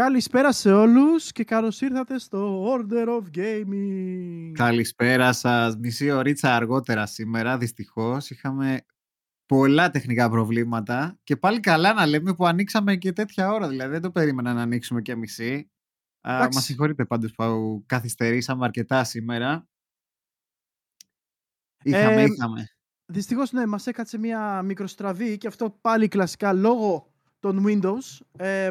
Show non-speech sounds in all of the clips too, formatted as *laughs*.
Καλησπέρα σε όλους και καλώς ήρθατε στο Order of Gaming. Καλησπέρα σας. Μισή ωρίτσα αργότερα σήμερα, δυστυχώς. Είχαμε πολλά τεχνικά προβλήματα και πάλι καλά να λέμε που ανοίξαμε και τέτοια ώρα. Δηλαδή δεν το περίμενα να ανοίξουμε και μισή. Μα συγχωρείτε πάντως που καθυστερήσαμε αρκετά σήμερα. Είχαμε, Ε, είχαμε. Δυστυχώς ναι, μας έκατσε μια μικροστραβή και αυτό πάλι κλασικά λόγω των Windows. Ε,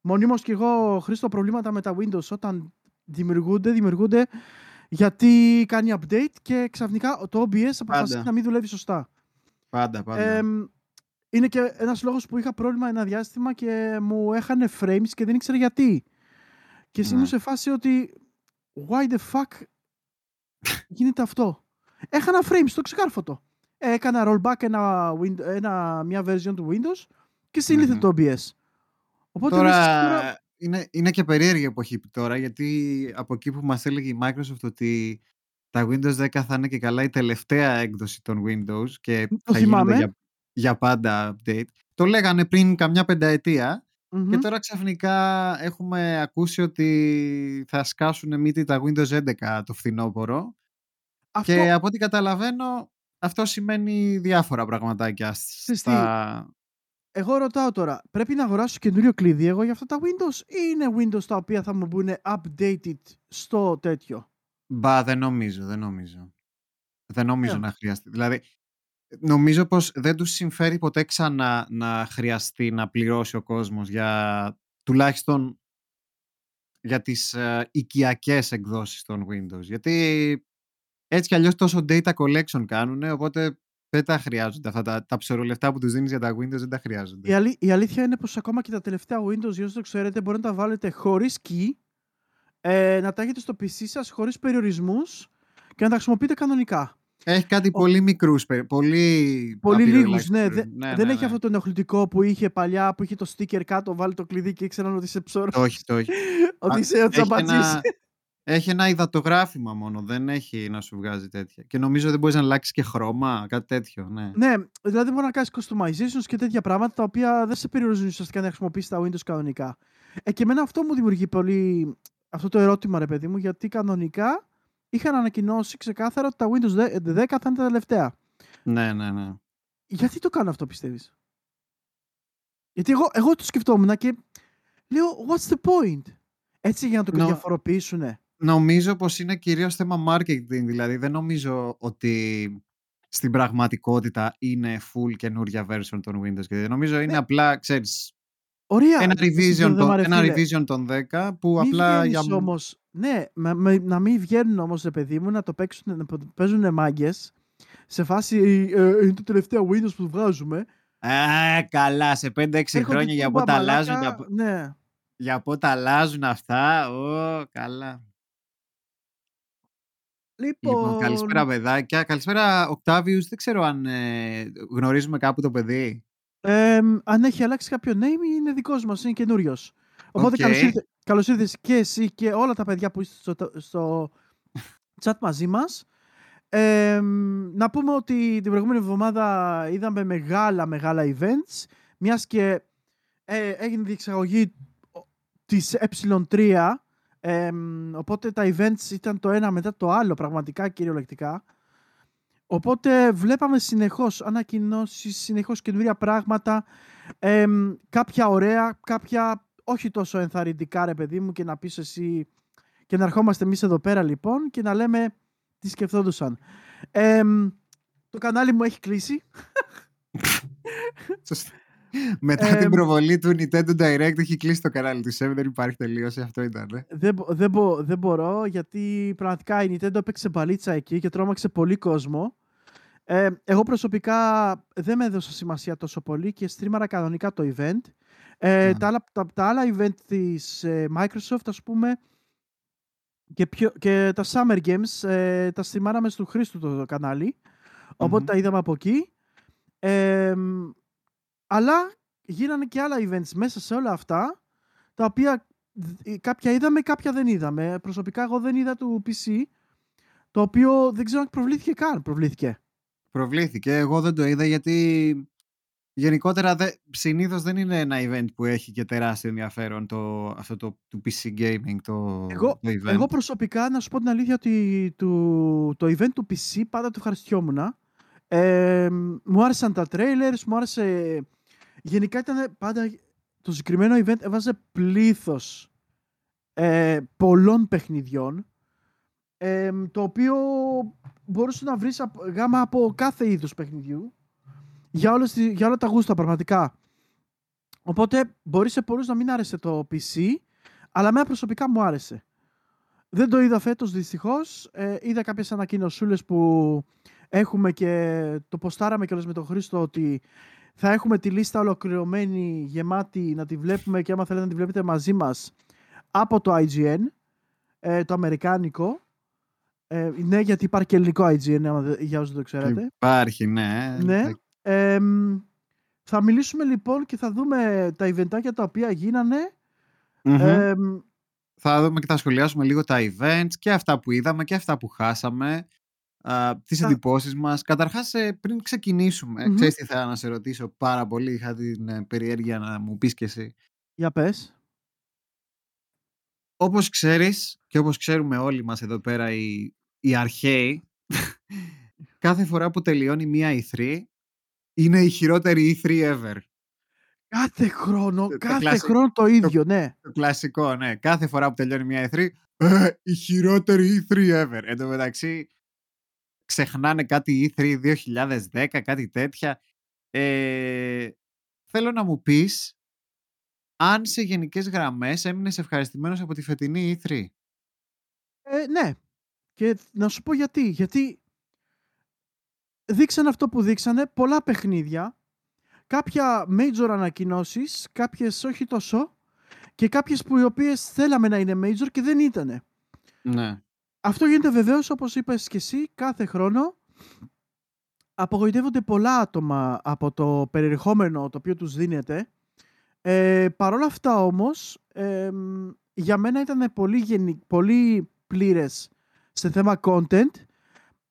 μονίμως και εγώ χρήστο προβλήματα με τα Windows όταν δημιουργούνται, δημιουργούνται γιατί κάνει update και ξαφνικά το OBS αποφασίζει Πάντα. να μην δουλεύει σωστά. Πάντα, πάντα. Ε, είναι και ένας λόγος που είχα πρόβλημα ένα διάστημα και μου έχανε frames και δεν ήξερα γιατί. Και ήμουν Ναι. σε φάση ότι why the fuck γίνεται αυτό; Έχανα frames στο ξεκάρφωτο. Έκανα rollback ένα, Win- ένα, μια version του Windows και συνήλθε Μμμ. το OBS. Οπότε Τώρα, μέσα τώρα- είναι, είναι και περίεργη η εποχή τώρα γιατί από εκεί που μας έλεγε η Microsoft ότι τα Windows 10 θα είναι και καλά η τελευταία έκδοση των Windows και Το θα γίνονται θυμάμαι. για, για πάντα update. Το λέγανε πριν καμιά πενταετία Μμμ. και τώρα ξαφνικά έχουμε ακούσει ότι θα σκάσουν μύτη τα Windows 11 το φθινόπωρο Αυτό, και από ό,τι καταλαβαίνω αυτό σημαίνει διάφορα πραγματάκια Ξέρεις τι, στα... εγώ ρωτάω τώρα, πρέπει να αγοράσω καινούριο κλειδί εγώ για αυτά τα Windows ή είναι Windows τα οποία θα μου μπουν updated στο τέτοιο; Μπα, δεν νομίζω, δεν νομίζω. Δεν νομίζω Ε. να χρειαστεί. Δηλαδή, νομίζω πως δεν τους συμφέρει ποτέ ξανά να χρειαστεί να πληρώσει ο κόσμος για τουλάχιστον για τις ε, οικιακές εκδόσεις των Windows. Γιατί έτσι κι αλλιώς τόσο data collection κάνουν, οπότε δεν τα χρειάζονται αυτά τα, τα ψωρολεφτά που τους δίνεις για τα Windows δεν τα χρειάζονται. Η, αλή- η αλήθεια είναι πως ακόμα και τα τελευταία Windows, για όσοι το ξέρετε, μπορείτε να τα βάλετε χωρίς key, ε, να τα έχετε στο PC σας χωρίς περιορισμούς και να τα χρησιμοποιείτε κανονικά. Έχει κάτι πολύ μικρούς, περι- πολύ, Πολύ λίγους, απειροελάχιστους ναι. περιορισμούς. Δε- δεν έχει αυτό το ενοχλητικό που είχε παλιά, που είχε το sticker κάτω, βάλει το κλειδί και ήξεραν ότι είσαι ψώρο. Το έχει, το έχει. ότι Α, είσαι ο έχει τσαμπατζής. ένα, έχει ένα υδατογράφημα μόνο, δεν έχει να σου βγάζει τέτοια. Και νομίζω δεν μπορείς να αλλάξεις και χρώμα, κάτι τέτοιο, ναι. Ναι, δηλαδή μπορεί να κάνεις customizations και τέτοια πράγματα τα οποία δεν σε περιορίζουν ουσιαστικά να χρησιμοποιήσεις τα Windows κανονικά. Ε, και εμένα αυτό μου δημιουργεί πολύ αυτό το ερώτημα, ρε παιδί μου, γιατί κανονικά είχαν ανακοινώσει ξεκάθαρα ότι τα Windows 10 10 θα είναι τα τελευταία. Ναι, ναι, ναι. Γιατί το κάνω αυτό, πιστεύεις; Γιατί εγώ, εγώ το σκεφτόμουν και λέω, what's the point? Έτσι για να το Νο- διαφοροποιήσουνε. Νομίζω πως είναι κυρίως θέμα marketing, δηλαδή δεν νομίζω ότι στην πραγματικότητα είναι full καινούρια version των Windows. Και νομίζω είναι Ναι. απλά, ξέρεις, Ωραία. ένα revision, μπερδεύμα, των, ρε ένα φίλε. revision των 10 που Μη απλά για... βγαίνεις όμως, ναι, με- με- να μην βγαίνουν όμως, ρε παιδί μου, να το παίξουν, να το παίζουν μάγκες σε φάση ε, ε, είναι το τελευταίο Windows που βγάζουμε. Α, καλά, σε 5-6 Έρχονται χρόνια για τούμπα πότε αλλάζουν, μαλάκα, τα... Ναι. για πότε αλλάζουν αυτά. Ω, καλά. Λοιπόν, Λοιπόν, καλησπέρα παιδάκια. Καλησπέρα Octavius. Δεν ξέρω αν ε, γνωρίζουμε κάπου το παιδί. εμ, αν έχει αλλάξει κάποιο name είναι δικός μας, είναι καινούριος. Οπότε Οκ. καλώς, ήρθε, καλώς ήρθες και εσύ και όλα τα παιδιά που είστε στο, στο chat μαζί μας. Εμ, να πούμε ότι την προηγούμενη εβδομάδα είδαμε μεγάλα μεγάλα events μιας και ε, έγινε διεξαγωγή ο- της ε3 εμ, οπότε τα events ήταν το ένα μετά το άλλο πραγματικά κυριολεκτικά οπότε βλέπαμε συνεχώς ανακοινώσεις, συνεχώς καινούργια πράγματα εμ, κάποια ωραία, κάποια όχι τόσο ενθαρρυντικά ρε παιδί μου και να πεις εσύ και να ερχόμαστε εμείς εδώ πέρα λοιπόν και να λέμε τι σκεφτόντουσαν. Εμ, το κανάλι μου έχει κλείσει. Σωστά. Μετά Εμ. την προβολή του Nintendo Direct έχει κλείσει το κανάλι του Σέμ, δεν υπάρχει τελείωση, αυτό ήταν. ε. Δεν, μπο- δεν, μπο- δεν μπορώ γιατί πραγματικά η Nintendo έπαιξε μπαλίτσα εκεί και τρόμαξε πολύ κόσμο. Ε, εγώ προσωπικά δεν με έδωσα σημασία τόσο πολύ και στρίμαρα κανονικά το event. Ε, Ναι. τα, άλλα, τα, τα άλλα event της ε, Microsoft ας πούμε και, πιο, και τα Summer Games ε, τα στριμάραμε στο Χρήστο το κανάλι. Οπότε Μμμ. τα είδαμε από εκεί. Ε, μ, αλλά γίνανε και άλλα events μέσα σε όλα αυτά, τα οποία δ- κάποια είδαμε, κάποια δεν είδαμε. Προσωπικά εγώ δεν είδα του PC, το οποίο δεν ξέρω αν προβλήθηκε καν. Προβλήθηκε. Προβλήθηκε. Εγώ δεν το είδα γιατί γενικότερα δε, συνήθως δεν είναι ένα event που έχει και τεράστιο ενδιαφέρον το, αυτό το, το PC gaming το, Εγώ, το event. εγώ προσωπικά να σου πω την αλήθεια ότι το, το event του PC πάντα το ευχαριστιόμουν. Ε, μου άρεσαν τα trailers, μου άρεσε... Γενικά ήταν πάντα το συγκεκριμένο event έβαζε πλήθος ε, πολλών παιχνιδιών ε, το οποίο μπορούσε να βρεις γάμα από κάθε είδους παιχνιδιού για, όλες, για όλα τα γούστα πραγματικά. Οπότε μπορεί σε πολλούς να μην άρεσε το PC, αλλά εμένα προσωπικά μου άρεσε. Δεν το είδα φέτος δυστυχώς. Ε, είδα κάποιες ανακοινωσούλες που έχουμε και το ποστάραμε κιόλας με τον Χρήστο ότι θα έχουμε τη λίστα ολοκληρωμένη, γεμάτη, να τη βλέπουμε και άμα θέλετε να τη βλέπετε μαζί μας από το IGN, ε, το αμερικάνικο. Ε, ναι, γιατί υπάρχει και ελληνικό IGN, για όσοι δεν το ξέρετε. Υπάρχει, ναι. ναι. Ε, θα μιλήσουμε λοιπόν και θα δούμε τα eventάκια τα οποία θα δούμε και θα σχολιάσουμε λίγο τα events και αυτά που είδαμε και αυτά που χάσαμε α, τις θα... εντυπώσεις μας. Καταρχάς, ε, πριν ξεκινήσουμε, mm-hmm. ξέρεις τι θα να σε ρωτήσω πάρα πολύ, είχα την ε, περιέργεια να μου πεις και εσύ. Για πες. Όπως ξέρεις και όπως ξέρουμε όλοι μας εδώ πέρα οι, οι αρχαίοι, *laughs* κάθε φορά που τελειώνει μία E3, είναι η χειρότερη E3 ever. Κάθε χρόνο, το, κάθε το χρόνο το ίδιο, το, ναι. Το κλασικό, ναι. Κάθε φορά που τελειώνει μια E3, ε, η χειρότερη E3 ever. Εν τω μεταξύ, ξεχνάνε κάτι E3 2010, κάτι τέτοια. Ε, θέλω να μου πεις αν σε γενικές γραμμές έμεινες ευχαριστημένος από τη φετινή E3. Ε, ναι. Και να σου πω γιατί. Γιατί δείξαν αυτό που δείξανε, πολλά παιχνίδια, κάποια major ανακοινώσεις, κάποιες όχι τόσο και κάποιες που οι οποίες θέλαμε να είναι major και δεν ήτανε. Ναι. Αυτό γίνεται βεβαίως όπως είπες και εσύ κάθε χρόνο. Απογοητεύονται πολλά άτομα από το περιεχόμενο το οποίο τους δίνεται. Ε, Παρ' όλα αυτά όμως, για μένα ήταν πολύ, γενι... πολύ πλήρες σε θέμα content.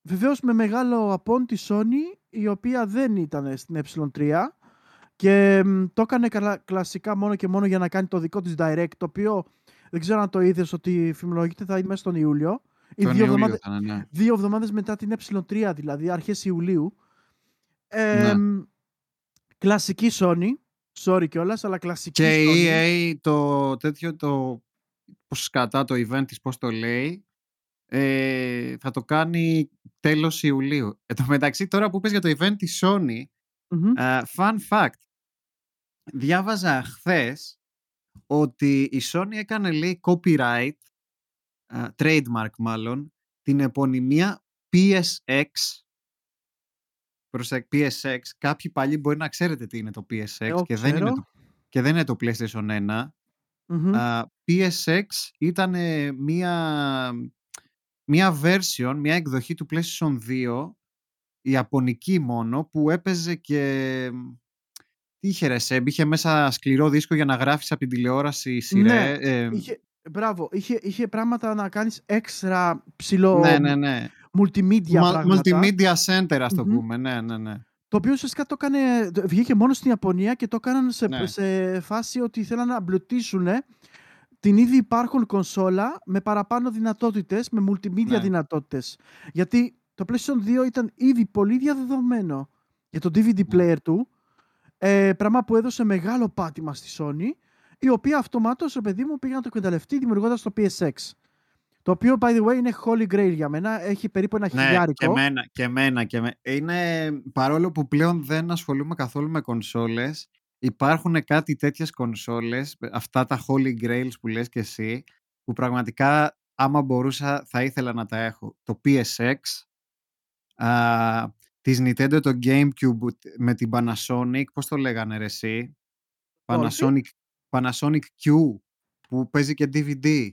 Βεβαίως με μεγάλο απόν τη Sony, η οποία δεν ήταν στην ε3 και το έκανε κλασικά μόνο και μόνο για να κάνει το δικό της direct, το οποίο δεν ξέρω αν το είδες ότι φημολογείται θα είναι μέσα στον Ιούλιο. Ή δύο, εβδομάδες, ναι. δύο εβδομάδες μετά την ε3, δηλαδή αρχές Ιουλίου. Ε, ναι. Κλασική Sony, sorry κιόλας, αλλά κλασική και Sony. Και EA το τέτοιο, το πώς κατά το event της, πώς το λέει, ε, θα το κάνει τέλος Ιουλίου. Εν τω μεταξύ, τώρα που πες για το event της Sony, uh, fun fact, διάβαζα χθες ότι η Sony έκανε λέει copyright, uh, trademark μάλλον, την επωνυμία PSX προς PSX. Κάποιοι παλιοί μπορεί να ξέρετε τι είναι το PSX και δεν, είναι το, και δεν είναι το PlayStation 1. Uh, PSX ήταν μία, μία version, μία εκδοχή του PlayStation 2 ιαπωνική μόνο που έπαιζε και τι είχε ρε Σέμπ, είχε μέσα σκληρό δίσκο για να γράφεις από την τηλεόραση σειρέ. Ναι, ε... είχε, μπράβο, είχε, είχε πράγματα να κάνεις έξτρα ψηλό ναι, ναι, ναι. multimedia Μα, πράγματα. Multimedia center ας το mm-hmm. πούμε, ναι, ναι, ναι. Το οποίο ουσιαστικά το έκανε, βγήκε μόνο στην Ιαπωνία και το έκαναν σε, ναι. σε φάση ότι ήθελαν να μπλουτίσουν την ήδη υπάρχον κονσόλα με παραπάνω δυνατότητες, με multimedia ναι. δυνατότητες. Γιατί το PlayStation 2 ήταν ήδη πολύ διαδεδομένο για το DVD ναι. player του ε, πράγμα που έδωσε μεγάλο πάτημα στη Sony, η οποία αυτομάτως, ρε παιδί μου, πήγε να το εκμεταλλευτεί δημιουργώντας το PSX. Το οποίο, by the way, είναι holy grail για μένα. Έχει περίπου ένα ναι, χιλιάρικο. Και μένα, και μένα, και μένα. Είναι, παρόλο που πλέον δεν ασχολούμαι καθόλου με κονσόλες, υπάρχουν κάτι τέτοιες κονσόλες, αυτά τα holy grails που λες και εσύ, που πραγματικά άμα μπορούσα θα ήθελα να τα έχω. Το PSX, α, της Nintendo το Gamecube με την Panasonic, πώς το λέγανε ρε εσύ, Panasonic, Panasonic Q, που παίζει και DVD.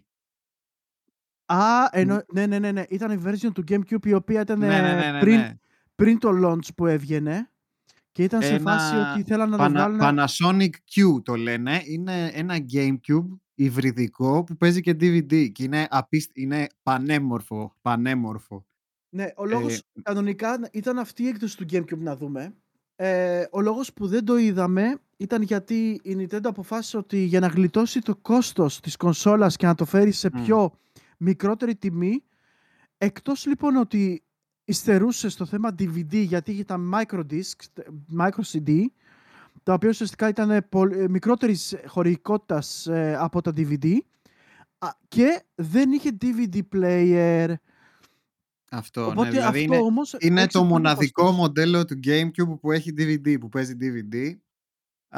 Α, εννο... ναι, ναι, ναι, ναι, ήταν η version του Gamecube η οποία ήταν ναι, ναι, ναι, ναι, πριν, ναι. πριν το launch που έβγαινε και ήταν σε φάση ότι ήθελαν να Pana... το βγάλουν... Panasonic Q το λένε, είναι ένα Gamecube υβριδικό που παίζει και DVD και είναι, απίστ... είναι πανέμορφο, πανέμορφο. Ναι, ο λόγος Ε, κανονικά ήταν αυτή η έκδοση του Gamecube να δούμε. Ε, ο λόγος που δεν το είδαμε ήταν γιατί η Nintendo αποφάσισε ότι για να γλιτώσει το κόστος της κονσόλας και να το φέρει σε πιο μικρότερη τιμή, εκτός λοιπόν ότι υστερούσε στο θέμα DVD γιατί είχε τα micro disc, micro CD, τα οποία ουσιαστικά ήταν ε, μικρότερης χωρητικότητας ε, από τα DVD και δεν είχε DVD player. Αυτό, ναι, Οπότε ναι, δηλαδή αυτό είναι, όμως είναι το μοναδικό μοντέλο του GameCube που έχει DVD, που παίζει DVD.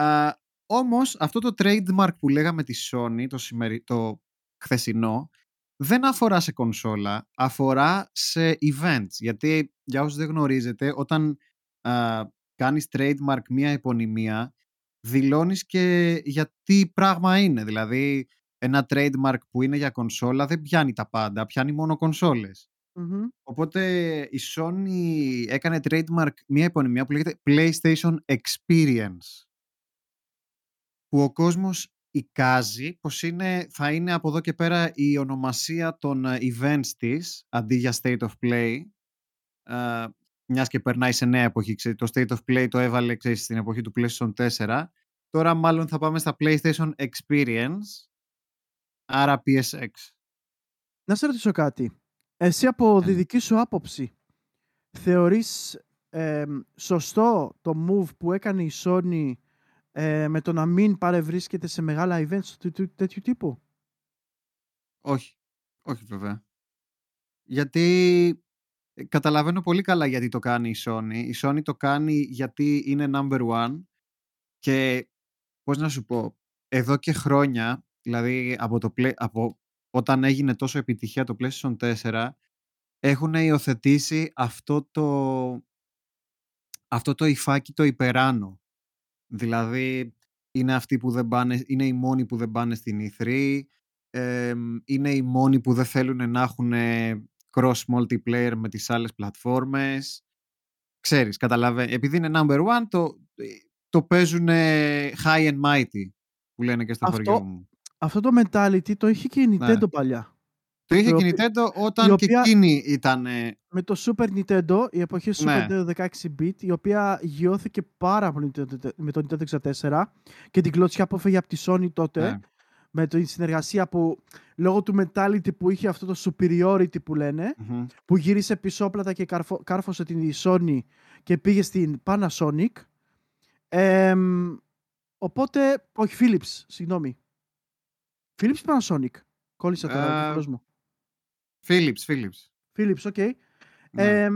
Α, όμως αυτό το trademark που λέγαμε τη Sony, το, σημερι... το χθεσινό, δεν αφορά σε κονσόλα, αφορά σε events. Γιατί για όσους δεν γνωρίζετε, όταν α, κάνεις trademark μία επωνυμία, δηλώνεις και για τι πράγμα είναι. Δηλαδή, ένα trademark που είναι για κονσόλα δεν πιάνει τα πάντα, πιάνει μόνο Οπότε η Sony έκανε trademark μία επωνυμία που λέγεται PlayStation Experience. Που ο κόσμος εικάζει πως είναι, θα είναι από εδώ και πέρα η ονομασία των ε, events της αντί για State of Play. Uh, μιας και περνάει σε νέα εποχή. το State of Play το έβαλε ξέρεις, στην εποχή του PlayStation 4. Τώρα μάλλον θα πάμε στα PlayStation Experience, άρα PSX. Να σε ρωτήσω κάτι. Εσύ από τη δική σου άποψη θεωρείς σωστό το move που έκανε η Sony ε, με το να μην παρευρίσκεται σε μεγάλα events τέτοιου τύπου; Όχι. Όχι βέβαια. Γιατί ε, καταλαβαίνω πολύ καλά γιατί το κάνει η Sony. Η Sony το κάνει γιατί είναι number one και πώς να σου πω, εδώ και χρόνια, δηλαδή από, το από όταν έγινε τόσο επιτυχία το PlayStation 4, έχουν υιοθετήσει αυτό το, αυτό το υφάκι το υπεράνω. Δηλαδή, είναι αυτοί που δεν πάνε, είναι οι μόνοι που δεν πάνε στην E3, είναι οι μόνοι που δεν θέλουν να έχουν cross multiplayer με τις άλλες πλατφόρμες. Ξέρεις, καταλαβαίνεις. Επειδή είναι number one, το, το παίζουν high and mighty, που λένε και στο αυτό, χωριό μου. Αυτό το mentality το είχε και η ναι. Nintendo παλιά. Το είχε και η Nintendo όταν και εκείνη ήταν. Με το Super Nintendo, η εποχή Super ναι. Nintendo 16-bit, η οποία γιώθηκε πάρα πολύ με το Nintendo 64 και την κλωτσιά που έφαγε από τη Sony τότε. Ναι. Με τη συνεργασία που λόγω του mentality που είχε αυτό το superiority που λενε που γύρισε πισόπλατα και κάρφωσε την Sony και πήγε στην Panasonic. Ε, οπότε, όχι Philips, συγγνώμη. Philips Panasonic; Κόλλησα τώρα, uh, μου. Philips, Philips. Philips, OK. Okay. Ναι.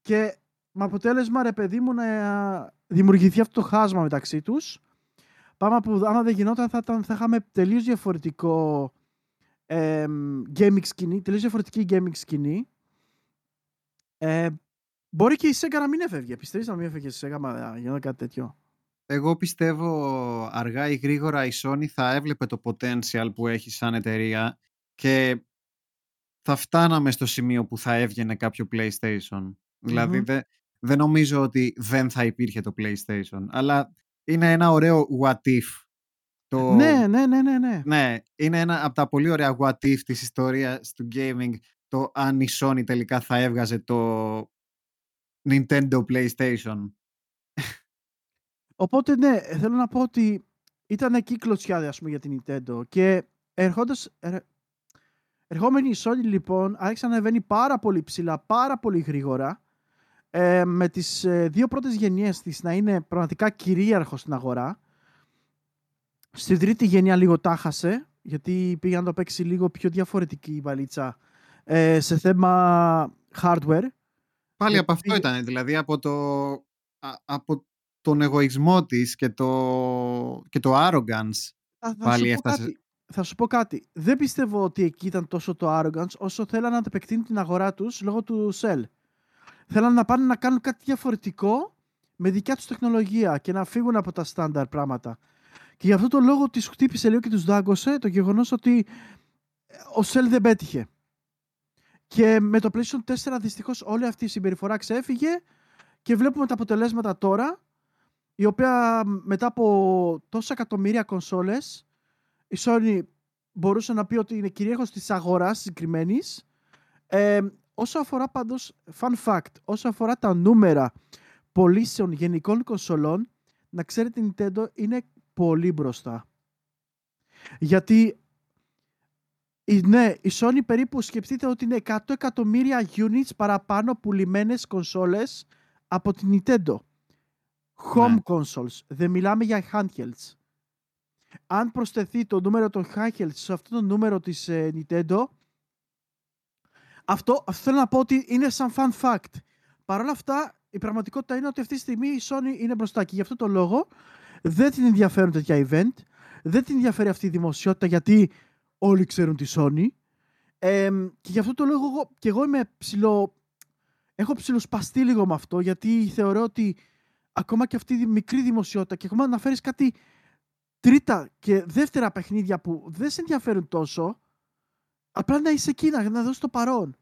και με αποτέλεσμα, ρε παιδί μου, να δημιουργηθεί αυτό το χάσμα μεταξύ τους. Πάμε που άμα δεν γινόταν θα, θα είχαμε τελείως διαφορετικό ε, gaming σκηνή, τελείως διαφορετική gaming σκηνή. Ε, μπορεί και η Sega να μην έφευγε. Πιστεύεις να μην έφευγε η Sega να γινόταν κάτι τέτοιο; Εγώ πιστεύω αργά ή γρήγορα η Sony θα έβλεπε το potential που έχει σαν εταιρεία και θα φτάναμε στο σημείο που θα έβγαινε κάποιο PlayStation. Δηλαδή δεν νομίζω ότι δεν θα υπήρχε το PlayStation. Αλλά είναι ένα ωραίο what if. Το... Ναι, ναι, ναι, ναι, ναι. Ναι, είναι ένα από τα πολύ ωραία what if της ιστορίας του gaming το αν η Sony τελικά θα έβγαζε το Nintendo PlayStation. Οπότε ναι, θέλω να πω ότι ήταν εκεί κλωτσιά για την Nintendo και ερχόντας, Ερχόμενη η Sony λοιπόν άρχισε να ανεβαίνει πάρα πολύ ψηλά, πάρα πολύ γρήγορα ε, με τις ε, δύο πρώτες γενιές της να είναι πραγματικά κυρίαρχο στην αγορά. Στη τρίτη γενιά λίγο τα χάσε γιατί πήγε να το παίξει λίγο πιο διαφορετική η βαλίτσα ε, σε θέμα hardware. Πάλι από αυτό ήταν, δηλαδή από, το, από τον εγωισμό της και το, και το arrogance. Θα, πάλι έφτασε θα σου πω κάτι. Δεν πιστεύω ότι εκεί ήταν τόσο το arrogance όσο θέλανε να επεκτείνουν την αγορά τους λόγω του Cell. Θέλανε να πάνε να κάνουν κάτι διαφορετικό με δικιά τους τεχνολογία και να φύγουν από τα στάνταρ πράγματα. Και γι' αυτό το λόγο τις χτύπησε λίγο και τους δάγκωσε το γεγονός ότι ο Cell δεν πέτυχε. Και με το PlayStation 4 δυστυχώς όλη αυτή η συμπεριφορά ξέφυγε και βλέπουμε τα αποτελέσματα τώρα η οποία μετά από τόσα εκατομμύρια κονσόλες η Sony μπορούσε να πει ότι είναι κυρίαρχος της αγοράς συγκεκριμένης. Ε, όσο αφορά πάντως, fun fact, όσο αφορά τα νούμερα πωλήσεων γενικών κονσολών, να ξέρετε η Nintendo είναι πολύ μπροστά. Γιατί ναι, η Sony περίπου σκεφτείτε ότι είναι 100 εκατομμύρια units παραπάνω πουλημένες κονσόλες από την Nintendo. Home ναι. consoles. Δεν μιλάμε για handhelds. Αν προσθεθεί το νούμερο των handhelds σε αυτό το νούμερο της ε, Nintendo, αυτό, θέλω να πω ότι είναι σαν fun fact. Παρ' όλα αυτά, η πραγματικότητα είναι ότι αυτή τη στιγμή η Sony είναι μπροστά και γι' αυτό το λόγο δεν την ενδιαφέρουν τέτοια event, δεν την ενδιαφέρει αυτή η δημοσιότητα γιατί όλοι ξέρουν τη Sony. και γι' αυτό το λόγο εγώ, και εγώ είμαι ψηλό, έχω ψηλοσπαστεί λίγο με αυτό γιατί θεωρώ ότι ακόμα και αυτή η μικρή δημοσιότητα και ακόμα να φέρεις κάτι τρίτα και δεύτερα παιχνίδια που δεν σε ενδιαφέρουν τόσο απλά να είσαι εκεί, να, να δώσεις το παρόν.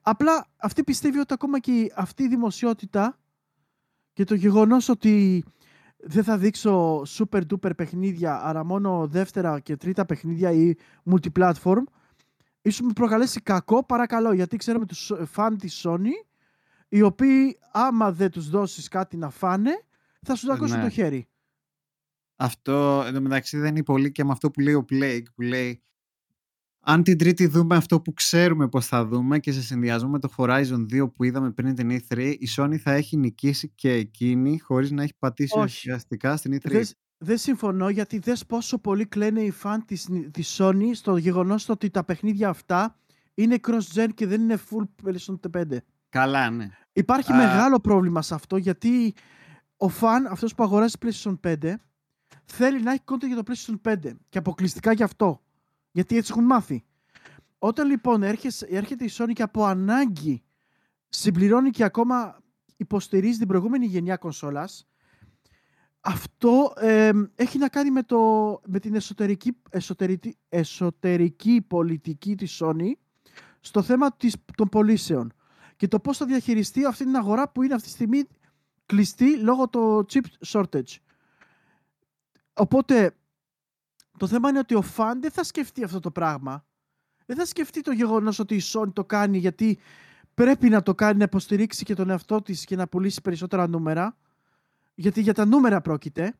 Απλά αυτή πιστεύει ότι ακόμα και αυτή η δημοσιότητα και το γεγονός ότι δεν θα δείξω super duper παιχνίδια, αλλά μόνο δεύτερα και τρίτα παιχνίδια ή multiplatform, ίσως με προκαλέσει κακό, παρακαλώ, γιατί ξέρουμε τους φαν της Sony, οι οποίοι άμα δεν τους δώσεις κάτι να φάνε, θα σου δακώσουν ναι. το χέρι. Αυτό, εν μεταξύ, δεν είναι πολύ και με αυτό που λέει ο Plague, που λέει αν την τρίτη δούμε αυτό που ξέρουμε πώς θα δούμε και σε συνδυασμό με το Horizon 2 που είδαμε πριν την E3, η Sony θα έχει νικήσει και εκείνη χωρίς να έχει πατήσει ουσιαστικά στην E3. Δεν συμφωνώ γιατί δες πόσο πολύ κλαίνε οι φαν της, της Sony στο γεγονός ότι τα παιχνίδια αυτά είναι cross-gen και δεν είναι full PlayStation 5. Καλά, ναι. Υπάρχει μεγάλο πρόβλημα σε αυτό γιατί ο φαν, αυτός που αγοράζει PlayStation 5, θέλει να έχει content για το PlayStation 5 και αποκλειστικά γι' αυτό. Γιατί έτσι έχουν μάθει. Όταν λοιπόν έρχεται η Sony και από ανάγκη συμπληρώνει και ακόμα υποστηρίζει την προηγούμενη γενιά κονσόλας, αυτό έχει να κάνει με, το, με την εσωτερική, εσωτερική, εσωτερική πολιτική της Sony στο θέμα της, των πωλήσεων και το πώς θα διαχειριστεί αυτή την αγορά που είναι αυτή τη στιγμή κλειστή λόγω του chip shortage. Οπότε το θέμα είναι ότι ο φαν δεν θα σκεφτεί αυτό το πράγμα. Δεν θα σκεφτεί το γεγονός ότι η Sony το κάνει γιατί πρέπει να το κάνει να υποστηρίξει και τον εαυτό της και να πουλήσει περισσότερα νούμερα. Γιατί για τα νούμερα πρόκειται.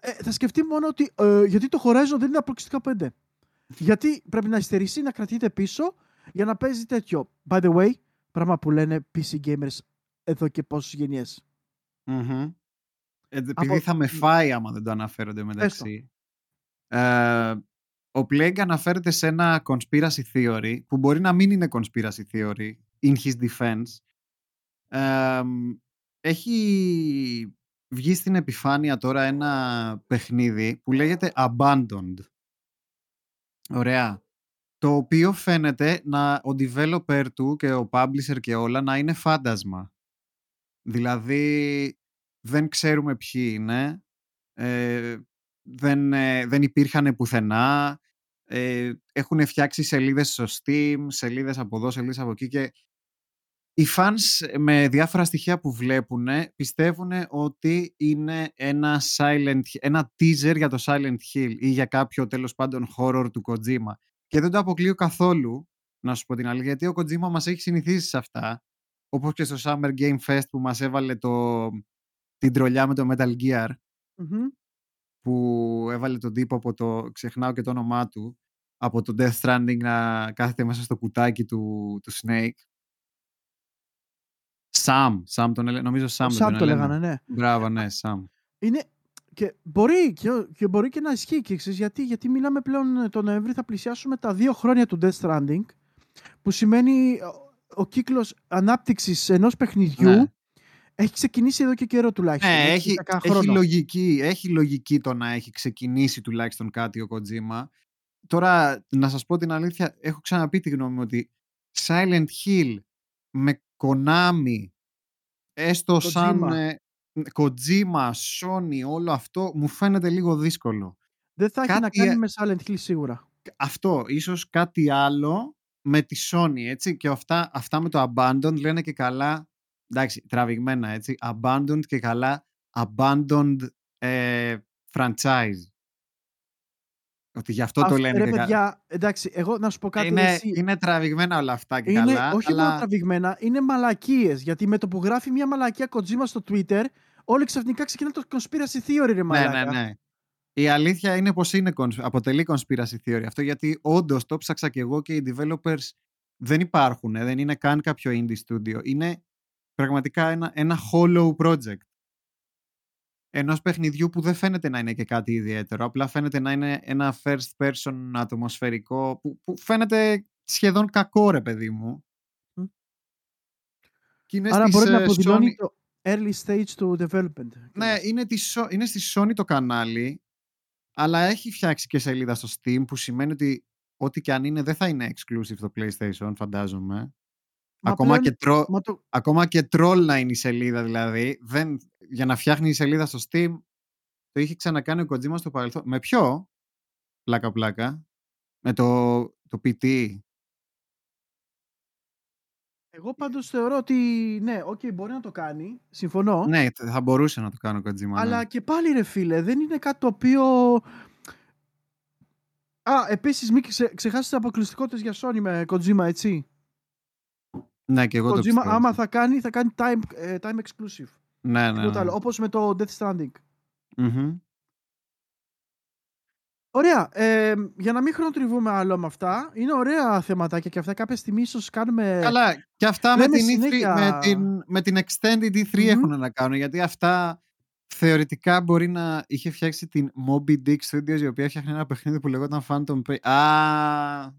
Ε, θα σκεφτεί μόνο ότι ε, γιατί το Horizon δεν είναι αποκλειστικά 5. γιατί πρέπει να υστερήσει, να κρατείτε πίσω για να παίζει τέτοιο. By the way, πράγμα που λένε PC gamers εδώ και πόσες γενιές. Mm-hmm. Ε, επειδή θα με φάει άμα δεν το αναφέρονται μεταξύ. Ε, ο Plague αναφέρεται σε ένα conspiracy theory που μπορεί να μην είναι conspiracy theory in his defense. Ε, έχει βγει στην επιφάνεια τώρα ένα παιχνίδι που λέγεται Abandoned. Ωραία. Το οποίο φαίνεται να ο developer του και ο publisher και όλα να είναι φάντασμα. Δηλαδή δεν ξέρουμε ποιοι είναι. Ε, δεν, ε, δεν υπήρχαν πουθενά. Ε, έχουν φτιάξει σελίδες στο Steam, σελίδες από εδώ, σελίδες από εκεί και οι fans ε, με διάφορα στοιχεία που βλέπουν πιστεύουν ότι είναι ένα, silent, ένα teaser για το Silent Hill ή για κάποιο τέλος πάντων horror του Kojima. Και δεν το αποκλείω καθόλου, να σου πω την αλήθεια, γιατί ο Kojima μας έχει συνηθίσει σε αυτά, όπως και στο Summer Game Fest που μας έβαλε το, την τρολιά με το Metal Gear που έβαλε τον τύπο από το, ξεχνάω και το όνομά του, από το Death Stranding να κάθεται μέσα στο κουτάκι του, του Snake. Sam, Sam τον έλεγα, νομίζω Sam, Sam τον το λέγανε, ναι. Μπράβο, ναι, Sam. Είναι, και μπορεί και, και, μπορεί και να ισχύει και ξέρεις, γιατί, γιατί μιλάμε πλέον ε, τον Νοέμβρη θα πλησιάσουμε τα δύο χρόνια του Death Stranding που σημαίνει ο, ο κύκλος ανάπτυξης ενός παιχνιδιού ναι. Έχει ξεκινήσει εδώ και καιρό τουλάχιστον. Ναι, έχει, έχει, λογική, έχει λογική το να έχει ξεκινήσει τουλάχιστον κάτι ο Kojima. Τώρα, να σας πω την αλήθεια, έχω ξαναπεί τη γνώμη μου ότι Silent Hill με Konami, έστω σαν ε, Kojima, Sony, όλο αυτό, μου φαίνεται λίγο δύσκολο. Δεν θα έχει να κάνει με Silent Hill σίγουρα. Αυτό, ίσως κάτι άλλο με τη Sony, έτσι, και αυτά, αυτά με το Abandon λένε και καλά εντάξει, τραβηγμένα έτσι, abandoned και καλά abandoned ε, franchise. Ότι γι' αυτό το Αυ- λένε ρε και κα- παιδιά, εντάξει, εγώ να σου πω κάτι. είναι, εσύ, είναι τραβηγμένα όλα αυτά και είναι, καλά. όχι αλλά... μόνο τραβηγμένα, είναι μαλακίες. Γιατί με το που γράφει μια μαλακία Kojima στο Twitter, όλοι ξαφνικά ξεκινάνε το conspiracy theory, ρε Ναι, μαλάκα. ναι, ναι. Η αλήθεια είναι πως είναι, cons- αποτελεί conspiracy theory αυτό γιατί όντως το ψάξα και εγώ και οι developers δεν υπάρχουν, δεν είναι καν κάποιο indie studio. Είναι πραγματικά ένα, ένα hollow project. Ενός παιχνιδιού που δεν φαίνεται να είναι και κάτι ιδιαίτερο, απλά φαίνεται να είναι ένα first person ατμοσφαιρικό που, που φαίνεται σχεδόν κακό ρε παιδί μου. Μμ. Και είναι Άρα στις, μπορεί να ε, αποδηλώνει Sony- το early stage του development. Ναι, είναι, της, Sony- είναι στη Sony το κανάλι, αλλά έχει φτιάξει και σελίδα στο Steam, που σημαίνει ότι ό,τι και αν είναι δεν θα είναι exclusive το PlayStation, φαντάζομαι. Μα ακόμα, πλέον- και τρο, Μα το, ακόμα και troll να είναι η σελίδα δηλαδή, δεν, για να φτιάχνει η σελίδα στο Steam, το είχε ξανακάνει ο Kojima στο παρελθόν. Με ποιο; Πλάκα πλάκα. Με το, το PT. εγώ πάντως θεωρώ ότι ναι, okay, μπορεί να το κάνει, συμφωνώ. Ναι, θα μπορούσε να το κάνω ο Kojima. Αλλά ναι. και πάλι ρε φίλε, δεν είναι κάτι το οποίο... Α, επίσης μην ξε, ξεχάσεις τις αποκλειστικότητες για Sony με Kojima, έτσι. Ναι, και εγώ το Kojima πιστεύω. άμα θα κάνει, θα κάνει time, ε, time exclusive. Ναι, ναι. Τίποτα ναι. άλλο. Όπως με το Death Stranding. Μμμ. Ωραία. Ε, για να μην χρονοτριβούμε άλλο με αυτά, είναι ωραία θεματάκια και αυτά. Κάποια στιγμή ίσως κάνουμε... Καλά, και αυτά με λέμε την, E3, συνέχεια- με, την, με την Extended E3 Μμμ. έχουν να κάνουν, γιατί αυτά θεωρητικά μπορεί να είχε φτιάξει την Moby Dick Studios, η οποία φτιάχνει ένα παιχνίδι που λεγόταν Phantom Pain. Α,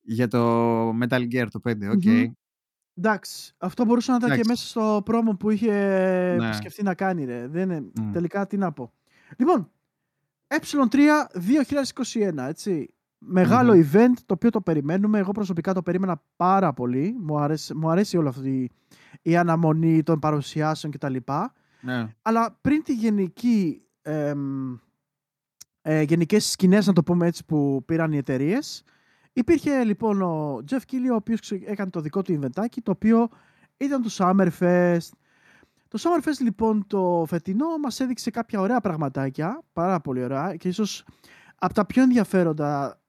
για το Metal Gear το 5, οκ. Μμμ. Εντάξει, αυτό μπορούσε να ήταν και Εντάξει. μέσα στο promo που είχε Ναι. σκεφτεί να κάνει. Ρε. Δεν είναι, Μμ. Τελικά τι να πω. Λοιπόν, E3 2021, έτσι. Μεγάλο Μμμ. event το οποίο το περιμένουμε. Εγώ προσωπικά το περίμενα πάρα πολύ. Μου αρέσει, μου αρέσει όλη αυτή η, η αναμονή των παρουσιάσεων κτλ. Ναι. Αλλά πριν τη γενική, εμ, ε, γενικές σκηνές, να το πούμε έτσι, που πήραν οι εταιρείες. Υπήρχε λοιπόν ο Jeff Keighley, ο οποίος ξε- έκανε το δικό του ιβεντάκι, το οποίο ήταν το Summerfest. Το Summerfest λοιπόν το φετινό μας έδειξε κάποια ωραία πραγματάκια, πάρα πολύ ωραία και ίσως από τα πιο ενδιαφέροντα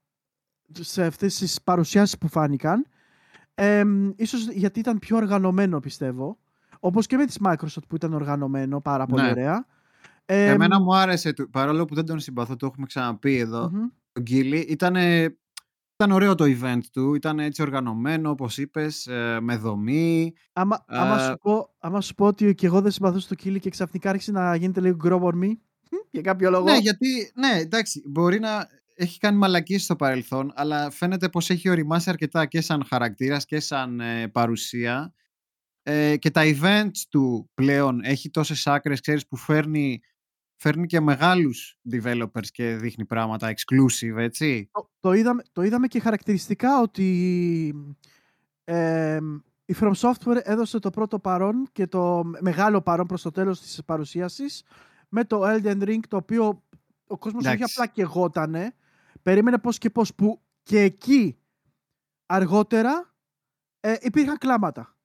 σε αυτές τις παρουσιάσεις που φάνηκαν. Εμ, ίσως γιατί ήταν πιο οργανωμένο πιστεύω. Όπως και με τις Microsoft που ήταν οργανωμένο πάρα πολύ Ναι. ωραία. Εμ, Εμένα μου άρεσε, του- παρόλο που δεν τον συμπαθώ, το έχουμε ξαναπεί εδώ, μμμ. τον Γκίλι, ήταν, ήταν ωραίο το event του, ήταν έτσι οργανωμένο, όπως είπες, ε, με δομή. Άμα, άμα, Ε, σου πω, άμα σου πω ότι και εγώ δεν συμπαθούσα το Κίλι και ξαφνικά άρχισε να γίνεται λίγο γκρόμορμη *laughs* για κάποιο λόγο. Ναι, γιατί, ναι, εντάξει, μπορεί να έχει κάνει μαλακίες στο παρελθόν, αλλά φαίνεται πως έχει οριμάσει αρκετά και σαν χαρακτήρας και σαν ε, παρουσία. Ε, και τα events του πλέον έχει τόσες άκρες, ξέρεις, που φέρνει, φέρνει και μεγάλους developers και δείχνει πράγματα exclusive, έτσι. Το, το, είδαμε, το είδαμε και χαρακτηριστικά ότι ε, η From Software έδωσε το πρώτο παρόν και το μεγάλο παρόν προς το τέλος της παρουσίασης με το Elden Ring το οποίο ο κόσμος όχι Εντάξει. απλά και εγώτανε περίμενε πώς και πώς που και εκεί αργότερα ε, υπήρχαν κλάματα.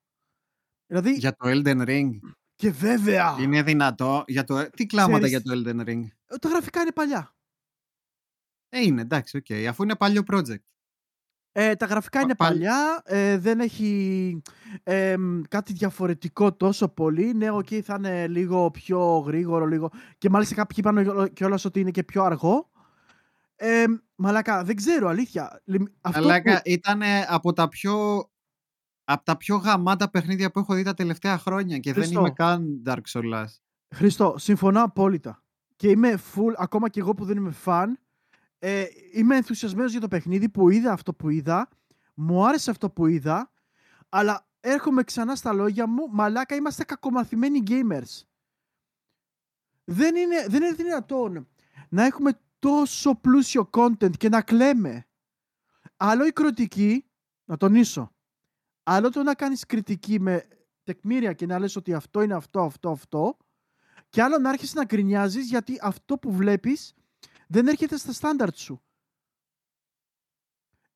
Δηλαδή Για το Elden Ring. Και βέβαια Είναι δυνατό. Για το... Τι κλάματα Ξέρεις- για το Elden Ring; τα γραφικά είναι παλιά. Ε, είναι, εντάξει, οκ. Αφού είναι παλιό project. Ε, τα γραφικά Πα- είναι πάλι- παλιά, ε, δεν έχει εμ, κάτι διαφορετικό τόσο πολύ. Ναι, οκ, θα είναι λίγο πιο γρήγορο, λίγο. Και μάλιστα κάποιοι είπαν κιόλας ότι είναι και πιο αργό. Ε, μαλάκα, δεν ξέρω, αλήθεια. Λιμ- Αυτό Αλλά που- ήταν από τα πιο από τα πιο γαμάτα παιχνίδια που έχω δει τα τελευταία χρόνια και Χριστό. δεν είμαι καν Dark Souls. Χριστό, συμφωνώ απόλυτα. Και είμαι full, ακόμα και εγώ που δεν είμαι fan, ε, είμαι ενθουσιασμένος για το παιχνίδι που είδα αυτό που είδα. Μου άρεσε αυτό που είδα, αλλά έρχομαι ξανά στα λόγια μου, μαλάκα είμαστε κακομαθημένοι gamers. Δεν είναι, δεν είναι δυνατόν να έχουμε τόσο πλούσιο content και να κλαίμε. Άλλο η κριτική, να τονίσω, άλλο το να κάνεις κριτική με τεκμήρια και να λες ότι αυτό είναι αυτό, αυτό, αυτό, και άλλο να άρχισες να γκρινιάζεις γιατί αυτό που βλέπεις δεν έρχεται στα στάνταρτ σου.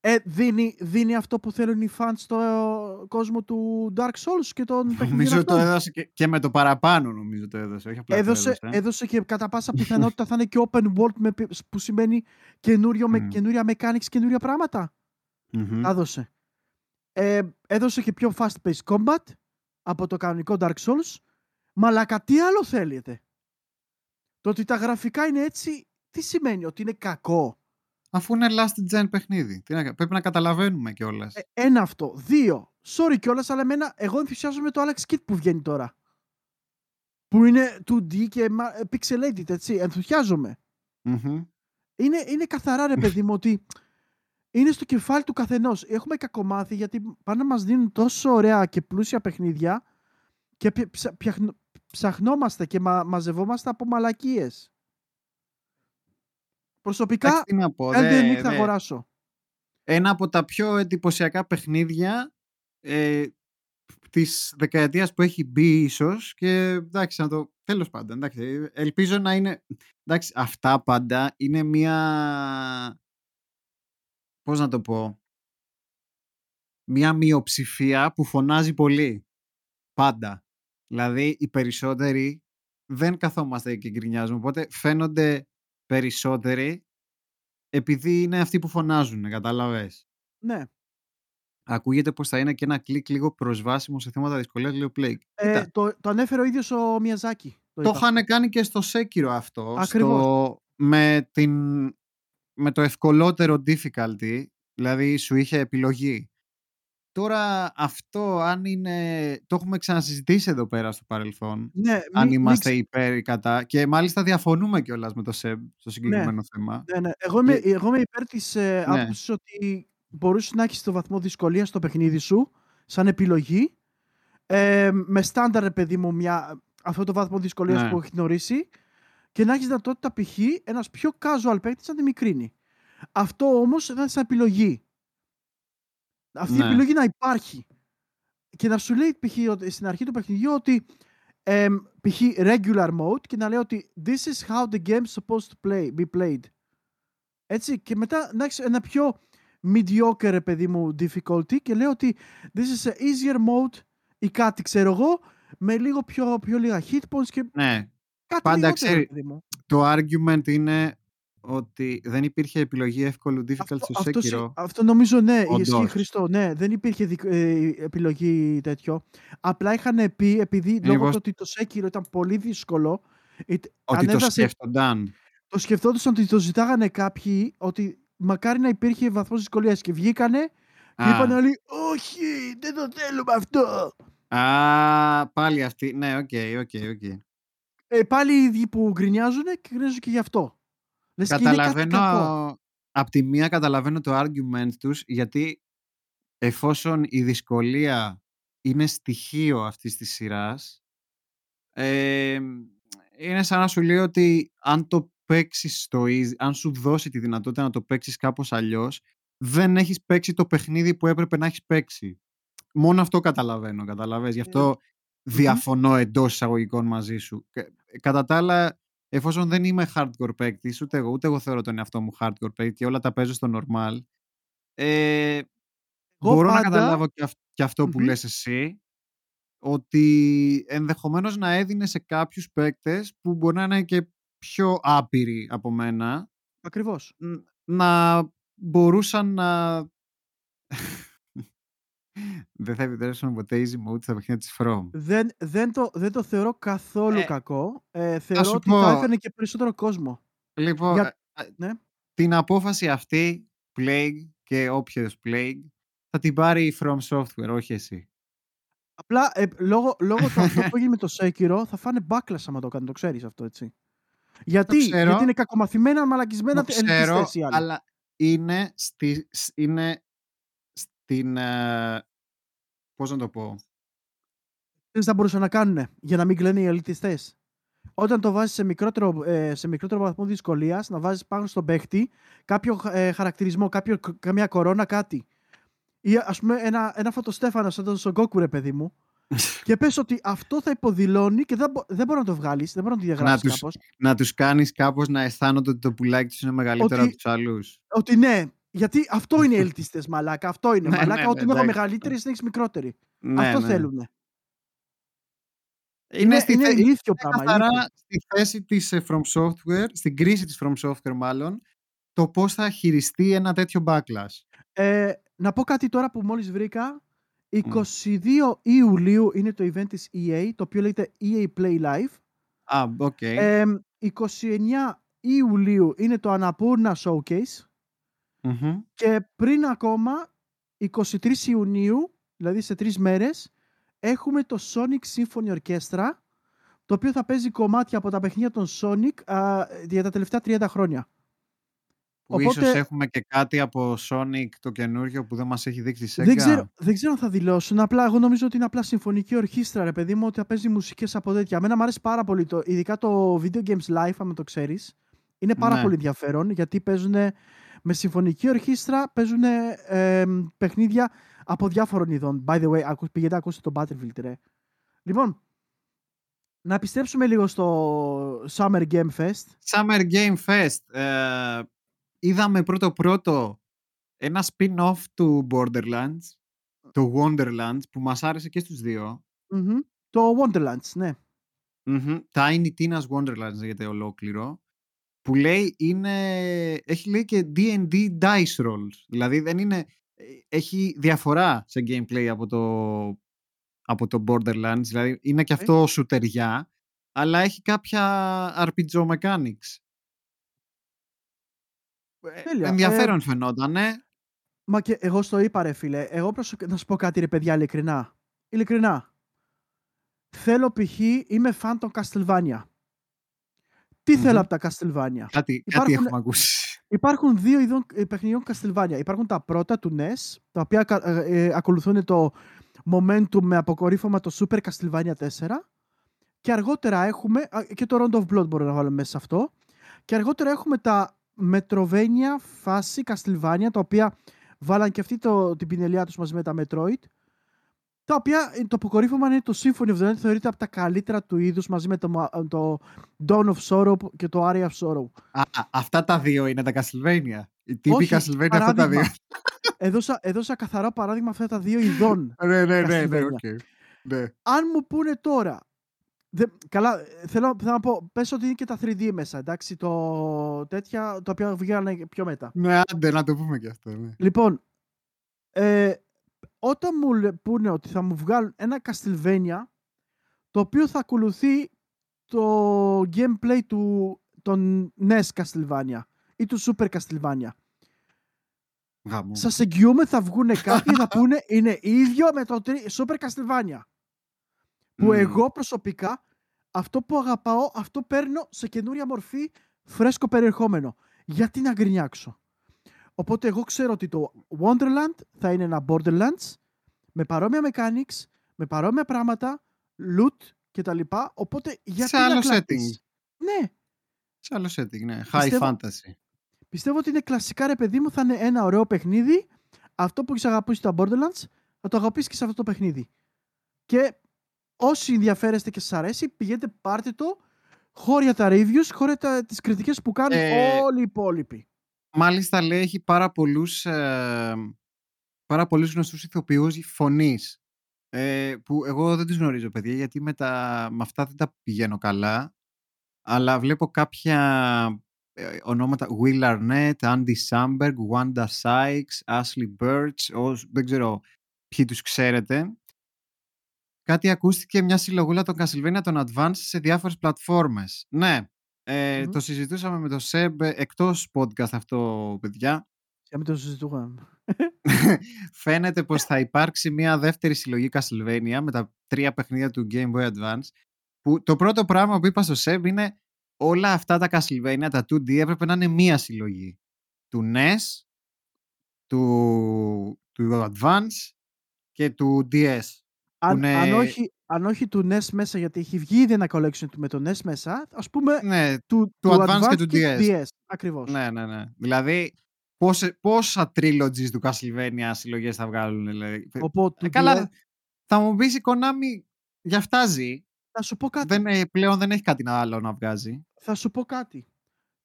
Ε, δίνει, δίνει αυτό που θέλουν οι fans στο κόσμο του Dark Souls και των παιχνιδιών Νομίζω το αυτών. έδωσε και, και με το παραπάνω νομίζω το έδωσε. Όχι απλά το Έδωσε, έδωσε. έδωσε και κατά πάσα *laughs* πιθανότητα θα είναι και open world με, πι- που σημαίνει καινούριο, με, Μμ. καινούρια mechanics, καινούρια πράγματα. Μμμ. Τα έδωσε. Ε, έδωσε και πιο fast paced combat από το κανονικό Dark Souls. Μαλακα τι άλλο θέλετε; Το ότι τα γραφικά είναι έτσι, τι σημαίνει, ότι είναι κακό; Αφού είναι last gen παιχνίδι. Τι να, κα- πρέπει να καταλαβαίνουμε κιόλας. Ε, ένα αυτό. Δύο. Sorry κιόλας, αλλά εμένα, εγώ ενθουσιάζομαι το Alex Kidd που βγαίνει τώρα. Που είναι 2D και μα- ε, pixelated, έτσι. Ενθουσιάζομαι. Είναι, είναι καθαρά ρε παιδί μου ότι είναι στο κεφάλι του καθενός. Έχουμε κακομάθει γιατί πάνε να μας δίνουν τόσο ωραία και πλούσια παιχνίδια και πια- ψα- πιαχνο- ψαχνόμαστε και μα, μαζευόμαστε από μαλακίες. Προσωπικά, τι να πω. Elden δε- Ring θα δε- αγοράσω. Ένα από τα πιο εντυπωσιακά παιχνίδια ε, της δεκαετίας που έχει μπει ίσως και εντάξει να το τέλος πάντων εντάξει, ελπίζω να είναι εντάξει αυτά πάντα είναι μια πώς να το πω μια μειοψηφία που φωνάζει πολύ πάντα δηλαδή οι περισσότεροι δεν καθόμαστε και γκρινιάζουμε οπότε φαίνονται περισσότεροι επειδή είναι αυτοί που φωνάζουν κατάλαβες Ναι. Ακούγεται πως θα είναι και ένα κλικ λίγο προσβάσιμο σε θέματα δυσκολίας, λέει ο Plague. Ε, Κοίτα, το, το ανέφερε ο ίδιος ο Μιαζάκη. το είπα. είχαν κάνει και στο Sekiro αυτό, Ακριβώς. στο, με, την, με το ευκολότερο difficulty, δηλαδή σου είχε επιλογή. Τώρα αυτό αν είναι, το έχουμε ξανασυζητήσει εδώ πέρα στο παρελθόν, Ναι, αν μη- είμαστε μη υπέρ ή κατά και μάλιστα διαφωνούμε κιόλας με το ΣΕΜ στο συγκεκριμένο θέμα. Ναι, ναι. Εγώ, είμαι, Και- εγώ είμαι υπέρ της ε, Ναι. άποψης ότι μπορούσε να έχεις το βαθμό δυσκολίας στο παιχνίδι σου, σαν επιλογή, ε, με στάνταρ, ρε παιδί μου, μια, αυτό το βαθμό δυσκολίας Ναι. που έχει γνωρίσει και να έχεις δυνατότητα π.χ. ένας πιο casual παίκτης να τη μικρύνει. Αυτό όμως θα είναι σαν επιλογή. Αυτή Ναι. η επιλογή να υπάρχει. Και να σου λέει π.χ. ότι- στην αρχή του παιχνιδιού ότι εμ, π.χ. regular mode και να λέει ότι this is how the game is supposed to play, be played. Έτσι, και μετά να έχεις ένα πιο mediocre, ρε παιδί μου, difficulty και λέει ότι this is a easier mode ή κάτι, ξέρω εγώ, με λίγο πιο, πιο λίγα hit points και Ναι, κάτι Πάντα λιγότερο, ξέρει- ρε παιδί μου. το argument είναι ότι δεν υπήρχε επιλογή εύκολου difficult Αυτό, στο αυτό, συ- Sekiro. αυτό νομίζω ναι, ισχύει Όντως. Χριστό. Ναι, δεν υπήρχε δικ- ε, επιλογή τέτοιο. Απλά είχαν πει, επειδή λόγω Εγώ- του ότι το Sekiro ήταν πολύ δύσκολο, it- Ότι το ανέβασε- σκέφτονταν. το σκεφτόντουσαν ότι το ζητάγανε κάποιοι ότι μακάρι να υπήρχε βαθμός δυσκολίας και βγήκανε και Α. είπαν όλοι όχι δεν το θέλουμε αυτό Α, πάλι αυτή. Ναι, OK, OK, OK. Ε, πάλι οι ίδιοι που γκρινιάζουν και γκρινιάζουν και γι' αυτό Λες και είναι κάτι κακό. Καταλαβαίνω, απ' τη μία καταλαβαίνω το argument τους, γιατί εφόσον η δυσκολία είναι στοιχείο αυτής της σειράς, ε, είναι σαν να σου λέει ότι αν το παίξεις στο easy, αν σου δώσει τη δυνατότητα να το παίξεις κάπως αλλιώς, δεν έχεις παίξει το παιχνίδι που έπρεπε να έχεις παίξει. Μόνο αυτό καταλαβαίνω, καταλαβαίνεις. Γι' αυτό διαφωνώ εντός εισαγωγικών μαζί σου. Και- Κατά τα άλλα, εφόσον δεν είμαι hardcore παίκτης, ούτε εγώ, ούτε εγώ θεωρώ τον εαυτό μου hardcore παίκτη και όλα τα παίζω στο normal, ε, Εγώ μπορώ να πάντα- καταλάβω και, αυ- και αυτό που Μμμ. λες εσύ, ότι ενδεχομένως να έδινε σε κάποιους παίκτες που μπορεί να είναι και πιο άπειροι από μένα, ακριβώς ν- να μπορούσαν να... δεν θα επιτρέψουμε ποτέ easy mode στα παιχνίδια της From. δεν, δεν, το, δεν το θεωρώ καθόλου Ε, κακό ε, θεωρώ σου ότι θα πω- έφερνε και περισσότερο κόσμο Λοιπόν, Για- ε, ε, ναι. την απόφαση αυτή, Plague και όποιος Plague, θα την πάρει η From Software, όχι εσύ. απλά ε, λόγω, λόγω του αυτό που *laughs* έγινε με το Sekiro θα φάνε backlash άμα το κάνουν το ξέρεις αυτό έτσι γιατί, ξέρω. γιατί είναι κακομαθημένα μαλακισμένα Το ξέρω, ελιτιστές οι άλλοι. αλλά είναι, στη, σ- είναι στην... ε, πώς να το πω... τι θα μπορούσαν να κάνουν για να μην κλαίνε οι ελιτιστέ. Όταν το βάζεις σε μικρότερο, ε, σε μικρότερο βαθμό δυσκολίας, να βάζεις πάνω στον παίχτη κάποιο ε, χαρακτηρισμό, κάποιο, καμία κορώνα, κάτι. Ή ας πούμε ένα, ένα φωτοστέφανος σαν τον Σογκόκου, ρε παιδί μου. *laughs* και πες ότι αυτό θα υποδηλώνει και δεν, μπο- δεν μπορεί να το βγάλεις, δεν μπορεί να το διαγράψεις τους- κάπως. να τους κάνεις κάπως να αισθάνονται ότι το πουλάκι τους είναι μεγαλύτερο Ότι- από τους άλλους. Ότι ναι, Γιατί αυτό είναι οι *laughs* ελτιστές, μαλάκα. Αυτό είναι. Ναι, μαλάκα, ναι, ναι, όταν έχω εντάξει. μεγαλύτερη, να έχεις μικρότερη. Ναι, αυτό ναι. θέλουν. Είναι, Είναι, στη είναι θε- ηλίθιο είναι πράγμα. καθαρά ηλίθιο. στη θέση της ε, From Software, στην κρίση της From Software μάλλον, το πώς θα χειριστεί ένα τέτοιο backlash. Ε, να πω κάτι τώρα που μόλις βρήκα. Μμ. 22 Ιουλίου είναι το event της EA, το οποίο λέγεται EA Play Live. Α, οκ. Ε, 29 Ιουλίου είναι το Annapurna Showcase. Μμμ. Και πριν ακόμα, 23 Ιουνίου, δηλαδή σε τρεις μέρες, έχουμε το Sonic Symphony Orchestra, το οποίο θα παίζει κομμάτια από τα παιχνίδια των Sonic α, για τα τελευταία 30 χρόνια. Που ίσως Οπότε έχουμε και κάτι από Sonic το καινούριο που δεν μας έχει δείξει η Sega. δεν ξέρω, δεν ξέρω αν θα δηλώσουν. Απλά εγώ νομίζω ότι είναι απλά συμφωνική ορχήστρα, ρε παιδί μου, ότι θα παίζει μουσικές από τέτοια. Εμένα μου αρέσει πάρα πολύ, το, ειδικά το Video Games Live, αν το ξέρεις. Είναι πάρα Ναι. πολύ ενδιαφέρον, γιατί παίζουν με συμφωνική ορχήστρα, παίζουν παιχνίδια από διάφορων ειδών. By the way, ακού- πηγαίνετε ακούστε το Battlefield, ρε. Λοιπόν, να επιστρέψουμε λίγο στο Summer Game Fest. Summer Game Fest. Ε, είδαμε πρώτο-πρώτο ένα spin-off του Borderlands, το Wonderlands, που μας άρεσε και στους δύο. Μμμ. Το Wonderlands, ναι. Μμμ. Tiny Tina's Wonderlands λέγεται ολόκληρο. Που λέει είναι... Έχει λέει και D&D dice rolls. Δηλαδή δεν είναι... ε, Έχει διαφορά σε gameplay από το, από το Borderlands. Δηλαδή είναι και Οκ. αυτό σουτεριά, αλλά έχει κάποια RPG mechanics. Ε, Τέλεια. Ενδιαφέρον φαινόταν, ναι. Μα και εγώ στο είπα, ρε φίλε. Εγώ προσωπ... να σου πω κάτι, ρε παιδιά, ειλικρινά. Ειλικρινά. Θέλω π.χ. είμαι φαν των Castlevania. Τι Μμμ. θέλω από τα Castlevania. Κάτι, κάτι Υπάρχουν- έχουμε ακούσει. Υπάρχουν δύο ειδών ε, παιχνιδιών Castlevania. Υπάρχουν τα πρώτα του NES, τα οποία κα- ε, ε, ακολουθούν το Momentum με αποκορύφωμα το Super Castlevania 4. Και αργότερα έχουμε, α, και το Round of Blood μπορώ να βάλω μέσα σε αυτό. Και αργότερα έχουμε τα Metrovania φάση Castlevania, τα οποία βάλαν και αυτή το, την πινελιά τους μαζί με τα Metroid. Τα οποία ε, το αποκορύφωμα είναι το Symphony of the Night, θεωρείται από τα καλύτερα του είδους μαζί με το, μα- το Dawn of Sorrow και το Aria of Sorrow. Α, α, αυτά τα δύο είναι τα Castlevania. Οι τύποι Όχι, Castlevania αυτά τα παράδειγμα. δύο. *laughs* έδωσα, έδωσα καθαρό παράδειγμα αυτά τα δύο ειδών. *laughs* ναι, ναι, ναι, ναι, Castlevania. οκ. Ναι. Αν μου πούνε τώρα. Δε, καλά, ε, θέλω, θέλω να πω, πες ότι είναι και τα 3D μέσα, εντάξει, το τέτοια, τα οποία βγαίνανε πιο μετά. Ναι, άντε να το πούμε και αυτό. Ναι. Λοιπόν, ε, όταν μου λέ- πούνε ότι θα μου βγάλουν ένα Castlevania, το οποίο θα ακολουθεί το gameplay του των NES Castlevania ή του Super Castlevania. Γάμο. Σας εγγυούμε θα βγουν κάποιοι και θα πούνε είναι ίδιο με το τρι- Super Castlevania. Που Μμμ. εγώ προσωπικά αυτό που αγαπάω, αυτό παίρνω σε καινούρια μορφή φρέσκο περιεχόμενο. Γιατί να γκρινιάξω. Οπότε εγώ ξέρω ότι το Wonderland θα είναι ένα Borderlands με παρόμοια mechanics, με παρόμοια πράγματα, loot κτλ. Οπότε γιατί Σε να άλλο κλαπείς. setting. Ναι, Σε άλλο setting, ναι. High Πιστεύω- fantasy. Πιστεύω ότι είναι κλασικά ρε παιδί μου, θα είναι ένα ωραίο παιχνίδι. Αυτό που έχεις αγαπήσει στα Borderlands, θα το αγαπήσεις και σε αυτό το παιχνίδι. Και όσοι ενδιαφέρεστε και σας αρέσει, πηγαίνετε πάρτε το, χώρια τα reviews, χώρια τα, τις κριτικές που κάνουν Ε, όλοι οι υπόλοιποι. Μάλιστα λέει έχει πάρα πολλούς, ε, πάρα πολλούς γνωστούς ηθοποιούς φωνής. Ε, που εγώ δεν τους γνωρίζω παιδιά γιατί με, τα, με αυτά δεν τα πηγαίνω καλά. Αλλά βλέπω κάποια ε, ονόματα Will Arnett, Andy Samberg, Wanda Sykes, Ashley Birch, ως, δεν ξέρω ποιοι τους ξέρετε. Κάτι ακούστηκε μια συλλογούλα των Castlevania των Advance σε διάφορες πλατφόρμες. Ναι, ε, Μμμ. το συζητούσαμε με το Seb ε, εκτός podcast αυτό, παιδιά. Για μην το συζητούγαμε. Φαίνεται πως θα υπάρξει μια δεύτερη συλλογή Castlevania με τα τρία παιχνίδια του Game Boy Advance που το πρώτο πράγμα που είπα στο Seb είναι όλα αυτά τα Castlevania, τα 2D έπρεπε να είναι μία συλλογή. Του NES, του, του Advance και του DS. Αν, είναι- αν, όχι, αν όχι του NES μέσα, γιατί έχει βγει ήδη ένα collection του με το NES μέσα, ας πούμε Ναι, του, του του Advance και του DS. DS. Ακριβώς. ναι, ναι, ναι. Δηλαδή, πόσε, πόσα trilogies του Castlevania συλλογές θα βγάλουν. Δηλαδή. Οπότε, Ε, του καλά, DS, θα μου πεις η Konami για αυτά ζει. θα σου πω κάτι. Δεν, ε, πλέον δεν έχει κάτι άλλο να βγάζει. Θα σου πω κάτι.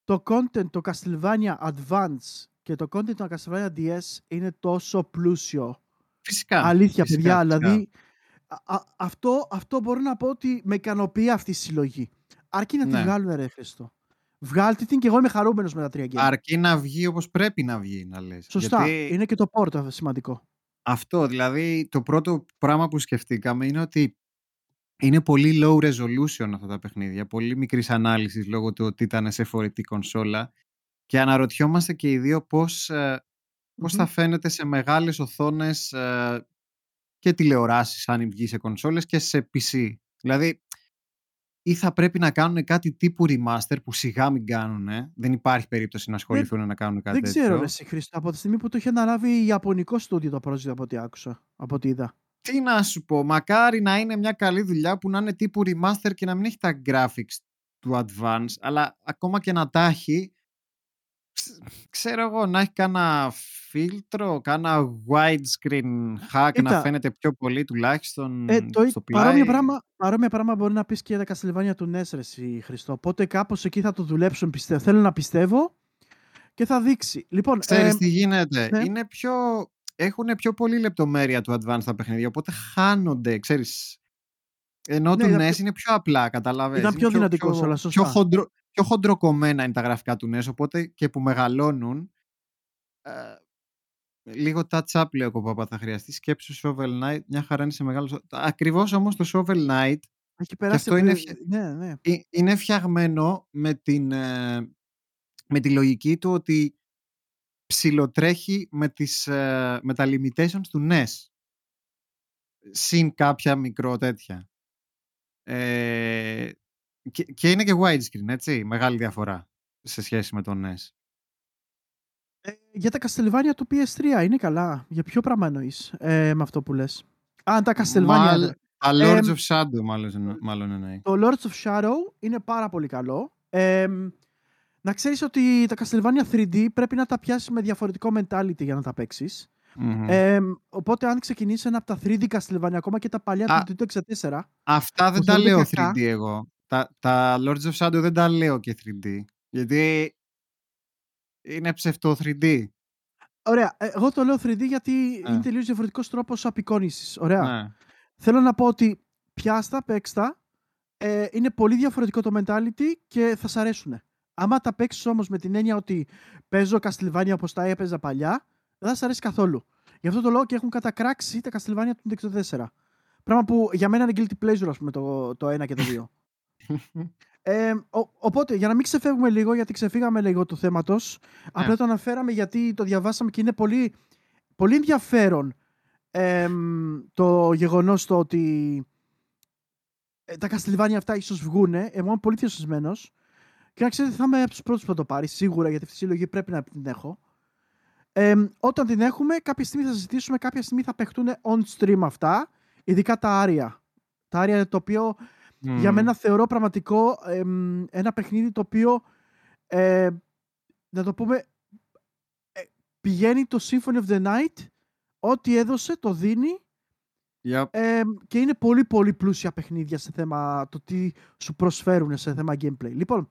Το content, το Castlevania Advance και το content του Castlevania DS είναι τόσο πλούσιο. Φυσικά. Αλήθεια, φυσικά, παιδιά. φυσικά. Δηλαδή, α- α- αυτό, αυτό μπορώ να πω ότι με ικανοποιεί αυτή η συλλογή. Αρκεί να τη Ναι. βγάλουν, ρε Χριστό. Βγάλτε την και εγώ είμαι χαρούμενος με τα τρία game. Αρκεί να βγει όπως πρέπει να βγει, να λες. Σωστά. Γιατί Είναι και το port αυτό σημαντικό. αυτό, δηλαδή, το πρώτο πράγμα που σκεφτήκαμε είναι ότι είναι πολύ low resolution αυτά τα παιχνίδια, πολύ μικρής ανάλυσης λόγω του ότι ήταν σε φορητή κονσόλα και αναρωτιόμαστε και οι δύο πώς, ε, πώς θα Μμμ. φαίνεται σε μεγάλες οθόνες ε, και τηλεοράσεις αν βγει σε κονσόλες και σε PC. Δηλαδή, ή θα πρέπει να κάνουν κάτι τύπου remaster που σιγά μην κάνουν. Δεν υπάρχει περίπτωση να ασχοληθούν να κάνουν κάτι Δεν τέτοιο. ξέρω, ρε εσύ, Χρήστο. Από τη στιγμή που το είχε αναλάβει η Ιαπωνικό στούντιο το project από ό,τι άκουσα, από ό,τι είδα. Τι να σου πω, μακάρι να είναι μια καλή δουλειά που να είναι τύπου remaster και να μην έχει τα graphics του advance, αλλά ακόμα και να τα έχει, ξ- ξέρω εγώ, να έχει κάνα φίλτρο, κάνα widescreen hack Κοίτα. να φαίνεται πιο πολύ τουλάχιστον Ε, το, στο πλάι. παρόμοιο, πράγμα, παρόμοιο πράγμα μπορεί να πεις και για τα Castlevania του NES, ρε εσύ, Χριστό. Οπότε κάπως εκεί θα το δουλέψουν, πιστεύω. Θέλω να πιστεύω και θα δείξει. Λοιπόν, Ξέρεις ε, τι γίνεται, ναι. είναι πιο... έχουν πιο πολύ λεπτομέρεια του advance τα παιχνίδια, οπότε χάνονται, ξέρεις. Ενώ Ναι, του ήταν NES πιο- είναι πιο απλά, καταλαβαίνεις. Ήταν είναι πιο δυνατή κονσόλα, πιο, σωστά. χοντρο, πιο χοντροκομμένα είναι τα γραφικά του NES, οπότε και που μεγαλώνουν, ε, λίγο touch-up λέω εγώ παπά θα χρειαστεί. Σκέψου Shovel Knight, μια χαρά είναι σε μεγάλο... Ακριβώς όμως το Shovel Knight έχει περάσει... αυτό είναι επί- φια- Ναι, ναι. ε, είναι φτιαγμένο με, την, ε, με τη λογική του ότι ψιλοτρέχει με, τις, ε, με τα limitations του NES. Συν κάποια μικρό τέτοια. Ε, και, και είναι και widescreen, έτσι. Μεγάλη διαφορά σε σχέση με το NES. Ε, για τα Castlevania του PS3 είναι καλά. Για ποιο πράγμα εννοείς ε, με αυτό που λες; Α, τα Castlevania. Μάλ- δε. Τα Lords Εμ, of Shadow μάλλον, εννο- μάλλον εννοεί. Το Lords of Shadow είναι πάρα πολύ καλό. Ε, να ξέρεις ότι τα Castlevania 3D πρέπει να τα πιάσεις με διαφορετικό mentality για να τα παίξεις. Μμμ. Ε, οπότε αν ξεκινήσεις ένα από τα 3D Castlevania, ακόμα και τα παλιά Α, του Nintendo 64, Αυτά δεν που τα θεωρούνται λέω κακά. 3D εγώ. Τα, τα Lords of Shadow δεν τα λέω και 3D. Γιατί είναι ψευτό 3D. Ωραία, ε, εγώ το λέω 3D γιατί Ναι. είναι τελείως διαφορετικός τρόπος απεικόνησης. Ωραία. Ναι. Θέλω να πω ότι πιάστα, παίξτα, ε, είναι πολύ διαφορετικό το mentality και θα σ' αρέσουν. Άμα τα παίξεις όμως με την έννοια ότι παίζω Castlevania όπως τα έπαιζα παλιά, δεν θα σ' αρέσει καθόλου. Γι' αυτό το λόγο και έχουν κατακράξει τα Castlevania του 64. Πράγμα που για μένα είναι guilty pleasure, ας πούμε, το, το 1 και το 2. *laughs* Ε, ο- οπότε, για να μην ξεφεύγουμε λίγο, γιατί ξεφύγαμε λίγο του θέματος, απλά το αναφέραμε γιατί το διαβάσαμε και είναι πολύ, πολύ ενδιαφέρον εμ, το γεγονός το ότι ε, τα Castlevania αυτά ίσως βγούνε. Εγώ είμαι πολύ θυσιασμένος και να ξέρετε θα είμαι από τους πρώτους που θα το πάρει σίγουρα γιατί αυτή τη συλλογή πρέπει να την έχω. Εμ, όταν την έχουμε, κάποια στιγμή θα συζητήσουμε, κάποια στιγμή θα παιχτούν on stream αυτά, ειδικά τα άρια. Τα άρια είναι το οποίο για Μμμ. μένα θεωρώ πραγματικό εμ, ένα παιχνίδι το οποίο ε, να το πούμε ε, πηγαίνει το Symphony of the Night ό,τι έδωσε το δίνει Yep. ε, και είναι πολύ πολύ πλούσια παιχνίδια σε θέμα το τι σου προσφέρουν σε θέμα gameplay. Λοιπόν,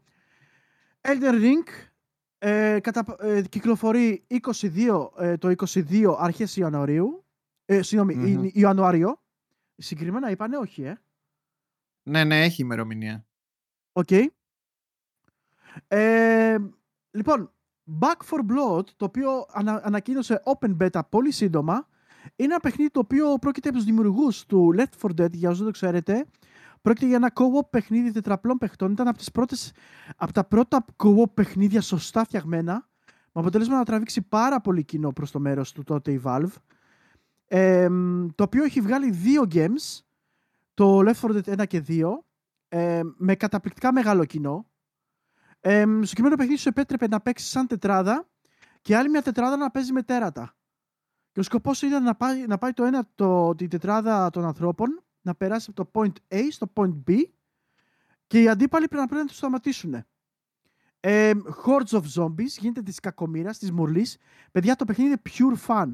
Elden Ring ε, κατα, ε, κυκλοφορεί 22, ε, το 22 αρχές Ιανουαρίου ε, συγγνώμη, Μμμ. Ι- Ιανουάριο συγκεκριμένα είπανε όχι ε Ναι, ναι, έχει ημερομηνία. Οκ. Ε, λοιπόν, Back for Blood, το οποίο ανα, ανακοίνωσε Open Beta πολύ σύντομα, είναι ένα παιχνίδι το οποίο πρόκειται από τους δημιουργούς του Left 4 Dead, για όσους δεν το ξέρετε. Πρόκειται για ένα co-op παιχνίδι τετραπλών παιχτών. Ήταν από, τις πρώτες, από τα πρώτα co-op παιχνίδια σωστά φτιαγμένα, με αποτέλεσμα να τραβήξει πάρα πολύ κοινό προς το μέρος του τότε η Valve. Ε, το οποίο έχει βγάλει δύο games, το Left 4 Dead 1 και 2, ε, με καταπληκτικά μεγάλο κοινό. Ε, στο συγκεκριμένο παιχνίδι σου επέτρεπε να παίξεις σαν τετράδα και άλλη μια τετράδα να παίζει με τέρατα. Και ο σκοπός ήταν να πάει, να πάει το ένα, το, την τετράδα των ανθρώπων, να περάσει από το point A στο point B και οι αντίπαλοι πρέπει να πρέπει να του σταματήσουν. Ε, Hordes of Zombies γίνεται της κακομήρα, της μουρλής. Παιδιά, το παιχνίδι είναι pure fun.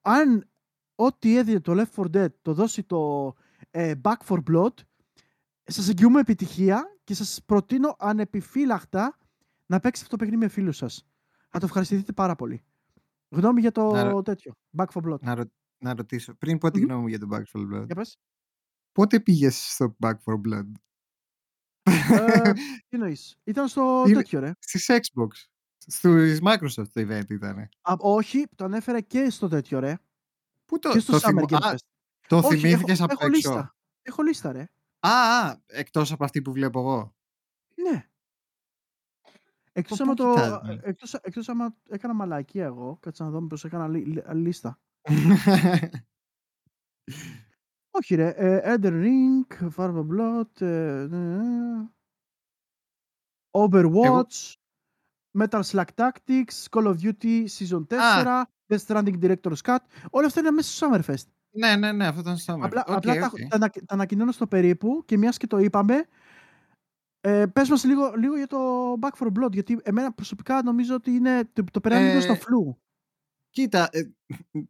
Αν ό,τι έδινε το Left 4 Dead το δώσει το ε, Back for Blood, σας εγγυούμε επιτυχία και σας προτείνω ανεπιφύλακτα να παίξετε αυτό το παιχνίδι με φίλους σας. Θα το ευχαριστηθείτε πάρα πολύ. Γνώμη για Να, ρω- το τέτοιο. Back for Blood. να, ρω- να ρωτήσω. Πριν πω τη Μμμ. γνώμη μου για το Back for Blood. Για πες. Πότε πήγες στο Back for Blood? Ε, *laughs* τι εννοείς; Ήταν στο Είναι- τέτοιο, ρε. Στις Xbox. Στους Microsoft το event ήταν. Α, όχι, το ανέφερε και στο τέτοιο, ρε. Πού το, Και στο το, Summer θυμο- Game Α, Fest. Το Όχι, θυμήθηκες έχω, απ' έχω έξω. λίστα. Έχω λίστα, ρε. Α, α, εκτός από αυτή που βλέπω εγώ. Ναι. Εκτός πού άμα, το, κοιτάζουμε; εκτός, εκτός άμα έκανα μαλακία εγώ, κάτσε να δω μήπως έκανα λι- λι- άλλη λίστα. *laughs* Όχι ρε, ε, Elden Ring, Far From Blood, ε, ε, Overwatch, Metal Slug Tactics, Call of Duty Season 4, Death Stranding Director's Cut. Όλα αυτά είναι μέσα στο Summerfest. Ναι, ναι, ναι, αυτό ήταν στο Summer. Απλά, Οκ, απλά τα, οκ. τα, ανα- τα ανακοινώνω στο περίπου και μιας και το είπαμε, ε, πες μας λίγο, λίγο για το Back for Blood, γιατί εμένα προσωπικά νομίζω ότι είναι, το, το περνάμε λίγο Ε, στο φλου. Κοίτα, ε,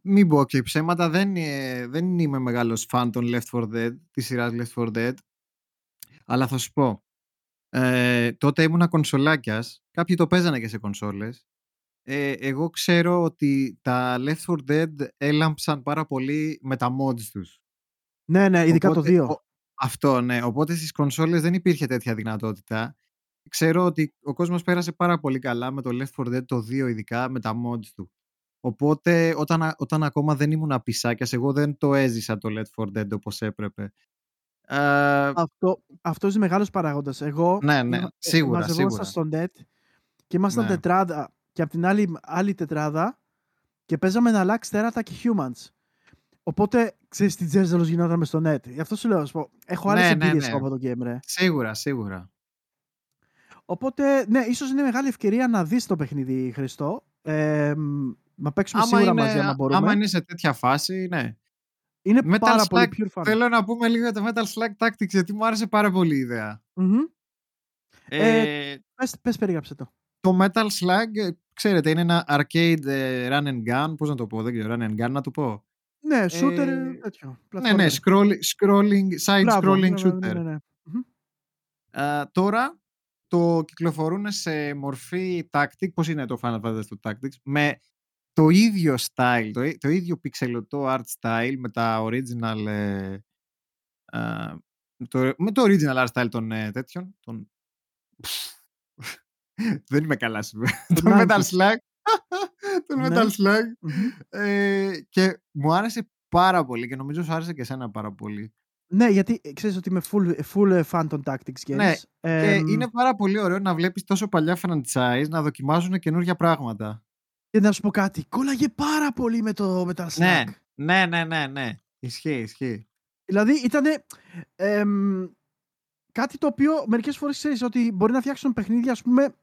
μην πω και ψέματα, δεν, ε, δεν είμαι μεγάλος φαν των Left 4 Dead, της σειράς Left 4 Dead, αλλά θα σου πω, ε, τότε ήμουνα κονσολάκιας, κάποιοι το παίζανε και σε κονσόλες, ε, εγώ ξέρω ότι τα Left 4 Dead έλαμψαν πάρα πολύ με τα mods τους. Ναι, ναι, ειδικά Οπότε, το 2. ο- αυτό, ναι. Οπότε στις κονσόλες δεν υπήρχε τέτοια δυνατότητα. Ξέρω ότι ο κόσμος πέρασε πάρα πολύ καλά με το Left 4 Dead το 2 ειδικά με τα mods του. Οπότε όταν, α- όταν ακόμα δεν ήμουν απισάκιας, εγώ δεν το έζησα το Left 4 Dead όπως έπρεπε. Ε, Αυτό, αυτός είναι μεγάλος παράγοντας. Εγώ Ναι, ναι, είμα- ε, σίγουρα, μαζευόμασταν σίγουρα. στο net και ήμασταν Ναι. τετράδα και από την άλλη, άλλη τετράδα και παίζαμε να αλλάξει τέρατα και humans. Οπότε, ξέρεις τι τζέρζελος γινόταν μες στο net. Γι' αυτό σου λέω, ας πω, έχω άλλες Ναι, ναι, εμπειρίες ναι. εγώ από το game, ρε. Σίγουρα, σίγουρα. Οπότε, ναι, ίσως είναι μεγάλη ευκαιρία να δεις το παιχνίδι, Χριστό. Ε, μ, να παίξουμε Άμα σίγουρα είναι, μαζί, άμα μπορούμε. άμα είναι σε τέτοια φάση, ναι. Είναι Metal πάρα πολύ Slug, pure fun. Θέλω να πούμε λίγο για το Metal Slug Tactics γιατί μου άρεσε πάρα πολύ η ιδέα. Μμμ. Ε, Ε, πες, πες περιγράψε το. το Metal Slug, ε, ξέρετε, είναι ένα arcade ε, run and gun. Πώς να το πω, δεν ξέρω, run and gun να το πω. Ναι, shooter, Ε, τέτοιο. Ναι, ναι, platformer. scroll, scrolling, Μπράβο, side-scrolling ναι, shooter. ναι, ναι, ναι. Μμμ. Α, τώρα το κυκλοφορούν σε μορφή tactic, πώς είναι το Final Fantasy του tactics, με το ίδιο style, το, ί- το ίδιο πιξελωτό art style με τα original ε, α, το, με το original art style των ε, τέτοιων των... δεν είμαι καλά σήμερα Το τον Metal 90s. Slug τον Ναι. Metal Slug Μμμ. ε, και μου άρεσε πάρα πολύ και νομίζω σου άρεσε και εσένα πάρα πολύ Ναι, γιατί ε, ξέρεις ότι είμαι full, full ε, fan των tactics games. Ναι, και Εμ, είναι πάρα πολύ ωραίο να βλέπεις τόσο παλιά franchise να δοκιμάζουν καινούργια πράγματα. Και να σου πω κάτι, κόλλαγε πάρα πολύ με το Metal Slug. Ναι, ναι, ναι, ναι, ναι. Ισχύει, ισχύει. Δηλαδή ήταν κάτι το οποίο μερικές φορές ξέρεις ότι μπορεί να φτιάξουν παιχνίδια, ας πούμε,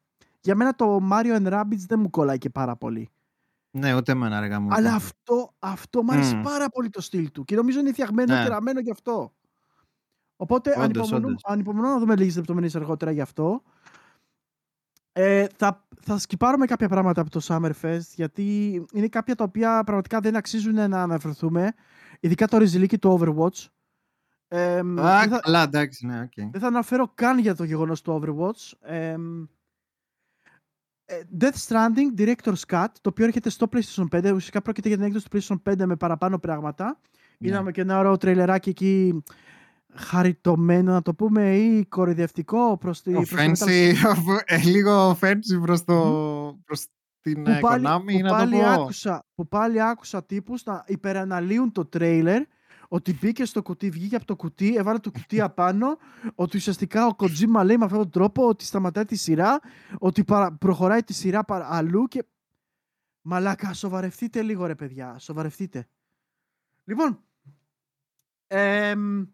για μένα το Mario and Rabbids δεν μου κολλάει και πάρα πολύ. Ναι, ούτε εμένα αργά μου. Αλλά αυτό, αυτό μου αρέσει Μμμ. πάρα πολύ το στυλ του και νομίζω είναι φτιαγμένο Ναι. και ραμμένο γι' αυτό. Οπότε Όντως, ανυπομονώ, όντως. ανυπομονώ να δούμε λίγες λεπτομέρειες αργότερα γι' αυτό. Ε, θα, θα σκιπάρουμε κάποια πράγματα από το Summerfest γιατί είναι κάποια τα οποία πραγματικά δεν αξίζουν να αναφερθούμε. Ειδικά το ρεζιλίκι του Overwatch. Ε, Α, δεν, θα, καλά, εντάξει, ναι, οκ. δεν θα αναφέρω καν για το γεγονός του Overwatch. Ε, ε, Death Stranding Director's Cut, το οποίο έρχεται στο PlayStation 5. Ουσιαστικά πρόκειται για την έκδοση του PlayStation 5 με παραπάνω πράγματα. Ναι. Είδαμε και ένα ωραίο τρέιλεράκι εκεί χαριτωμένο, να το πούμε, ή κοροϊδευτικό προς, τη, προς το Metal Offensive, *laughs* ε, λίγο offensive προς, το, προς την που ε, πάλι, Konami, που, να το πάλι πω. άκουσα, που πάλι άκουσα τύπους να υπεραναλύουν το τρέιλερ ότι μπήκε στο κουτί, βγήκε από το κουτί, έβαλε το κουτί απάνω, ότι ουσιαστικά ο Kojima λέει με αυτόν τον τρόπο ότι σταματάει τη σειρά, ότι παρα- προχωράει τη σειρά παρα- αλλού και... Μαλάκα, σοβαρευτείτε λίγο ρε παιδιά, σοβαρευτείτε. Λοιπόν, εμ,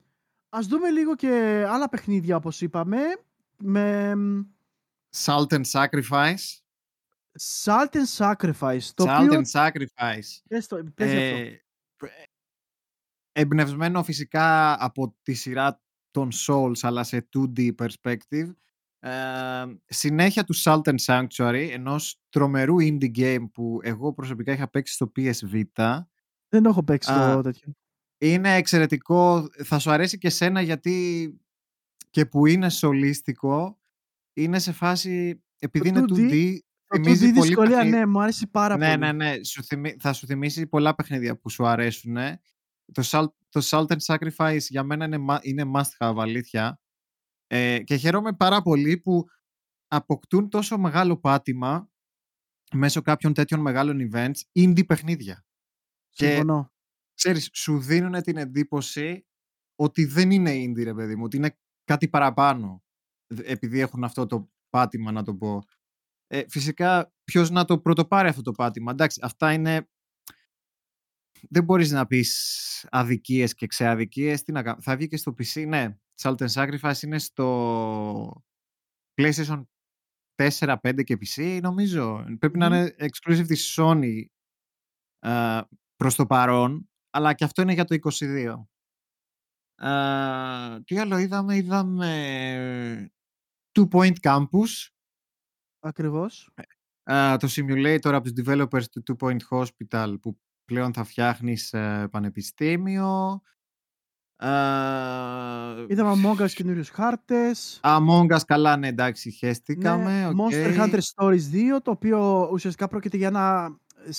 ας δούμε λίγο και άλλα παιχνίδια όπως είπαμε, με Salt and Sacrifice. Salt and Sacrifice, το Salt οποίο... and Sacrifice. Πες το, πες γι' αυτό. Ε, εμπνευσμένο φυσικά από τη σειρά των Souls αλλά σε 2D perspective ε, συνέχεια του Salt and Sanctuary ενός τρομερού indie game που εγώ προσωπικά είχα παίξει στο PS Vita Δεν έχω παίξει Α, το τέτοιο. είναι εξαιρετικό θα σου αρέσει και σένα γιατί και που είναι σολίστικο είναι σε φάση επειδή Το είναι 2D 2D θυμίζει η πολύ δυσκολία, παιχνίδι. ναι, μου άρεσε πάρα Ναι, πολύ. ναι, ναι. Σου θυμί... Θα σου θυμίσει πολλά παιχνίδια που σου αρέσουν. Το, Salt... το Salt and Sacrifice για μένα είναι, ma- είναι must have, αλήθεια. Ε, και χαίρομαι πάρα πολύ που αποκτούν τόσο μεγάλο πάτημα μέσω κάποιων τέτοιων μεγάλων events indie παιχνίδια. Και Συμφωνώ. ξέρεις, σου δίνουν την εντύπωση ότι δεν είναι indie, ρε παιδί μου, ότι είναι κάτι παραπάνω. Δ- Επειδή έχουν αυτό το πάτημα, να το πω. Ε, φυσικά, ποιος να το πρωτοπάρει αυτό το πάτημα. Εντάξει, αυτά είναι. Δεν μπορείς να πεις αδικίες και ξεαδικίες. Τι να κάνω. Θα βγεις και στο PC, ναι. Salt and Sacrifice είναι στο PlayStation 4, 5 και PC, νομίζω. Πρέπει να Μμμ. είναι exclusive της Sony ε, προς το παρόν, αλλά και αυτό είναι για το 22. Ε, τι άλλο είδαμε, είδαμε Two Point Campus, Ακριβώς. ε, το simulator από τους developers του Two Point Hospital που πλέον θα φτιάχνεις ε, πανεπιστήμιο. Ε, Είδαμε Among Us καινούριους χάρτες. Among Us, καλά, ναι, εντάξει, Ναι, χεστήκαμε, οκ. Monster Hunter Stories 2, το οποίο ουσιαστικά πρόκειται για ένα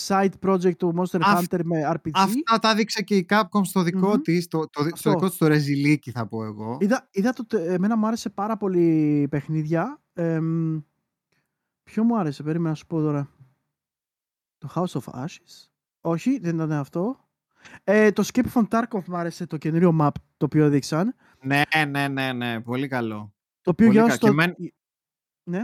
side project του Monster Αυ- Hunter με RPG. Αυτά τα 'δειξε και η Capcom στο δικό Μμμ. της, το, το, δι- στο Αυτό. δικό της το ρεζιλίκι θα πω εγώ. Είδα, είδα το, τε- εμένα μου άρεσε πάρα πολύ παιχνίδια. Εμ, ποιο μου άρεσε, περίμενα να σου πω τώρα. Το House of Ashes. Όχι, δεν ήταν αυτό. Ε, το Escape from Tarkov μου άρεσε το καινούριο map το οποίο έδειξαν. Ναι, ναι, ναι, ναι, πολύ καλό. Το οποίο Πολύ για κα- όσους και το... μεν- Ναι.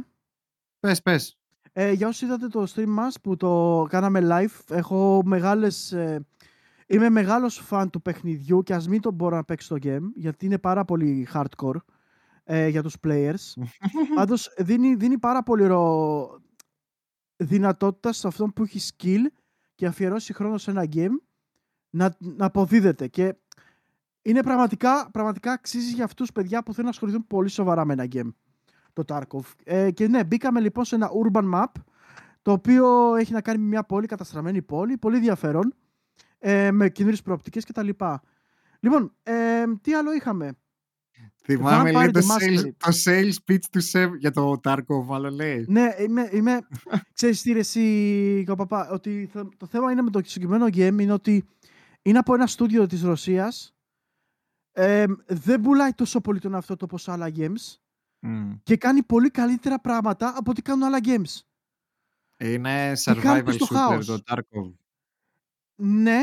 Πες, πες. Ε, για όσους είδατε το stream μας που το κάναμε live, έχω μεγάλες... ε, είμαι μεγάλος φαν του παιχνιδιού και ας μην το μπορώ να παίξω το game, γιατί είναι πάρα πολύ hardcore ε, για τους players. *laughs* Πάντως δίνει, δίνει πάρα πολύ ρο... δυνατότητα σε αυτόν που έχει skill και αφιερώσει χρόνο σε ένα game να, να αποδίδεται. Και είναι πραγματικά, πραγματικά αξίζει για αυτούς παιδιά που θέλουν να ασχοληθούν πολύ σοβαρά με ένα game. Το Tarkov. Ε, και ναι, μπήκαμε λοιπόν σε ένα urban map το οποίο έχει να κάνει με μια πόλη, καταστραμμένη πόλη, πολύ ενδιαφέρον, ε, με καινούριες προοπτικές κτλ. Λοιπόν, ε, τι άλλο είχαμε; Θυμάμαι Vampire λέει το the sales, Masquerade. το sales pitch του Σεμ για το Tarkov, μάλλον λέει. Ναι, είμαι, είμαι ξέρεις τι ρε εσύ, Καπαπά, ότι θα- το θέμα είναι με το συγκεκριμένο game είναι ότι είναι από ένα στούντιο της Ρωσίας, ε, δεν πουλάει τόσο πολύ τον αυτό το όπως άλλα games Μμ. και κάνει πολύ καλύτερα πράγματα από ό,τι κάνουν άλλα games. Είναι κάνει survival και στο shooter χάος. το Tarkov. Ναι,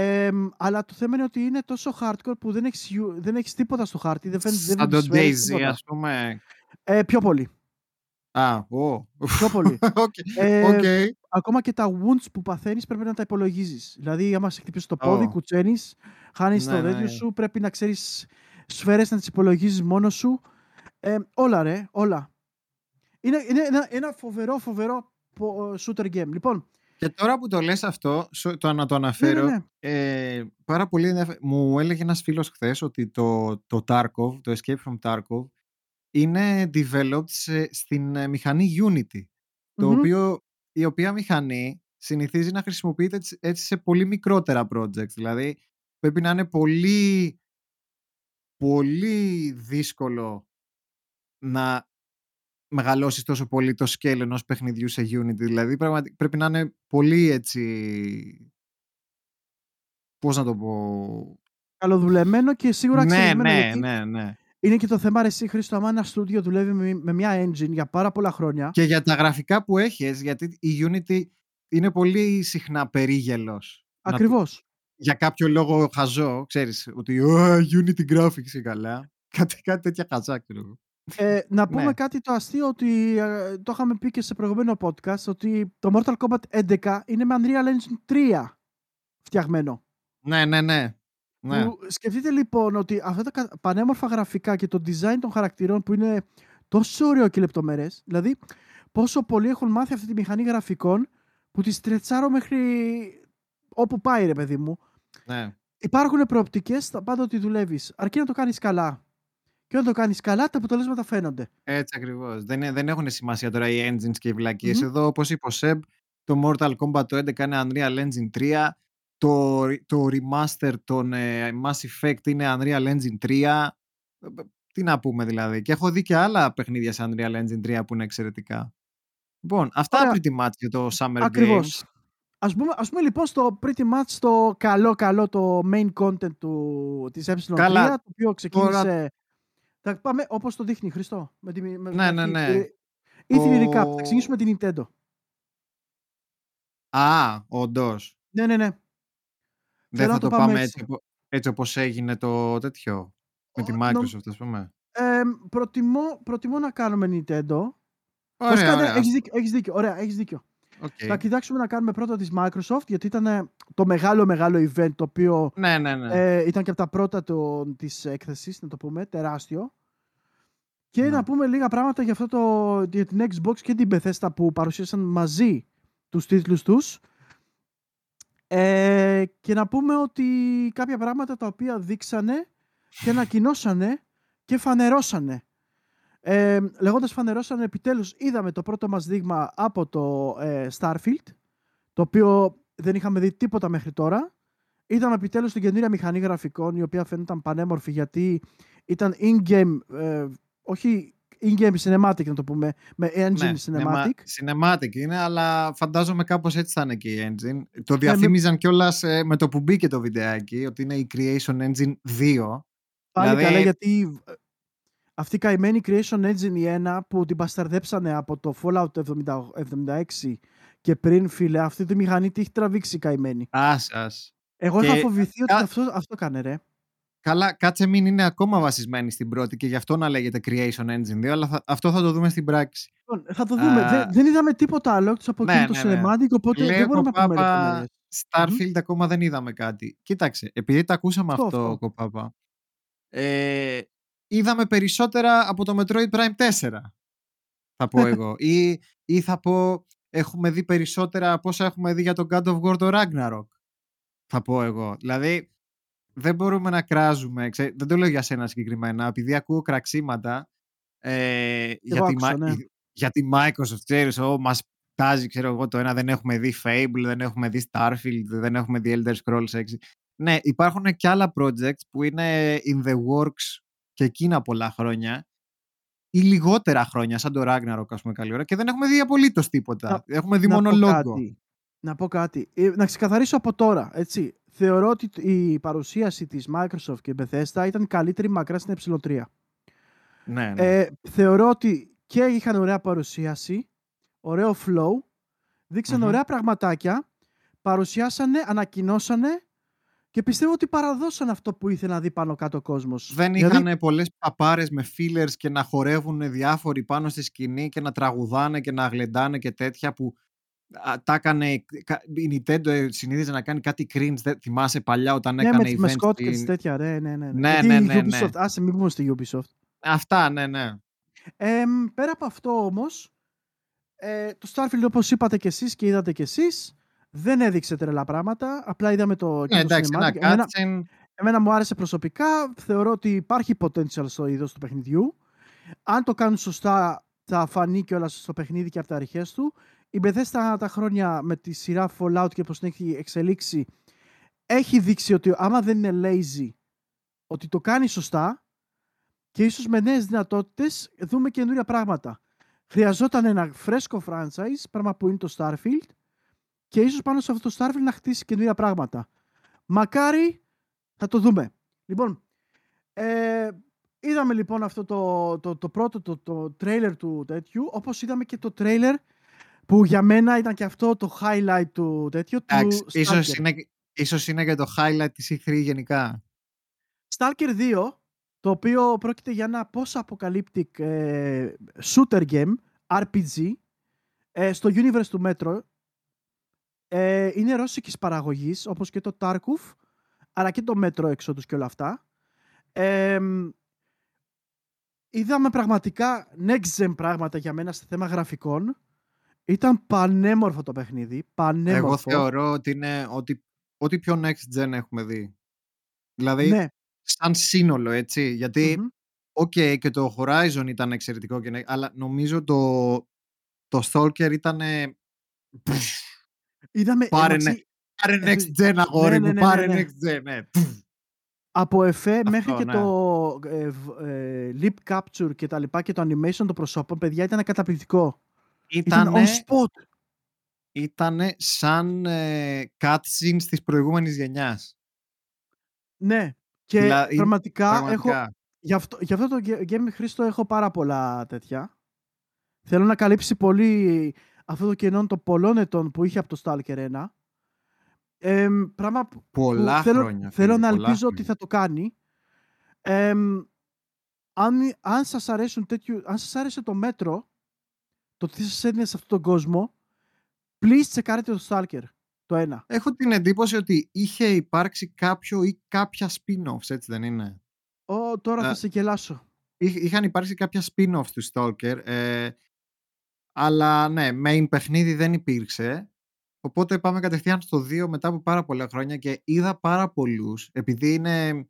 εμ, αλλά το θέμα είναι ότι είναι τόσο hardcore που δεν έχεις, you- δεν έχεις τίποτα στο χάρτη, δεν φαίνεται δεν Σαν το βλέπεις σφαίρες, Daisy, τίποτα. ας πούμε. Ε, πιο πολύ, Α, ω. πιο πολύ. *laughs* Οκ. Ε, Οκ. ακόμα και τα wounds που παθαίνεις πρέπει να τα υπολογίζεις. Δηλαδή, άμα σε χτυπήσει το πόδι, Ω. κουτσαίνεις, χάνεις Ναι, το ναι. τέτοιο σου, πρέπει να ξέρεις σφαίρες να τις υπολογίζεις μόνος σου. Ε, όλα ρε, όλα. Είναι, είναι ένα, ένα φοβερό, φοβερό πο- shooter game. Λοιπόν, Και τώρα που το λες αυτό, σο- το να το ναι, ναι, αναφέρω, ναι. ε, πάρα πολύ ενδιαφε- Μου έλεγε ένας φίλος χθες ότι το, το Tarkov, το Escape from Tarkov, είναι developed σε- στην ε, μηχανή Unity. Το Μμμ. οποίο, η οποία μηχανή συνηθίζει να χρησιμοποιείται έτσι- έτσι σε πολύ μικρότερα projects. Δηλαδή, πρέπει να είναι πολύ, πολύ δύσκολο να μεγαλώσεις τόσο πολύ το scale ενός παιχνιδιού σε Unity. Δηλαδή, πραγματι- πρέπει να είναι πολύ έτσι... Πώς να το πω... Καλοδουλεμένο και σίγουρα Ναι, εξελιγμένο ναι, γιατί ναι, ναι. είναι και το θέμα ρε εσύ Χρήστο, άμα ένα στούντιο δουλεύει με, με μια engine για πάρα πολλά χρόνια. Και για τα γραφικά που έχεις, γιατί η Unity είναι πολύ συχνά περίγελος. Να το- Ακριβώς. για κάποιο λόγο χαζό, ξέρεις, ότι «Α, Unity graphics και καλά. Κάτι, κάτι τέτοια χαζά, ξέρω εγώ. Ε, να πούμε Ναι. κάτι το αστείο ότι ε, το είχαμε πει και σε προηγούμενο podcast ότι το Mortal Kombat 11 είναι με Unreal Engine 3 φτιαγμένο. Ναι, ναι, ναι. ναι. Που σκεφτείτε λοιπόν ότι αυτά τα κα- πανέμορφα γραφικά και το design των χαρακτηρών που είναι τόσο ωραίο και λεπτομερές, δηλαδή πόσο πολλοί έχουν μάθει αυτή τη μηχανή γραφικών που τη στρετσάρω μέχρι όπου πάει ρε παιδί μου. ναι. Υπάρχουν προοπτικές στα πάντα ότι δουλεύεις, αρκεί να το κάνεις καλά. Και όταν το κάνεις καλά, τα αποτελέσματα φαίνονται. Έτσι ακριβώς. Δεν, ε- δεν έχουν σημασία τώρα οι engines και οι βλακίες. Μμμ. Εδώ, όπως είπε ο Σεμ, το Mortal Kombat το 11 είναι Unreal Engine 3. Το, re- το remaster των ε, Mass Effect είναι Unreal Engine 3. Ε, ε, Τι να πούμε δηλαδή. Και έχω δει και άλλα παιχνίδια σε Unreal Engine 3 που είναι εξαιρετικά. Λοιπόν, αυτά Ωραία. pretty much για το Summer Ακριβώς. Games. Ας πούμε, ας πούμε λοιπόν στο pretty much το καλό καλό το main content του, της ε3 Καλά, το οποίο ξεκίνησε θα πάμε όπως το δείχνει Χριστό με τη, με, Ναι, ναι, με- ναι. ε, Ήθινη Το- recap, θα ξεκινήσουμε την Nintendo Α, όντως. ναι ναι ναι Δεν να θα το το πάμε πάμε έτσι. έτσι, οπο- έτσι όπως έγινε το τέτοιο. Με τη Ο, νομ- Microsoft, ας πούμε. Ε, προτιμώ, προτιμώ να κάνουμε Nintendo Ωραία, Βασικά, ναι, ωραία. έχεις δίκιο, έχεις δίκιο, ωραία, έχεις δίκιο. Οκ. Θα κοιτάξουμε να κάνουμε πρώτα της Microsoft, γιατί ήταν ε, το μεγάλο μεγάλο event, το οποίο Ναι, ναι, ναι. ε, ήταν και από τα πρώτα το, της έκθεσης, να το πούμε, τεράστιο. Και Ναι. να πούμε λίγα πράγματα για, αυτό το, για την Xbox και την Bethesda που παρουσίασαν μαζί τους τίτλους τους. Ε, και να πούμε ότι κάποια πράγματα τα οποία δείξανε και ανακοινώσανε και φανερώσανε. Ε, λέγοντας φανερώσανε, επιτέλους είδαμε το πρώτο μας δείγμα από το ε, Starfield, το οποίο δεν είχαμε δει τίποτα μέχρι τώρα. Είδαμε επιτέλους την καινούργια μηχανή γραφικών, η οποία φαίνονταν πανέμορφη γιατί ήταν in-game, ε, όχι in-game cinematic να το πούμε, με engine Ναι, cinematic. cinema- cinematic είναι, αλλά φαντάζομαι κάπως έτσι θα είναι και η engine. Ε, Το διαφήμιζαν κιόλας ε, με το που μπήκε το βιντεάκι, ότι είναι η Creation Engine 2. Πάλι Δηλαδή- καλά γιατί ε, αυτή η καημένη Creation Engine η ένα που την πασταρδέψανε από το Fallout 70 76 και πριν φίλε αυτή τη μηχανή τι έχει τραβήξει η καημένη; Ας, ας. Εγώ Και είχα φοβηθεί ότι κα- αυτό, αυτό κάνε ρε. Καλά, κάτσε μην είναι ακόμα βασισμένη στην πρώτη και γι' αυτό να λέγεται Creation Engine 2, αλλά θα- αυτό θα το δούμε στην πράξη. Λοιπόν, θα το δούμε. Α, δεν, δεν είδαμε τίποτα άλλο εκτός από ναι, εκείνο το ναι, ναι. cinematic οπότε Λέει δεν ο μπορούμε να πούμε Κοπάπα, λεπτομέρειες. Starfield ακόμα δεν είδαμε κάτι. Κοίταξε, επειδή τα ακούσαμε Αυτό, αυτό, αυτό. Κοπάπα, ε, είδαμε περισσότερα από το Metroid Prime 4, θα πω *laughs* εγώ. ή, ή θα πω, έχουμε δει περισσότερα από όσα έχουμε δει για τον God of War το Ragnarok, θα πω εγώ. Δηλαδή, δεν μπορούμε να κράζουμε, ξέ, δεν το λέω για σένα συγκεκριμένα, επειδή ακούω κραξίματα ε, για, εγώ τη, άκουσα, Mi- ναι. για τη Microsoft, ξέρεις, «Ω, μας τάζει, ξέρω εγώ, το ένα δεν έχουμε δει Fable, δεν έχουμε δει Starfield, δεν έχουμε δει Elder Scrolls 6. Ναι, υπάρχουν και άλλα projects που είναι in the works και εκείνα πολλά χρόνια ή λιγότερα χρόνια, σαν το Ragnarok, ας πούμε, καλή ώρα, και δεν έχουμε δει απολύτως τίποτα. Να- έχουμε δει να μόνο πω logo. κάτι. Να πω κάτι. Ε, Να ξεκαθαρίσω από τώρα, έτσι. Θεωρώ ότι η παρουσίαση της Microsoft και Bethesda ήταν καλύτερη μακρά στην ε3. Ναι, ναι. Ε, θεωρώ ότι και είχαν ωραία παρουσίαση, ωραίο flow, δείξαν Μμμ. ωραία πραγματάκια, παρουσιάσανε, ανακοινώσανε και πιστεύω ότι παραδώσαν αυτό που ήθελε να δει πάνω κάτω ο κόσμος. Δεν Δηλαδή, είχαν πολλές παπάρες με fillers και να χορεύουν διάφοροι πάνω στη σκηνή και να τραγουδάνε και να γλεντάνε και τέτοια που α, τα έκανε, κα- η Nintendo ε, συνήθιζε να κάνει κάτι cringe, δεν, θυμάσαι παλιά όταν ναι, με έκανε τις events μεσκότ και τις στην- τέτοια, ρε, ναι, ναι. Ναι, Γιατί ναι, η ναι, ναι. Ubisoft, άσε μην πούμε στη Ubisoft. Αυτά, ναι, ναι. Εμ, πέρα από αυτό όμως, ε, το Starfield όπως είπατε και εσείς και είδατε και εσείς, δεν έδειξε τρελά πράγματα, απλά είδαμε το, Ναι, εκείνο το εντάξει, ένα cinematic. Εμένα, cutscene. εμένα μου άρεσε προσωπικά, θεωρώ ότι υπάρχει potential στο είδος του παιχνιδιού. Αν το κάνουν σωστά θα φανεί και όλα στο παιχνίδι και από τα αρχές του. Η Bethesda τα χρόνια με τη σειρά Fallout και πώς την έχει εξελίξει έχει δείξει ότι άμα δεν είναι lazy ότι το κάνει σωστά και ίσως με νέες δυνατότητες δούμε καινούρια πράγματα. Χρειαζόταν ένα φρέσκο franchise, πράγμα που είναι το Starfield και ίσως πάνω σε αυτό το Starfield να χτίσει καινούρια πράγματα. Μακάρι θα το δούμε. Λοιπόν, ε, είδαμε λοιπόν αυτό το, το, το πρώτο το, το trailer του τέτοιου, όπως είδαμε και το trailer που για μένα ήταν και αυτό το highlight του τέτοιου, του Εντάξει, ίσως Stalker. είναι, ίσως είναι και το highlight της E3 γενικά. Stalker 2, το οποίο πρόκειται για ένα post-apocalyptic ε, shooter game, RPG, ε, στο universe του Metro. Ε, είναι ρώσικης παραγωγής, όπως και το Tarkov, αλλά και το Metro Exodus και όλα αυτά. Ε, είδαμε πραγματικά next gen πράγματα για μένα στο θέμα γραφικών. Ήταν πανέμορφο το παιχνίδι, πανέμορφο. Εγώ θεωρώ ότι είναι ότι, ό,τι πιο next gen έχουμε δει. Δηλαδή, Ναι. σαν σύνολο, έτσι. Γιατί, Μμμ. οκ, και το Horizon ήταν εξαιρετικό, και, ne- αλλά νομίζω το, το Stalker ήταν... Είδαμε, Πάρε, εντάξει, ναι, πάρε ε, next gen, αγόρι ναι, μου, ναι, ναι, πάρε ναι, ναι. next gen, ναι. από εφέ μέχρι και ναι. το ε, β- ε, lip capture και τα λοιπά και το animation των προσώπων, παιδιά, ήταν καταπληκτικό. Ήταν on spot. Ήταν σαν ε, cutscenes της προηγούμενης γενιάς. Ναι. Και πραγματικά, έχω... Γι' αυτό, γι αυτό το Game Χρήστο έχω πάρα πολλά τέτοια. Θέλω να καλύψει πολύ αυτό το κενό των πολλών ετών που είχε από το Stalker 1. Ε, πράγμα πολλά θέλω, χρόνια. Θέλω να ελπίζω ότι θα το κάνει. Ε, αν, αν σας αρέσουν τέτοιου, αν σας άρεσε το μέτρο, το τι σας έδινε σε αυτόν τον κόσμο, please τσεκάρετε το Stalker, το ένα. Έχω την εντύπωση ότι είχε υπάρξει κάποιο ή κάποια spin-offs, έτσι δεν είναι; Ω, τώρα θα σε γελάσω. Είχαν υπάρξει κάποια spin-offs του Stalker, ε, αλλά ναι, main παιχνίδι δεν υπήρξε. Οπότε πάμε κατευθείαν στο 2 μετά από πάρα πολλά χρόνια και είδα πάρα πολλούς, επειδή είναι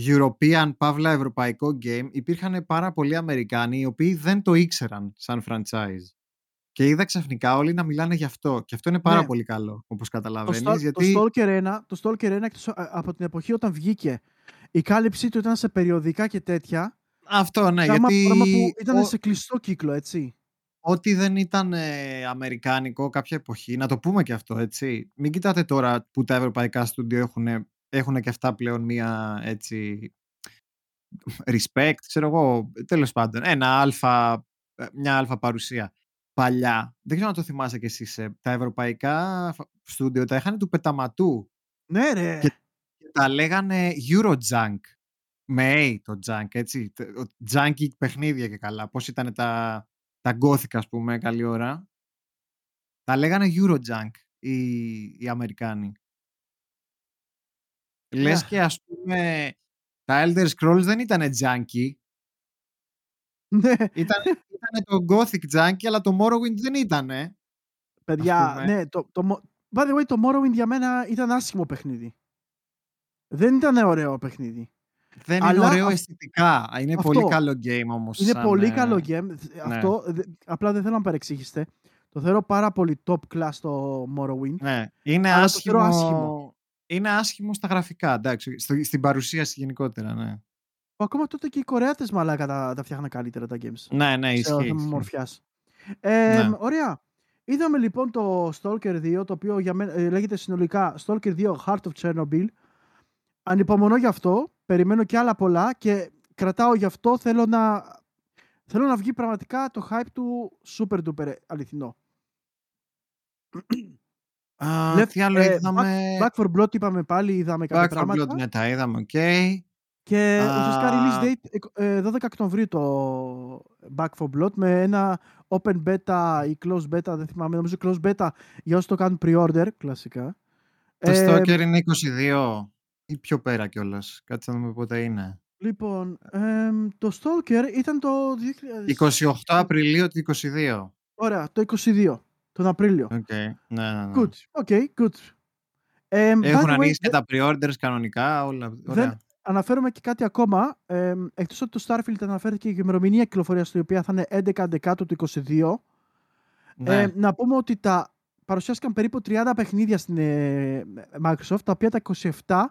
European, παύλα ευρωπαϊκό game, υπήρχαν πάρα πολλοί Αμερικάνοι οι οποίοι δεν το ήξεραν σαν franchise. Και είδα ξαφνικά όλοι να μιλάνε γι' αυτό. Και αυτό είναι πάρα ναι. πολύ καλό, όπως καταλαβαίνεις. γιατί... το, Stalker 1, το Stalker 1 από την εποχή όταν βγήκε, η κάλυψή του ήταν σε περιοδικά και τέτοια. Αυτό, ναι, πράγμα, γιατί... Πράγμα που ήταν σε κλειστό κύκλο, έτσι. Ό,τι δεν ήταν ε, αμερικάνικο κάποια εποχή, να το πούμε και αυτό, έτσι. Μην κοιτάτε τώρα που τα ευρωπαϊκά στούντιο έχουν, έχουν και αυτά πλέον μία, έτσι, respect, ξέρω εγώ, τέλος πάντων, ένα αλφα, ε, μια αλφα παρουσία. Παλιά, δεν ξέρω αν το θυμάσαι κι εσείς, ε, τα ευρωπαϊκά στούντιο τα είχαν του πεταματού. Ναι ρε. Και, τα λέγανε Eurojunk. Με A το junk, έτσι. Junky παιχνίδια και καλά. Πώς ήταν τα, τα Gothic, ας πούμε, καλή ώρα. Τα λέγανε Eurojunk οι, οι Αμερικάνοι. Yeah. Λες και ας πούμε τα Elder Scrolls δεν ήταν junky. Ναι. ήταν, ήταν το Gothic junky, αλλά το Morrowind δεν ήταν. Παιδιά, ναι, το, το, by the way, το Morrowind για μένα ήταν άσχημο παιχνίδι. Δεν ήταν ωραίο παιχνίδι. Δεν Αλλά είναι ωραίο αισθητικά. Είναι αυτό, πολύ καλό game όμως. Είναι σαν... πολύ καλό game. Ναι. Αυτό απλά δεν θέλω να παρεξήγηστε. Το θεωρώ πάρα πολύ top class το Morrowind. Ναι, είναι άσχημο... άσχημο. Είναι άσχημο στα γραφικά, εντάξει, στην παρουσίαση γενικότερα, ναι. Ακόμα τότε και οι Κορεάτες μαλάκα τα, τα φτιάχναν καλύτερα τα games. Ναι, ναι, ισχύει. μορφιάς. Ε, ναι. Ωραία. Είδαμε λοιπόν το Stalker 2, το οποίο για μένα, ε, λέγεται συνολικά Stalker 2 Heart of Chernobyl. Ανυπομονώ γι' αυτό, περιμένω και άλλα πολλά και κρατάω γι' αυτό, θέλω να, θέλω να βγει πραγματικά το hype του super duper αληθινό. *clears throat* Uh, τι άλλο ε, είδαμε... Back, Back for Blood είπαμε πάλι, είδαμε κάποια Back πράγματα. Back for Blood, ναι, τα είδαμε, οκ. Okay. Και uh, ουσιαστικά release date 12 ε, Οκτωβρίου το Back for Blood με ένα open beta ή closed beta, δεν θυμάμαι, νομίζω closed beta για όσοι το κάνουν pre-order, κλασικά. Το ε, Stalker είναι 22 ή πιο πέρα κιόλας. Κάτσε να δούμε πότε είναι. Λοιπόν, ε, το Stalker ήταν το 2000... 28 Απριλίου του 22. Ωραία, το 22, τον Απρίλιο. Okay. Ναι, ναι, ναι. Good, okay, good. Ε, Έχουν ανοίξει και τα pre-orders κανονικά, όλα. Ωραία. Δεν αναφέρομαι και κάτι ακόμα. Ε, εκτός ότι το Starfield αναφέρθηκε και η ημερομηνία κυκλοφορίας η οποία θα είναι 11 Δεκάτου του 22. Ναι. Ε, να πούμε ότι τα παρουσιάστηκαν περίπου 30 παιχνίδια στην ε, Microsoft, τα οποία τα 27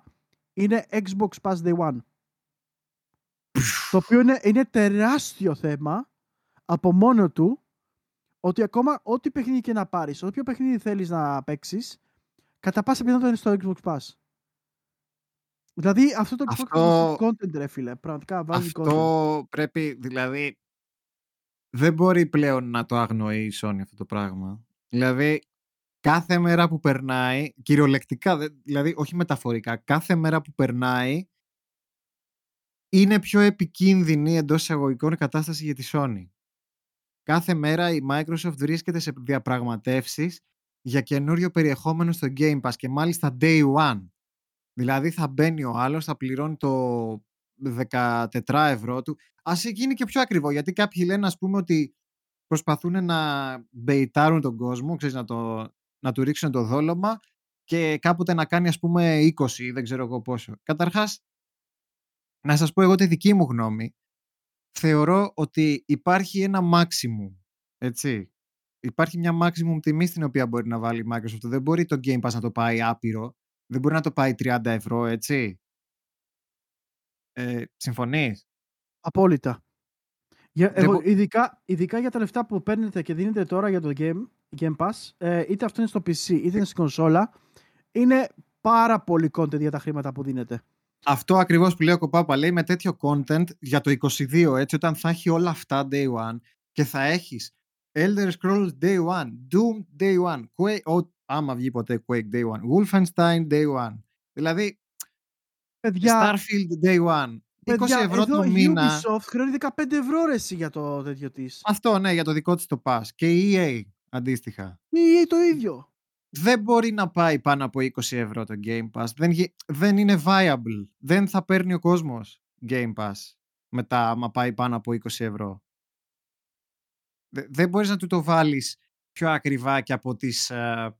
είναι Xbox Pass Day One. το οποίο είναι, είναι τεράστιο θέμα από μόνο του ότι ακόμα ό,τι παιχνίδι και να πάρεις, όποιο παιχνίδι θέλεις να παίξεις, κατά πάσα πιθανότητα είναι στο Xbox Pass. Δηλαδή αυτό το αυτό... content ρε φίλε, πραγματικά βάζει Αυτό δηλαδή δηλαδή δεν μπορεί πλέον να το αγνοεί η Sony αυτό το πράγμα. Δηλαδή κάθε μέρα που περνάει, κυριολεκτικά, δηλαδή όχι μεταφορικά, κάθε μέρα που περνάει είναι πιο επικίνδυνη εντός εισαγωγικών κατάσταση για τη Sony. Κάθε μέρα η Microsoft βρίσκεται σε διαπραγματεύσεις για καινούριο περιεχόμενο στο Game Pass και μάλιστα day one. Δηλαδή θα μπαίνει ο άλλος, θα πληρώνει το 14 ευρώ του. Ας γίνει και πιο ακριβό, γιατί κάποιοι λένε ας πούμε ότι προσπαθούν να μπεϊτάρουν τον κόσμο, ξέρεις, να το, να του ρίξουν το δόλωμα και κάποτε να κάνει ας πούμε 20 ή δεν ξέρω εγώ πόσο. Καταρχάς, να σας πω εγώ τη δική μου γνώμη. Θεωρώ ότι υπάρχει ένα maximum, έτσι. Υπάρχει μια maximum τιμή στην οποία μπορεί να βάλει η Microsoft. Δεν μπορεί το Game Pass να το πάει άπειρο. Δεν μπορεί να το πάει 30 ευρώ, έτσι. Ε, συμφωνείς; Απόλυτα. Για, Δεν εγώ, μπο- ειδικά, ειδικά για τα λεφτά που παίρνετε και δίνετε τώρα για το Game, game Pass, ε, είτε αυτό είναι στο PC είτε είναι στην κονσόλα, είναι πάρα πολύ content για τα χρήματα που δίνετε. Αυτό ακριβώς που λέει ο Κοπάπα λέει με τέτοιο content για το 22 έτσι όταν θα έχει όλα αυτά day one και θα έχεις Elder Scrolls day one, Doom day one, Quake, ο, άμα βγει ποτέ Quake day one, Wolfenstein day one. Δηλαδή Παιδιά, Starfield day one. 20 παιδιά ευρώ εδώ το η μήνα. Ubisoft χρεώνει 15 ευρώ ρε εσύ για το τέτοιο της. Αυτό ναι, για το δικό της το pass. Και η EA αντίστοιχα. Η EA το ίδιο. Δεν μπορεί να πάει πάνω από 20 ευρώ το Game Pass. Δεν, γι- δεν είναι viable. Δεν θα παίρνει ο κόσμος Game Pass μετά άμα πάει πάνω από 20 ευρώ. Δε- δεν μπορείς να του το βάλεις πιο ακριβά και από τις ε,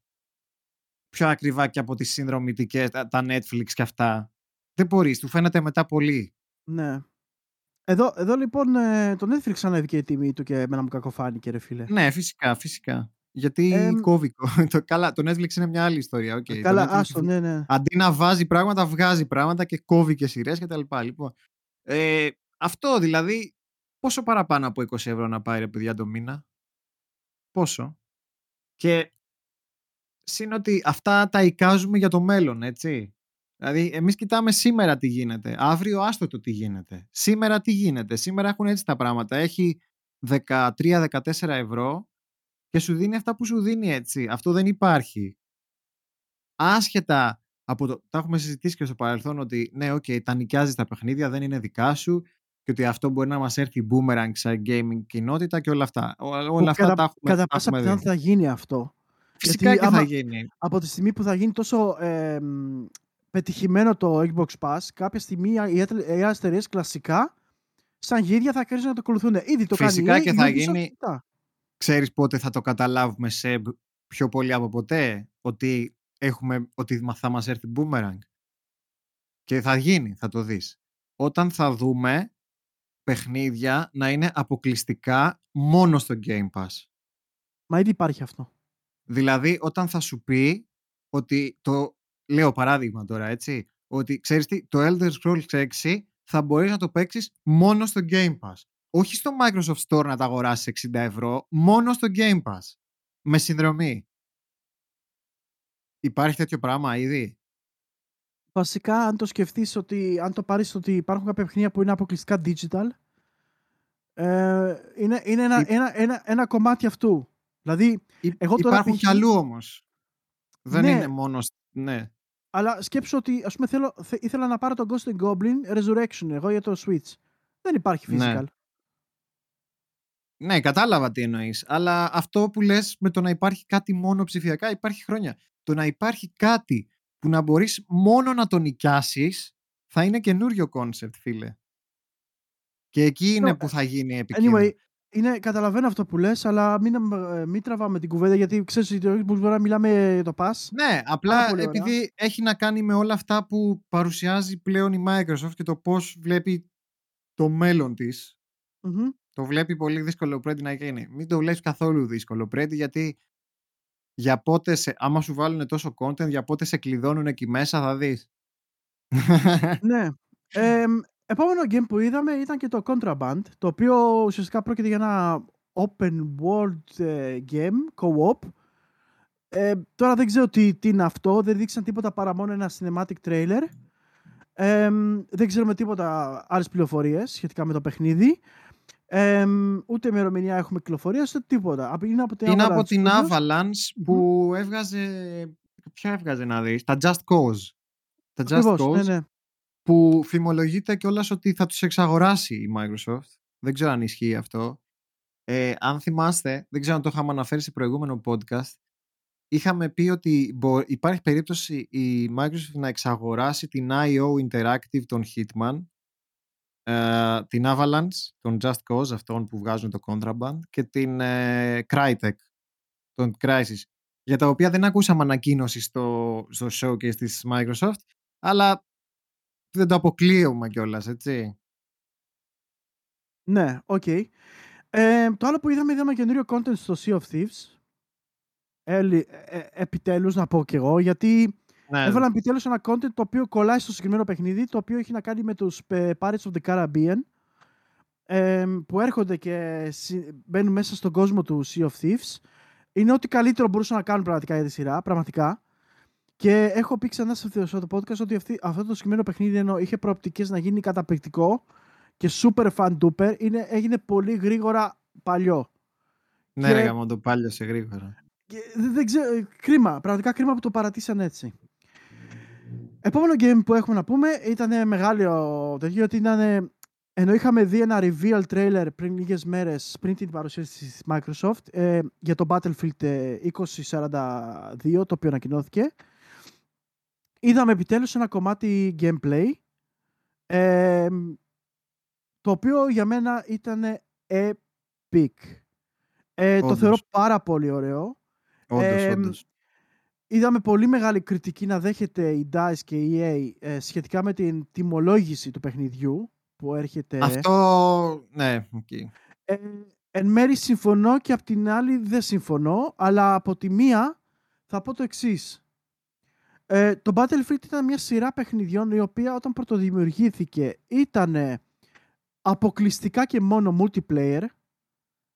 πιο ακριβά και από τις συνδρομητικές, τα, τα Netflix και αυτά. Δεν μπορείς, του φαίνεται μετά πολύ. Ναι. Εδώ, εδώ λοιπόν ε, το Netflix ανέβηκε η τιμή του και εμένα μου κακοφάνηκε ρε φίλε. Ναι, φυσικά, φυσικά. Γιατί Εμ, κόβει. *laughs* το, καλά, το Netflix είναι μια άλλη ιστορία. Okay. Καλά, το Netflix άστο, ναι, ναι. αντί να βάζει πράγματα, βγάζει πράγματα και κόβει και σειρές και τα λοιπά. Λοιπόν, ε, αυτό δηλαδή, πόσο παραπάνω από 20 ευρώ να πάει ρε παιδιά το μήνα; Πόσο; Και συν ότι αυτά τα εικάζουμε για το μέλλον, έτσι. Δηλαδή, εμείς κοιτάμε σήμερα τι γίνεται. Αύριο άστο το τι γίνεται. Σήμερα τι γίνεται. Σήμερα έχουν έτσι τα πράγματα. Έχει 13-14 ευρώ και σου δίνει αυτά που σου δίνει έτσι. Αυτό δεν υπάρχει. Άσχετα από το. Τα έχουμε συζητήσει και στο παρελθόν ότι ναι, οκ, τα νοικιάζεις τα παιχνίδια, δεν είναι δικά σου και ότι αυτό μπορεί να μας έρθει boomerang σε gaming κοινότητα και όλα αυτά. Ό- Όλα Που αυτά κατά, τα έχουμε, κατά τα πάσα έχουμε πιθανότητα δει. θα γίνει αυτό. Φυσικά Γιατί και θα άμα- γίνει. Από τη στιγμή που θα γίνει τόσο ε, μ, πετυχημένο το Xbox Pass, κάποια στιγμή οι έτρε- οι άλλες εταιρείες κλασικά σαν γύρια θα αρχίσουν να το ακολουθούν. Ήδη το Φυσικά κάνει η και EA, θα η Ubisoft γίνει- μετά. Ξέρεις πότε θα το καταλάβουμε σε πιο πολύ από ποτέ ότι, έχουμε, ότι μα- θα μας έρθει boomerang; Και θα γίνει, θα το δεις. Όταν θα δούμε παιχνίδια να είναι αποκλειστικά μόνο στο Game Pass. Μα ήδη υπάρχει αυτό. Δηλαδή όταν θα σου πει ότι το λέω παράδειγμα τώρα έτσι ότι ξέρεις τι το Elder Scrolls 6 θα μπορείς να το παίξεις μόνο στο Game Pass. Όχι στο Microsoft Store να τα αγοράσεις 60 ευρώ, μόνο στο Game Pass. Με συνδρομή. Υπάρχει τέτοιο πράγμα ήδη; Βασικά, αν το σκεφτείς ότι, αν το πάρεις ότι υπάρχουν κάποια παιχνίδια που είναι αποκλειστικά digital, ε, είναι, είναι ένα, Υ- ένα, ένα, ένα κομμάτι αυτού. Δηλαδή, Υ- Εγώ τώρα Υπάρχουν π.χ. κι αλλού όμως. Δεν Ναι. είναι μόνο... σ- Ναι. Αλλά σκέψου ότι ας πούμε θέλω, θε- ήθελα να πάρω το Ghost and Goblin Resurrection εγώ για το Switch. Δεν υπάρχει Ναι. physical. Ναι, κατάλαβα τι εννοείς. Αλλά αυτό που λες με το να υπάρχει κάτι μόνο ψηφιακά υπάρχει χρόνια. Το να υπάρχει κάτι που να μπορείς μόνο να το νοικιάσεις θα είναι καινούριο concept, φίλε. Και εκεί είναι No, που θα γίνει επικίνδυνο. Anyway, είναι, καταλαβαίνω αυτό που λες, αλλά μην, ε, μην τραβάμε την κουβέντα γιατί ξέρεις ότι το Xbox μπορεί να μιλάμε για το Pass. Ναι, απλά πολύ ωραία. επειδή έχει να κάνει με όλα αυτά που παρουσιάζει πλέον η Microsoft και το πώς βλέπει το μέλλον της, Μμμ. το βλέπει πολύ δύσκολο πρέπει να γίνει. Μην το βλέπεις καθόλου δύσκολο πρέπει γιατί για πότε σε, άμα σου βάλουν τόσο content, για πότε σε κλειδώνουν εκεί μέσα θα δεις. Ναι. *laughs* Εμ, επόμενο game που είδαμε ήταν και το Contraband, το οποίο ουσιαστικά πρόκειται για ένα open world ε, game, co-op. Ε, τώρα δεν ξέρω τι, τι είναι αυτό, δεν δείξαν τίποτα παρά μόνο ένα cinematic trailer. Εμ, δεν ξέρουμε τίποτα άλλες πληροφορίες σχετικά με το παιχνίδι. Εμ, ούτε ημερομηνία έχουμε κυκλοφορία, ούτε τίποτα. Απ- Είναι από την Είναι από Avalanche την Studios. Avalanche που έβγαζε... Ποια έβγαζε να δεις; Τα Just Cause. Τα Just Ακριβώς, Cause ναι, ναι. Που φημολογείται κιόλας ότι θα τους εξαγοράσει η Microsoft. Δεν ξέρω αν ισχύει αυτό. Ε, αν θυμάστε, δεν ξέρω αν το είχαμε αναφέρει σε προηγούμενο podcast, είχαμε πει ότι μπο- υπάρχει περίπτωση η Microsoft να εξαγοράσει την IO Interactive των Hitman, ε, την Avalanche, των Just Cause, αυτών που βγάζουν το Contraband, και την ε, Crytek, των Crysis, για τα οποία δεν ακούσαμε ανακοίνωση στο, στο showcase της Microsoft, αλλά δεν το αποκλείουμε κιόλας, έτσι. Ναι, οκ. Ε, το άλλο που είδαμε, είδαμε καινούριο content στο Sea of Thieves. Έλη, ε, ε, επιτέλους να πω κι εγώ, γιατί Ναι, έβαλαν επιτέλους ένα content το οποίο κολλάει στο συγκεκριμένο παιχνίδι, το οποίο έχει να κάνει με τους ε, Pirates of the Caribbean. ε, που έρχονται και μπαίνουν μέσα στον κόσμο του Sea of Thieves είναι ό,τι καλύτερο μπορούσαν να κάνουν πραγματικά για τη σειρά, πραγματικά. Και έχω πει ξανά σε αυτό το podcast ότι αυτή, αυτό το συγκεκριμένο παιχνίδι ενώ είχε προοπτικές να γίνει καταπληκτικό και super fan duper, είναι, έγινε πολύ γρήγορα παλιό. Ναι, και... ρε, το πάλιωσε γρήγορα. Και, δεν, ξέρω, κρίμα, πραγματικά κρίμα που το παρατήσαν έτσι. Επόμενο game που έχουμε να πούμε ήταν μεγάλο τέτοιο, ότι ήταν ενώ είχαμε δει ένα reveal trailer πριν λίγες μέρες πριν την παρουσίαση της Microsoft ε, για το Battlefield 2042 το οποίο ανακοινώθηκε είδαμε επιτέλους ένα κομμάτι gameplay ε, το οποίο για μένα ήταν epic. Ε, το θεωρώ πάρα πολύ ωραίο. Όντως, ε, όντως. Είδαμε πολύ μεγάλη κριτική να δέχεται η DICE και η EA ε, σχετικά με την τιμολόγηση του παιχνιδιού που έρχεται. Αυτό, ναι, okay. ε, εν μέρη συμφωνώ και απ' την άλλη δεν συμφωνώ, αλλά από τη μία θα πω το εξής. Ε, το Battlefield ήταν μια σειρά παιχνιδιών η οποία όταν πρωτοδημιουργήθηκε ήταν αποκλειστικά και μόνο multiplayer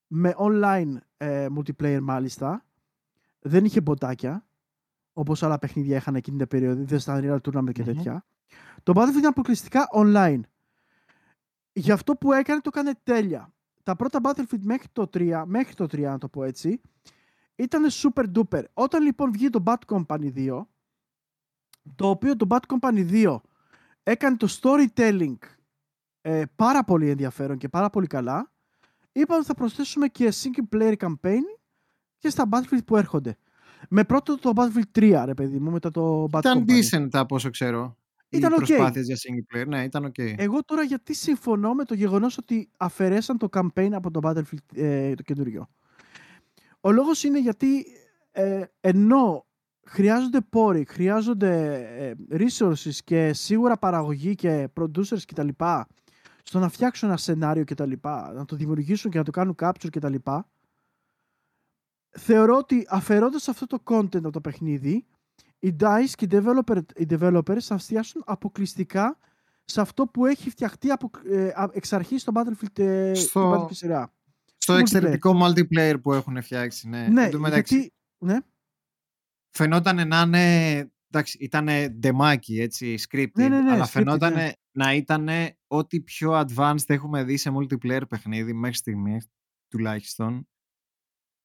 με online ε, multiplayer μάλιστα. Δεν είχε μποτάκια όπως άλλα παιχνίδια είχαν εκείνη την περίοδο δεν στα Unreal Tournament και τέτοια. Το Battlefield ήταν αποκλειστικά online. Γι' αυτό που έκανε το έκανε τέλεια. Τα πρώτα Battlefield μέχρι το 3 μέχρι το 3 να το πω έτσι ήταν super duper. Όταν λοιπόν βγήκε το Bad Company 2 το οποίο το Bad Company 2 έκανε το storytelling ε, πάρα πολύ ενδιαφέρον και πάρα πολύ καλά, είπαμε ότι θα προσθέσουμε και single player campaign και στα Battlefield που έρχονται. Με πρώτο το Battlefield 3, ρε παιδί μου, μετά το Bad Ήταν Company. decent από όσο ξέρω. Ήταν οι προσπάθειες για single player, ναι, ήταν ok. Εγώ τώρα γιατί συμφωνώ με το γεγονός ότι αφαιρέσαν το campaign από το Battlefield ε, το καινούριο. Ο λόγος είναι γιατί ε, ενώ χρειάζονται πόροι, χρειάζονται ε, resources και σίγουρα παραγωγή και producers κτλ στο να φτιάξουν ένα σενάριο και τα λοιπά, να το δημιουργήσουν και να το κάνουν capture και τα λοιπά, θεωρώ ότι αφαιρώντας αυτό το content από το παιχνίδι, οι DICE και οι, developer, οι developers θα φτιάξουν αποκλειστικά σε αυτό που έχει φτιαχτεί από, ε, εξ αρχής στο Battlefield, ε, στο, Battlefield σειρά. Στο εξαιρετικό multiplayer που έχουν φτιάξει, ναι. Ναι, γιατί, ναι. Φαινόταν να είναι εντάξει, ήταν ντεμάκι, έτσι, scripted, ναι, ναι, ναι, αλλά φαινόταν ναι. να ήταν ό,τι πιο advanced έχουμε δει σε multiplayer παιχνίδι μέχρι στιγμής, τουλάχιστον.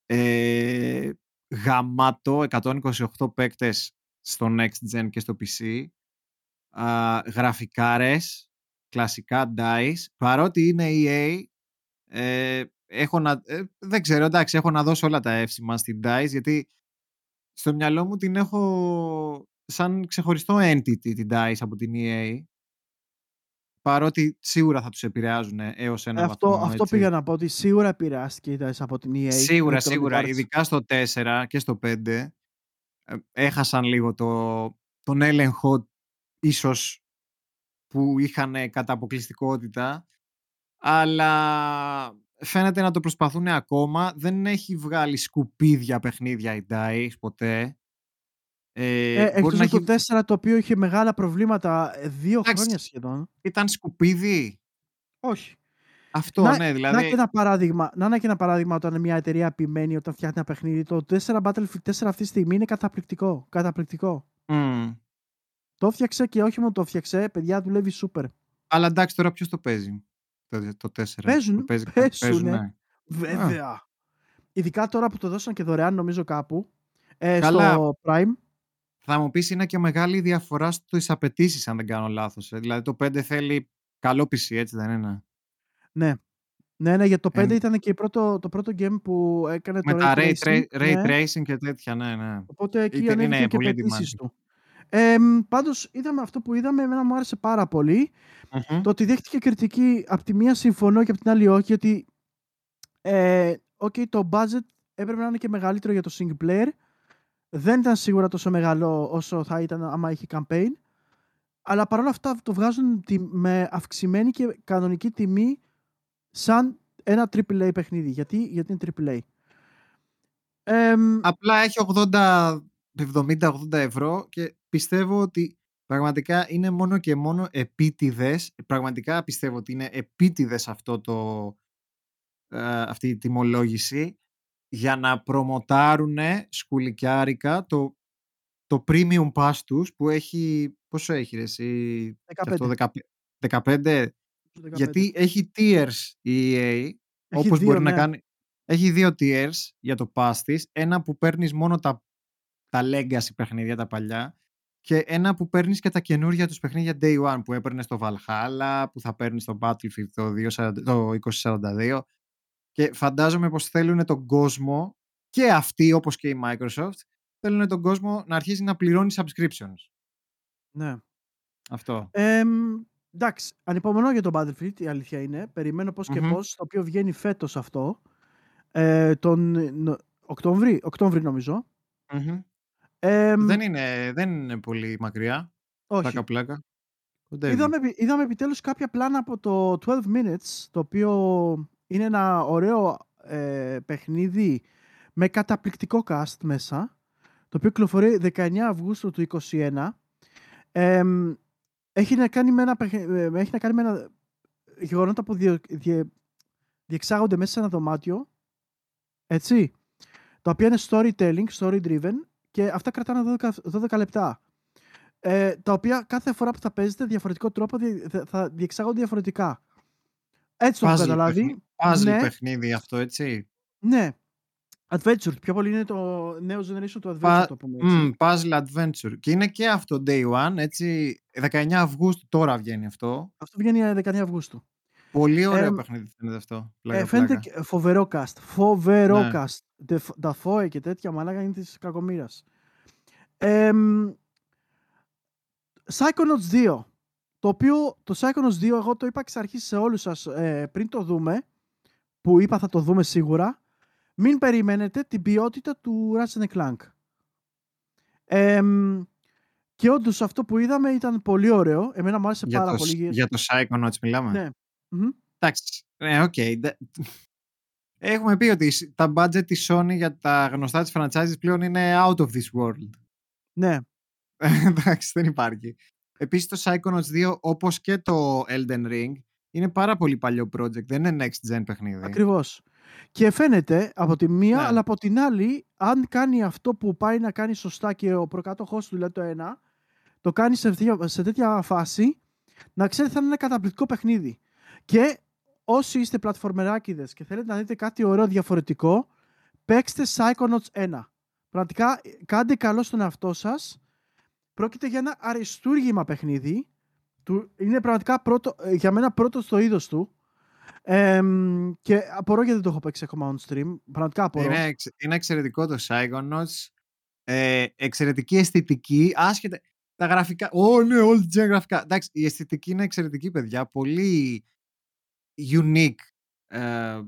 Ε, γαμάτο, 128 παίκτες στο Next Gen και στο PC. Α, γραφικάρες, κλασικά DICE. Παρότι είναι EA, ε, έχω να, ε, δεν ξέρω, εντάξει, έχω να δώσω όλα τα εύσημα στην DICE, γιατί στο μυαλό μου την έχω σαν ξεχωριστό entity την DICE από την EA παρότι σίγουρα θα τους επηρεάζουν έως ένα αυτό, βαθμό. Αυτό πήγα να πω ότι σίγουρα επηρεάστηκε η DICE από την EA. Σίγουρα, σίγουρα. Ειδικά στο 4 και στο 5 ε, έχασαν λίγο το, τον έλεγχο ίσως που είχαν κατά αποκλειστικότητα αλλά φαίνεται να το προσπαθούν ακόμα. Δεν έχει βγάλει σκουπίδια παιχνίδια η DICE ποτέ. Ε, ε, εκτός από το 4 το οποίο είχε μεγάλα προβλήματα ε, δύο χρόνια σχεδόν. Ήταν σκουπίδι. Όχι. Αυτό να, ναι, δηλαδή. Να και ένα παράδειγμα, να είναι και ένα παράδειγμα όταν μια εταιρεία επιμένει όταν φτιάχνει ένα παιχνίδι. Το 4 Battlefield 4 αυτή τη στιγμή είναι καταπληκτικό. Καταπληκτικό. Mm. Το έφτιαξε και όχι μόνο το έφτιαξε, παιδιά δουλεύει σούπερ. Αλλά εντάξει, τώρα ποιος το παίζει; Το, το 4. Παίζουν. Το παίζει, παίζουν, ναι. Βέβαια. Ah. Ειδικά τώρα που το δώσαν και δωρεάν νομίζω κάπου. Ε, στο Prime. Θα μου πεις είναι και μεγάλη διαφορά στις απαιτήσεις, αν δεν κάνω λάθος. Ε. Δηλαδή το 5 θέλει καλό PC, έτσι δεν είναι; Ναι. Ναι, ναι, για το 5 ε, ήταν και πρώτο, το πρώτο game που έκανε με το τα ray, tracing, ray, ναι. tracing και τέτοια, ναι, ναι. Οπότε εκεί ανέβηκε και απαιτήσεις του. Ε, πάντως είδαμε αυτό που είδαμε, εμένα μου άρεσε πάρα πολύ. Mm-hmm. Το ότι δέχτηκε κριτική από τη μία συμφωνώ και από την άλλη όχι, ότι ε, okay, το budget έπρεπε να είναι και μεγαλύτερο για το single player δεν ήταν σίγουρα τόσο μεγάλο όσο θα ήταν άμα είχε campaign. Αλλά παρόλα αυτά το βγάζουν με αυξημένη και κανονική τιμή σαν ένα AAA παιχνίδι. Γιατί, γιατί είναι AAA. Απλά έχει 80, 70-80 ευρώ και πιστεύω ότι Πραγματικά είναι μόνο και μόνο επίτηδες. Πραγματικά πιστεύω ότι είναι επίτηδες αυτό το, ε, αυτή η τιμολόγηση για να προμοτάρουν σκουλικιάρικα το, το premium pass τους που έχει, πόσο έχει ρε εσύ, 15. 15, γιατί έχει tiers η EA, Έχει όπως δύο, μπορεί να ναι. κάνει. Έχει δύο tiers για το pass της. Ένα που παίρνεις μόνο τα, τα legacy παιχνίδια, τα παλιά. Και ένα που παίρνεις και τα καινούργια τους παιχνίδια day one που έπαιρνες το Valhalla, που θα παίρνεις το Battlefield το, 240 το 2042. Και φαντάζομαι πως θέλουν τον κόσμο και αυτοί όπως και η Microsoft θέλουν τον κόσμο να αρχίσει να πληρώνει subscriptions. Ναι. Αυτό. Εμ, εντάξει, ανυπομονώ για το Battlefield, η αλήθεια είναι. Περιμένω πώς και Μμμ. πώς, το οποίο βγαίνει φέτος αυτό. Ε, τον νο- Οκτώβρη, Οκτώβρη νομίζω. Μμμ. Εμ, Δεν, είναι, δεν είναι πολύ μακριά. όχι. Πλάκα πλάκα. Κοντεύει. Είδαμε, επι- είδαμε επιτέλους κάποια πλάνα από το 12 Minutes, το οποίο είναι ένα ωραίο ε, παιχνίδι με καταπληκτικό cast μέσα, το οποίο κυκλοφορεί 19 Αυγούστου του 2021. Εμ, έχει, να κάνει με ένα, παιχ- ε, έχει να κάνει με ένα γεγονότα που διε, διε- διεξάγονται μέσα σε ένα δωμάτιο, έτσι, τα οποία είναι storytelling, story driven και αυτά κρατάνε 12, 12 λεπτά. Ε, τα οποία κάθε φορά που θα παίζετε διαφορετικό τρόπο δι- θα- θα διεξάγονται διαφορετικά. Έτσι το έχω Puzzle καταλάβει. παιχνί- Puzzle Ναι. παιχνίδι αυτό, έτσι. Ναι. Adventure. Πιο πολύ είναι το νέο generation του Adventure, Πα- το πούμε έτσι. Μμ, puzzle Adventure. Και είναι και αυτό Day One, έτσι. 19 Αυγούστου τώρα βγαίνει αυτό. Αυτό βγαίνει ε, 19 Αυγούστου. Πολύ ωραίο Εμ, παιχνίδι φαίνεται αυτό. Πλάκα, Ε, φαίνεται πλάκα. και- φοβερό cast. Φοβερό Ναι. cast. Δεφ- Νταφόε και τέτοια μαλάκα είναι της κακομήρας. Εμ, Psychonauts 2. Το οποίο το Psychonauts 2 εγώ το είπα εξ αρχής σε όλους σας ε, πριν το δούμε που είπα θα το δούμε σίγουρα μην περιμένετε την ποιότητα του Ratchet Clank. Εμ, και όντως αυτό που είδαμε ήταν πολύ ωραίο. Εμένα μου άρεσε Για πάρα το, πολύ. σ- γιατί- για το Psychonauts μιλάμε; Ναι. Μμμ. Εντάξει. Ναι, οκ. Δε- Έχουμε πει ότι σ- τα budget της Sony για τα γνωστά της franchises πλέον είναι out of this world. Ναι. Εντάξει, δεν υπάρχει. Επίσης το Psychonauts 2, όπως και το Elden Ring, είναι πάρα πολύ παλιό project. Δεν είναι next gen παιχνίδι. Ακριβώς. Και φαίνεται από τη μία, Ναι. αλλά από την άλλη, αν κάνει αυτό που πάει να κάνει σωστά και ο προκάτοχός του, δηλαδή το ένα, το κάνει σε, τέτοια- σε τέτοια φάση, να ξέρετε θα είναι ένα καταπληκτικό παιχνίδι. Και όσοι είστε πλατφορμεράκιδες και θέλετε να δείτε κάτι ωραίο διαφορετικό, παίξτε Psychonauts 1. Πραγματικά, κάντε καλό στον εαυτό σας. Πρόκειται για ένα αριστούργημα παιχνίδι. Του, είναι πραγματικά πρώτο, ε, για μένα πρώτο στο είδος του. Εμ, και απορώ γιατί δεν το έχω παίξει ακόμα on stream. Πραγματικά απορώ. Είναι, εξ- είναι εξαιρετικό το Psychonauts. Ε, εξαιρετική αισθητική. Άσχετα. Τα γραφικά. Ω, ναι, όλη την γραφικά. Εντάξει, η αισθητική είναι εξαιρετική, παιδιά. Πολύ unique ε,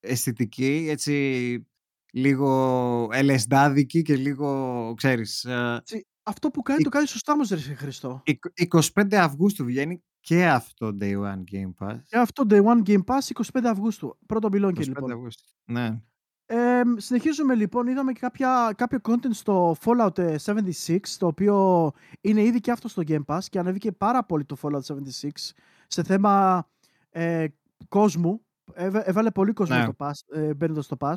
αισθητική. Έτσι, λίγο ελεσδάδικη και λίγο, ξέρεις, ε, Έτσι, Αυτό που κάνει, η- το κάνει σωστά όμως ρε Χριστό. εικ- 25 Αυγούστου βγαίνει και αυτό Day One Game Pass. Και αυτό Day One Game Pass 25 Αυγούστου. Πρώτο πυλόν και 25 λοιπόν. Αυγούστου. Ναι. Ε, συνεχίζουμε λοιπόν, είδαμε και κάποια, κάποιο content στο Fallout ε, 76, το οποίο είναι ήδη και αυτό στο Game Pass και ανέβηκε πάρα πολύ το Fallout 76 σε θέμα ε, κόσμου. Έβα- έβαλε πολύ κόσμο Ναι. το pass, ε, μπαίνοντας στο Pass.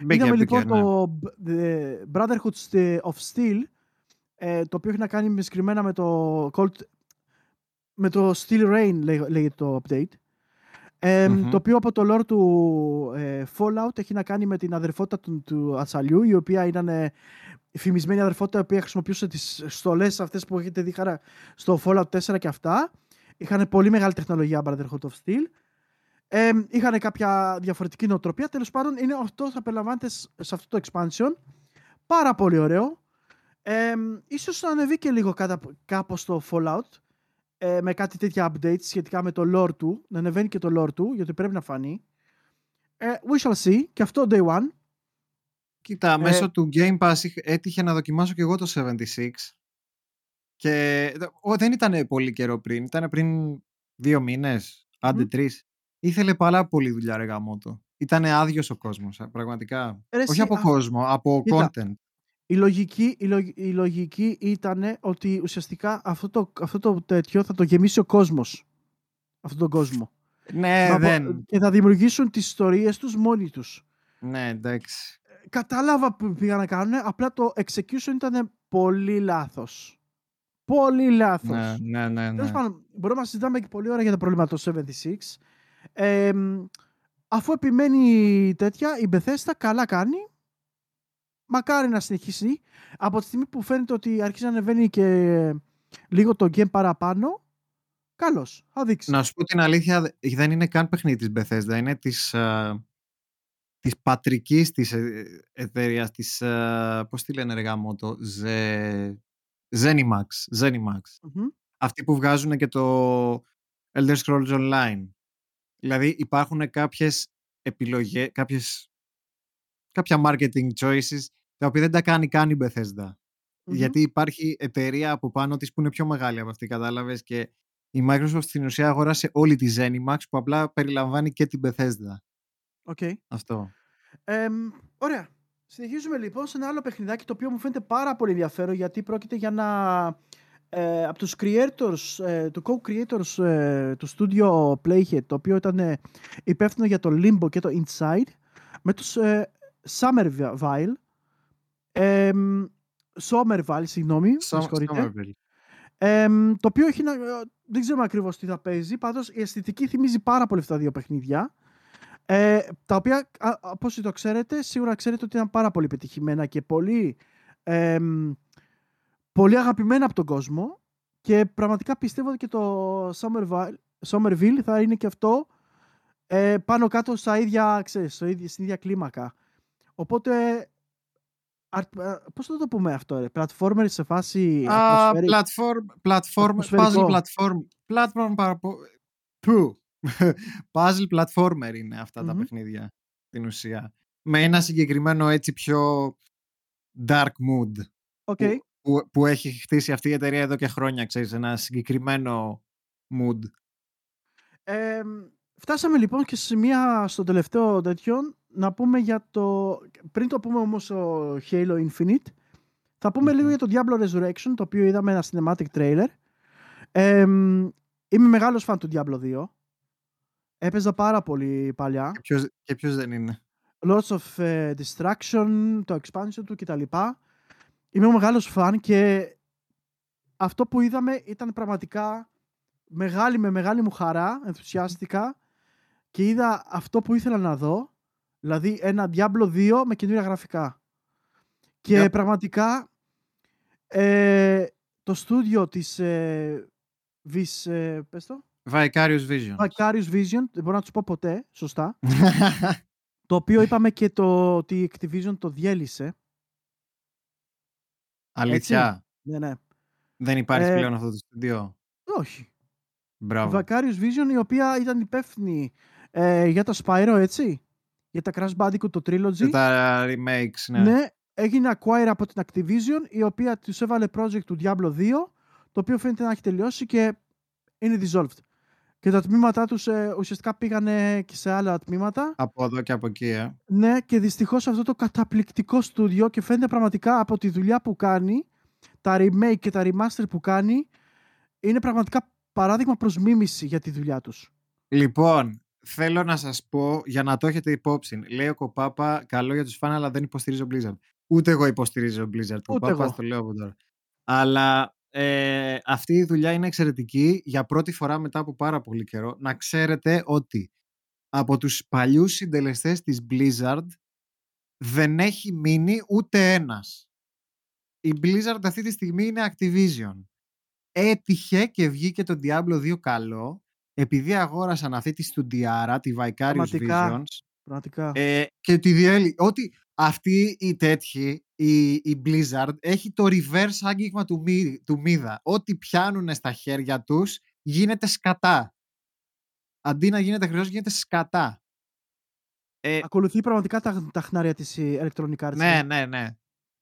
Μπήκε, Είδαμε μπήκε, λοιπόν ναι. το B- The Brotherhood of Steel, ε, το οποίο έχει να κάνει με συγκεκριμένα με το, Cold, με το Steel Rain λέγε- λέγεται το update. Ε, Μμμ. Το οποίο από το lore του ε, Fallout έχει να κάνει με την αδερφότητα του, του Ατσαλιού, η οποία ήταν ε, η φημισμένη αδερφότητα, η οποία χρησιμοποιούσε τις στολές αυτές που έχετε δει χαρά στο Fallout 4 και αυτά. Είχαν πολύ μεγάλη τεχνολογία Brotherhood of Steel. Ε, είχαν κάποια διαφορετική νοοτροπία. Τέλος πάντων, είναι αυτό θα περιλαμβάνεται σ- σε αυτό το expansion. Πάρα πολύ ωραίο. Ε, ίσως να ανεβεί και λίγο κάτα, κάπως το Fallout ε, με κάτι τέτοια updates σχετικά με το lore του. Να ανεβαίνει και το lore του, γιατί πρέπει να φανεί. Ε, we shall see. Και αυτό day one. Κοίτα, Ε, μέσω του Game Pass είχ- έτυχε να δοκιμάσω και εγώ το 76 και ο, δεν ήταν πολύ καιρό πριν, ήταν πριν δύο μήνες, άντε Μμμ. τρεις. Ήθελε πάρα πολύ δουλειά ρε γαμότο. Ήταν άδειος ο κόσμος, α, πραγματικά. Ρε Όχι εσύ, από α- κόσμο, από κοίτα, content. Η λογική, η, λογ- η λογική ήταν ότι ουσιαστικά αυτό το, αυτό το τέτοιο θα το γεμίσει ο κόσμος. Αυτόν τον κόσμο. Ναι, Να πω- δεν. Και θα δημιουργήσουν τις ιστορίες τους μόνοι τους. Ναι, εντάξει. Κατάλαβα που πήγαν να κάνουν, απλά το execution ήταν πολύ λάθος. Πολύ λάθος. Ναι, ναι, ναι. Τέλος ναι. πάντων, μπορούμε να συζητάμε και πολύ ώρα για το πρόβλημα του 76. Ε, μ, αφού επιμένει τέτοια, η Bethesda καλά κάνει. Μακάρι να συνεχίσει. Από τη στιγμή που φαίνεται ότι αρχίζει να ανεβαίνει και λίγο το game παραπάνω, καλώς. Θα δείξει. Να σου πω την αλήθεια, δε- δεν είναι καν παιχνίδι της Bethesda, είναι της, α, της πατρικής της ε, εταιρείας, της, α, πώς τη λένε ρε γάμο το, Ze... Zenimax, Zenimax. Μμμ. Αυτοί που βγάζουν και το Elder Scrolls Online. Δηλαδή υπάρχουν κάποιες επιλογές, κάποιες, κάποια marketing choices, τα οποία δεν τα κάνει καν η Bethesda. Μμμ. Γιατί υπάρχει εταιρεία από πάνω της που είναι πιο μεγάλη από αυτή, κατάλαβες, και η Microsoft στην ουσία αγόρασε όλη τη Zenimax που απλά περιλαμβάνει και την Bethesda. OK. Αυτό. Εμ, ωραία. Συνεχίζουμε λοιπόν σε ένα άλλο παιχνιδάκι το οποίο μου φαίνεται πάρα πολύ ενδιαφέρον γιατί πρόκειται για ένα ε, από τους creators, ε, του co-creators ε, του studio Playhead το οποίο ήταν ε, υπεύθυνο για το Limbo και το Inside με τους ε, Somerville ε, Somerville, συγγνώμη, με Som- συγχωρείτε. Somerville. Εμ, το οποίο έχει να, ε, δεν ξέρουμε ακριβώς τι θα παίζει. Πάντως η αισθητική θυμίζει πάρα πολύ αυτά τα δύο παιχνίδια. Ε, τα οποία, α, α, από όσοι το ξέρετε, σίγουρα ξέρετε ότι ήταν πάρα πολύ πετυχημένα και πολύ, εμ, πολύ αγαπημένα από τον κόσμο. Και πραγματικά πιστεύω ότι και το Somerville, Somerville θα είναι και αυτό ε, πάνω κάτω στα ίδια, ξέρεις, στο ίδιο, στην ίδια κλίμακα. Οπότε, αρ- α, πώς θα το πούμε αυτό, ρε, platformer σε φάση Α, atmospheric. platform, platform, Ατμοσφαιρικό. puzzle platform, platform παραπο... Που. *laughs* puzzle platformer είναι αυτά τα Μμμ. παιχνίδια, στην ουσία. Με ένα συγκεκριμένο έτσι πιο dark mood OK. που, που, που έχει χτίσει αυτή η εταιρεία εδώ και χρόνια, ξέρεις, ένα συγκεκριμένο mood. Ε, φτάσαμε λοιπόν και σε μία στο τελευταίο τέτοιο να πούμε για το... Πριν το πούμε όμως το Halo Infinite, θα πούμε Μμμ. λίγο για το Diablo Resurrection, το οποίο είδαμε ένα cinematic trailer. Ε, είμαι μεγάλος φαν του Diablo 2. Έπαιζα πάρα πολύ παλιά. Και ποιος, και ποιος δεν είναι; Lots of ε, Distraction, το expansion του κτλ. Είμαι ο μεγάλος φαν και αυτό που είδαμε ήταν πραγματικά μεγάλη με μεγάλη μου χαρά, ενθουσιάστηκα και είδα αυτό που ήθελα να δω, δηλαδή ένα Diablo 2 με καινούργια γραφικά. Και Yep. πραγματικά ε, το στούντιο της ε, Vis, ε, πες το, Vicarious Vision. Vicarious Vision, δεν μπορώ να τους πω ποτέ, σωστά, *laughs* το οποίο είπαμε και το, ότι η Activision το διέλυσε. Αλήθεια. Ναι, ναι. Δεν υπάρχει Ε, πλέον αυτό το στούντιο; Όχι. Μπράβο. Vicarious Vision η οποία ήταν υπεύθυνη ε, για το Spyro, έτσι; Για τα Crash Bandicoot το Trilogy. Και τα remakes, ναι. ναι. έγινε acquire από την Activision η οποία τους έβαλε project του Diablo 2 το οποίο φαίνεται να έχει τελειώσει και είναι dissolved. Και τα τμήματά τους ε, ουσιαστικά πήγανε και σε άλλα τμήματα. Από εδώ και από εκεί, ε. Ναι, και δυστυχώς αυτό το καταπληκτικό στούντιο και φαίνεται πραγματικά από τη δουλειά που κάνει, τα remake και τα remaster που κάνει, είναι πραγματικά παράδειγμα προς μίμηση για τη δουλειά τους. Λοιπόν, θέλω να σας πω, για να το έχετε υπόψη, λέει ο Κοπάπα, καλό για τους φαν, αλλά δεν υποστηρίζω Blizzard. Ούτε εγώ υποστηρίζω Blizzard. Κοπάπα, εγώ. το λέω από τώρα. Αλλά ε, αυτή η δουλειά είναι εξαιρετική για πρώτη φορά μετά από πάρα πολύ καιρό. Να ξέρετε ότι από τους παλιούς συντελεστές της Blizzard δεν έχει μείνει ούτε ένας. Η Blizzard αυτή τη στιγμή είναι Activision. Έτυχε και βγήκε το Diablo 2 καλό επειδή αγόρασαν αυτή τη στουντιάρα, τη Vicarious Πραγματικά. Visions Πραγματικά. ε, και τη διέλυ... Ότι αυτή η τέτοιη, η, η Blizzard, έχει το reverse άγγιγμα του, μη, του μύδα. Ό,τι πιάνουν στα χέρια τους γίνεται σκατά. Αντί να γίνεται χρυσός γίνεται σκατά. Ε, Ακολουθεί πραγματικά τα, τα χνάρια της η Electronic Arts. ναι, ναι, ναι.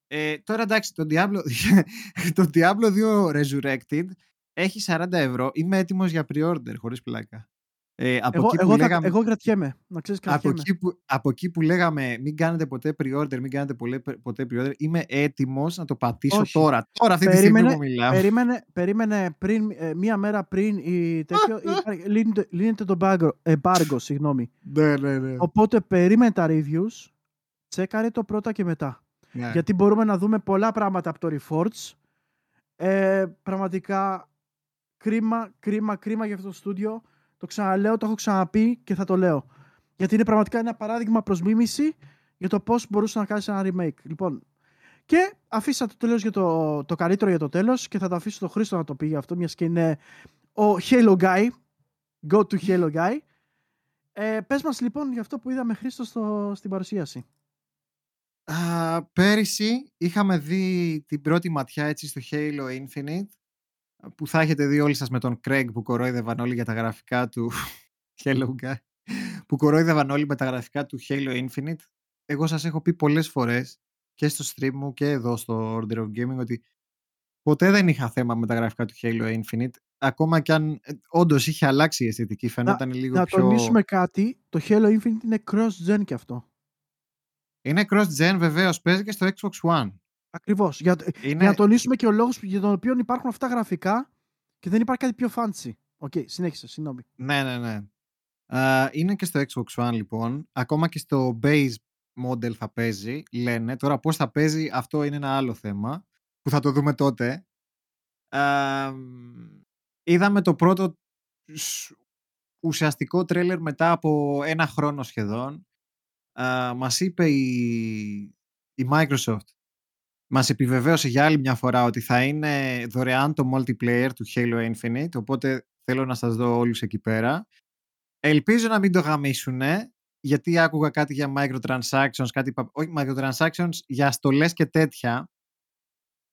Ε, τώρα εντάξει, το Diablo, *laughs* το Diablo 2 Resurrected έχει 40 ευρώ. Είμαι έτοιμος για pre-order, χωρίς πλάκα. Ε, από, Εγώ, εκεί που εγώ, θα, λέγαμε, εγώ κρατιέμαι. Να ξέρεις από, κρατιέμαι. εκεί που, από εκεί που λέγαμε μην κάνετε ποτέ pre-order, μην κάνετε πολλέ- ποτέ pre-order, είμαι έτοιμος να το πατήσω Όχι. τώρα. Τώρα αυτή τη στιγμή Περίμενε, που μιλάω. περίμενε, περίμενε πριν, ε, μία μέρα πριν η τέτοιο, *laughs* υπάρχει- λύνεται, λύνεται το embargo, embargo, συγγνώμη. Ναι, ναι, ναι. Οπότε περίμενε τα reviews, τσέκαρε το πρώτα και μετά. Ναι. Γιατί μπορούμε να δούμε πολλά πράγματα από το Reforge. Ε, πραγματικά κρίμα, κρίμα, κρίμα για αυτό το στούντιο. Το ξαναλέω, το έχω ξαναπεί και θα το λέω. Γιατί είναι πραγματικά ένα παράδειγμα προς μίμηση για το πώς μπορούσε να κάνεις ένα remake. Λοιπόν, και αφήσα το τέλος για το, το καλύτερο για το τέλος και θα το αφήσω στο Χρήστο να το πει για αυτό, μιας και είναι ο Halo Guy. Go to Halo Guy. Ε, πες μας λοιπόν για αυτό που είδαμε Χρήστο στο, στην παρουσίαση. Α, πέρυσι είχαμε δει την πρώτη ματιά έτσι στο Halo Infinite που θα έχετε δει όλοι σας με τον Craig που κορόιδευαν όλοι για τα γραφικά του *laughs* Hello Guy που κορόιδευαν όλοι με τα γραφικά του Halo Infinite εγώ σας έχω πει πολλές φορές και στο stream μου και εδώ στο Order of Gaming ότι ποτέ δεν είχα θέμα με τα γραφικά του Halo Infinite ακόμα κι αν ε, όντως είχε αλλάξει η αισθητική φαινόταν λίγο να πιο... τονίσουμε κάτι, το Halo Infinite είναι cross-gen και αυτό. Είναι cross-gen βεβαίως, παίζει και στο Xbox One. Ακριβώς. Για, Είναι... για να τονίσουμε και ο λόγος για τον οποίο υπάρχουν αυτά τα γραφικά και δεν υπάρχει κάτι πιο fancy. OK, συνέχισε, συγγνώμη. Ναι, ναι, ναι. Α, είναι και στο Xbox One λοιπόν. Ακόμα και στο base model θα παίζει, λένε. Τώρα πώς θα παίζει, αυτό είναι ένα άλλο θέμα που θα το δούμε τότε. Α, είδαμε το πρώτο σ- ουσιαστικό τρέλερ μετά από ένα χρόνο σχεδόν. Α, μας είπε η, η Microsoft μας επιβεβαίωσε για άλλη μια φορά ότι θα είναι δωρεάν το multiplayer του Halo Infinite, οπότε θέλω να σας δω όλους εκεί πέρα. Ελπίζω να μην το γαμίσουνε, γιατί άκουγα κάτι για microtransactions, κάτι, πα- όχι microtransactions, για στολές και τέτοια.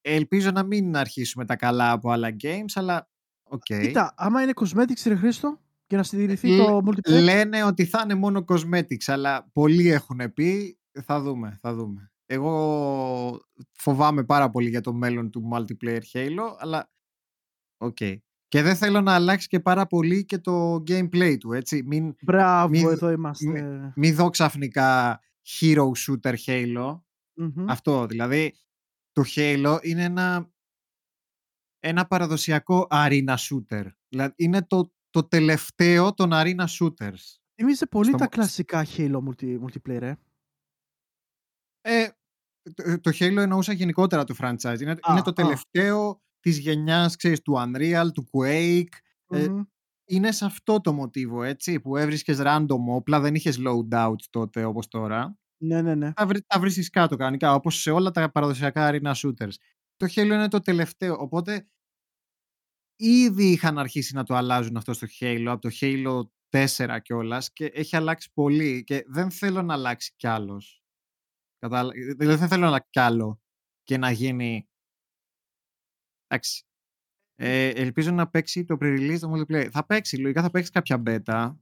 Ελπίζω να μην αρχίσουμε τα καλά από άλλα games, αλλά οκ. Κοίτα, άμα είναι cosmetics ρε Χρήστο και να συντηρηθεί Λέ- το multiplayer. Λένε ότι θα είναι μόνο cosmetics, αλλά πολλοί έχουν πει, θα δούμε, θα δούμε. Εγώ φοβάμαι πάρα πολύ για το μέλλον του multiplayer Halo, αλλά οκ. Και δεν θέλω να αλλάξει και πάρα πολύ και το gameplay του, έτσι. Μην, Μπράβο, μη- εδώ είμαστε. μην δω ξαφνικά hero shooter Halo. Μμμ. Αυτό, δηλαδή, το Halo είναι ένα, ένα παραδοσιακό arena shooter. Δηλαδή, είναι το, το τελευταίο των arena shooters. Θυμίζει πολύ στο τα μο- κλασικά Halo multi, multiplayer, ε; Ε, το, το Halo εννοούσα γενικότερα το franchise. Είναι, είναι το α. τελευταίο της γενιάς, ξέρεις, του Unreal, του Quake. Ε, Μμμ. είναι σε αυτό το μοτίβο, έτσι, που έβρισκες random όπλα, δεν είχες loadout τότε όπως τώρα. Ναι, ναι, ναι. Τα, βρει, τα βρίσκεις κάτω κανονικά, όπως σε όλα τα παραδοσιακά arena shooters. Το Halo είναι το τελευταίο, οπότε ήδη είχαν αρχίσει να το αλλάζουν αυτό στο Halo, από το Halo 4 κιόλας και έχει αλλάξει πολύ και δεν θέλω να αλλάξει κι άλλος. Κατάλα... Δηλαδή δεν θέλω να αλλάξει κι άλλο και να γίνει... Εντάξει. Ε, ελπίζω να παίξει το pre-release το multiplayer. Θα παίξει, λογικά θα παίξει κάποια beta.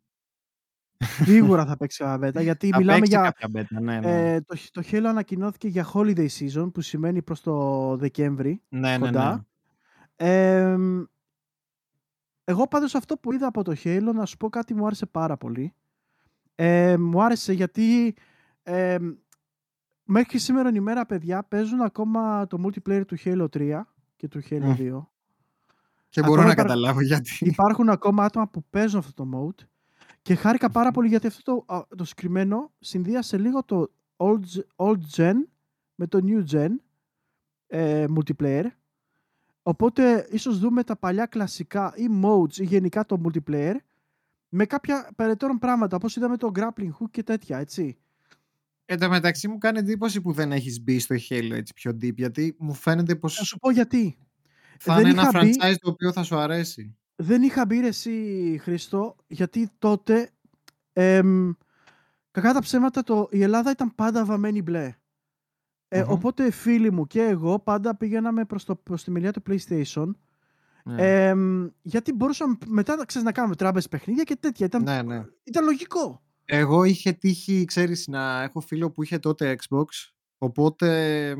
Σίγουρα θα παίξει ένα beta, γιατί Θα μιλάμε παίξει για... κάποια beta, ναι, ναι. Ε, το, το Halo ανακοινώθηκε για holiday season, που σημαίνει προς το Δεκέμβρη, ναι, ναι, κοντά. ναι. Εμ, εγώ πάντως αυτό που είδα από το Halo, να σου πω κάτι μου άρεσε πάρα πολύ. Ε, μου άρεσε γιατί ε, μέχρι σήμερα ημέρα, παιδιά, παίζουν ακόμα το multiplayer του Halo 3 και του Halo Μμ. 2. Και μπορώ Ακόμα να υπαρ- καταλάβω γιατί. Υπάρχουν ακόμα άτομα που παίζουν αυτό το mode και χάρηκα πάρα πολύ γιατί αυτό το, α, το συγκεκριμένο συνδύασε λίγο το old, old gen με το new gen ε, multiplayer. Οπότε ίσως δούμε τα παλιά κλασικά ή modes ή γενικά το multiplayer με κάποια περαιτέρω πράγματα όπως είδαμε το grappling hook και τέτοια, έτσι. Εν τω μεταξύ μου κάνει εντύπωση που δεν έχεις μπει στο Halo έτσι πιο deep, γιατί μου φαίνεται Θα πως σου πω γιατί. θα δεν είναι ένα είχα μπει- franchise το οποίο θα σου αρέσει. Δεν είχα μπει ρε εσύ Χριστό γιατί τότε εμ, κακά τα ψέματα το, η Ελλάδα ήταν πάντα βαμμένη μπλε. Ε, Μμμ. Οπότε φίλοι μου και εγώ πάντα πηγαίναμε προς, το, προς τη μεριά του PlayStation Ναι. εμ, γιατί μπορούσαμε μετά ξέρεις, να κάνουμε τράμπες παιχνίδια και τέτοια. Ήταν, ναι, ναι. ήταν λογικό. Εγώ είχε τύχει, ξέρεις, να έχω φίλο που είχε τότε Xbox, οπότε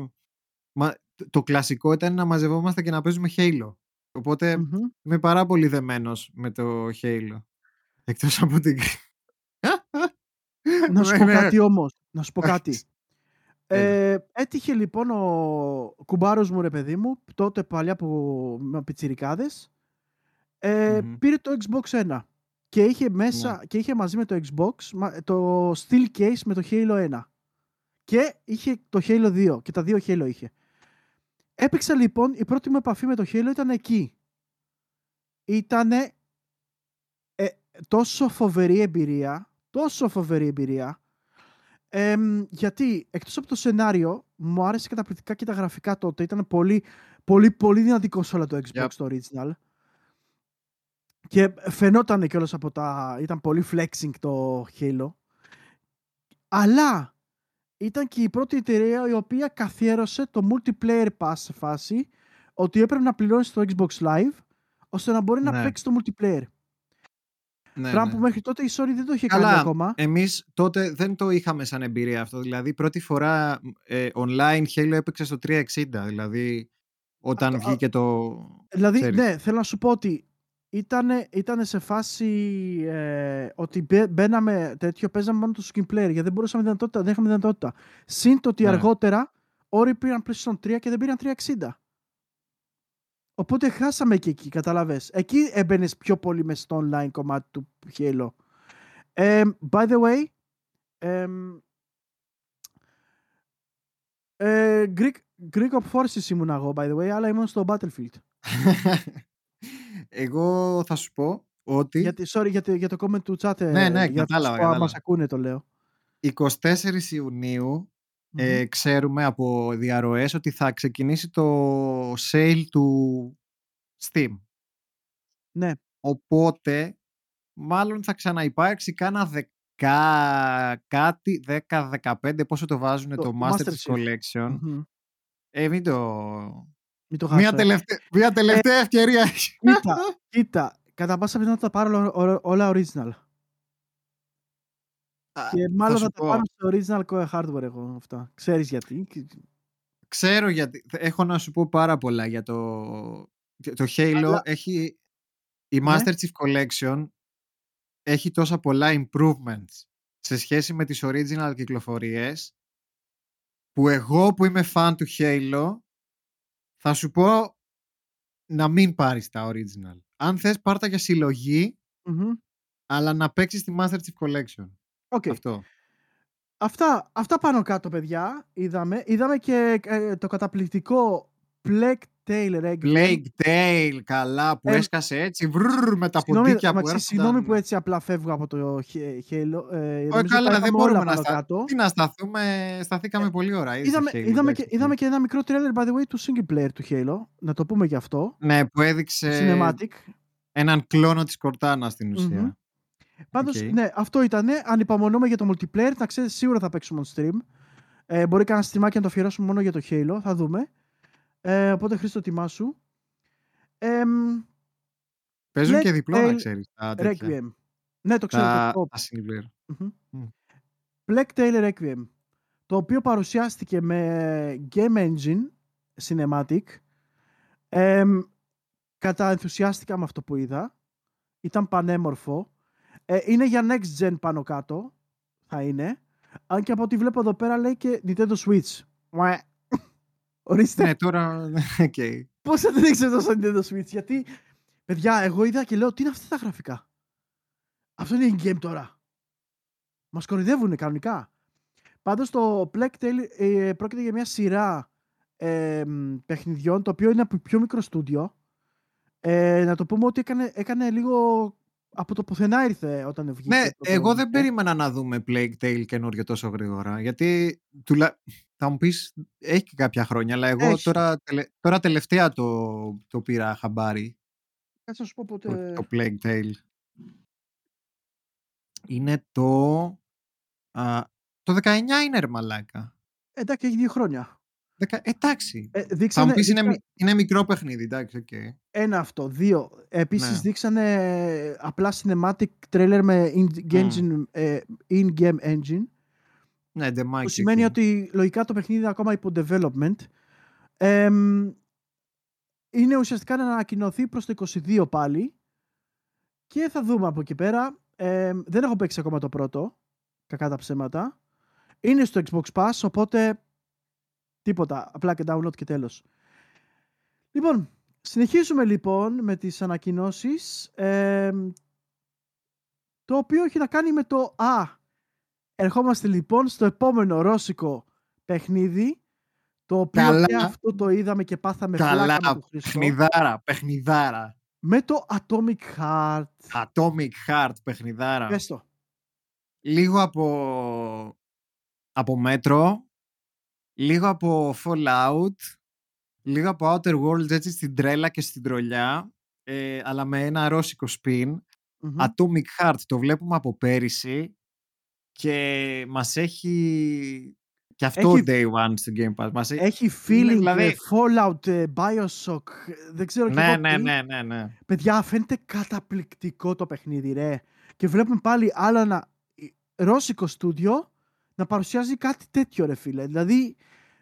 μα, το- το κλασικό ήταν να μαζευόμαστε και να παίζουμε Halo. Οπότε Μμμ. είμαι πάρα πολύ δεμένος με το Halo. Εκτός από την... Να σου πω Ναι, ναι. κάτι όμως. Να σου πω κάτι. Έλα. Ε, έτυχε λοιπόν ο κουμπάρος μου ρε παιδί μου, τότε παλιά που με πιτσιρικάδες, ε, Μμμ. πήρε το Xbox 1 και είχε, μέσα, Ναι. και είχε μαζί με το Xbox μα- το steel case με το Halo 1 και είχε το Halo 2 και τα δύο Halo είχε. Έπαιξα λοιπόν, η πρώτη μου επαφή με το Halo ήταν εκεί. Ήτανε ε, τόσο φοβερή εμπειρία, τόσο φοβερή εμπειρία, Εμ, γιατί εκτός από το σενάριο μου άρεσε καταπληκτικά και τα γραφικά τότε ήταν πολύ πολύ πολύ δυνατή κονσόλα το Xbox Yep. το original και φαινόταν κιόλας από τα ήταν πολύ flexing το Halo αλλά ήταν και η πρώτη εταιρεία η οποία καθιέρωσε το multiplayer pass σε φάση ότι έπρεπε να πληρώσει το Xbox Live ώστε να μπορεί να Ναι. παίξεις το multiplayer. Ναι, Πράγμα ναι. που μέχρι τότε η Sony δεν το είχε Καλά, κάνει ακόμα. Εμείς τότε δεν το είχαμε σαν εμπειρία αυτό. Δηλαδή, πρώτη φορά ε, online Halo έπαιξε στο 360. Δηλαδή, όταν Αυτό- βγήκε το... Δηλαδή, ξέρεις. ναι, θέλω να σου πω ότι ήτανε, ήτανε σε φάση ε, ότι μπε- μπαίναμε τέτοιο, παίζαμε μόνο το skin player γιατί δεν μπορούσαμε δυνατότητα, δεν είχαμε δυνατότητα. Συν το ότι Ναι. αργότερα όλοι πήραν PlayStation 3 και δεν πήραν 360. Οπότε χάσαμε και εκεί, καταλαβες. Εκεί έμπαινες πιο πολύ μέσα στο online κομμάτι του Halo. Ε, by the way, εμ, ε, Greek, Greek of Forces ήμουν εγώ, by the way, αλλά ήμουν στο Battlefield. *laughs* Εγώ θα σου πω ότι Γιατί, sorry, για, το- για το comment του chat. ε, Ναι, ναι, για αυτούς κατάλαβα, που κατάλαβα. μας ακούνε το λέω. 24 Ιουνίου ε, ξέρουμε από διαρροές ότι θα ξεκινήσει το sale του Steam. Ναι. Οπότε, μάλλον θα ξαναυπάρξει κάνα δεκά, κάτι, 10-15, πόσο το βάζουν το, Το Master Master Chief Chief. Collection. Μμμ. Ε, μην το... Μην το Μια, χάσω. ε. τελευταία, μια τελευταία ευκαιρία έχει. Κοίτα, κοίτα. Κατά πάσα πιθανότητα θα πάρω όλα, όλα original. Α, Και μάλλον σου θα, τα πω, πάρω στο original core hardware εγώ αυτά. Ξέρεις γιατί. Και- Ξέρω γιατί. Έχω να σου πω πάρα πολλά για το. Το Halo Αλλά- έχει. Η Ναι. Master Chief Collection έχει τόσα πολλά improvements σε σχέση με τις original κυκλοφορίες που εγώ που είμαι fan του Halo θα σου πω να μην πάρεις τα original. Αν θες πάρτα για συλλογή Μμμ. αλλά να παίξεις τη Master Chief Collection. OK. Αυτό. Αυτά, αυτά πάνω κάτω, παιδιά. Είδαμε, είδαμε και ε, το καταπληκτικό Plague Tale Requiem. Plague Tale, καλά, που Ε, έσκασε έτσι, βρρρ, με τα Συγγνώμη, ποντίκια που Μαξί, συγγνώμη που έρχονταν. έτσι απλά φεύγω από το Χε- Halo. Ε, νομίζω Όχι, τα καλά, δεν είπαμε μπορούμε όλα να, πάνω στα... κάτω. Τι να σταθούμε, σταθήκαμε πολύ ώρα. ήδη Είδαμε, στο Halo, είδαμε, και, εντάξει, είδαμε και ένα μικρό trailer, by the way, του single player του Halo. Να το πούμε γι' αυτό. Ναι, που έδειξε Cinematic. έναν κλόνο της Κορτάνα στην ουσία. Μμμ. Πάντως, Οκ. ναι, αυτό ήταν. Ανυπομονούμε για το multiplayer. Να ξέρετε, σίγουρα θα παίξουμε on stream. Ε, μπορεί κανένα stream άκι να το αφιερώσουμε μόνο για το Halo. Θα δούμε. Ε, οπότε, Χρήστο, δικά σου. Εμ, Παίζουν Plague και διπλό, να Tale ξέρεις. Τα, τέτοια. Requiem. Ναι, το ξέρω. τα, Το, τα single player. Μμμ. Μμ. Plague Tale Requiem. Το οποίο παρουσιάστηκε με Game Engine Cinematic. Εμ, κατά ενθουσιάστηκα με αυτό που είδα. Ήταν πανέμορφο. Ε, είναι για next gen πάνω κάτω. Θα είναι. Αν και από ό,τι βλέπω εδώ πέρα λέει και Nintendo Switch. Μουε. Ορίστε. ναι, τώρα... *laughs* οκ. Πώς θα την ήξερε τόσο Nintendo Switch. Γιατί, παιδιά, εγώ είδα και λέω τι είναι αυτά τα γραφικά; Αυτό είναι in-game τώρα. Μας κοροϊδεύουν κανονικά. Πάντως το Plague Tale ε, πρόκειται για μια σειρά ε, μ, παιχνιδιών το οποίο είναι από πιο μικρό στούντιο. Ε, να το πούμε ότι έκανε, έκανε λίγο από το πουθενά ήρθε όταν βγήκε. Ναι, το εγώ δεν Plague. περίμενα να δούμε Plague Tale καινούριο τόσο γρήγορα. Γιατί τουλα... θα μου πεις, έχει και κάποια χρόνια, αλλά εγώ Έχει. τώρα, τελε- τώρα τελευταία το, το πήρα χαμπάρι, Κάτσε να σου πω το, πότε... το Plague Tale. Είναι το... Α, το 19 είναι ρε μαλάκα. Εντάξει, έχει δύο χρόνια. Δεκα... Εντάξει. Ε, Θα δείξανε, μου πεις είναι, δείξανε- μι- είναι μικρό παιχνίδι, εντάξει, οκ. Ένα αυτό. Δύο. Επίσης Ναι. δείξανε απλά cinematic trailer με in-game Μμ. engine, ε, in-game engine Ναι, ντεμάκι. που σημαίνει εκεί. ότι λογικά το παιχνίδι είναι ακόμα υπό development. Εμ, είναι ουσιαστικά να ανακοινωθεί προς το 22 πάλι και θα δούμε από εκεί πέρα. Ε, δεν έχω παίξει ακόμα το πρώτο, κακά τα ψέματα. Είναι στο Xbox Pass, οπότε τίποτα, απλά και download και τέλος. Λοιπόν, συνεχίζουμε λοιπόν με τις ανακοινώσεις, ε, το οποίο έχει να κάνει με το «Α». Ερχόμαστε λοιπόν στο επόμενο ρώσικο παιχνίδι, το οποίο Καλά. και αυτό το είδαμε και πάθαμε Καλά, πλάκα με τον Χριστό. παιχνιδάρα, παιχνιδάρα. Με το Atomic Heart. Atomic Heart, παιχνιδάρα. Πες το. Λίγο από, από Metro, λίγο από Fallout, λίγο από Outer Worlds έτσι στην τρέλα και στην τρολιά, ε, αλλά με ένα ρώσικο spin. Μμμ. Atomic Heart το βλέπουμε από πέρυσι και μας έχει και αυτό Έχει- day one στο Game Pass. Μας έχει... Έχει feeling δηλαδή- ε, Fallout, ε, Bioshock, ε, δεν ξέρω και Ναι, εγώ ναι, τι. ναι, ναι, ναι. Παιδιά, φαίνεται καταπληκτικό το παιχνίδι, ρε. Και βλέπουμε πάλι άλλο ένα ε, ρώσικο στούντιο να παρουσιάζει κάτι τέτοιο, ρε φίλε. Δηλαδή,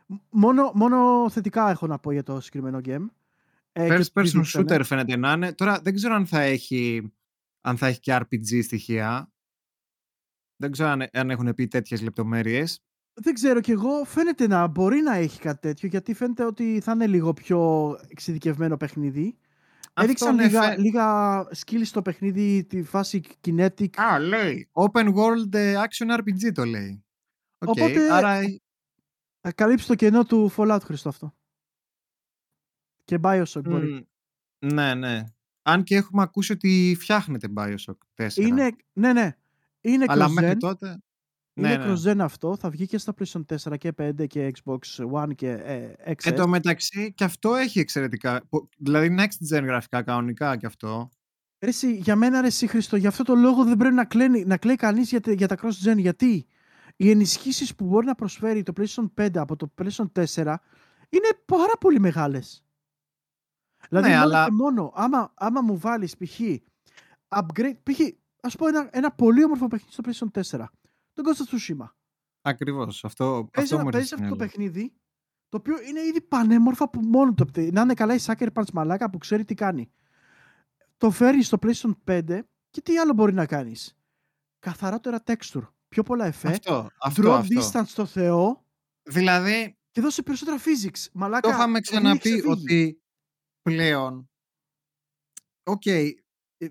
μ- μόνο, μόνο θετικά έχω να πω για το συγκεκριμένο game. Ε, και First το person δείξανε. shooter φαίνεται να είναι. Τώρα δεν ξέρω αν θα έχει, αν θα έχει και RPG στοιχεία. Δεν ξέρω αν, αν έχουν πει τέτοιες λεπτομέρειες. Δεν ξέρω κι εγώ, φαίνεται να μπορεί να έχει κάτι τέτοιο, γιατί φαίνεται ότι θα είναι λίγο πιο εξειδικευμένο παιχνίδι. Έδειξαν ναι, λίγα, φαι- λίγα skills στο παιχνίδι, τη φάση kinetic. Α, λέει. Open World ε, Action RPG το λέει. Οκ, Οπότε- Άρα Θα καλύψει το κενό του Fallout, Χριστό αυτό. Και Bioshock μπορεί. μ, ναι, ναι. Αν και έχουμε ακούσει ότι φτιάχνεται Bioshock 4. Είναι, ναι, ναι. Είναι αλλά cross-gen. μέχρι τότε... Είναι ναι, ναι. cross-gen αυτό. Θα βγει και στα PlayStation 4 και 5 και Xbox One και ε, XS. Εν τω μεταξύ και αυτό έχει εξαιρετικά. πο- Δηλαδή next gen γραφικά κανονικά και αυτό. Ρε εσύ, για μένα ρε εσύ Χριστό, γι' αυτό το λόγο δεν πρέπει να, κλαίνει, να κλαίει κανείς για, τε- για τα cross-gen. Γιατί; Οι ενισχύσεις που μπορεί να προσφέρει το PlayStation 5 από το PlayStation 4 είναι πάρα πολύ μεγάλες. Δηλαδή Ναι, μόνο αλλά- και μόνο, άμα, άμα μου βάλεις π.χ. upgrade, π.χ. ας πω ένα, ένα πολύ όμορφο παιχνίδι στο PlayStation 4, τον Ghost of Tsushima. Ακριβώς. Αυτό, Παίζει, αυτό μου παίζει έρχεται αυτό το στο μυαλό. παιχνίδι, το οποίο είναι ήδη πανέμορφο από μόνο το. Να είναι καλά η Sucker Punch μαλάκα που ξέρει τι κάνει. Το φέρεις στο PlayStation 5 και τι άλλο μπορεί να κάνεις; Καθαρότερα texture, πιο πολλά εφέ, Αυτό, αυτό, draw αυτό. distance στο Θεό Δηλαδή, και δώσε περισσότερα physics. Μαλάκα, το είχαμε το παιχνίδι έχει ξαναπεί ξεφύγει. ότι πλέον, οκ, ε,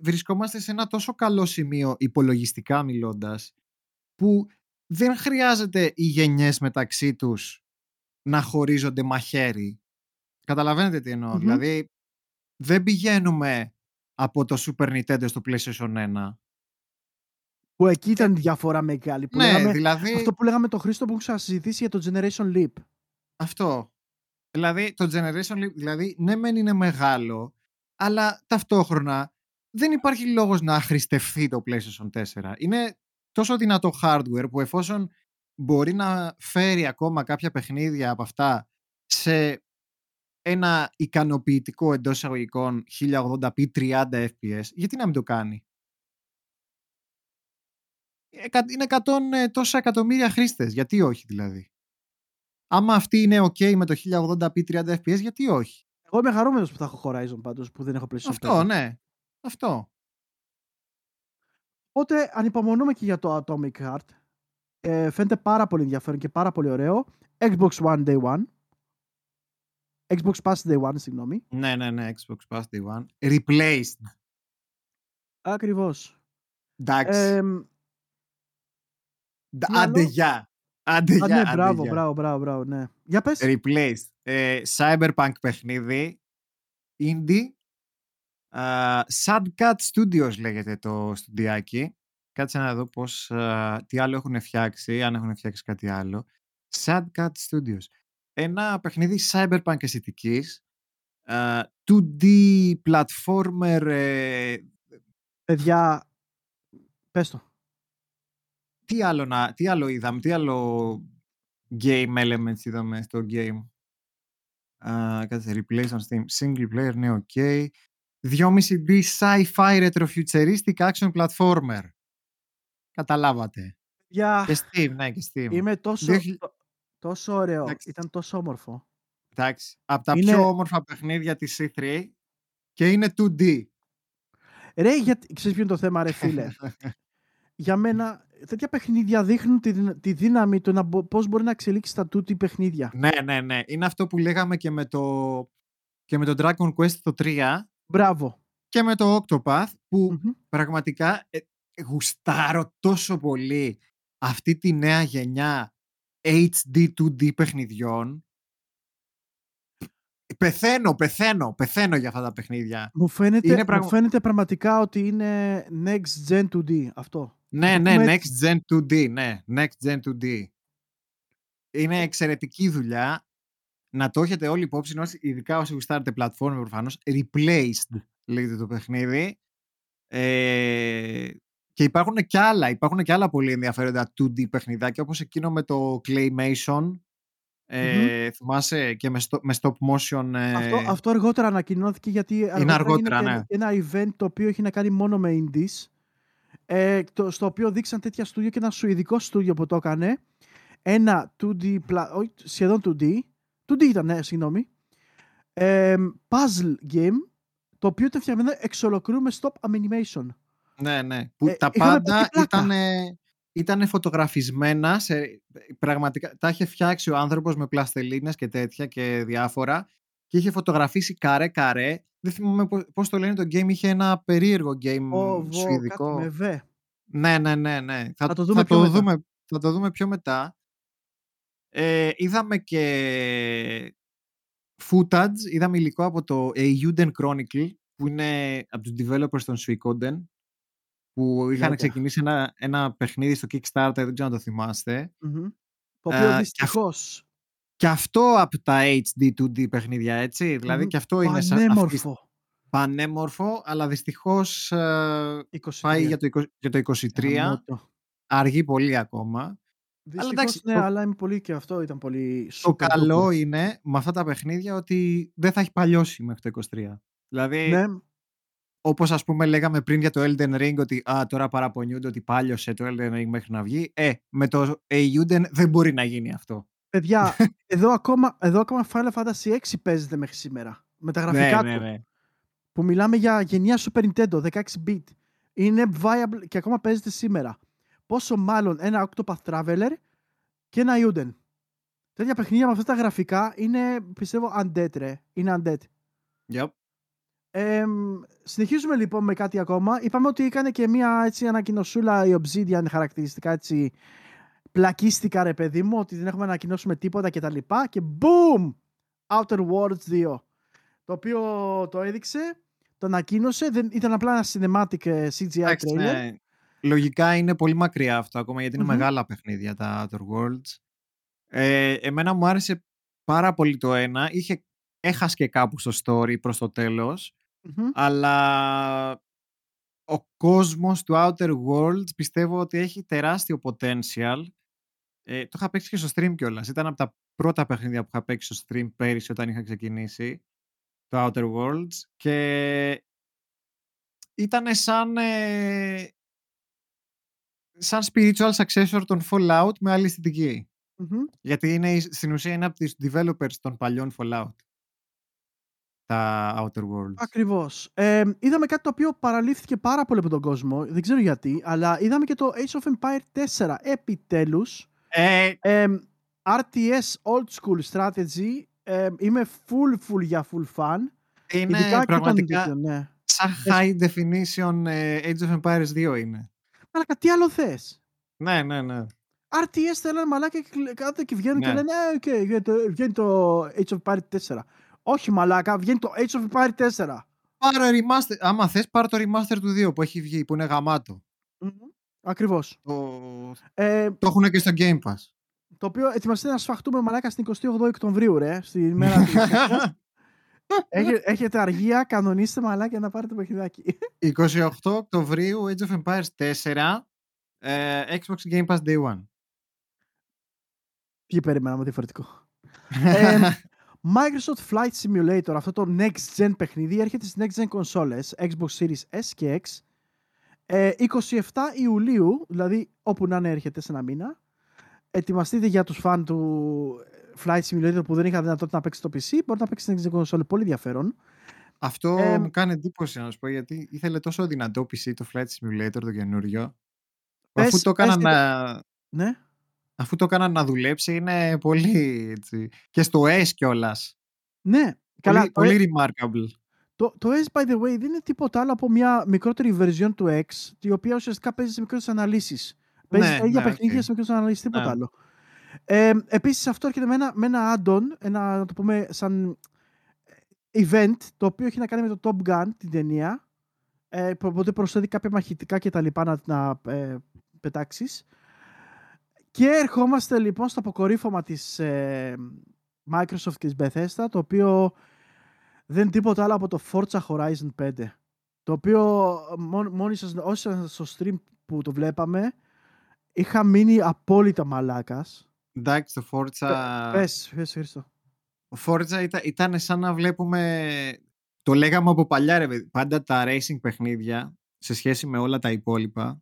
βρισκόμαστε σε ένα τόσο καλό σημείο υπολογιστικά μιλώντας, που δεν χρειάζεται οι γενιές μεταξύ τους να χωρίζονται μαχαίρι. Καταλαβαίνετε τι εννοώ. Μμμ. Δηλαδή, δεν πηγαίνουμε από το Super Nintendo στο PlayStation 1. Που εκεί ήταν η διαφορά μεγάλη. Που ναι, λέγαμε, δηλαδή... Αυτό που λέγαμε το Χρήστο που έχουμε ξανασυζητήσει για το Generation Leap. Αυτό. Δηλαδή, το Generation Leap, δηλαδή, ναι μεν είναι μεγάλο, αλλά ταυτόχρονα δεν υπάρχει λόγος να αχρηστευτεί το PlayStation 4. Είναι τόσο δυνατό hardware που εφόσον μπορεί να φέρει ακόμα κάποια παιχνίδια από αυτά σε ένα ικανοποιητικό εντός εισαγωγικών 1080p 30 fps, γιατί να μην το κάνει; Εκα- Είναι 100 ε, τόσα εκατομμύρια χρήστες, γιατί όχι δηλαδή; Άμα αυτή είναι ok με το 1080p 30 fps, γιατί όχι; Εγώ είμαι χαρούμενος που θα έχω Horizon πάντως που δεν έχω PlayStation 5. Αυτό, ναι. Αυτό. Οπότε ανυπομονούμε και για το Atomic Heart. Ε, φαίνεται πάρα πολύ ενδιαφέρον και πάρα πολύ ωραίο. Xbox One Day One. Xbox Pass Day One, συγγνώμη. Ναι, ναι, ναι, Xbox Pass Day One. Replaced. Ακριβώς. Εντάξει. Ε, Ντα- τι άντε άλλο; γεια. Άντε α, γεια, ναι, άντε μπράβο, γεια. μπράβο, μπράβο, μπράβο, ναι. Για πες. Replaced. Ε, Cyberpunk παιχνίδι. Indie. Uh, Sad Cat Studios λέγεται το στουντιάκι. Κάτσε να δω πώς, α, τι άλλο έχουν φτιάξει, αν έχουν φτιάξει κάτι άλλο. Sad Cat Studios. Ένα παιχνίδι cyberpunk αισθητικής. α, 2D platformer ε, Παιδιά, πες το. Τι άλλο, να, τι άλλο είδαμε, τι άλλο game elements είδαμε στο game; Uh, κάτσε, replace on Steam. Single player, ναι, ok. 2,5D sci-fi retrofuturistic action platformer. Καταλάβατε. Για... Και Steam, ναι, και Steam. Είμαι τόσο, Δύο χιλ- τό- τόσο ωραίο. Εντάξει. Ήταν τόσο όμορφο. Εντάξει. Από τα Είναι- πιο όμορφα παιχνίδια της E3 και είναι 2D. Ρε, γιατί... ξέρεις ποιο είναι το θέμα, ρε φίλε; *laughs* για μένα τέτοια παιχνίδια δείχνουν τη, δυνα- τη δύναμη του να μπο- πώς μπορεί να εξελίξει τα τούτη παιχνίδια. Ναι, ναι, ναι. Είναι αυτό που λέγαμε και με το, και με το Dragon Quest το 3 Μπράβο. και με το Octopath που Μμμ. πραγματικά ε, γουστάρω τόσο πολύ αυτή τη νέα γενιά HD 2D παιχνιδιών. Πεθαίνω, πεθαίνω, πεθαίνω για αυτά τα παιχνίδια. Μου φαίνεται, Είναι μου πραγμα- φαίνεται πραγματικά ότι είναι next gen 2D αυτό. Ναι, το ναι, πούμε Next Gen 2D, ναι, Next Gen 2D. Είναι εξαιρετική δουλειά. Να το έχετε όλοι υπόψη, όσοι- ειδικά όσοι γουστάρετε πλατφόρμα προφανώς, replaced λέγεται το παιχνίδι. Ε, και υπάρχουν και άλλα, υπάρχουν και άλλα πολύ ενδιαφέροντα 2D παιχνιδάκια, όπως εκείνο με το Claymation, ε, θυμάσαι, και με, stop, με stop motion. Ε, Αυτό, αυτό αργότερα ανακοινώθηκε γιατί αργότερα, αργότερα, έγινε ναι. και ένα event το οποίο έχει να κάνει μόνο με indies ε, το, στο οποίο δείξαν τέτοια στούντιο και ένα σουηδικό στούντιο που το έκανε ένα 2D, πλα- όχι, σχεδόν 2D 2D ήταν, ναι, συγγνώμη ε, puzzle game το οποίο ήταν φτιαγμένο εξ ολοκλήρου με stop animation Ναι, ναι. Που Ε, τα είχαμε πάντα πάθει πλάκα. ήταν, ήταν φωτογραφισμένα. Σε, πραγματικά τα είχε φτιάξει ο άνθρωπος με πλαστελίνες και τέτοια και διάφορα και είχε φωτογραφίσει καρέ-καρέ. Δεν θυμάμαι πώς, πώς το λένε το game. Είχε ένα περίεργο game ο, βο, σουηδικό. κάτι με β Ναι, ναι, ναι, ναι. Θα, Θα το δούμε πιο το μετά. δούμε, θα το δούμε πιο μετά. Ε, είδαμε και footage, είδαμε υλικό από το Euden Chronicle που είναι από τους developers των Suicoden που είχαν Λέγα. ξεκινήσει ένα, ένα παιχνίδι στο Kickstarter, δεν ξέρω αν το θυμάστε. Μμμ. το Ε, οποίος και δυστυχώς Και αυτό από τα HD 2D παιχνίδια, έτσι. Δηλαδή Μμμ. και αυτό είναι σαν αυτής- πανέμορφο πανέμορφο, αλλά δυστυχώς ε, 23. πάει για το, 20 για το 23. Γαμώτο. Αργεί πολύ ακόμα. Δυστυχώς, εντάξει, ναι, το- αλλά είμαι πολύ και αυτό ήταν πολύ Το super καλό duper. είναι με αυτά τα παιχνίδια ότι δεν θα έχει παλιώσει μέχρι το 23. Δηλαδή, Ναι, όπως ας πούμε λέγαμε πριν για το Elden Ring ότι α, τώρα παραπονιούνται ότι πάλιωσε το Elden Ring μέχρι να βγει. Ε, με το Euden δεν μπορεί να γίνει αυτό. Παιδιά, *laughs* εδώ ακόμα, εδώ ακόμα Final Fantasy 6 παίζεται μέχρι σήμερα. Με τα γραφικά ναι, του. ναι, ναι. Που μιλάμε για γενιά Super Nintendo, 16-bit. Είναι viable και ακόμα παίζεται σήμερα. Πόσο μάλλον ένα Octopath Traveler και ένα Euden. Τέτοια παιχνίδια με αυτά τα γραφικά είναι, πιστεύω, undead, ρε. Είναι undead. Yep. Εμ, συνεχίζουμε λοιπόν με κάτι ακόμα. Είπαμε ότι έκανε και μια έτσι ανακοινωσούλα η Obsidian χαρακτηριστικά έτσι πλακίστηκα ρε παιδί μου ότι δεν έχουμε να ανακοινώσουμε τίποτα και τα λοιπά και boom! Outer Worlds 2 το οποίο το έδειξε, το ανακοίνωσε, δεν, ήταν απλά ένα cinematic ε, CGI Εντάξει, trailer. ναι. Λογικά είναι πολύ μακριά αυτό ακόμα γιατί είναι Μμμ. μεγάλα παιχνίδια τα Outer Worlds. Ε, εμένα μου άρεσε πάρα πολύ το ένα. Είχε, έχασε και κάπου στο story προς το τέλος. Μμμ. αλλά ο κόσμος του Outer Worlds πιστεύω ότι έχει τεράστιο potential. Ε, το είχα παίξει και στο stream κιόλας. Ήταν από τα πρώτα παιχνίδια που είχα παίξει στο stream πέρυσι όταν είχα ξεκινήσει το Outer Worlds και ήταν σαν ε, σαν spiritual successor των Fallout με άλλη αισθητική. Μμμ. Γιατί είναι, στην ουσία είναι από τις developers των παλιών Fallout. Τα Outer Worlds. Ακριβώς. Ε, είδαμε κάτι το οποίο παραλήφθηκε πάρα πολύ από τον κόσμο, δεν ξέρω γιατί, αλλά είδαμε και το Age of Empire 4 επιτέλους. Ε, Ε, RTS Old School Strategy. Ε, είμαι full full για full fan. είναι Ειδικά και τον πραγματικά τέτοιο, ναι. σαν high definition ε, Age of Empires 2 είναι. Αλλά τι άλλο θες; Ναι, ναι, ναι. RTS θέλουν μαλάκα και κλε- κάτω και βγαίνουν και Ναι. λένε «Ε, οκ, βγαίνει το- βγαίνει το Age of Empires 4. Όχι μαλάκα, βγαίνει το Age of Empire 4. Πάρε remaster, άμα θες πάρε το remaster του 2 που έχει βγει, που είναι γαμάτο. Μμμ. Ακριβώς. Το, Ε, το έχουν και στο Game Pass. το οποίο ετοιμαστείτε να σφαχτούμε μαλάκα στην 28 Οκτωβρίου, ρε. Στη μέρα του. *laughs* Έχε- έχετε αργία, κανονίστε μαλάκα να πάρετε το παιχνιδάκι. 28 Οκτωβρίου Age of Empires 4 ε, Xbox Game Pass Day One. Τι περιμέναμε διαφορετικό. *laughs* Ε, Microsoft Flight Simulator, αυτό το next gen παιχνίδι, έρχεται στις next gen κονσόλες, Xbox Series S και X. Ε, 27 Ιουλίου, δηλαδή όπου να είναι έρχεται σε ένα μήνα. Ετοιμαστείτε για τους φαν του Flight Simulator που δεν είχαν δυνατότητα να παίξει το PC, μπορεί να παίξει στην next gen κονσόλη, πολύ ενδιαφέρον. Αυτό Ε, μου κάνει εντύπωση να σου πω γιατί ήθελε τόσο δυνατό PC το Flight Simulator το καινούριο. Πες- Αφού το έκαναν πες τι- να, Ναι. αφού το έκαναν να δουλέψει είναι πολύ έτσι. Και στο S κιόλας. Ναι. Καλά, Πολύ, το, ε- πολύ remarkable. Το, το S, by the way, δεν είναι τίποτα άλλο από μια μικρότερη version του X, η οποία ουσιαστικά παίζει σε μικρότερες αναλύσεις. Παίζει Ναι, τα ίδια ναι, παιχνίδια οκ. σε μικρότερες αναλύσεις, τίποτα Ναι. άλλο. Ε, Επίσης, αυτό έρχεται με ένα, με ένα add-on, ένα, να το πούμε, σαν event, το οποίο έχει να κάνει με το Top Gun, την ταινία. Ε, που- οπότε προσθέτει κάποια μαχητικά και τα λοιπά να, να ε, πετάξεις. Και ερχόμαστε λοιπόν στο αποκορύφωμα της ε, Microsoft και της Bethesda, το οποίο δεν είναι τίποτα άλλο από το Forza Horizon 5. Το οποίο μόν, μόνοι σας, όσοι ήσασταν στο stream που το βλέπαμε, είχα μείνει απόλυτα μαλάκας. Εντάξει, το Forza... Πες, πες Χρήστο. Ο Forza ήταν, ήταν σαν να βλέπουμε... Το λέγαμε από παλιά, ρε παιδί. Πάντα τα racing παιχνίδια, σε σχέση με όλα τα υπόλοιπα,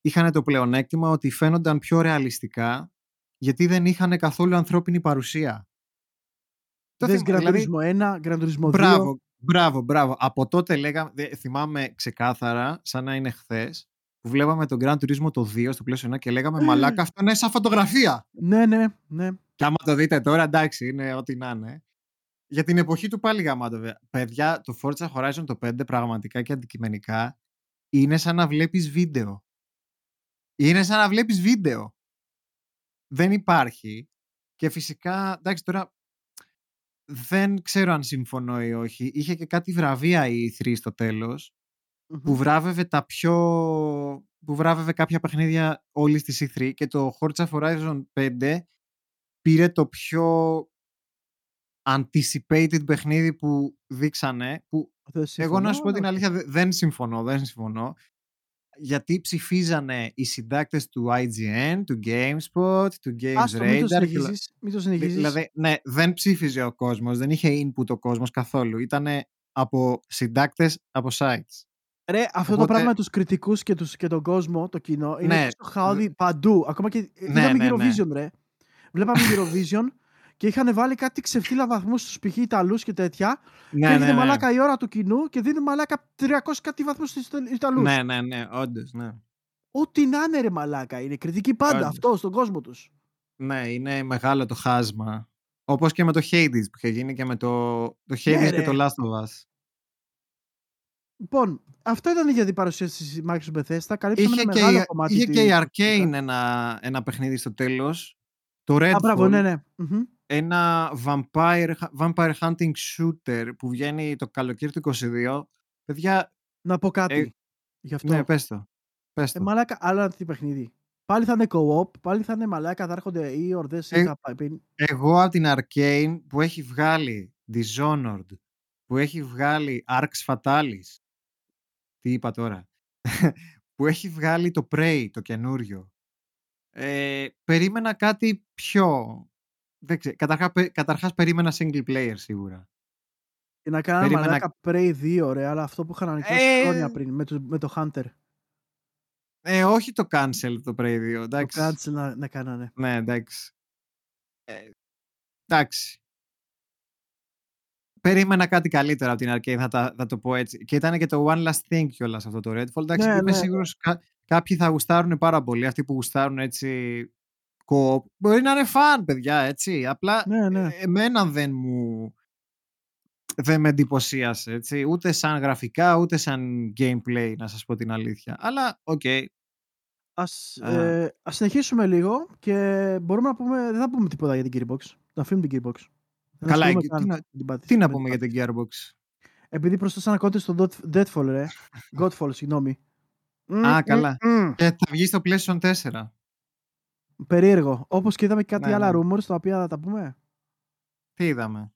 είχαν το πλεονέκτημα ότι φαίνονταν πιο ρεαλιστικά, γιατί δεν είχαν καθόλου ανθρώπινη παρουσία. Το Δες θυμ- Gran δηλαδή, Turismo 1, Gran Turismo 2. Μπράβο, μπράβο, μπράβο. Από τότε λέγαμε, δε- θυμάμαι ξεκάθαρα, σαν να είναι χθες, που βλέπαμε τον Grand Turismo το 2 στο πλαίσιο 1 και λέγαμε Μαλάκα, αυτό είναι σαν φωτογραφία. Ναι, ναι, ναι. Και άμα το δείτε τώρα, εντάξει, είναι ό,τι να είναι. Για την εποχή του πάλι γαμάτο, βέβαια. Παιδιά, το Forza Horizon το 5 πραγματικά και αντικειμενικά είναι σαν να βλέπεις βίντεο. Είναι σαν να βλέπεις βίντεο. Δεν υπάρχει. Και φυσικά, εντάξει, τώρα δεν ξέρω αν συμφωνώ ή όχι. Είχε και κάτι βραβεία η E3 στο τέλος Μμμ. που βράβευε τα πιο... που βράβευε κάποια παιχνίδια όλης της E3 και το Forza Horizon 5 πήρε το πιο anticipated παιχνίδι που δείξανε που Δεν εγώ να σου πω συμφωνώ, την αλλά αλήθεια δε- δεν συμφωνώ, δεν συμφωνώ γιατί ψηφίζανε οι συντάκτες του IGN, του GameSpot, του Games Άστο, μην το Radar και όλα- συνεχίζεις, μην το συνεχίζεις. Δηλαδή, ναι, δεν ψήφιζε ο κόσμος, δεν είχε input ο κόσμος καθόλου. Ήτανε από συντάκτες από sites. Ρε, αυτό το Οπότε- πράγμα με τους κριτικούς και, τους, και τον κόσμο, το κοινό, είναι Ναι, τόσο χαόδη παντού. Ακόμα και Ναι, είδαμε ναι, ναι. Eurovision, ρε. Βλέπαμε Eurovision και είχαν βάλει κάτι ξεφτύλα βαθμούς στους π.χ. Ιταλούς και τέτοια και Ναι, έγινε ναι, ναι. μαλάκα η ώρα του κοινού και δίνει μαλάκα 300 κάτι βαθμούς στους Ιταλ- Ιταλούς. Ναι, ναι, ναι, όντως, ναι. Ό,τι να είναι ρε μαλάκα, είναι κριτική πάντα Όντως. αυτό στον κόσμο τους. Ναι, είναι μεγάλο το χάσμα. Όπως και με το Hades που είχε γίνει και με το, το Hades Ναι, και ρε. το Last of Us. Λοιπόν, αυτό ήταν για την παρουσίαση της Microsoft Bethesda. Καλύψαμε Είχε ένα και, μεγάλο η, κομμάτι. είχε και η της- Arcane ένα, ένα παιχνίδι στο τέλος. Το Redfall. Α, μπράβο, ναι, ναι. Μμμ. Ένα vampire, vampire hunting shooter που βγαίνει το καλοκαίρι του 22. Παιδιά, Να πω κάτι Ε, γι' αυτό. ναι, πες το. Πες Ε, το. μαλάκα, άλλο ένα τι παιχνίδι. Πάλι θα είναι co-op, πάλι θα είναι μαλάκα, θα έρχονται οι ορδές ή Ε, θα πάει. Εγώ από την Arcane που έχει βγάλει Dishonored, που έχει βγάλει Arx Fatalis, τι είπα τώρα, *laughs* που έχει βγάλει το Prey, το καινούριο, ε, περίμενα κάτι πιο... Δεν ξέρω, καταρχάς, πε- καταρχάς περίμενα single player σίγουρα. Και να κάνουμε περίμενα- μαλάκα Prey 2, ρε, αλλά αυτό που είχαν ανακοινώσει Ε, χρόνια πριν με το, με το Hunter. Ε, όχι το cancel το Prey 2, Το εντάξει. cancel να, να κάνανε. Ναι, εντάξει. Ε, εντάξει. Περίμενα κάτι καλύτερο από την Arcane, θα, τα- θα το πω έτσι. Και ήταν και το One Last Thing κιόλας αυτό το Redfall. Εντάξει, Ναι, είμαι ναι, σίγουρος κα- κάποιοι θα γουστάρουν πάρα πολύ. Αυτοί που γουστάρουν έτσι co-op. Μπορεί να είναι fun, παιδιά, έτσι. Απλά Ναι, ναι. ε, εμένα δεν μου... Δεν με εντυπωσίασε, έτσι. Ούτε σαν γραφικά, ούτε σαν gameplay, να σας πω την αλήθεια. Αλλά, οκ. Ας, Α. ε, ας συνεχίσουμε λίγο και μπορούμε να πούμε, δεν θα πούμε τίποτα για την Gearbox. Να αφήνουμε την Gearbox. Δεν Καλά, ασχολούμαι τι καν να- με την πάτηση- Τι να με την πούμε για πάτηση. την Gearbox; Επειδή προσθέσανε content στο Dot- Deadfall, ρε. Godfall, συγγνώμη. Α, Μμ, καλά. μμ, μμ. Και θα βγει στο PlayStation 4. Περίεργο. Όπως και είδαμε και κάτι Ναι, άλλα ναι. rumors, τα οποία θα τα πούμε. Τι είδαμε;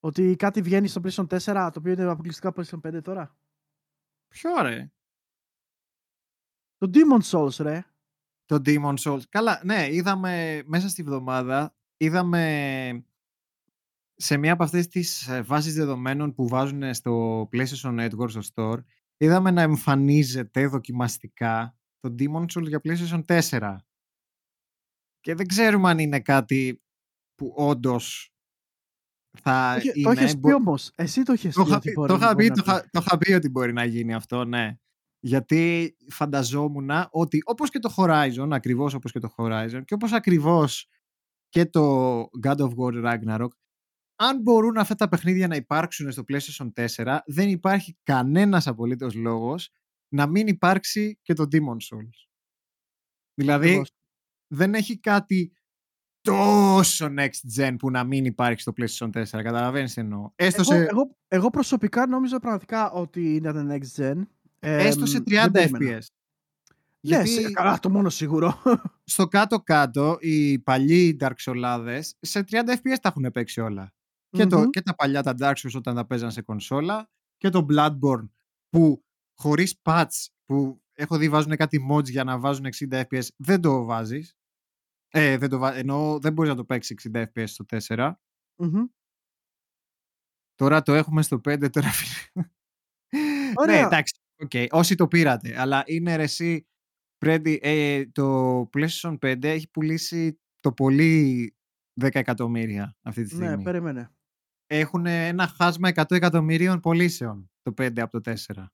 Ότι κάτι βγαίνει στο PlayStation 4, το οποίο είναι αποκλειστικά PlayStation 5 τώρα. Ποιο ρε; Το Demon Souls, ρε. Το Demon Souls. Καλά, ναι, είδαμε μέσα στη βδομάδα, είδαμε σε μία από αυτές τις ε, βάσεις δεδομένων που βάζουν στο PlayStation Network, στο store, είδαμε να εμφανίζεται δοκιμαστικά το Demon Souls για PlayStation 4. Και δεν ξέρουμε αν είναι κάτι που όντως θα Όχι, είναι. Το έχεις Μπο- πει όμως. Εσύ το έχεις Το πει. είχα ότι πει, μπορεί- το είχα μπορεί πει, να το είχα- το είχα πει ότι μπορεί να γίνει αυτό, ναι. Γιατί φανταζόμουν ότι όπως και το Horizon, ακριβώς όπως και το Horizon και όπως ακριβώς και το God of War Ragnarok, αν μπορούν αυτά τα παιχνίδια να υπάρξουν στο PlayStation 4, δεν υπάρχει κανένας απολύτως λόγος να μην υπάρξει και το Demon Souls. Δηλαδή, δεν έχει κάτι τόσο next gen που να μην υπάρχει στο PlayStation 4. Καταλαβαίνεις τι εννοώ. Έστω εγώ, σε... εγώ, εγώ, προσωπικά νόμιζα πραγματικά ότι ήταν next gen. Έστω σε 30 FPS. Ναι, σε, καλά, το μόνο σίγουρο. *laughs* Στο κάτω-κάτω, οι παλιοί Dark Souls σε 30 FPS τα έχουν παίξει όλα. Και, το, και τα παλιά τα Dark Souls όταν τα παίζαν σε κονσόλα και το Bloodborne που χωρίς patch που έχω δει βάζουν κάτι mods για να βάζουν 60 FPS δεν το βάζεις ε, δεν το βα... Ενώ δεν μπορείς να το παίξεις 60 FPS στο 4. Τώρα το έχουμε στο 5, τώρα ναι, εντάξει, okay, όσοι το πήρατε. Αλλά είναι ρε, εσύ, ε, το PlayStation 5 έχει πουλήσει το πολύ 10 εκατομμύρια αυτή τη ναι, στιγμή. Ναι, περίμενε. Έχουν ένα χάσμα 100 εκατομμυρίων πωλήσεων το 5 από το 4.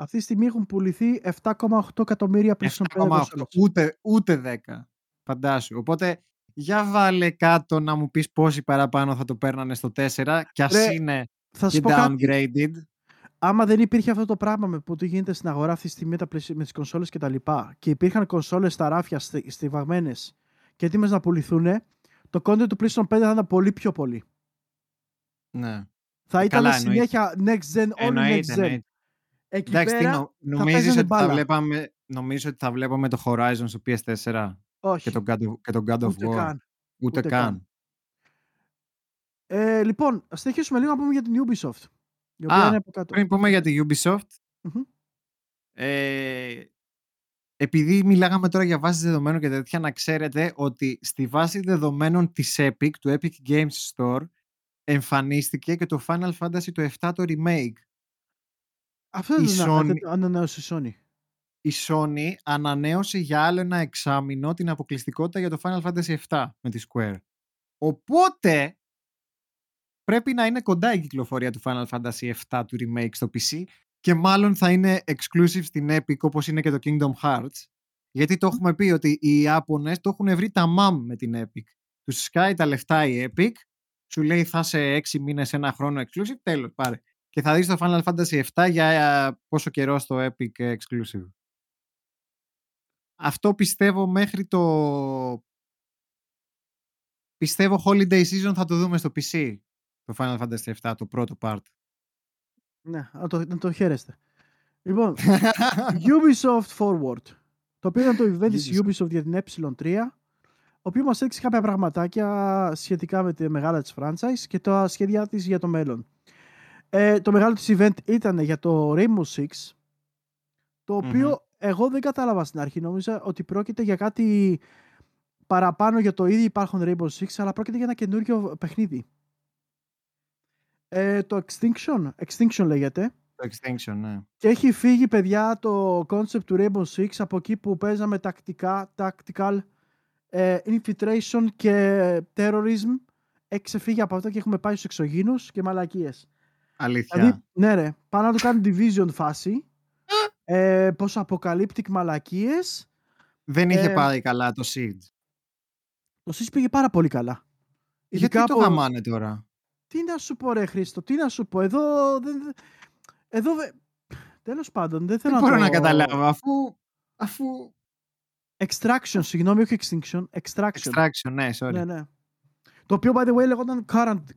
Αυτή τη στιγμή έχουν πουληθεί 7,8 εκατομμύρια PlayStation 5. Ούτε, ούτε 10. Φαντάσου. Οπότε για βάλε κάτω να μου πεις πόσοι παραπάνω θα το παίρνανε στο 4 κι ας είναι θα και downgraded. Άμα δεν υπήρχε αυτό το πράγμα με που γίνεται στην αγορά αυτή τη στιγμή με τις κονσόλες και τα λοιπά και υπήρχαν κονσόλες στα ράφια στιβαγμένες και έτοιμες να πουληθούν, το content του PlayStation 5 θα ήταν πολύ πιο πολύ. Ναι. Θα ήταν Καλά, συνέχεια next gen, only next gen. Εκεί Εντάξει, πέρα, νο, νομίζεις, ότι θα βλέπαμε, νομίζω ότι θα βλέπαμε το Horizon στο PS4 όχι. Και τον God of, και τον God of Ούτε War; Καν. Ούτε, Ούτε καν. καν. Ε, λοιπόν, ας συνεχίσουμε λίγο να πούμε για την Ubisoft. Η οποία Α, είναι από κάτω. πριν πούμε για την Ubisoft, mm-hmm. ε, επειδή μιλάγαμε τώρα για βάσεις δεδομένων και τέτοια, να ξέρετε ότι στη βάση δεδομένων της Epic, του Epic Games Store, εμφανίστηκε και το Final Fantasy το 7 το remake. Αυτό δεν είναι ανανέωσε η Sony η Sony ανανέωσε για άλλο ένα εξάμεινο την αποκλειστικότητα για το Final Fantasy VII με τη Square. Οπότε πρέπει να είναι κοντά η κυκλοφορία του Final Fantasy VII του remake στο PC και μάλλον θα είναι exclusive στην Epic όπως είναι και το Kingdom Hearts γιατί το έχουμε πει ότι οι Ιάπωνες το έχουν βρει τα μαμ με την Epic. Τους σκάει τα λεφτά η Epic, σου λέει θα σε έξι μήνες, ένα χρόνο exclusive, τέλος πάρε. Και θα δεις το Final Fantasy VII για ε, πόσο καιρό στο Epic exclusive. Αυτό πιστεύω μέχρι το... Πιστεύω Holiday Season θα το δούμε στο PC. Το Final Fantasy VII, το πρώτο part. Ναι, να το, να το χαίρεστε. Λοιπόν, Ubisoft Forward. Το οποίο ήταν το event της Ubisoft για την ε3, ο οποίος μας έδειξε κάποια πραγματάκια σχετικά με τη μεγάλα της franchise και τα σχέδιά της για το μέλλον. Ε, το μεγάλο της event ήταν για το Rainbow Six, το οποιο εγώ δεν κατάλαβα στην αρχή. Νόμιζα ότι πρόκειται για κάτι παραπάνω για το ήδη υπάρχον Rainbow Six, αλλά πρόκειται για ένα καινούργιο παιχνίδι. Ε, το Extinction, Extinction λέγεται. Το Extinction, ναι. Και έχει φύγει, παιδιά, το concept του Rainbow Six από εκεί που παίζαμε τακτικά, tactical, ε, infiltration και terrorism. Έχει ξεφύγει από αυτό και έχουμε πάει στους εξωγήνους και μαλακίες. Αλήθεια. Δηλαδή, ναι ρε, πάνω να το κάνει division φάση ε, πως apocalyptic μαλακίες. Δεν είχε ε, πάει καλά το Siege. Το Siege πήγε πάρα πολύ καλά. Γιατί το από... γαμάνε τώρα; Τι να σου πω ρε Χρήστο, τι να σου πω. Εδώ... Δεν... Εδώ... Τέλος πάντων, δεν θέλω δεν να μπορώ να καταλάβω, αφού... αφού... Extraction, συγγνώμη, όχι extinction. Extraction. Extraction, ναι, sorry. Ναι, ναι. Το οποίο, by the way, λέγονταν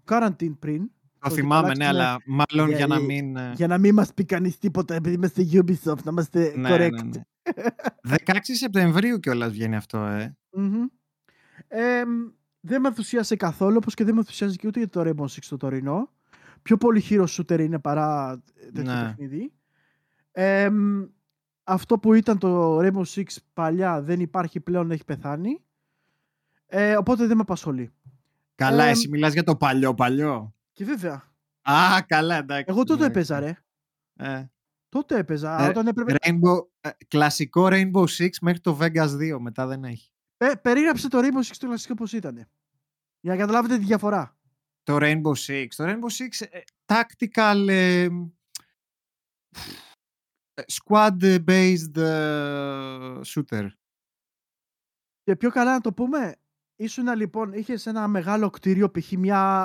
quarantine πριν. Το θυμάμαι, ναι, αλλά μάλλον για, για να μην... Ε, για να μην μας πει κανείς τίποτα, επειδή είμαστε Ubisoft, να είμαστε ναι, correct. Ναι, *laughs* ναι. 16 Σεπτεμβρίου κιόλας βγαίνει αυτό, ε. Mm-hmm. ε δεν με ενθουσίασε καθόλου, όπως και δεν με ενθουσιάζει και ούτε για το Rainbow Six το τωρινό. Πιο πολύ hero shooter είναι παρά τέτοιο ναι. παιχνίδι. Ε, αυτό που ήταν το Rainbow Six παλιά δεν υπάρχει πλέον, έχει πεθάνει. Ε, οπότε δεν με απασχολεί. Καλά, ε, εσύ μιλάς για το παλιό παλιό. Και βέβαια. Α, καλά, εντάξει. Εγώ τότε ναι. έπαιζα, ρε. Ε. Τότε έπαιζα. Ε, όταν έπρεπε... Rainbow, ε, κλασικό Rainbow Six μέχρι το Vegas 2. Μετά δεν έχει. Ε, περίγραψε το Rainbow Six το κλασικό πώς ήταν. Για να καταλάβετε τη διαφορά. Το Rainbow Six. Το Rainbow Six, ε, tactical... Ε, Squad-based uh, shooter. Και πιο καλά να το πούμε, ήσουν λοιπόν, είχες ένα μεγάλο κτίριο, π.χ.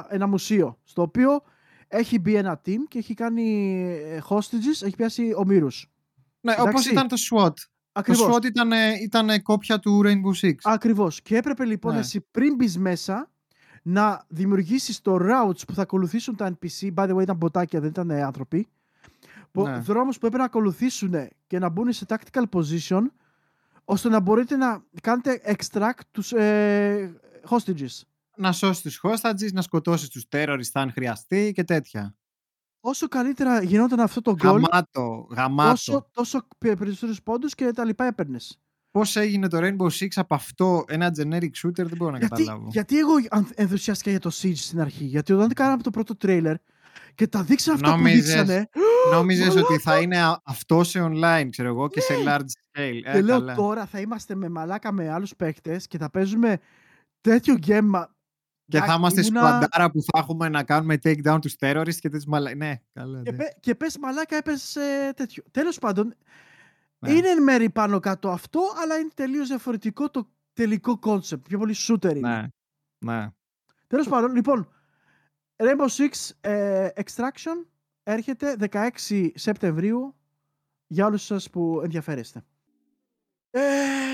ένα μουσείο, στο οποίο έχει μπει ένα team και έχει κάνει ε, hostages, έχει πιάσει ομήρους. Ναι, όπως ήταν το SWAT. Ακριβώς. Το SWAT ήταν, ήταν κόπια του Rainbow Six. Ακριβώς. Και έπρεπε λοιπόν Ναι. εσύ πριν μπεις μέσα να δημιουργήσεις το routes που θα ακολουθήσουν τα NPC. By the way ήταν μποτάκια, δεν ήταν ε, άνθρωποι. Που, Ναι. Δρόμους που έπρεπε να ακολουθήσουν και να μπουν σε tactical position ώστε να μπορείτε να κάνετε extract τους ε, hostages. Να σώσεις τους hostages, να σκοτώσεις τους terrorists αν χρειαστεί και τέτοια. Όσο καλύτερα γινόταν αυτό το goal, Γαμάτο, γαμάτο. τόσο, τόσο πε- περισσότερους πόντους και τα λοιπά έπαιρνες. Πώς έγινε το Rainbow Six από αυτό ένα generic shooter δεν μπορώ να Γιατί, καταλάβω. γιατί εγώ αν- ενθουσιάστηκα για το Siege στην αρχή. Γιατί όταν κάναμε το πρώτο τρέιλερ και τα δείξαν αυτά που Νόμιζες- δείξανε. Νόμιζες Μαλάκα! ότι θα είναι α- αυτό σε online, ξέρω εγώ, και σε large scale. Ε, Και λέω καλά. τώρα θα είμαστε με μαλάκα με άλλους παίκτες και θα παίζουμε τέτοιο game. Και θα Εντάξει, είμαστε ήμουνα- σκουαντάρα που θα έχουμε να κάνουμε take down τους terrorists και τις μαλα... Ναι, καλά. Και, ναι. πε, και πες μαλάκα έπαιζες ε, τέτοιο. Τέλος πάντων, Ναι. είναι εν μέρη πάνω κάτω αυτό, αλλά είναι τελείως διαφορετικό το τελικό concept. Πιο πολύ shooter είναι. Ναι, ναι. Τέλος πάντων, λοιπόν, Rainbow Six ε, Extraction έρχεται 16 Σεπτεμβρίου για όλους σας που ενδιαφέρεστε. Ε,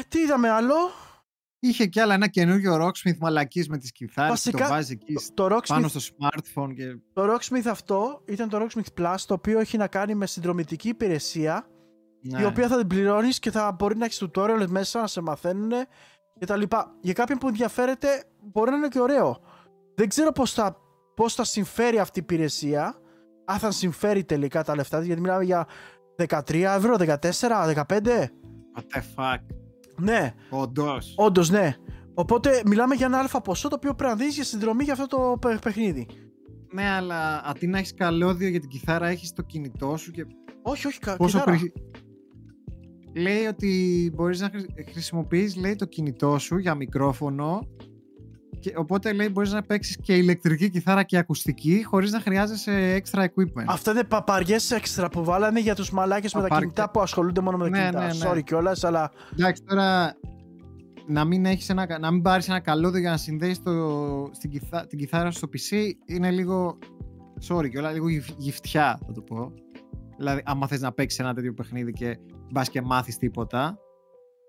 τι είδαμε άλλο; Είχε κι άλλα ένα καινούριο Rocksmith μαλακής με τις κιθάρες που Βασικά, το βάζει εκεί Το, το, πάνω Rocksmith, στο smartphone και... το Rocksmith αυτό ήταν το Rocksmith Plus, το οποίο έχει να κάνει με συνδρομητική υπηρεσία, Ναι. η οποία θα την πληρώνεις και θα μπορεί να έχεις tutorial μέσα, να σε μαθαίνουν και τα λοιπά. Για κάποιον που ενδιαφέρεται μπορεί να είναι και ωραίο. Δεν ξέρω πώς θα, πώς θα συμφέρει αυτή η υπηρεσία, αν θα συμφέρει τελικά τα λεφτά της, γιατί μιλάμε για 13 ευρώ, 14, 15. What the fuck; Ναι, Όντως. όντως ναι. Οπότε μιλάμε για ένα αλφα ποσό το οποίο πρέπει να δίνεις για συνδρομή για αυτό το παι- παιχνίδι. Ναι, αλλά αντί να έχεις καλώδιο για την κιθάρα, έχεις το κινητό σου και Όχι, όχι, κα- πόσο κιθάρα. χρη- Λέει ότι μπορείς να χρησι- χρησιμοποιείς λέει, το κινητό σου για μικρόφωνο και οπότε λέει μπορείς να παίξεις και ηλεκτρική κιθάρα και ακουστική χωρίς να χρειάζεσαι extra equipment. Αυτά είναι παπαριές έξτρα που βάλανε για τους μαλάκες με τα Παπάρια. κινητά που ασχολούνται μόνο με τα Ναι, κινητά. ναι, ναι. Sorry κιόλας, αλλά. Εντάξει, τώρα να μην, έχεις ένα, να μην πάρεις ένα καλώδιο για να συνδέεις το, στην κιθά, την κιθάρα σου στο PC είναι λίγο, sorry και όλα, λίγο γυφ- γυφτιά θα το πω. Δηλαδή, άμα θες να παίξεις ένα τέτοιο παιχνίδι και μπας και μάθεις τίποτα,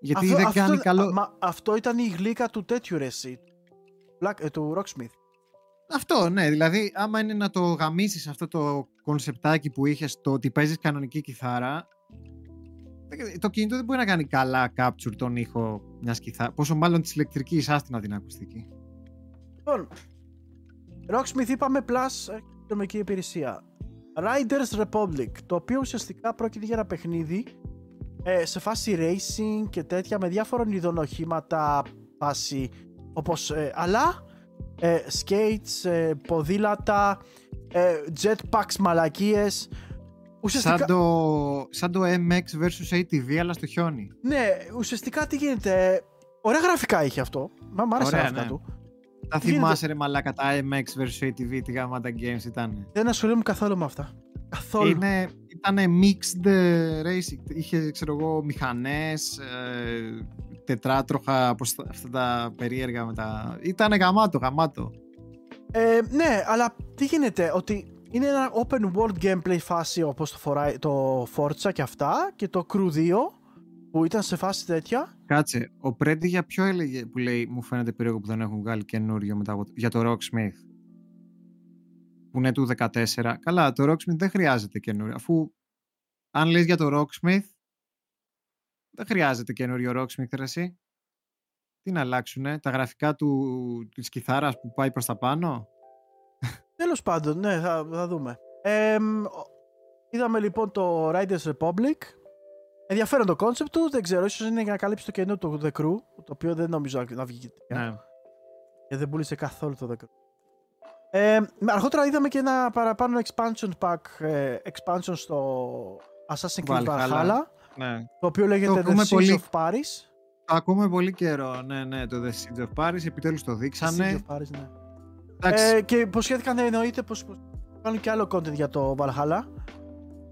γιατί δεν κάνει καλό... α, μα αυτό ήταν η γλύκα του τέτοιου ρε εσύ. Black, ε, του Rocksmith. Αυτό, ναι. Δηλαδή, άμα είναι να το γαμίσεις αυτό το κονσεπτάκι που είχες, το ότι παίζεις κανονική κιθάρα, δεν- το κινητό δεν μπορεί να κάνει καλά capture τον ήχο μιας κιθάρας. Πόσο μάλλον της ηλεκτρικής, άστινα την ακουστική. Λοιπόν, Rocksmith είπαμε plus ε, νομική υπηρεσία. Riders Republic, το οποίο ουσιαστικά πρόκειται για ένα παιχνίδι ε, σε φάση racing και τέτοια με διάφορων ειδών οχήματα φάση όπως ε, αλλά ε, skates, ε, ποδήλατα, ε, jetpacks μαλακίες ουσιαστικά, Σαν το, σαν το MX versus ATV, αλλά στο χιόνι. ναι, ουσιαστικά τι γίνεται ε, ωραία γραφικά είχε αυτό Μα μ' άρεσε τα Ωραία, γραφικά ναι. του Τα Τι γίνεται; θυμάσαι ρε μαλάκα τα MX versus ATV, τι γαμάτα games ήταν. δεν ασχολούμαι καθόλου με αυτά καθόλου Είναι, ήτανε mixed ε, racing. Είχε, ξέρω εγώ, μηχανές, ε, τετράτροχα, πώς τα- αυτά τα περίεργα με τα... Ήτανε γαμάτο, γαμάτο. Ε, ναι, αλλά τι γίνεται, ότι είναι ένα open world gameplay φάση όπως το, φοράει, το Forza και αυτά και το Crew 2 που ήταν σε φάση τέτοια. Κάτσε, ο Πρέντι για ποιο έλεγε που λέει μου φαίνεται περίεργο που δεν έχουν βγάλει καινούριο μετά από, για το Rocksmith που είναι του 14. Καλά, το Rocksmith δεν χρειάζεται καινούριο αφού αν λες για το Rocksmith δεν χρειάζεται καινούριο Rocksmith ρε εσύ. Τι να αλλάξουνε, τα γραφικά του, της κιθάρας που πάει προς τα πάνω. Τέλος πάντων, ναι, θα, θα δούμε. Ε, μ, ο- είδαμε λοιπόν το Riders Republic. Ενδιαφέρον το concept του, δεν ξέρω, ίσως είναι για να καλύψει το κενό του The Crew, το οποίο δεν νομίζω να- να βγει. Ναι. Και δεν πούλησε καθόλου το The Crew. Ε, αργότερα είδαμε και ένα παραπάνω expansion pack, ε, expansion στο Assassin's Creed Valhalla. Valhalla, ναι. το οποίο λέγεται The ακούμε Siege πολύ. of Paris. Το ακούμε πολύ καιρό. Ναι, ναι, το The Siege of Paris επιτέλους το Siege δείξανε. of Paris, ναι. Εντάξει, Ε, και υποσχέθηκαν εννοείται πως πως θα κάνουν και άλλο content για το Valhalla.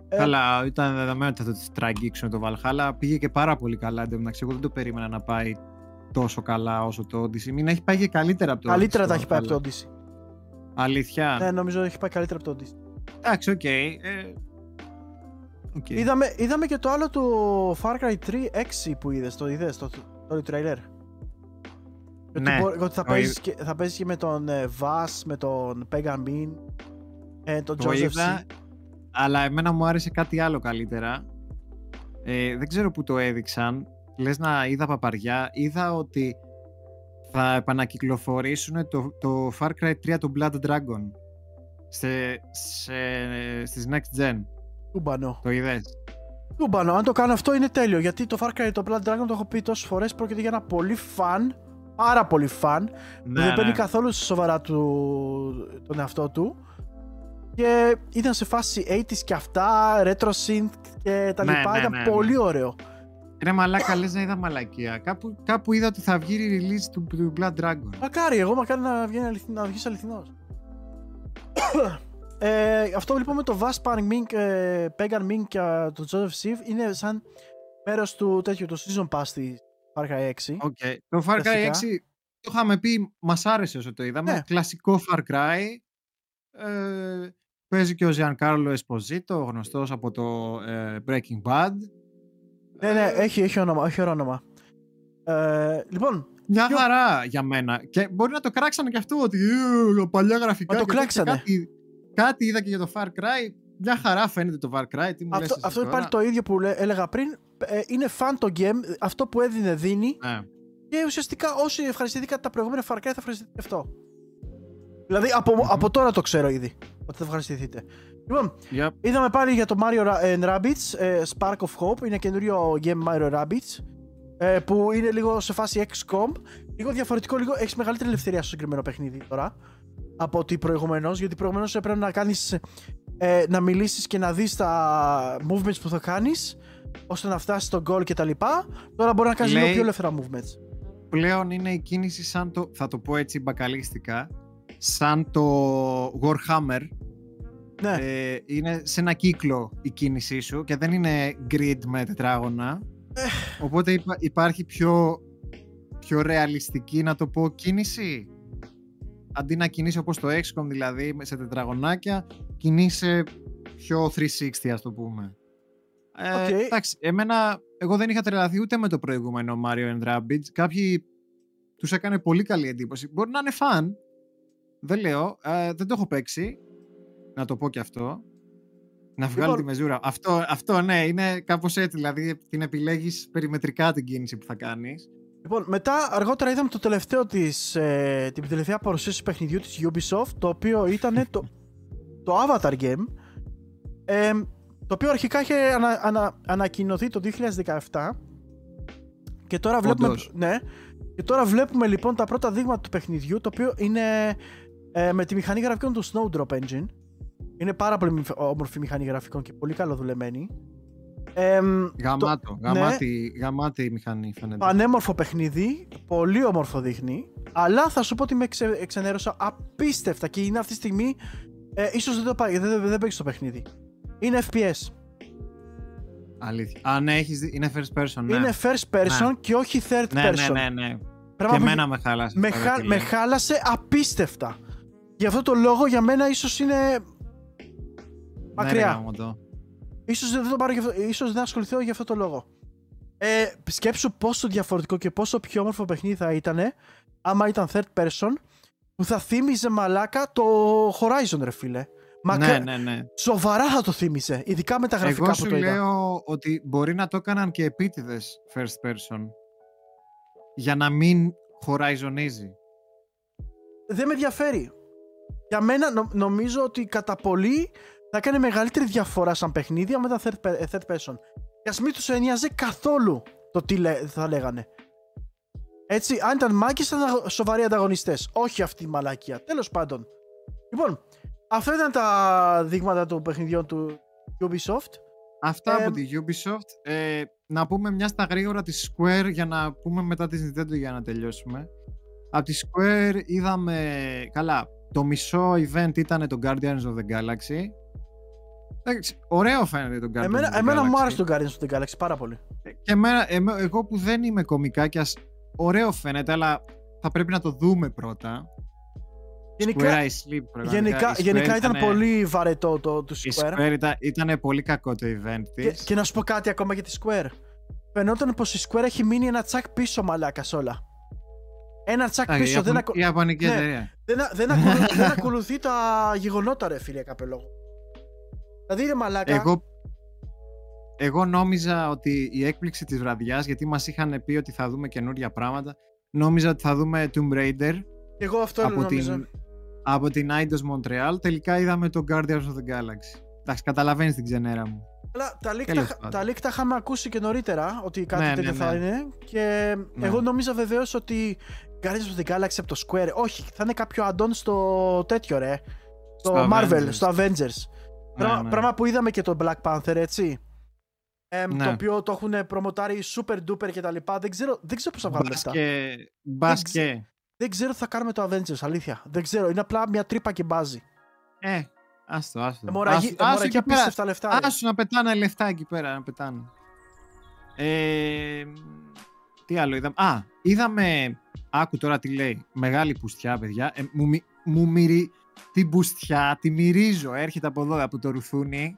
Ε, Καλά, ήταν δεδομένο ότι θα το τραγγίξουν το Valhalla. Πήγε και πάρα πολύ καλά. Εν τω μεταξύ, εγώ δεν το περίμενα να πάει τόσο καλά όσο το Odyssey. Μην έχει πάει και καλύτερα από το Καλύτερα Odyssey τα το έχει πάει από Valhalla. το Odyssey. Αλήθεια. Ναι, νομίζω έχει πάει καλύτερα από το Odyssey. Εντάξει, οκ. Ε, οκ. Είδαμε, είδαμε και το άλλο του Far Cry 3 6 που είδες, το είδες, το, το trailer. Ναι, Ότι, μπο- ότι θα, το παίζεις και, θα παίζεις και με τον ε, Vaas, με τον Pagan Min, ε, τον Το Joseph είδα, Seed. αλλά εμένα μου άρεσε κάτι άλλο καλύτερα. Ε, δεν ξέρω που το έδειξαν. Λες να είδα παπαριά. Είδα ότι θα επανακυκλοφορήσουν το, το Far Cry 3 το Blood Dragon σε, σε, στις Next Gen. Τούμπανο. Το είδες; Τούμπανο. Αν το κάνω αυτό είναι τέλειο. Γιατί το Far Cry το Blood Dragon το έχω πει τόσες φορές. Πρόκειται για ένα πολύ φαν. Πάρα πολύ φαν. που Ναι, δεν παίρνει ναι. καθόλου σοβαρά του, τον εαυτό του. Και ήταν σε φάση 80s και αυτά, retro synth και τα Ναι, λοιπά. ναι, ήταν ναι, ναι. πολύ ωραίο. Ρε μαλάκα, λες να είδα μαλακία. Κάπου, κάπου είδα ότι θα βγει release του, του Blood Dragon. Μακάρι, εγώ μακάρι να, βγει, αληθι- να βγεις αληθινός. Ε, αυτό λοιπόν με το Vaas, Pagan Min, ε, Pagan Min και ε, το Joseph Seed είναι σαν μέρος του τέτοιου, του Season Pass της Far Cry 6. Οκ. Το Far Cry 6 Κλασικά. το είχαμε πει, μας άρεσε όσο το είδαμε. Ναι. Κλασικό Far Cry. Ε, παίζει και ο Giancarlo Esposito, γνωστός από το ε, Breaking Bad. Ναι, ναι, Ε, έχει, έχει όνομα, έχει όνομα. Ε, λοιπόν, Μια ποιο- χαρά για μένα. Και μπορεί να το κράξανε και αυτό, ότι ε, παλιά γραφικά. Μα το και τέτοια. κράξανε. Κάτι, κάτι είδα και για το Far Cry. Μια χαρά φαίνεται το Far Cry. Τι μου λες αυτό, εσύ αυτό είναι τώρα; πάλι το ίδιο που λέ- έλεγα πριν. Ε, είναι fan το game, αυτό που έδινε δίνει Ναι. και ουσιαστικά όσοι ευχαριστηθήκατε τα προηγούμενα Far Cry θα ευχαριστηθείτε και αυτό. Δηλαδή από, από τώρα το ξέρω ήδη ότι θα ευχαριστηθείτε. Λοιπόν, Yep. είδαμε πάλι για το Mario Ra- and Rabbids ε, Spark of Hope. Είναι καινούριο game Mario Rabbids ε, που είναι λίγο σε φάση XCOM. Λίγο διαφορετικό, λίγο έχεις μεγαλύτερη ελευθερία στο συγκεκριμένο παιχνίδι τώρα από ότι προηγουμένως. Γιατί προηγουμένως έπρεπε να κάνεις ε, να μιλήσεις και να δεις τα movements που θα κάνεις ώστε να φτάσεις στο goal κτλ. Τώρα μπορεί να κάνεις λίγο Λέει- πιο ελεύθερα movements. Πλέον είναι η κίνηση σαν το, θα το πω έτσι μπακαλίστικα, σαν το Warhammer. Ναι, Ε, είναι σε ένα κύκλο η κίνησή σου και δεν είναι grid με τετράγωνα. Οπότε υπά- υπάρχει πιο, πιο ρεαλιστική, να το πω, κίνηση. Αντί να κινείσαι όπως το XCOM δηλαδή με- σε τετραγωνάκια, κινείσαι πιο 360 ας το πούμε. Ε, Οκ. Εντάξει, εμένα, εγώ δεν είχα τρελαθεί ούτε με το προηγούμενο Mario and Rabbids. Κάποιοι τους έκανε πολύ καλή εντύπωση. Μπορεί να είναι fun, δεν λέω, ε, δεν το έχω παίξει, να το πω και αυτό. Να βγάλω Λοιπόν- τη μεζούρα. Αυτό, αυτό ναι, είναι κάπως έτσι, δηλαδή την επιλέγεις περιμετρικά την κίνηση που θα κάνεις. Λοιπόν, μετά αργότερα είδαμε το τελευταίο της, ε, την τελευταία παρουσίαση του παιχνιδιού της Ubisoft, το οποίο ήταν το, το Avatar Game, ε, το οποίο αρχικά είχε ανα, ανα- ανακοινωθεί το 2017 και τώρα βλέπουμε, Όντως. ναι, και τώρα βλέπουμε λοιπόν τα πρώτα δείγματα του παιχνιδιού, το οποίο είναι ε, με τη μηχανή γραφικών του Snowdrop Engine. Είναι πάρα πολύ μυφ- όμορφη μηχανή γραφικών και πολύ καλοδουλεμένη. Ε, Γαμάτο, ναι. γαμάτη, γαμάτη η μηχανή φαίνεται. Πανέμορφο παιχνίδι, πολύ όμορφο δείχνει, αλλά θα σου πω ότι με εξε, εξενέρωσα απίστευτα και είναι αυτή τη στιγμή, ε, ίσως δεν το πάει, δεν, δεν, δεν παίξεις το παιχνίδι. Είναι FPS. Αλήθεια. Α, ναι, έχεις δει, είναι first person, ναι. Είναι first person Ναι. και όχι third ναι, person. ναι, ναι, ναι. Πράγμα και που εμένα με χάλασε. με, αυτό, χα- ρε με φίλε. χάλασε απίστευτα. Γι' αυτό το λόγο για μένα ίσως είναι Ναι, ρε μακριά. γάμο το. Ίσως δεν το πάρω γι' αυτό, ίσως δεν ασχοληθώ για αυτό το λόγο. Ε, σκέψου πόσο διαφορετικό και πόσο πιο όμορφο παιχνίδι θα ήταν άμα ήταν third person που θα θύμιζε μαλάκα το Horizon ρε φίλε. Μα Ναι, κα- ναι, ναι. Σοβαρά θα το θύμιζε, ειδικά με τα γραφικά Εγώ που σου το είδα. λέω ότι μπορεί να το έκαναν και επίτηδες first person για να μην horizoniζει. Δεν με ενδιαφέρει. Για μένα νο- νομίζω ότι κατά πολύ θα έκανε μεγαλύτερη διαφορά σαν παιχνίδι άμα ήταν third, pe- ε, third person. Και ας μην τους ένοιαζε καθόλου το τι λέ- θα λέγανε. Έτσι, αν ήταν μάκες θα ήταν σοβαροί ανταγωνιστές. Όχι αυτή η μαλάκια. Τέλος πάντων. Λοιπόν, αυτά ήταν τα δείγματα του παιχνιδιών του Ubisoft. Αυτά Ε, από τη Ubisoft. Ε, να πούμε μια στα γρήγορα τη Square για να πούμε μετά τη Nintendo για να τελειώσουμε. Από τη Square είδαμε, καλά, το μισό event ήταν το Guardians of the Galaxy. Εντάξει, ωραίο φαίνεται τον Guardians of Εμένα, the εμένα μου Galaxy. άρεσε το Guardians of the Galaxy πάρα πολύ. Και εμένα, εμέ- εγώ που δεν είμαι κομικάκιας, ωραίο φαίνεται, αλλά θα πρέπει να το δούμε πρώτα. Γενικά, Square I Sleep, πραγματικά. γενικά, Η Square γενικά ήταν ήτανε- πολύ βαρετό το του Η Square. Square ήταν, ήτανε πολύ κακό το event Και, της. και να σου πω κάτι ακόμα για τη Square. Φαινόταν πως η Square έχει μείνει ένα τσακ πίσω μαλάκας σ' όλα. Ένα τσακ Α, η πίσω. Δεν, Ιαπων- ακου- Η Ιαπωνική Ναι. εταιρεία. δεν, α- δεν, ακολου- δεν ακολουθεί τα γεγονότα ρε φίλε κάποιο λόγο. Δηλαδή ρε μαλάκα. Εγώ, εγώ νόμιζα ότι η έκπληξη της βραδιάς, γιατί μας είχαν πει ότι θα δούμε καινούργια πράγματα, νόμιζα ότι θα δούμε Tomb Raider και εγώ αυτό από νόμιζα. την, από την Eidos Montreal. Τελικά είδαμε το Guardians of the Galaxy. Εντάξει, καταλαβαίνεις την ξενέρα μου. Αλλά τα leak, Τέλος τα, πάντων. τα leak τα είχαμε ακούσει και νωρίτερα ότι κάτι Ναι, τέτοιο ναι, θα ναι. είναι. Και Ναι. εγώ νόμιζα βεβαίως ότι Guardians of the Galaxy από το Square. Όχι, θα είναι κάποιο add-on στο τέτοιο ρε. Στο, Στο Marvel, Avengers. στο Avengers. Ναι, Πράγμα, ναι. πράγμα που είδαμε και το Black Panther, έτσι. Εμ, Ναι. Το οποίο το έχουν προμοτάρει super duper και τα λοιπά. Δεν ξέρω, δεν ξέρω πώς θα βγάλουν Μπας λεφτά. και... Μπας Δεν ξε- και... Δεν ξέρω τι θα κάνουμε το Avengers, αλήθεια. Δεν ξέρω. Είναι απλά μια τρύπα και μπάζει. Ε, άστο, άστο. Αιμορραγή, Άστο- άστο αιμορραγή εκεί πέρα. απίστευτα λεφτά. ρε. Άσου να πετάνε λεφτά εκεί πέρα, να πετάνε. Ε, τι άλλο είδαμε; Α, είδαμε. Άκου τώρα τι λέει. Μεγάλη πουστιά, παιδιά. Ε, μου, μι- μου μυρι... Την πουστιά, τη μυρίζω. Έρχεται από εδώ, από το ρουθούνι.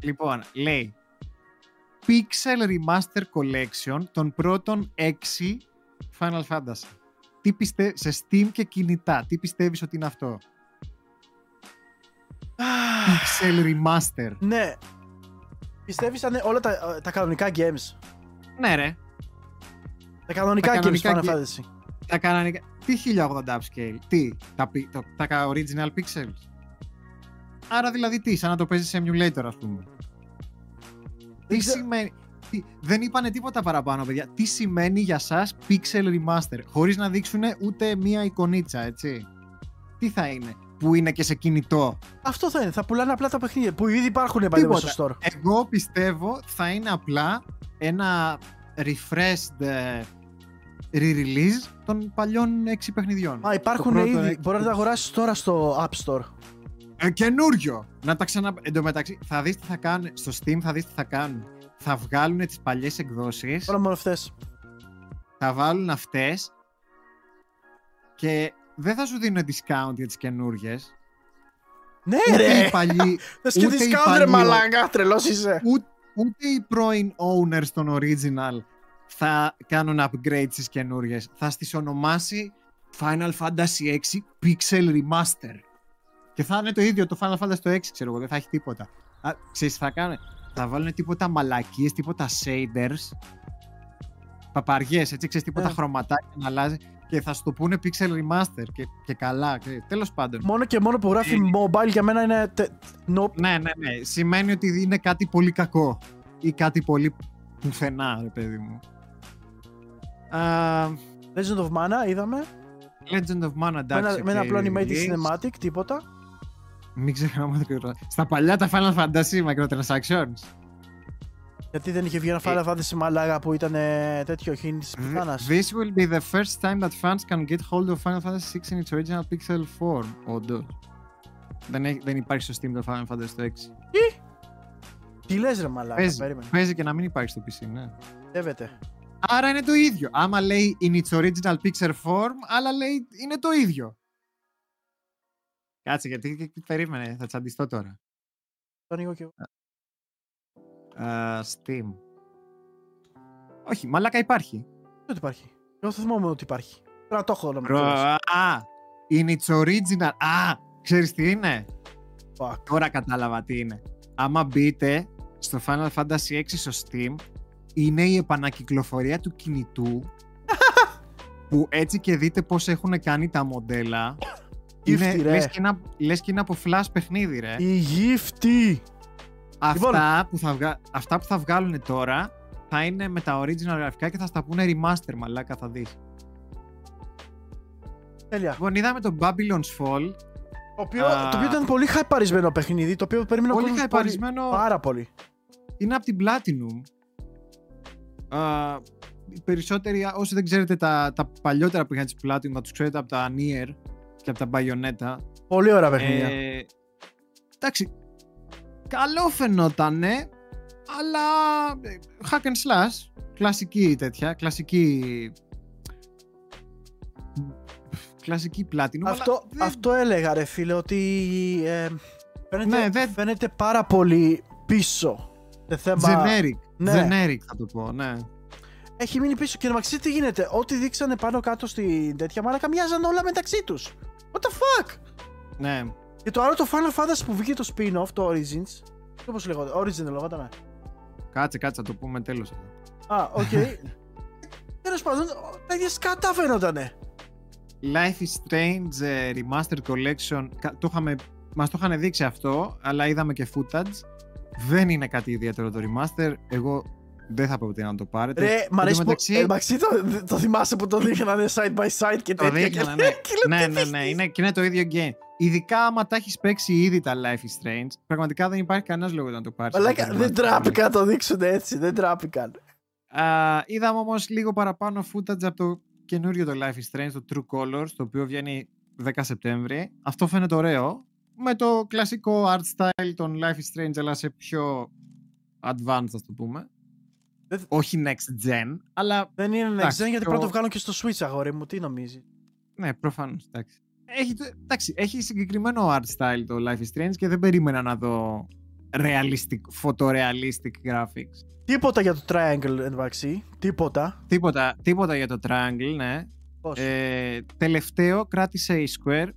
Λοιπόν, λέει. Pixel Remaster Collection των πρώτων 6 Final Fantasy. Τι πιστε... Σε Steam και κινητά. Τι πιστεύεις ότι είναι αυτό; Pixel Remaster. Ναι. Πιστεύεις θα είναι όλα τα, τα κανονικά games; Ναι, ρε. Τα κανονικά, Τα games κανονικά Final ga- Fantasy. Τα κανονικά. Τι 1080 upscale. Τι. Τα, πι- το, τα κα- original pixels. Άρα δηλαδή τι, σαν να το παίζεις σε emulator, ας πούμε. Τι ξέρω. σημαίνει. τι- δεν είπανε τίποτα παραπάνω, παιδιά. Τι σημαίνει για σας pixel remaster, χωρίς να δείξουν ούτε μία εικονίτσα, έτσι; Τι θα είναι, που είναι και σε κινητό; Αυτό θα είναι. Θα πουλάνε απλά τα παιχνίδια που ήδη υπάρχουν παλιό Τίποτα. στο store. Εγώ πιστεύω θα είναι απλά ένα refreshed ε, re-release των παλιών 6 παιχνιδιών. Α, υπάρχουν Το πρώτο ήδη. έξι- Μπορείς να τα αγοράσεις τώρα στο App Store. Ε, καινούριο! Να τα ξανα... Εν τω μεταξύ, θα δεις τι θα κάνουν. Στο Steam θα δεις τι θα κάνουν. Θα βγάλουν τις παλιές εκδόσεις, Τώρα μόνο αυτές. θα βάλουν αυτές και δεν θα σου δίνουν discount για τις καινούριες. Ναι, Ούτε ρε! οι παλιοί, *laughs* Θες και ούτε οι discount, ρε παλιοί- μαλάκα. Τρελός είσαι. ούτε, ούτε οι πρώην owners των original θα κάνουν upgrade στις καινούριες. Θα στις ονομάσει Final Fantasy 6 Pixel Remaster. Και θα είναι το ίδιο το Final Fantasy το 6, ξέρω εγώ, δεν θα έχει τίποτα. Α, ξέρεις τι θα κάνουν, θα βάλουν τίποτα μαλακίες, τίποτα shaders, παπαριές, έτσι, ξέρεις, τίποτα Ε. χρωματάκια να αλλάζει και θα σου το πούνε Pixel Remaster και, και καλά, και, τέλος πάντων. Μόνο και μόνο που γράφει mobile για μένα είναι. τε- Nope. Ναι, ναι, ναι. Σημαίνει ότι είναι κάτι πολύ κακό ή κάτι πολύ πουθενά, ρε παιδί μου. Α, Legend of Mana είδαμε. Legend of Mana, Με εντάξει. ένα, με ένα οκ, απλό animated release. cinematic, τίποτα. Μην ξεχνάμε το Στα παλιά τα Final Fantasy microtransactions. Γιατί δεν είχε βγει ένα Ε. Final Fantasy μαλάκα που ήταν ε, τέτοιο χίνη της πιθάνας. This will be the first time that fans can get hold of Final Fantasy 6 in its original pixel form. Όντως. Δεν, έχει- δεν υπάρχει στο Steam το Final Fantasy το 6. Τι; Λες, ρε μαλάκα, Παίζει, περίμενε. παίζει και να μην υπάρχει στο PC, ναι. Πιστεύετε. Άρα είναι το ίδιο. Άμα λέει in its original picture form, αλλά λέει είναι το ίδιο. Κάτσε, γιατί και- και- περίμενε, θα τσαντιστώ τώρα. Το ανοίγω και εγώ. Α, Steam. Όχι, μαλάκα υπάρχει. Δεν υπάρχει. Εγώ θα θυμόμαι ότι υπάρχει. Πρέπει να το έχω να Προ- μου Α, in its original. Α, ξέρεις τι είναι; Fuck. Τώρα κατάλαβα τι είναι. Άμα μπείτε στο Final Fantasy 6 στο Steam, είναι η επανακυκλοφορία του κινητού *laughs* που έτσι και δείτε πώς έχουν κάνει τα μοντέλα. Είναι, Γύφτη, ρε. λες, και είναι, λες και είναι από flash παιχνίδι, ρε. Η γύφτη. λοιπόν- Αυτά, που θα βγα... Αυτά που θα βγάλουν τώρα θα είναι με τα original γραφικά και θα στα πούνε remaster, μαλάκα θα δεις. Τέλεια. Λοιπόν, είδαμε το Babylon's Fall. Το οποίο, Α. το οποίο ήταν πολύ χαϊπαρισμένο παιχνίδι, το οποίο περίμενα Πολύ κόσμος χαϊπαρισμένο. Πάρα πολύ. είναι από την Platinum. Α, οι περισσότεροι, όσοι δεν ξέρετε τα, τα παλιότερα που είχαν της Platinum, θα τους ξέρετε από τα Nier και από τα Bayonetta. Πολύ ωραία παιχνίδια. Ε, εντάξει, καλό φαινότανε, αλλά ε, hack and slash, κλασική τέτοια, κλασική κλασική πλάτινο. Αυτό, δεν... αυτό έλεγα ρε φίλε ότι ε, φαίνεται, Ναι, δεν- φαίνεται πάρα πολύ πίσω. Σε θέμα... Generic. Ναι. Generic θα το πω, ναι. Έχει μείνει πίσω και να μαξί τι γίνεται. Ό,τι δείξανε πάνω κάτω στην τέτοια μαλάκα μοιάζαν όλα μεταξύ τους. What the fuck! Ναι. Και το άλλο το Final Fantasy που βγήκε το spin-off, το Origins. Όπως λέγονταν, Origin δεν λεγόταν. Κάτσε, κάτσε, θα το πούμε τέλος. Α, οκ. *laughs* Τέλος πάντων, τα ίδια σκατά φαίνοντανε. Life is Strange ε, Remastered Collection. κα- Το είχαμε, μας το είχαν δείξει αυτό, αλλά είδαμε και footage. Δεν είναι κάτι ιδιαίτερο το remaster. Εγώ δεν θα πω ποτέ να το πάρετε. Ρε, μ' Εν αρέσει τω που. μεταξύ, Ε, Μαξί, το, το θυμάσαι που το δείχνανε side by side και Το τέτοια. δείχνανε, και- ναι. *laughs* και λέω, ναι, τι ναι, δείχνεις; ναι. Είναι, και είναι το ίδιο game. Ειδικά άμα τα έχεις παίξει ήδη τα Life is Strange, πραγματικά δεν υπάρχει κανένας λόγος να το πάρεις. Μαλάκα, δεν τράπηκαν να το δείξουν έτσι, δεν τράπηκαν. είδαμε όμως λίγο παραπάνω footage από το καινούριο το Life is Strange, το True Colors, το οποίο βγαίνει 10 Σεπτέμβρη. Αυτό φαίνεται ωραίο. Με το κλασικό art style των Life is Strange, αλλά σε πιο advanced, ας το πούμε. Δεν- Όχι next gen, αλλά Δεν είναι next Εντάξει, gen γιατί το- πρώτο βγάλουν και στο Switch, αγόρι μου, τι νομίζει. Ναι, προφανώς. Εντάξει. Έχει, το- εντάξει, έχει συγκεκριμένο art style το Life is Strange και δεν περίμενα να δω realistic, photorealistic graphics. Τίποτα για το Triangle εντάξει, τίποτα. Τίποτα, τίποτα για το Triangle, ναι. Πώς; Ε, τελευταίο κράτησε η Square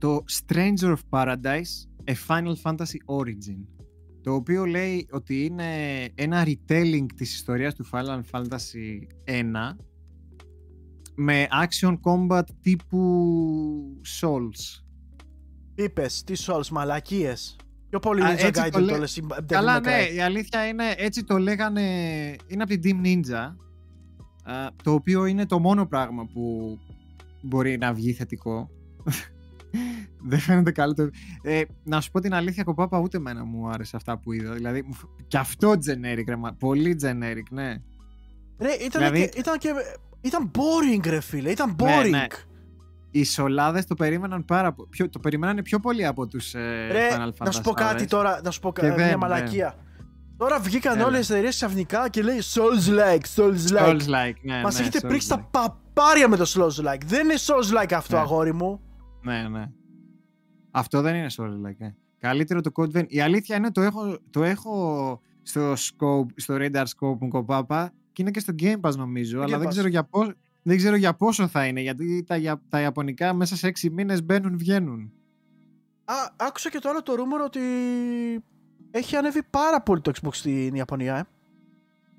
το Stranger of Paradise A Final Fantasy Origin το οποίο λέει ότι είναι ένα retelling της ιστορίας του Final Fantasy 1 με action combat τύπου Souls. Είπες, τι Souls, μαλακίες. Πιο πολύ Α, Ninja έτσι Gaiden το το λέ- λες, η Devil Καλά, May ναι, Cry. η αλήθεια είναι, έτσι το λέγανε, είναι από την Team Ninja, α, το οποίο είναι το μόνο πράγμα που μπορεί να βγει θετικό. Δεν φαίνεται καλό το... Ε, να σου πω την αλήθεια, κοπάπα, ούτε εμένα μου άρεσε αυτά που είδα. Δηλαδή, μου φ- και αυτό generic, ρε, μα- πολύ generic, ναι. Ρε, ήταν, Δηλαδή- και, ήταν και. Ήταν boring, ρε φίλε. Ήταν Ναι, boring. ναι. Οι σολάδες το περίμεναν πάρα πο- πιο, το περιμένανε πιο πολύ από τους ε, Ρε, Final Fantasy. να σου πω κάτι τώρα, να σου πω Και κα- μια δεν, μαλακία. Τώρα βγήκαν Έλα. όλες οι εταιρείε ξαφνικά και λέει Souls like, Souls like. Souls like, ναι, Μας ναι, έχετε Souls πρίξει τα like. παπάρια με το Souls like. Δεν είναι Souls like αυτό, Ναι. αγόρι μου. Ναι, ναι. Αυτό δεν είναι Souls like. ε. Καλύτερο το Code Vein. Η αλήθεια είναι το έχω, το έχω στο, scope, στο radar scope μου κοπάπα και είναι και στο Game Pass νομίζω, αλλά Game δεν Pass. ξέρω, για πόσο, δεν ξέρω για πόσο θα είναι, γιατί τα, για- τα Ιαπωνικά μέσα σε 6 μήνες μπαίνουν, βγαίνουν. Α, άκουσα και το άλλο το rumor ότι έχει ανέβει πάρα πολύ το Xbox στην Ιαπωνία, ε.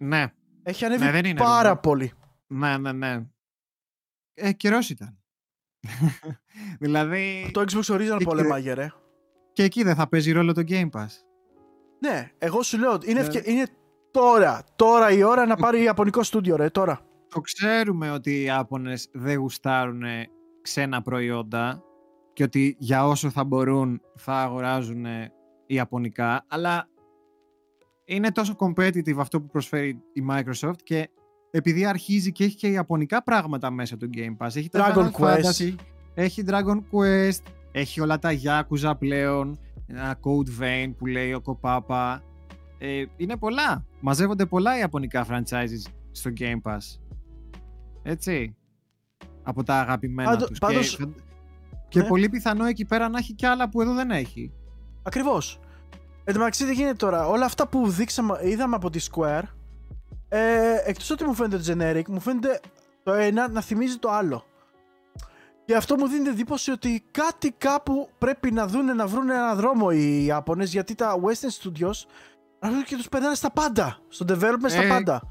Ναι, Έχει ανέβει Ναι, δεν είναι πάρα rumor. πολύ. ναι, ναι, ναι. Ε, καιρός ήταν. *laughs* δηλαδή, Το Xbox Original Και- πολέμαγε, ρε. και εκεί δεν θα παίζει ρόλο το Game Pass. Ναι, εγώ σου λέω, είναι, Ναι. ευκαι- είναι τώρα, τώρα η ώρα να πάρει Ιαπωνικό στούντιο, ρε, τώρα. Το ξέρουμε ότι οι Ιάπωνες δεν γουστάρουν ξένα προϊόντα και ότι για όσο θα μπορούν θα αγοράζουν Ιαπωνικά, αλλά είναι τόσο competitive αυτό που προσφέρει η Microsoft και επειδή αρχίζει και έχει και Ιαπωνικά πράγματα μέσα του Game Pass. Έχει τα Dragon Final Quest. Fantasy, έχει Dragon Quest, έχει όλα τα Yakuza πλέον, ένα Code Vein που λέει ο Κοπάπα. Ε, είναι πολλά. Μαζεύονται πολλά Ιαπωνικά franchises στο Game Pass. Έτσι. Από τα αγαπημένα Πάντω- τους. πάντως- Και, και Ναι. πολύ πιθανό εκεί πέρα να έχει κι άλλα που εδώ δεν έχει. Ακριβώς. Εν τω μεταξύ τι γίνεται τώρα, όλα αυτά που δείξαμε, είδαμε από τη Square, ε, εκτός ότι μου φαίνεται generic, μου φαίνεται το ένα να θυμίζει το άλλο. Και αυτό μου δίνει την εντύπωση ότι κάτι κάπου πρέπει να δούνε να βρουν έναν δρόμο οι Ιάπωνες γιατί τα Western Studios αρχίζουν και τους περνάνε στα πάντα. Στο development στα Ε, πάντα.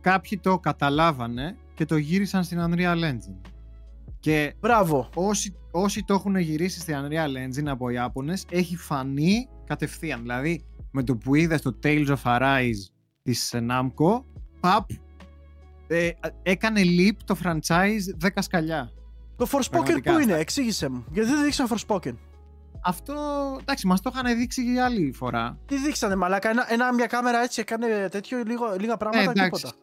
Κάποιοι το καταλάβανε και το γύρισαν στην Unreal Engine. Και Μπράβο. όσοι, όσοι το έχουν γυρίσει στην Unreal Engine από Ιάπωνες έχει φανεί κατευθείαν. Δηλαδή με το που είδες το Tales of Arise της Namco, παπ, ε, έκανε leap το franchise 10 σκαλιά. Το Forspoken Πραγματικά. που είναι, εξήγησε μου. Γιατί δεν δείξαν Forspoken. Αυτό, εντάξει, μας το είχαν δείξει και άλλη φορά. Τι δείξανε, μαλάκα. Ένα, ένα, μια κάμερα έτσι έκανε τέτοιο λίγο, λίγα πράγματα Ε, εντάξει. τίποτα.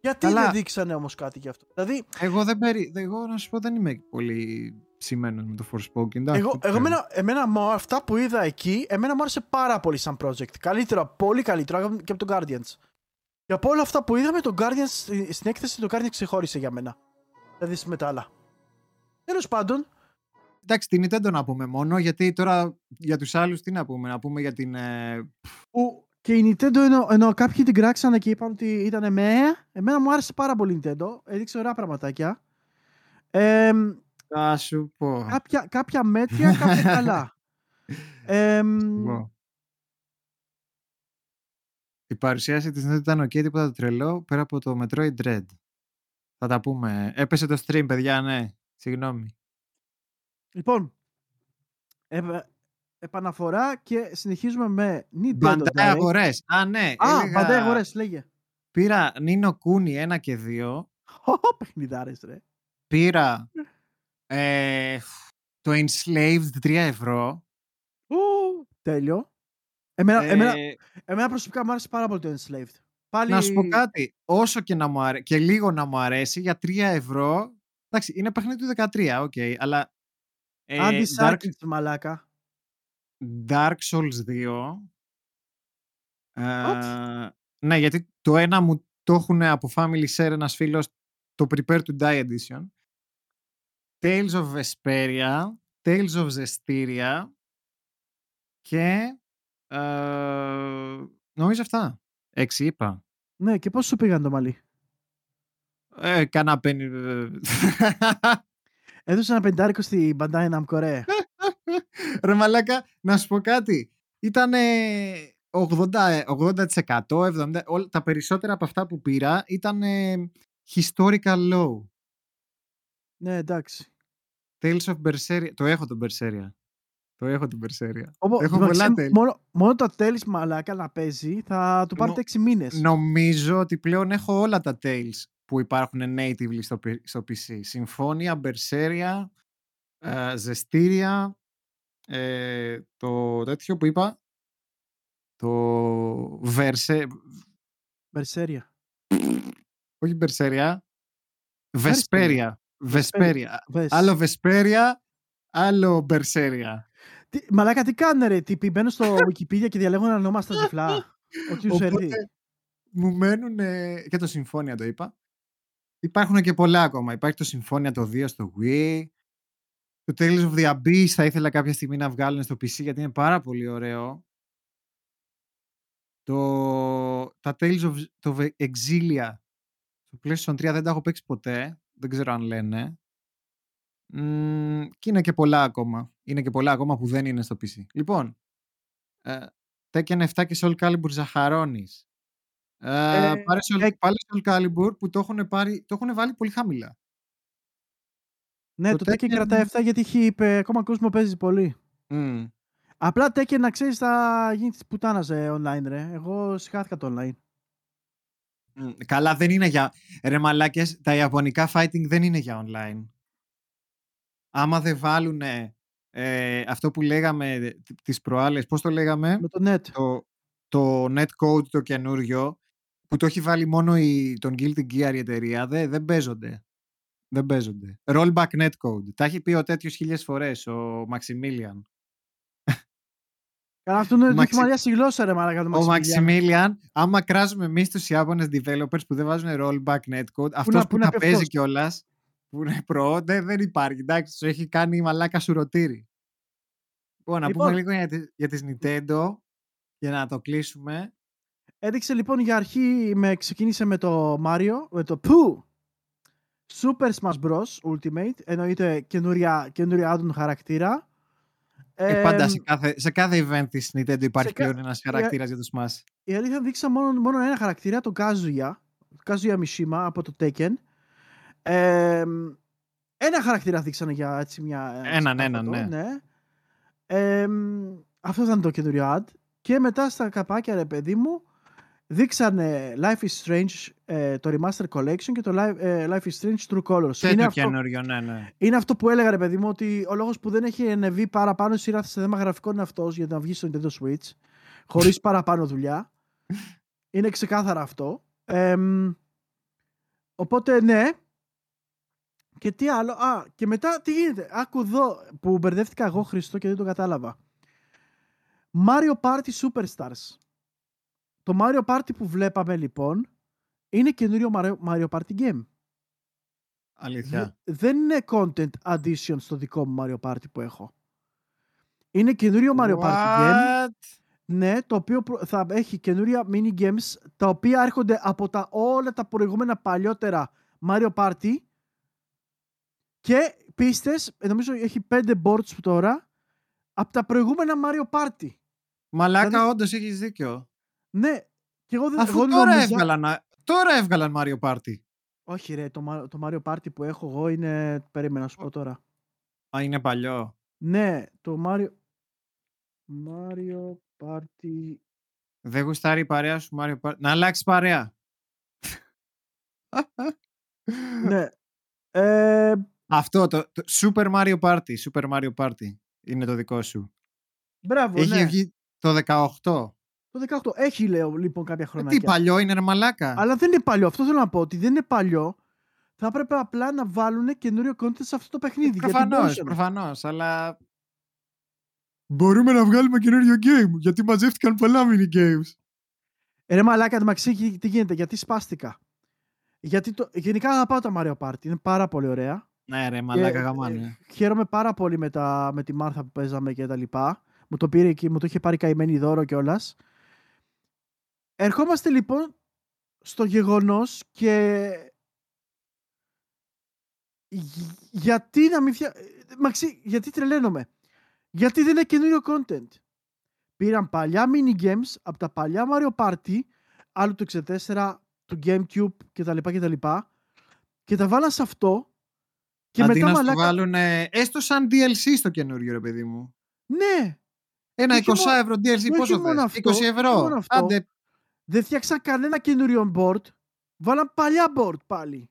Γιατί Καλά. δεν δείξανε όμως κάτι γι' αυτό; Δηλαδή, Εγώ δεν περι... εγώ να σου πω δεν είμαι πολύ ψημένος με το Forspoken. Εγώ, εγώ εμένα, εμένα μου, αυτά που είδα εκεί, εμένα μου άρεσε πάρα πολύ σαν project. Καλύτερο, πολύ καλύτερο και από τον Guardians. Και από όλα αυτά που είδαμε, το Guardians στην έκθεση, το Guardians ξεχώρισε για μένα. Δηλαδή με τα άλλα. Τέλος πάντων. Εντάξει, την Nintendo να πούμε μόνο, γιατί τώρα για τους άλλους τι να πούμε, να πούμε για την... Ε... Που και η Nintendo ενώ, ενώ κάποιοι την κράξανε και είπαν ότι ήταν με, εμένα μου άρεσε πάρα πολύ η Nintendo, έδειξε ωραία πραγματάκια. Ε, Θα σου πω. Κάποια, κάποια μέτρια, κάποια *laughs* καλά. Ε, η παρουσίαση της Nintendo ήταν ok, τίποτα τρελό, πέρα από το Metroid Dread. Θα τα πούμε. Έπεσε το stream, παιδιά, ναι. Συγγνώμη. Λοιπόν, ε, επαναφορά και συνεχίζουμε με Nintendo Μπαντάι αγορές. Α, ναι. Α, έλεγα... Μπαντάι αγορές, λέγε. Πήρα Νίνο Κούνι 1 και 2. Ω, παιχνιδάρες, ρε. Πήρα ε, το Enslaved 3 ευρώ. Ου, τέλειο. Εμένα, ε... εμένα, εμένα προσωπικά μου άρεσε πάρα πολύ το Enslaved. Πάλι... Να σου πω κάτι. Όσο και, να μου αρέ... και λίγο να μου αρέσει για 3 ευρώ. Εντάξει, είναι παιχνίδι του 13, οκ, okay, αλλά. Ε, Dark... μαλάκα. Dark Souls 2. Ε, ναι, γιατί το ένα μου το έχουν από Family Share ένας φίλος το Prepare to Die Edition. Tales of Vesperia, Tales of Zestiria και ε, νομίζω αυτά. Έξι είπα. Ναι, και πώς σου πήγαν το μαλλί; Ε, κάνα πένι... Έδωσε ένα πεντάρικο στην Bandai Namco, *laughs* Ρε μαλάκα, να σου πω κάτι. Ήταν 80%, 80% 70%, όλα, τα περισσότερα από αυτά που πήρα ήταν historical low. Ναι, εντάξει. Tales of Berseria. Το έχω τον Berseria. Το έχω την Berseria. έχω πολλά Μόνο, μόνο το Tales μαλάκα να παίζει θα του πάρετε 6 μήνες. Νομίζω ότι πλέον έχω όλα τα Tales που υπάρχουν natively στο, στο PC. Συμφώνια, Berseria, ε, Zestiria, ε, το τέτοιο που είπα, το Verse... Βερσέρια. Όχι Βερσέρια. Βεσπέρια. Βεσπέρια. Άλλο Βεσπέρια, άλλο Μπερσέρια. Μαλάκα τι κάνουν ρε, τύποι μπαίνουν στο *laughs* Wikipedia και διαλέγουν ένα όνομα στα τυφλά. Ότι τους έρθει. Μου μένουν και το Συμφώνια το είπα. Υπάρχουν και πολλά ακόμα. Υπάρχει το Συμφώνια το 2 στο Wii. Το Tales of the Abyss θα ήθελα κάποια στιγμή να βγάλουν στο PC γιατί είναι πάρα πολύ ωραίο. Το, τα Tales of το Exilia στο PlayStation 3 δεν τα έχω παίξει ποτέ. Δεν ξέρω αν λένε. Mm, και είναι και πολλά ακόμα. Είναι και πολλά ακόμα που δεν είναι στο PC. Λοιπόν, ε, Tekken 7 και Soul Calibur ζαχαρώνεις. Ε, ε, πάρε Soul, ε, Soul Calibur που το έχουν, πάρει, το έχουν βάλει πολύ χαμηλά. Ναι, το, το Tekken κρατάει 7 γιατί έχει, είπε, ακόμα κόσμο παίζει πολύ. Mm. Απλά Tekken να ξέρεις θα γίνει τη πουτάνας online, ρε. Εγώ συχάθηκα το online. Mm. Καλά, δεν είναι για. Ρε μαλάκες, τα ιαπωνικά fighting δεν είναι για online. Άμα δεν βάλουν ε, αυτό που λέγαμε τις προάλλες, πώς το λέγαμε; Με το net. Το, το netcode το καινούριο, που το έχει βάλει μόνο η, τον Guilty Gear η εταιρεία, δεν, δεν παίζονται. Δεν παίζονται. Rollback netcode. Τα έχει πει ο τέτοιος χίλιες φορές, ο Maximilian. Καλά, αυτό είναι Μαξι... δοκιμαρία στη γλώσσα, ρε μαλάκα, το Ο Maximilian, άμα κράζουμε εμείς τους Ιάπωνες developers που δεν βάζουν rollback netcode, αυτός που, που τα παίζει κιόλας, που είναι *laughs* προ, δεν, δεν υπάρχει. Εντάξει, το έχει κάνει η μαλάκα σουρωτήρι. Λοιπόν, να πούμε λοιπόν. λίγο για, για τις Nintendo, για να το κλείσουμε. Έδειξε λοιπόν για αρχή, με, ξεκίνησε με το Mario, με το Pooh, Super Smash Bros. Ultimate, εννοείται καινούρια, καινούρια άντων χαρακτήρα. Ε, πάντα σε κάθε, σε κάθε event της Nintendo υπάρχει πλέον ένας χαρακτήρας για το Smash. Η αλήθεια δείξα μόνο, μόνο ένα χαρακτήρα, το Kazuya, το Kazuya Mishima από το Tekken. Ε, ένα χαρακτήρα δείξανε για έτσι μια... Έναν, έναν, ναι. ναι. Ε, αυτό ήταν το καινούριο ad. Και μετά στα καπάκια, ρε παιδί μου, δείξανε Life is Strange ε, το Remaster Collection και το Life, ε, Life is Strange True Colors. Και είναι, αυτό, ναι, ναι. είναι αυτό που έλεγα ρε παιδί μου ότι ο λόγος που δεν έχει ενεβεί παραπάνω σειρά σε θέμα γραφικών είναι αυτός για να βγεις στο Nintendo Switch χωρίς *laughs* παραπάνω δουλειά. είναι ξεκάθαρα αυτό. Ε, οπότε ναι, Και τι άλλο. Α, και μετά τι γίνεται. Άκου εδώ που μπερδεύτηκα εγώ Χριστό και δεν το κατάλαβα. Mario Party Superstars. Το Mario Party που βλέπαμε λοιπόν είναι καινούριο Mario- Mario Party game. Αλήθεια. Δε- δεν είναι content addition στο δικό μου Mario Party που έχω. Είναι καινούριο Mario Party game. What? Ναι, το οποίο προ- θα έχει καινούρια mini games τα οποία έρχονται από τα, όλα τα προηγούμενα παλιότερα Mario Party και πίστες, ε, νομίζω έχει πέντε boards τώρα από τα προηγούμενα Mario Party. Μαλάκα, Δηλαδή- όντως έχεις δίκιο. Ναι, και εγώ δεν Αφού εγώ τώρα νόμιζα- έβγαλαν, τώρα έβγαλαν Mario Party. Όχι ρε, το, Mar- το Mario Party που έχω εγώ είναι... Περίμενα να σου πω τώρα. Α, είναι παλιό. Ναι, το Mario... Mario Party... Δεν γουστάρει η παρέα σου Mario Party. Να αλλάξει παρέα. ναι. *laughs* Ε, Αυτό το, το Super Mario Party. Super Mario Party είναι το δικό σου. μπράβο, Έχει ναι. βγει το 18. Το 18. Έχει, λέω, λοιπόν, κάποια Ε, χρονάκια. τι παλιό είναι ρε μαλάκα. Αλλά δεν είναι παλιό. Αυτό θέλω να πω. Ότι δεν είναι παλιό. Θα έπρεπε απλά να βάλουν καινούριο content σε αυτό το παιχνίδι. γιατί Προφανώς, μπορούσαν. προφανώς, αλλά... Μπορούμε να βγάλουμε καινούριο game, γιατί μαζεύτηκαν πολλά mini games. Ε, ρε μαλάκα, το μαξί, τι γίνεται, γιατί σπάστηκα. Γιατί το, γενικά αγαπάω τα Mario Party. Είναι πάρα πολύ ωραία. Ναι ρε, μαλάκα Και, γαμάνε. ε, χαίρομαι πάρα πολύ με, τα, με τη Μάρθα που παίζαμε και τα λοιπά. Μου το πήρε και μου το είχε πάρει καημένη δώρο κιόλας. Ερχόμαστε λοιπόν στο γεγονός και γ- γιατί να μην φτια... ε, Μαξί, γιατί τρελαίνομαι. Γιατί δεν είναι καινούριο content. Πήραν παλιά mini games από τα παλιά Mario Party, άλλου του 64, του Gamecube κτλ. κτλ και τα βάλαν σε αυτό και Αντί μετά να σου μαλάκα... βάλουν έστω σαν DLC στο καινούριο ρε παιδί μου. Ναι, Ένα Όχι 20 μόνο- ευρώ DLC όχι πόσο μόνο θες, αυτό, 20 όχι ευρώ. μόνο αυτό. Άντε, δεν φτιάξαν κανένα καινούριο board. Βάλαν παλιά board πάλι.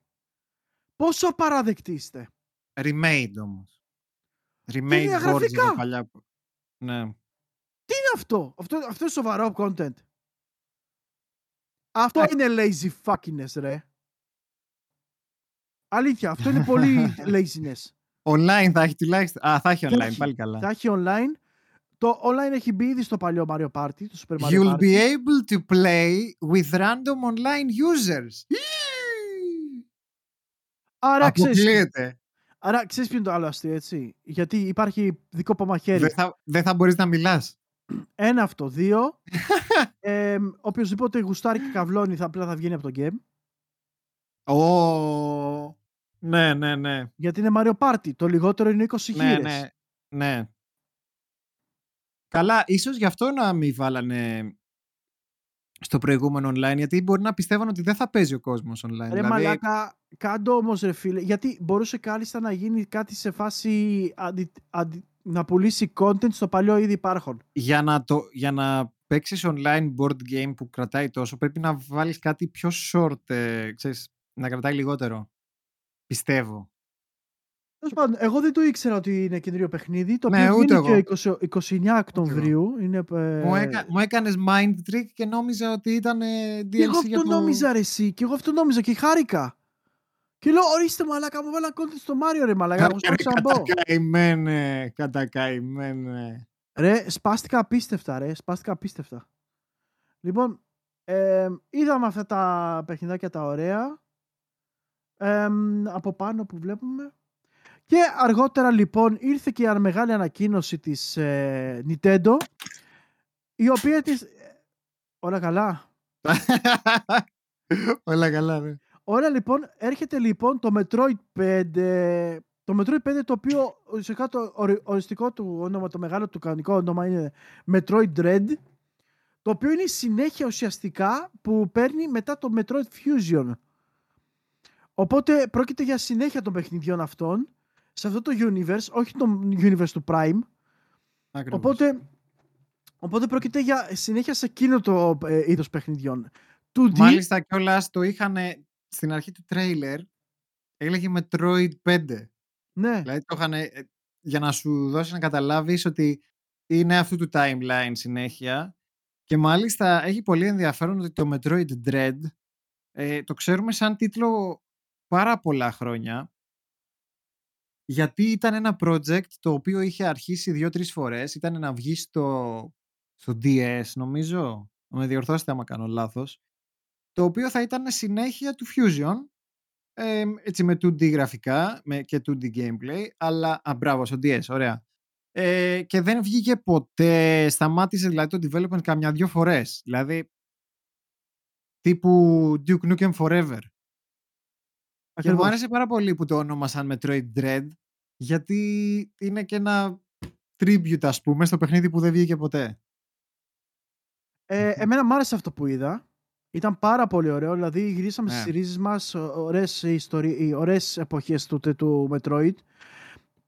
Πόσο απαραδεκτοί είστε. remade όμως. Remade είναι boards γραφικά. για τα παλιά. Ναι. Τι είναι αυτό; Αυτό, αυτό είναι σοβαρό content. Αυτό είναι lazy fuckiness, ρε. Αλήθεια, αυτό είναι πολύ *laughs* laziness. Online θα έχει τουλάχιστον. Α, θα έχει Θα online, έχει. πάλι καλά. Θα έχει online. Το online έχει μπει ήδη στο παλιό Mario Party, το Super Mario You'll Party. be able to play with random online users. Άρα ξέρεις, Αποκλείεται. άρα ξέρεις ποιο είναι το άλλο αστείο, έτσι; Γιατί υπάρχει δικό χέρι. Δεν θα, δεν θα μπορείς να μιλάς. Ένα αυτό. Δύο. *laughs* ε, οποιοςδήποτε γουστάρει και καβλώνει θα απλά θα βγαίνει από το game. Ω, Ναι, ναι, ναι. Γιατί είναι Mario Party. Το λιγότερο είναι 20 Ναι, χείρες. ναι, ναι. Καλά, ίσως γι' αυτό να μην βάλανε στο προηγούμενο online, γιατί μπορεί να πιστεύαν ότι δεν θα παίζει ο κόσμος online. Ρε δηλαδή, μαλάκα, κάντο όμως ρε φίλε. Γιατί μπορούσε κάλλιστα να γίνει κάτι σε φάση αντι, αντι- να πουλήσει content στο παλιό ήδη υπάρχον. για, να το, για να παίξεις online board game που κρατάει τόσο, πρέπει να βάλεις κάτι πιο short, ε, ξέρεις, να κρατάει λιγότερο. Πιστεύω. Τέλος πάντων, εγώ δεν το ήξερα ότι είναι καινούριο παιχνίδι. Το Ναι, οποίο ούτε βγαίνει εγώ. και 20 29 Οκτωβρίου. Είναι, ε, Μου, έκα, μου έκανες mind trick και νόμιζα ότι ήταν ε, DLC Και εγώ για αυτό το... νόμιζα ρε εσύ. Και εγώ αυτό νόμιζα και χάρηκα. Και λέω, ορίστε μαλάκα, μου βάλα content στο Μάριο ρε μαλάκα. Μου Ρε, σπάξα να μπω. Κατακαημένε, κατακαημένε. Ρε, σπάστηκα απίστευτα, ρε. Σπάστηκα απίστευτα. Λοιπόν, ε, είδαμε αυτά τα παιχνιδάκια τα ωραία. Ε, από πάνω που βλέπουμε. Και αργότερα λοιπόν ήρθε και η μεγάλη ανακοίνωση της ε, Nintendo η οποία της... ε, Όλα καλά; *laughs* Όλα καλά, ναι. Ωραία λοιπόν, έρχεται λοιπόν το Metroid 5. Το Metroid 5 το οποίο ουσιαστικά το ορι- οριστικό του όνομα, το μεγάλο του κανονικό όνομα είναι Metroid Dread. Το οποίο είναι η συνέχεια ουσιαστικά που παίρνει μετά το Metroid Fusion. Οπότε πρόκειται για συνέχεια των παιχνιδιών αυτών σε αυτό το universe, όχι το universe του Prime. Ακριβώς. Οπότε, οπότε πρόκειται για συνέχεια σε εκείνο το ε, είδος παιχνιδιών. 2D, Μάλιστα κιόλας το είχαν στην αρχή του τρέιλερ. Έλεγε Metroid 5. ναι. Δηλαδή το είχαν για να σου δώσει να καταλάβεις ότι είναι αυτού του timeline συνέχεια. Και μάλιστα έχει πολύ ενδιαφέρον ότι το Metroid Dread ε, το ξέρουμε σαν τίτλο πάρα πολλά χρόνια. Γιατί ήταν ένα project το οποίο είχε αρχίσει δύο-τρεις φορές. Ήταν να βγει στο, στο DS, νομίζω. Να με διορθώσετε άμα κάνω λάθος. Το οποίο θα ήταν συνέχεια του Fusion. Ε, έτσι με 2D γραφικά με, και 2D gameplay. Αλλά, α, μπράβο, στο DS, ωραία. Ε, και δεν βγήκε ποτέ. Σταμάτησε δηλαδή το development καμιά δυο φορές. Δηλαδή, τύπου Duke Nukem Forever. Και μου άρεσε πάρα πολύ που το όνομασαν Metroid Dread, γιατί είναι και ένα tribute, ας πούμε, στο παιχνίδι που δεν βγήκε ποτέ. Ε, εμένα μου άρεσε αυτό που είδα. Ήταν πάρα πολύ ωραίο. Δηλαδή, γυρίσαμε Ναι. στις ρίζες μας ωραίες, ιστορι... ωραίες εποχές του, του Metroid.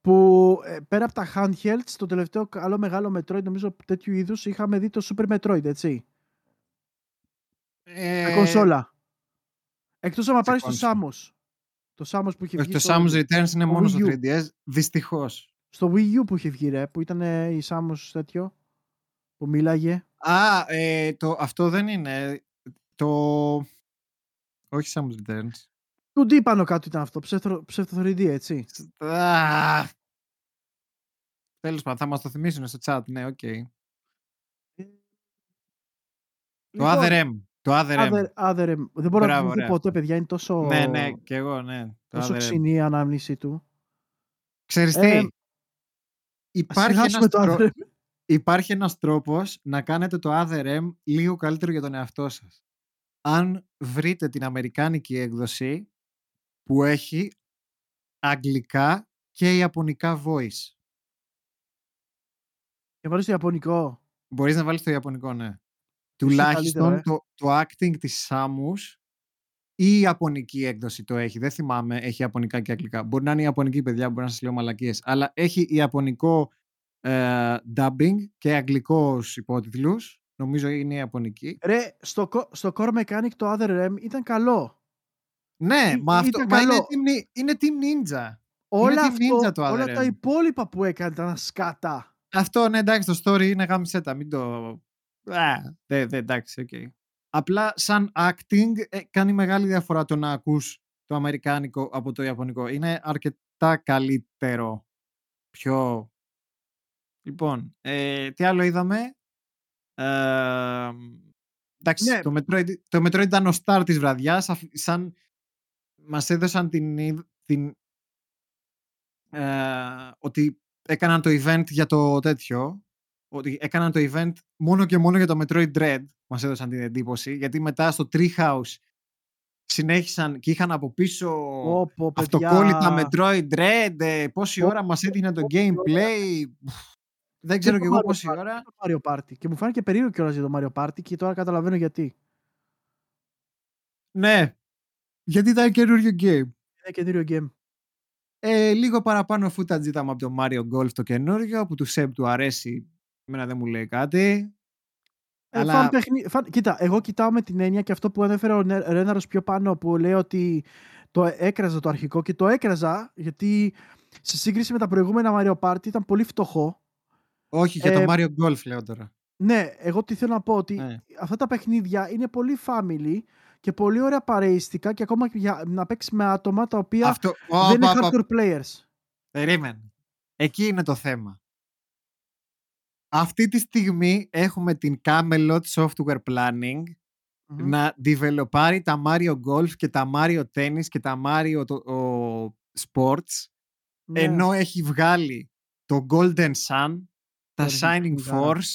Που ε, πέρα από τα handhelds, το τελευταίο καλό μεγάλο Metroid, νομίζω τέτοιου είδους, είχαμε δει το Super Metroid, έτσι. Ε, Τα κονσόλα. Εκτός άμα σε πάρεις το κόνσολα. Samus. Το Samus που είχε όχι, βγει το στο, Samus Returns είναι στο μόνο στο Wii U. 3DS, δυστυχώς. στο Wii U που είχε βγει, ρε, που ήταν ε, η Samus τέτοιο, που μίλαγε. Α, ε, το, αυτό δεν είναι. Το... Όχι Samus Returns. 2D πάνω κάτω ήταν αυτό, ψευτο, ψευτο 3D, έτσι. Α, Τέλος πάντων, θα μας το θυμίσουν στο chat. Ναι, οκ. Το Λοιπόν, Other M. Το Other M. Other, Other M. Δεν μπορώ να Μπράβο, το δω ωραία ποτέ, αυτό. παιδιά. Είναι τόσο, Ναι, ναι, και εγώ, ναι. Το τόσο Other M. ξινή η ανάμνηση του. Ξέρεις τι, Ε, Ας υπάρχει, ξεχάσουμε ένας το τρο- Other M. υπάρχει ένας τρόπος να κάνετε το Other M λίγο καλύτερο για τον εαυτό σας. Αν βρείτε την αμερικάνικη έκδοση που έχει αγγλικά και ιαπωνικά voice. Και βάλεις το Ιαπωνικό. Μπορείς να βάλεις το ιαπωνικό, ναι. Καλύτερο, Τουλάχιστον ε. το, το acting της Samus ή η ιαπωνική έκδοση το έχει. Δεν θυμάμαι, έχει ιαπωνικά και αγγλικά. Μπορεί να είναι ιαπωνική, παιδιά, μπορεί να σας λέω μαλακίες. Αλλά έχει ιαπωνικό ε, dubbing και αγγλικός υπότιτλους. Νομίζω είναι ιαπωνική. Ρε, στο, co- στο Core Mechanic το Other M ήταν καλό. Ναι, Ή- μα, αυτό, ήταν μα είναι, καλό. team, Ni- είναι Team Ninja. Όλα, Team αυτό, Ninja το όλα Other τα M. υπόλοιπα που έκανε ήταν σκάτα. Αυτό, ναι, εντάξει, το story είναι γάμισέτα, μην το... Α, δε, δε, εντάξει, οκ. Απλά σαν acting ε, κάνει μεγάλη διαφορά το να ακούς το αμερικάνικο από το ιαπωνικό. Είναι αρκετά καλύτερο. Πιο... Λοιπόν, ε, τι άλλο είδαμε; Ε, εντάξει, Ναι. το, Metroid, το Metroid ήταν ο star της βραδιάς. αφ- Σαν μας έδωσαν την, ιδ- την ε, ότι έκαναν το event για το τέτοιο. Ότι έκαναν το event μόνο και μόνο για το Metroid Dread. Μας έδωσαν την εντύπωση. Γιατί μετά στο Treehouse συνέχισαν και είχαν από πίσω Πω, πω, παιδιά. αυτοκόλλητα Metroid Dread. ε, πόση Πω, ώρα μας πω, έδινε το πόση ώρα. gameplay. Δεν Και ξέρω το κι εγώ Mario πόση Party, ώρα. το Mario Party. Και μου φάνηκε περίεργο κιόλας για το Mario Party και τώρα καταλαβαίνω γιατί. Ναι. Γιατί ήταν καινούριο game. Είναι καινούριο game. Ε, λίγο παραπάνω footage είδαμε από το Mario Golf το καινούριο που του Seb του αρέσει. Εμένα δεν μου λέει κάτι. Ε, Αλλά- φαν παιχνί- φαν- Κοίτα, εγώ κοιτάω με την έννοια και αυτό που ανέφερε ο Νε- Ρέναρος πιο πάνω που λέει ότι το έκραζα το αρχικό και το έκραζα γιατί σε σύγκριση με τα προηγούμενα Mario Party ήταν πολύ φτωχό. Όχι, για Ε, το Mario Golf λέω τώρα. Ναι, εγώ τι θέλω να πω ότι Ναι. αυτά τα παιχνίδια είναι πολύ family και πολύ ωραία παρεϊστικά και ακόμα και για να παίξεις με άτομα τα οποία Αυτό. δεν είναι Όπα, όπα, hardcore players. Περίμενε. Εκεί είναι το θέμα. Αυτή τη στιγμή έχουμε την Camelot Software Planning Μμμ. να developάρει τα Mario Golf και τα Mario Tennis και τα Mario το, ο, Sports Ναι. ενώ έχει βγάλει το Golden Sun, τα Ωραία, Shining παιχνιδάρα. Force.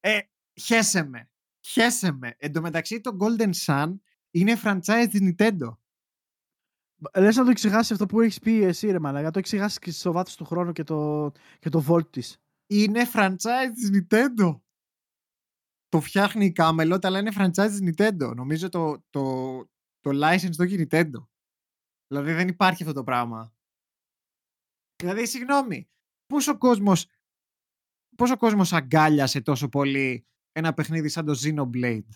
Ε, χέσε με. Χέσε με. Εν τω μεταξύ το Golden Sun είναι franchise της Nintendo. Λες να το ξεχάσει αυτό που έχεις πει εσύ, ρε Μαλάκα. Το έχει ξεχάσει και στο βάθος του χρόνου και το, και το Volt της. Είναι franchise της Nintendo. Το φτιάχνει η Camelot, αλλά είναι franchise της Nintendo. Νομίζω το, το, το license το έχει η Nintendo. Δηλαδή δεν υπάρχει αυτό το πράγμα. Δηλαδή, συγγνώμη, πόσο κόσμος, πόσο κόσμος αγκάλιασε τόσο πολύ ένα παιχνίδι σαν το Xenoblade;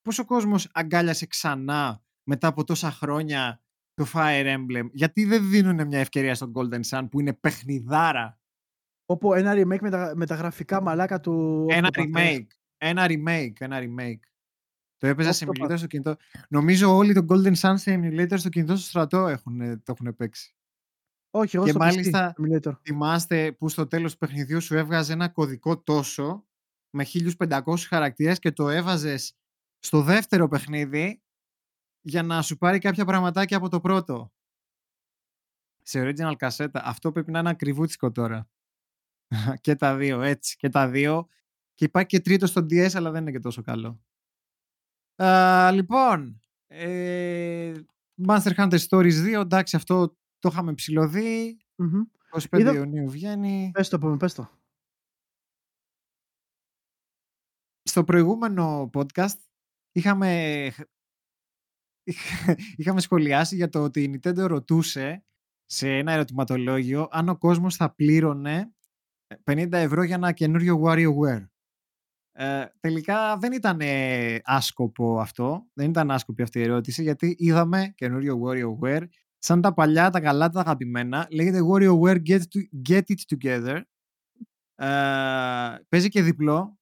Πόσο κόσμος αγκάλιασε ξανά μετά από τόσα χρόνια το Fire Emblem; Γιατί δεν δίνουν μια ευκαιρία στον Golden Sun που είναι παιχνιδάρα. Όπου ένα remake με τα, με τα γραφικά μαλάκα του. Ένα Octopath, ε. remake. Ένα remake. Ένα remake. Το έπαιζα σε Octopath. emulator στο κινητό. Νομίζω όλοι το Golden Sun σε emulator στο κινητό στο στρατό έχουν, το έχουν παίξει. Όχι, εγώ Και στο μάλιστα PC Simulator. θυμάστε που στο τέλος του παιχνιδιού σου έβγαζε ένα κωδικό τόσο με 1500 χαρακτήρες και το έβαζες στο δεύτερο παιχνίδι για να σου πάρει κάποια πραγματάκια από το πρώτο. Σε original κασέτα. Αυτό πρέπει να είναι ακριβούτσικο τώρα. *laughs* και τα δύο, έτσι. Και τα δύο. Και υπάρχει και τρίτο στο DS, αλλά δεν είναι και τόσο καλό. Α, λοιπόν, ε, Monster Hunter Stories 2, εντάξει, αυτό το είχαμε ψηλωδεί. Μμμ. 25 Είδα- Ιουνίου βγαίνει. Πες το, πούμε, πες το. Στο προηγούμενο podcast είχαμε, *laughs* είχαμε σχολιάσει για το ότι η Nintendo ρωτούσε σε ένα ερωτηματολόγιο αν ο κόσμος θα πλήρωνε 50 ευρώ για ένα καινούριο WarioWare. Ε, τελικά δεν ήταν ε, άσκοπο αυτό, δεν ήταν άσκοπη αυτή η ερώτηση γιατί είδαμε καινούριο WarioWare σαν τα παλιά, τα καλά, τα αγαπημένα λέγεται WarioWare Get, to, Get It Together ε, παίζει και διπλό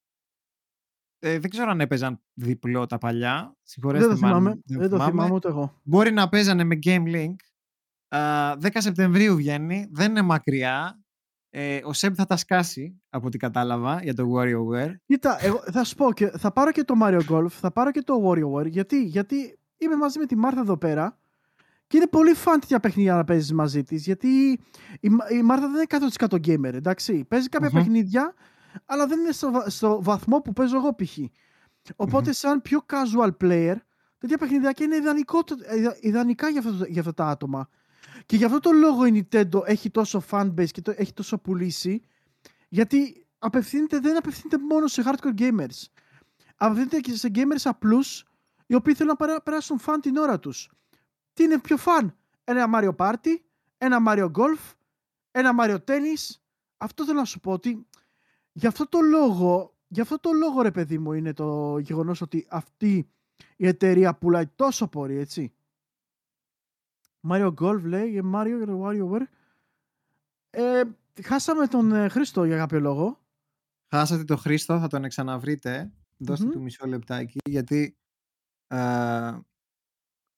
ε, δεν ξέρω αν έπαιζαν διπλό τα παλιά. Συγχωρέστε Δεν το με αν θυμάμαι. Δεν το θυμάμαι ούτε εγώ. Μπορεί να παίζανε με Game Link. Α, 10 Σεπτεμβρίου βγαίνει. Δεν είναι μακριά. Ε, ο Σεμ θα τα σκάσει από ό,τι κατάλαβα για το WarioWare. Κοίτα, εγώ θα σου πω και θα πάρω και το Mario Golf, θα πάρω και το WarioWare. Γιατί, γιατί είμαι μαζί με τη Μάρθα εδώ πέρα και είναι πολύ φαν τέτοια παιχνίδια να παίζεις μαζί της. Γιατί η, Μα- η Μάρθα δεν είναι 100% gamer, εντάξει. Παίζει κάποια Μμμ. παιχνίδια, αλλά δεν είναι στο, βα- στο βαθμό που παίζω εγώ π.χ. οποτε σαν πιο casual player, τέτοια παιχνιδάκια είναι ιδανικό, το- ιδα- ιδανικά για, αυτό, το- για αυτά τα άτομα. Και γι' αυτό το λόγο η Nintendo έχει τόσο fanbase και το, έχει τόσο πουλήσει, γιατί απευθύνεται, δεν απευθύνεται μόνο σε hardcore gamers. Απευθύνεται και σε gamers απλούς, οι οποίοι θέλουν να περά- περάσουν φαν την ώρα τους. Τι είναι πιο φαν, ένα Mario Party, ένα Mario Golf, ένα Mario Tennis. Αυτό θέλω να σου πω ότι γι' αυτό το λόγο, γι' αυτό το λόγο ρε παιδί μου είναι το γεγονός ότι αυτή η εταιρεία πουλάει τόσο πορεί, έτσι. Mario Golf λέει, και Mario και WarioWare. Ε, χάσαμε τον ε, Χρήστο για κάποιο λόγο. Χάσατε το Χρήστο, θα τον εξαναβρείτε. Δώστε Μμμ. του μισό λεπτάκι, γιατί α,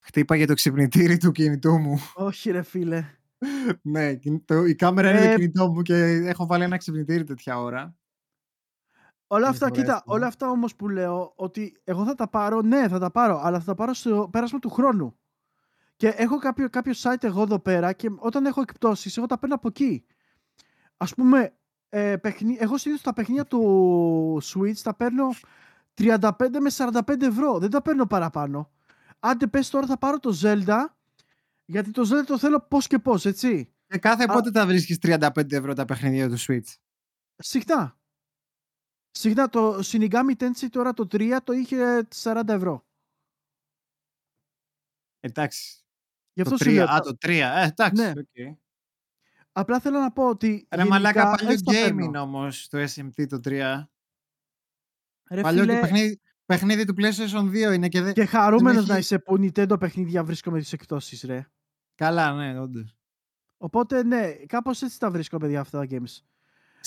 χτύπαγε το ξυπνητήρι του κινητού μου. Όχι ρε φίλε. *laughs* ναι, κινητό- η κάμερα είναι Ε, το κινητό μου και έχω βάλει ένα ξυπνητήρι τέτοια ώρα. Όλα Με αυτά, κοίτα, συγχωρέστε. όλα αυτά όμως που λέω ότι εγώ θα τα πάρω, ναι θα τα πάρω, αλλά θα τα πάρω στο πέρασμα του χρόνου. Και έχω κάποιο, κάποιο site εγώ εδώ πέρα και όταν έχω εκπτώσεις, εγώ τα παίρνω από εκεί. Ας πούμε, ε, παιχνί... εγώ συνήθως τα παιχνίδια του Switch τα παίρνω 35 με 45 ευρώ, δεν τα παίρνω παραπάνω. Άντε πες τώρα θα πάρω το Zelda, γιατί το Zelda το θέλω πώς και πώς, έτσι. Και κάθε Α- πότε τα βρίσκεις 35 ευρώ τα παιχνίδια του Switch; Συχνά. Συχνά το Shin Megami Tensei τώρα το 3 το είχε 40 ευρώ. Εντάξει. Γι' Το αυτό σου 3, λέω. α, το 3. Ε, εντάξει. Ναι. οκ. Απλά θέλω να πω ότι. Ρε γενικά μαλάκα παλιό έτσι τα gaming παίρνω. όμως το SMT το 3. Ρε Παλιό φίλε, και παιχνίδι, παιχνίδι του PlayStation 2 είναι και δεν... και χαρούμενος έχει- να είσαι που Nintendo παιχνίδια βρίσκω τις εκπτώσεις, ρε. Καλά, ναι, όντως. Οπότε ναι, κάπως έτσι τα βρίσκω, παιδιά, αυτά τα games.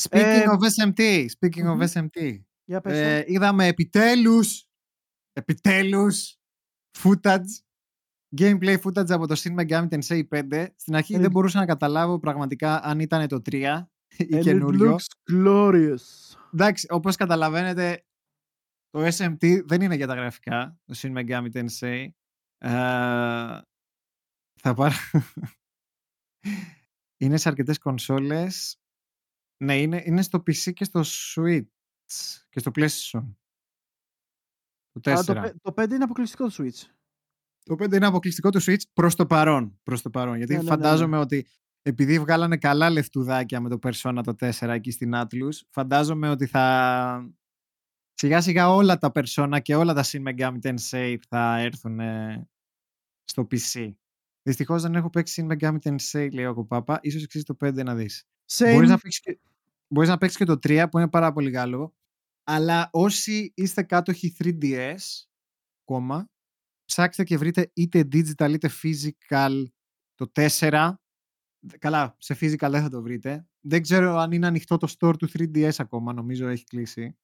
Speaking Ε, of SMT, speaking μμμ. of SMT, Για πες ε, το. είδαμε επιτέλους, επιτέλους, footage, gameplay footage από το Shin Megami Tensei 5. Στην αρχή And δεν it- μπορούσα να καταλάβω πραγματικά αν ήταν το 3 ή And it καινούριο. looks glorious. Εντάξει, όπως καταλαβαίνετε, το SMT δεν είναι για τα γραφικά, το Shin Megami Tensei. Ε, θα πάρω... *laughs* είναι σε αρκετές κονσόλες. Ναι, είναι, είναι στο PC και στο Switch και στο PlayStation. Το 4. Α, το, πε- το 5 είναι αποκλειστικό το Switch. Το 5 είναι αποκλειστικό του Switch προς το παρόν. Προς το παρόν. Γιατί Ναι, ναι, ναι, ναι. φαντάζομαι ότι επειδή βγάλανε καλά λεφτουδάκια με το Persona το 4 εκεί στην Atlus, φαντάζομαι ότι θα... Σιγά σιγά όλα τα Persona και όλα τα Shin Megami Tensei θα έρθουν ε, στο PC. Δυστυχώς δεν έχω παίξει Shin Megami Tensei, λέει ο Κοπάπα. Ίσως εξής το 5 να δεις. Same. Μπορείς να, παίξεις και, μπορείς να παίξεις και το 3 που είναι πάρα πολύ καλό. Αλλά όσοι είστε κάτοχοι 3DS, κόμμα, ψάξτε και βρείτε είτε digital είτε physical το 4. Καλά, σε physical δεν θα το βρείτε. Δεν ξέρω αν είναι ανοιχτό το store του 3DS ακόμα, νομίζω έχει κλείσει.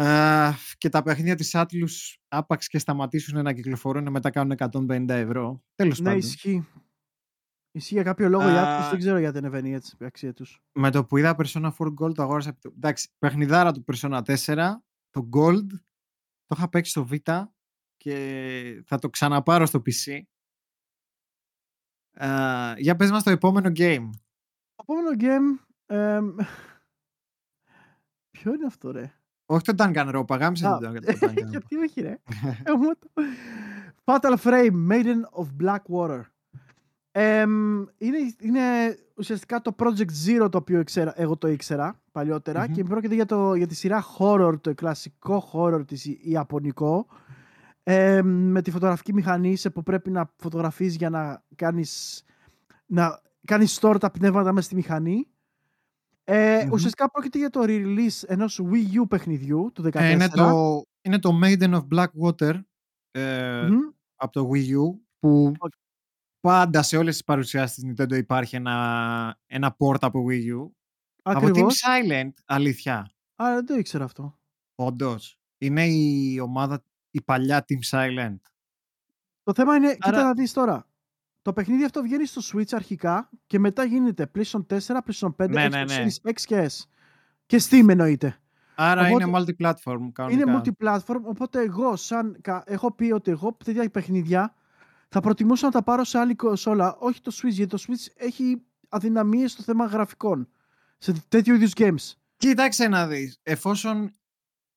Α, και τα παιχνίδια της Atlus άπαξ και σταματήσουν να κυκλοφορούν μετά κάνουν 150 ευρώ. Τέλος Ναι, πάντων. ισχύει. Ισχύει για κάποιο λόγο η Α, Atlus δεν ξέρω γιατί ανεβαίνει έτσι η αξία τους. με το που είδα Persona 4 Gold το αγόρασα. Εντάξει, παιχνιδάρα του Persona 4, το Gold, το είχα παίξει στο Β και θα το ξαναπάρω στο PC. Α, για πες μας το επόμενο game. Το επόμενο game. εμ, Ποιο είναι αυτό, ρε; Όχι το Danganronpa, γάμισε Α, το Danganronpa. *laughs* Γιατί όχι, ρε; Εγώ το- Fatal Frame, Maiden of Blackwater. Εμ, είναι, είναι ουσιαστικά το Project Zero το οποίο ήξερα, εγώ το ήξερα παλιότερα Μμμ. και πρόκειται για, το, για τη σειρά horror, το κλασικό horror της Ι- Ιαπωνικό εμ, με τη φωτογραφική μηχανή σε που πρέπει να φωτογραφείς για να κάνεις, να κάνεις store τα πνεύματα μέσα στη μηχανή. Ε, Μμμ. Ουσιαστικά πρόκειται για το release ενός Wii U παιχνιδιού του 2014. Ε, είναι, το, είναι το Maiden of Blackwater ε, Μμμ. από το Wii U που Οκ. πάντα σε όλες τις παρουσιάσεις της Nintendo υπάρχει ένα, ένα port από Wii U. Από Team Ακριβώς. Silent, αλήθεια, Άρα δεν το ήξερα αυτό. όντως. Είναι η ομάδα, η παλιά Team Silent. Το θέμα είναι, κοίτα Άρα- να δεις τώρα. Το παιχνίδι αυτό βγαίνει στο Switch αρχικά και μετά γίνεται PlayStation 4, PlayStation 5, Ναι, Xbox ναι, ναι. Series X και S. Και Steam εννοείται. Άρα Οπότε- είναι multi-platform κανονικά. Είναι multi-platform, οπότε εγώ σαν, κα- έχω πει ότι εγώ τέτοια παιχνίδια θα προτιμούσα να τα πάρω σε άλλη κονσόλα, όχι το Switch, γιατί το Switch έχει αδυναμίες στο θέμα γραφικών. Σε τέτοιου είδους games. Κοίταξε να δεις. Εφόσον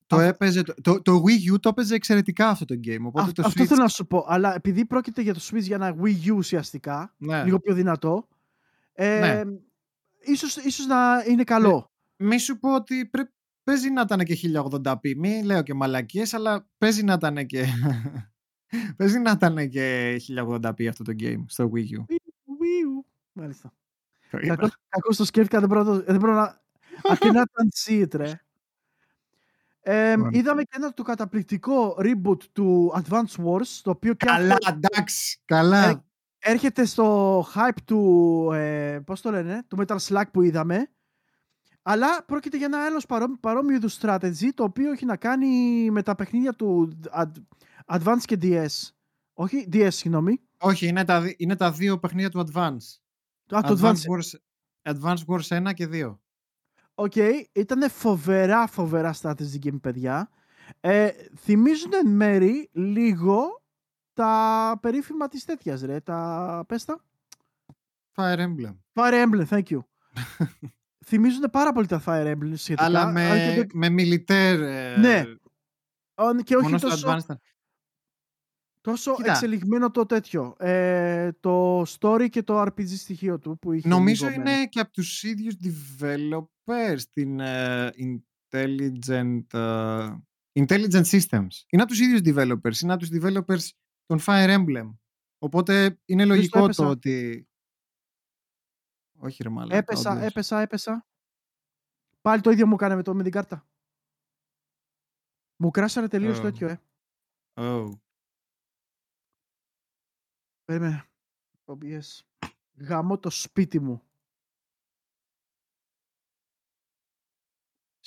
το Αυτό- έπαιζε, το, το, το Wii U το έπαιζε εξαιρετικά αυτό το game. Οπότε Αυτό, το αυτό Switch, θέλω να σου πω. Αλλά επειδή πρόκειται για το Switch για ένα Wii U ουσιαστικά, ναι. λίγο πιο δυνατό, ε, Ναι. ίσως, ίσως να είναι καλό. Μη σου πω ότι πρέ- παίζει να ήταν και 1080p. Μη λέω και μαλακίες, αλλά παίζει να ήταν και... *laughs* παίζει να ήταν και 1080p αυτό το game στο Wii U. Wii U. Μάλιστα. Το είδα. Κακώς, κακώς το σκέφτηκα, δεν μπορώ, να το- δεν μπορώ να... *laughs* I cannot unsee it, ρε. Ε, Λοιπόν. είδαμε και ένα το καταπληκτικό reboot του Advance Wars, το οποίο και Καλά, αυτό εντάξει, καλά. Ε, έρχεται στο hype του, ε, πώς το λένε, του Metal Slug που είδαμε, αλλά πρόκειται για ένα άλλος παρόμοιο, παρόμοιο του strategy, το οποίο έχει να κάνει με τα παιχνίδια του Ad- Advance και DS. Όχι, DS, συγγνώμη. Όχι, είναι τα, δι- είναι τα δύο παιχνίδια του Advance. Α, το Advance, Advance. Wars, Advance Wars 1 και 2. Οκ, ήταν φοβερά φοβερά strategy game, παιδιά. Ε, θυμίζουν εν μέρη λίγο τα περίφημα της τέτοιας, ρε. Τα, πες τα. Fire Emblem. Fire Emblem, thank you. *laughs* θυμίζουν πάρα πολύ τα Fire Emblem σχετικά. Αλλά αν και με, δεν- με military. ε, Ναι, αν και όχι μόνο στο τόσο, Advance ήταν- τόσο Κοίτα. εξελιγμένο το τέτοιο. Ε, το story και το RPG στοιχείο του που είχε. Νομίζω λιγόμενο. είναι και από τους ίδιους developers την ε, Intelligent, ε, Intelligent Systems. Είναι από τους ίδιους developers. Είναι από τους developers των Fire Emblem. Οπότε είναι λογικό έπεσα. το ότι... Όχι ρε μάλλον. Έπεσα, έπεσα, έπεσα. Πάλι το ίδιο μου έκανε με, το, με την κάρτα. Μου κράσαρε τελείως Oh. το τέτοιο, ε. Oh. Περίμενε. OBS. Γαμώ το σπίτι μου.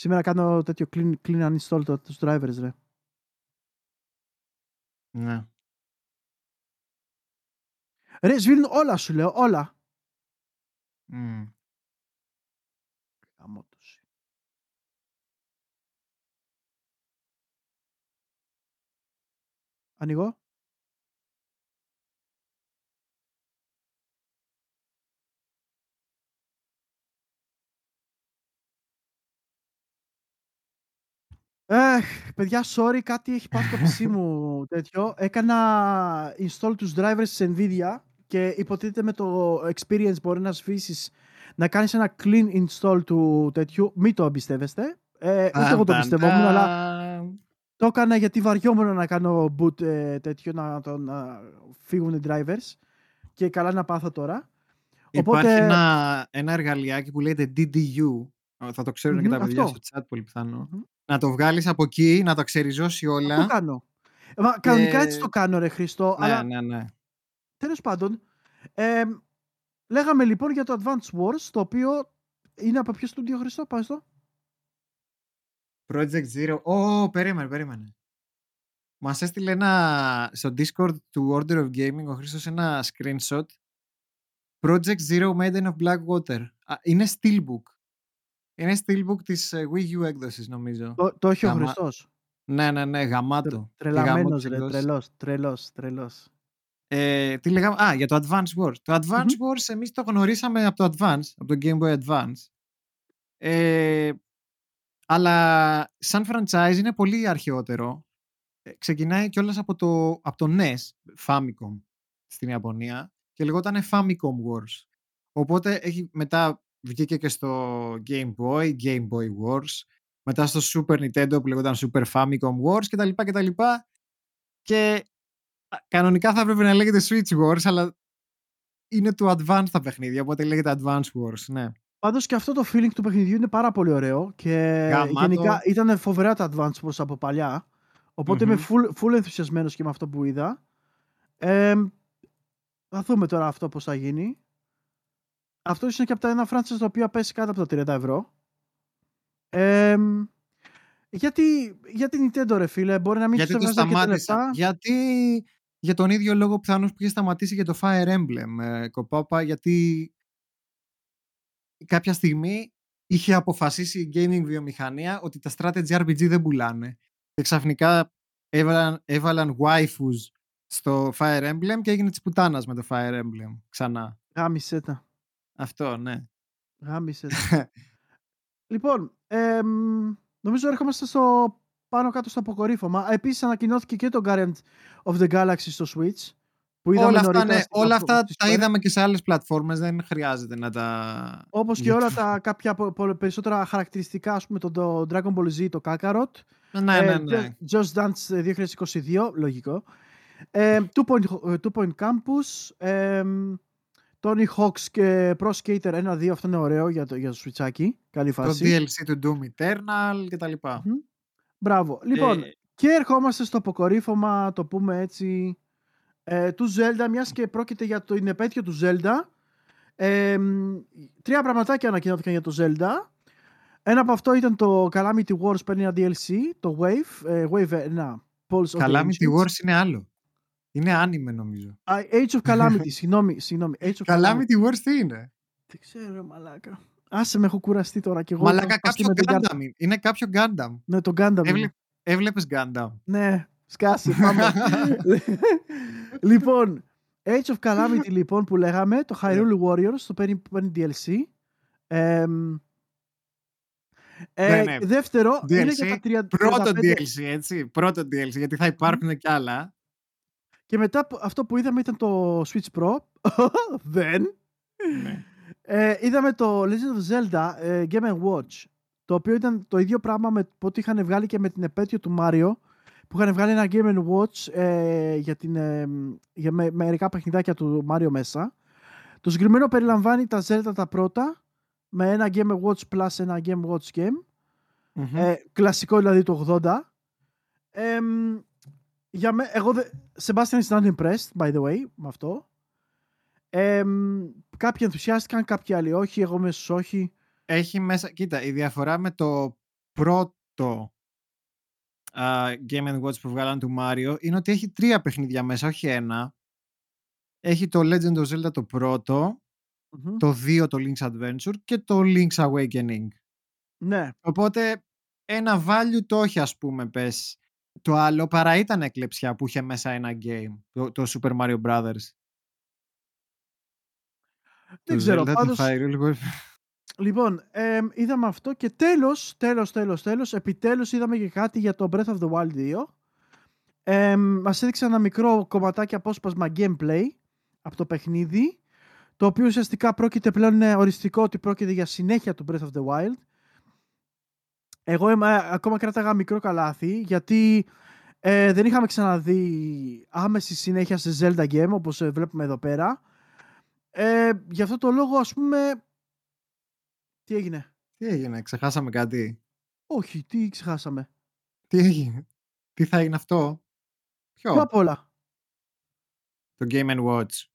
Σήμερα κάνω τέτοιο clean, clean uninstall το, τους drivers, ρε. Ναι. Ρε, σβήνουν όλα σου λέω, όλα. Μμ. Γαμώ το Εχ, παιδιά, sorry, κάτι έχει πάθει το PC μου τέτοιο. Έκανα install τους drivers της NVIDIA και υποτίθεται με το experience μπορεί να σβήσεις να κάνεις ένα clean install του τέτοιου. Μην το εμπιστεύεστε. Ε, ούτε εγώ το εμπιστευόμουν, αλλά Ταν-ταν-ταν. το έκανα γιατί βαριόμουν να κάνω boot ε, τέτοιο, να, το, να φύγουν οι drivers. Και καλά να πάθω τώρα. Υπάρχει Οπότε- ένα, ένα εργαλειάκι που λέγεται DDU. Ε, Θα το ξέρουν και Μμμ, τα παιδιά αυτό. στο chat πολύ πιθανό. Μμμ. Να το βγάλεις από εκεί, να τα ξεριζώσει Αυτό όλα. κάνω. Ε, μα, Κανονικά έτσι Και- το κάνω ρε Χριστό, Ναι, αλλά ναι, ναι. τέλος πάντων ε, λέγαμε λοιπόν για το Advance Wars το οποίο είναι από ποιο στούντιο Χριστό, πάμε στο. Project Zero. Ω, περίμενε, περίμενε. Μας έστειλε ένα στο Discord του Order of Gaming ο Χρήστος ένα screenshot Project Zero Maiden of Blackwater. Α, είναι Steelbook. Είναι Steelbook της ε, Wii U έκδοσης νομίζω. Το, το έχει ο Γαμα- Χριστός. Ναι, ναι, ναι, γαμάτο. Και γαμώ Τρελαμένος τις ρε, εκδόσεις. τρελός, τρελός, τρελός. Ε, τι λέγαμε, α, για το Advance Wars. Το Advance Wars εμείς το γνωρίσαμε από το Advance, από το Game Boy Advance. Ε, αλλά σαν franchise είναι πολύ αρχαιότερο. Ε, ξεκινάει κιόλας από το, από το NES, Famicom, στην Ιαπωνία και λεγόταν Famicom Wars. Οπότε έχει, μετά βγήκε και στο Game Boy, Game Boy Wars, μετά στο Super Nintendo που λεγόταν Super Famicom Wars κτλ. κτλ. Και α, κανονικά θα έπρεπε να λέγεται Switch Wars, αλλά είναι του Advance τα παιχνίδια, οπότε λέγεται Advance Wars, ναι. Πάντως και αυτό το feeling του παιχνιδιού είναι πάρα πολύ ωραίο και Γαμάτο. γενικά ήταν φοβερά τα Advance Wars από παλιά. Οπότε είμαι Μμμ. full, full ενθουσιασμένος και με αυτό που είδα. Ε, θα δούμε τώρα αυτό πώς θα γίνει. Αυτός είναι και από τα ένα franchise το οποίο πέσει κάτω από τα 30 ευρώ. Ε, γιατί, για την Nintendo ρε φίλε, μπορεί να μην Γιατί τους το έβγαζε αρκετά σταμάτησα. λεφτά; Γιατί για τον ίδιο λόγο πιθανώς που είχε σταματήσει και το Fire Emblem ε, κοπάπα, γιατί κάποια στιγμή είχε αποφασίσει η gaming βιομηχανία ότι τα strategy RPG δεν πουλάνε. Και ξαφνικά έβαλαν, έβαλαν waifus στο Fire Emblem και έγινε της πουτάνας με το Fire Emblem ξανά. Γάμισε τα. Αυτό, ναι. Γάμισες τα. *laughs* λοιπόν, εμ, νομίζω έρχομαστε στο πάνω κάτω στο αποκορύφωμα. Επίσης ανακοινώθηκε και το Guardian of the Galaxy στο Switch. Που είδαμε όλα αυτά, νωρίτερα ναι, στην όλα πλατφόρμα αυτά της τα Square. είδαμε και σε άλλες πλατφόρμες, δεν χρειάζεται να τα... Όπως και γιατί- όλα τα κάποια πο- πο- περισσότερα χαρακτηριστικά, ας πούμε το, το Dragon Ball Z, το Kakarot. Ναι, ναι, Ε, ναι. Just Just Dance ε, 2022, λογικό. Ε, Two Point, ε, Two Point Campus. Ε, Tony Hawk's και Pro Skater 1-2, αυτό είναι ωραίο για το, για το Switchάκι. Καλή Το φάση. DLC του Doom Eternal και τα λοιπά. Μμμ. Μπράβο. Λοιπόν, Ε, και ερχόμαστε στο αποκορύφωμα, το πούμε έτσι, ε, του Zelda, μιας και πρόκειται για το είναι επέτειο του Zelda. Ε, μ, τρία πραγματάκια ανακοινώθηκαν για το Zelda. Ένα από αυτό ήταν το Calamity Wars παίρνει ένα DLC, το Wave, ε, Wave 1, Pulse of the Calamity Ancients. Wars είναι άλλο. Είναι άνιμε νομίζω. Α, Age of Calamity, συγγνώμη, συγγνώμη. Age of Calamity. Calamity Wars τι είναι. Δεν ξέρω, ρε, μαλάκα. Άσε με, έχω κουραστεί τώρα και εγώ. Μαλάκα έχω σπαστεί κάποιο με την κάρτα. Gundam. είναι. Είναι κάποιο Gundam. Ναι, το Gundam. είναι. Έβλε... Έβλεπες Gundam; Ναι, σκάσε, πάμε. *laughs* λοιπόν, Age of Calamity λοιπόν που λέγαμε, το Hyrule Warriors, το παίρνει, παίρνει DLC. Εμ, ε, Ναι, ναι. Δεύτερο, είναι DLC, για τα 30, Πρώτο 35 DLC, έτσι. Πρώτο DLC, γιατί θα υπάρχουν κι άλλα. Και μετά που- αυτό που είδαμε ήταν το Switch Pro. *laughs* Δεν. Ναι. Ε, είδαμε το Legend of Zelda ε, Game Watch. Το οποίο ήταν το ίδιο πράγμα με ό,τι είχαν βγάλει και με την επέτειο του Mario. Που είχαν βγάλει ένα Game Watch ε, για, την, ε, για με, μερικά παιχνιδάκια του Mario μέσα. Το συγκεκριμένο περιλαμβάνει τα Zelda τα πρώτα. Με ένα Game Watch Plus ένα Game Watch Game. Μμμ. Ε, κλασικό δηλαδή το 80. Ε, μ, για με, εγώ δε, Sebastian is not impressed, by the way, με αυτό. Ε, μ, κάποιοι ενθουσιάστηκαν, κάποιοι άλλοι όχι, εγώ μέσα στους όχι. Έχει μέσα, κοίτα, η διαφορά με το πρώτο α, Game Watch που βγάλαν του Mario είναι ότι έχει τρία παιχνίδια μέσα, όχι ένα. Έχει το Legend of Zelda το πρώτο, Μμμ. το 2 το Link's Adventure και το Link's Awakening. Ναι, Οπότε ένα value το έχει ας πούμε πες. Το άλλο παρά ήταν εκλεψιά που είχε μέσα ένα game, το, το Super Mario Brothers. δεν Το ξέρω. Zelda, το Πάντως, Hyrule Warriors. λοιπόν, ε, είδαμε αυτό και τέλος, τέλος, τέλος, τέλος, επιτέλους είδαμε και κάτι για το Breath of the Wild 2. Ε, μας έδειξε ένα μικρό κομματάκι απόσπασμα gameplay από το παιχνίδι, το οποίο ουσιαστικά πρόκειται πλέον είναι οριστικό ότι πρόκειται για συνέχεια του Breath of the Wild. Εγώ είμαι, ε, ακόμα κράταγα μικρό καλάθι, γιατί ε, δεν είχαμε ξαναδεί άμεση συνέχεια σε Zelda game, όπως ε, βλέπουμε εδώ πέρα. Ε, γι' αυτό το λόγο, ας πούμε... Τι έγινε; Τι έγινε, ξεχάσαμε κάτι; Όχι, τι ξεχάσαμε; Τι έγινε, τι θα είναι αυτό; Ποιο, Ποιο απ' όλα. το Game Watch.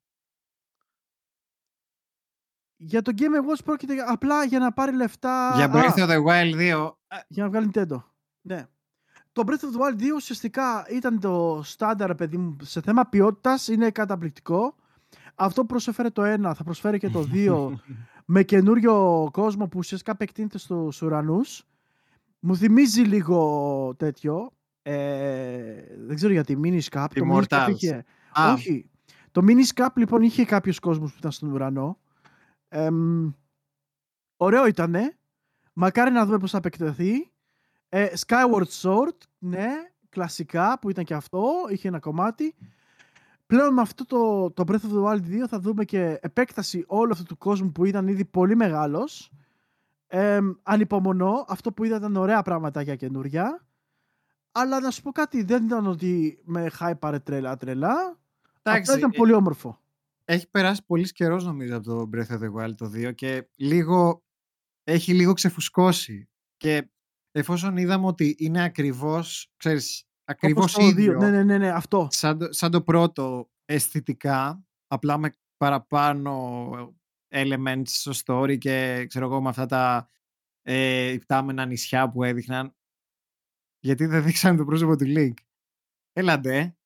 Για το Game Watch πρόκειται για- απλά για να πάρει λεφτά... Για Α, Breath of the Wild 2, για να βγάλει Nintendo. Ναι. Το Breath of the Wild 2 ουσιαστικά ήταν το στάνταρ, παιδί μου, σε θέμα ποιότητας, είναι καταπληκτικό. αυτό που προσέφερε το ένα θα προσφέρει και το *laughs* δύο με καινούριο κόσμο που ουσιαστικά επεκτείνεται στους ουρανούς. Μου θυμίζει λίγο τέτοιο. Ε, δεν ξέρω γιατί, Miniscap. Το Miniscap είχε... Όχι. Το Miniscap λοιπόν είχε κάποιους κόσμους που ήταν στον ουρανό. Ε, ωραίο ήτανε. Μακάρι να δούμε πώς θα επεκτεθεί. Ε, Skyward Sword, ναι, κλασικά που ήταν και αυτό, είχε ένα κομμάτι. Πλέον με αυτό το, το Breath of the Wild 2 θα δούμε και επέκταση όλου αυτού του κόσμου που ήταν ήδη πολύ μεγάλος. Ε, ανυπομονώ. Αυτό που είδα ήταν ωραία πράγματα για καινούρια. Αλλά να σου πω κάτι, δεν ήταν ότι με πάρε τρελά τρελά. Αυτό ήταν ε, πολύ όμορφο. Έχει περάσει πολύς καιρός νομίζω από το Breath of the Wild το 2 και λίγο έχει λίγο ξεφουσκώσει. Και εφόσον είδαμε ότι είναι ακριβώς, ξέρεις, ακριβώς ίδιο. Ναι, ναι, ναι, ναι, αυτό. Σαν το, σαν το πρώτο αισθητικά, απλά με παραπάνω elements στο story και ξέρω εγώ με αυτά τα ε, υπτάμενα νησιά που έδειχναν. Γιατί δεν δείξανε το πρόσωπο του Link. Έλαντε.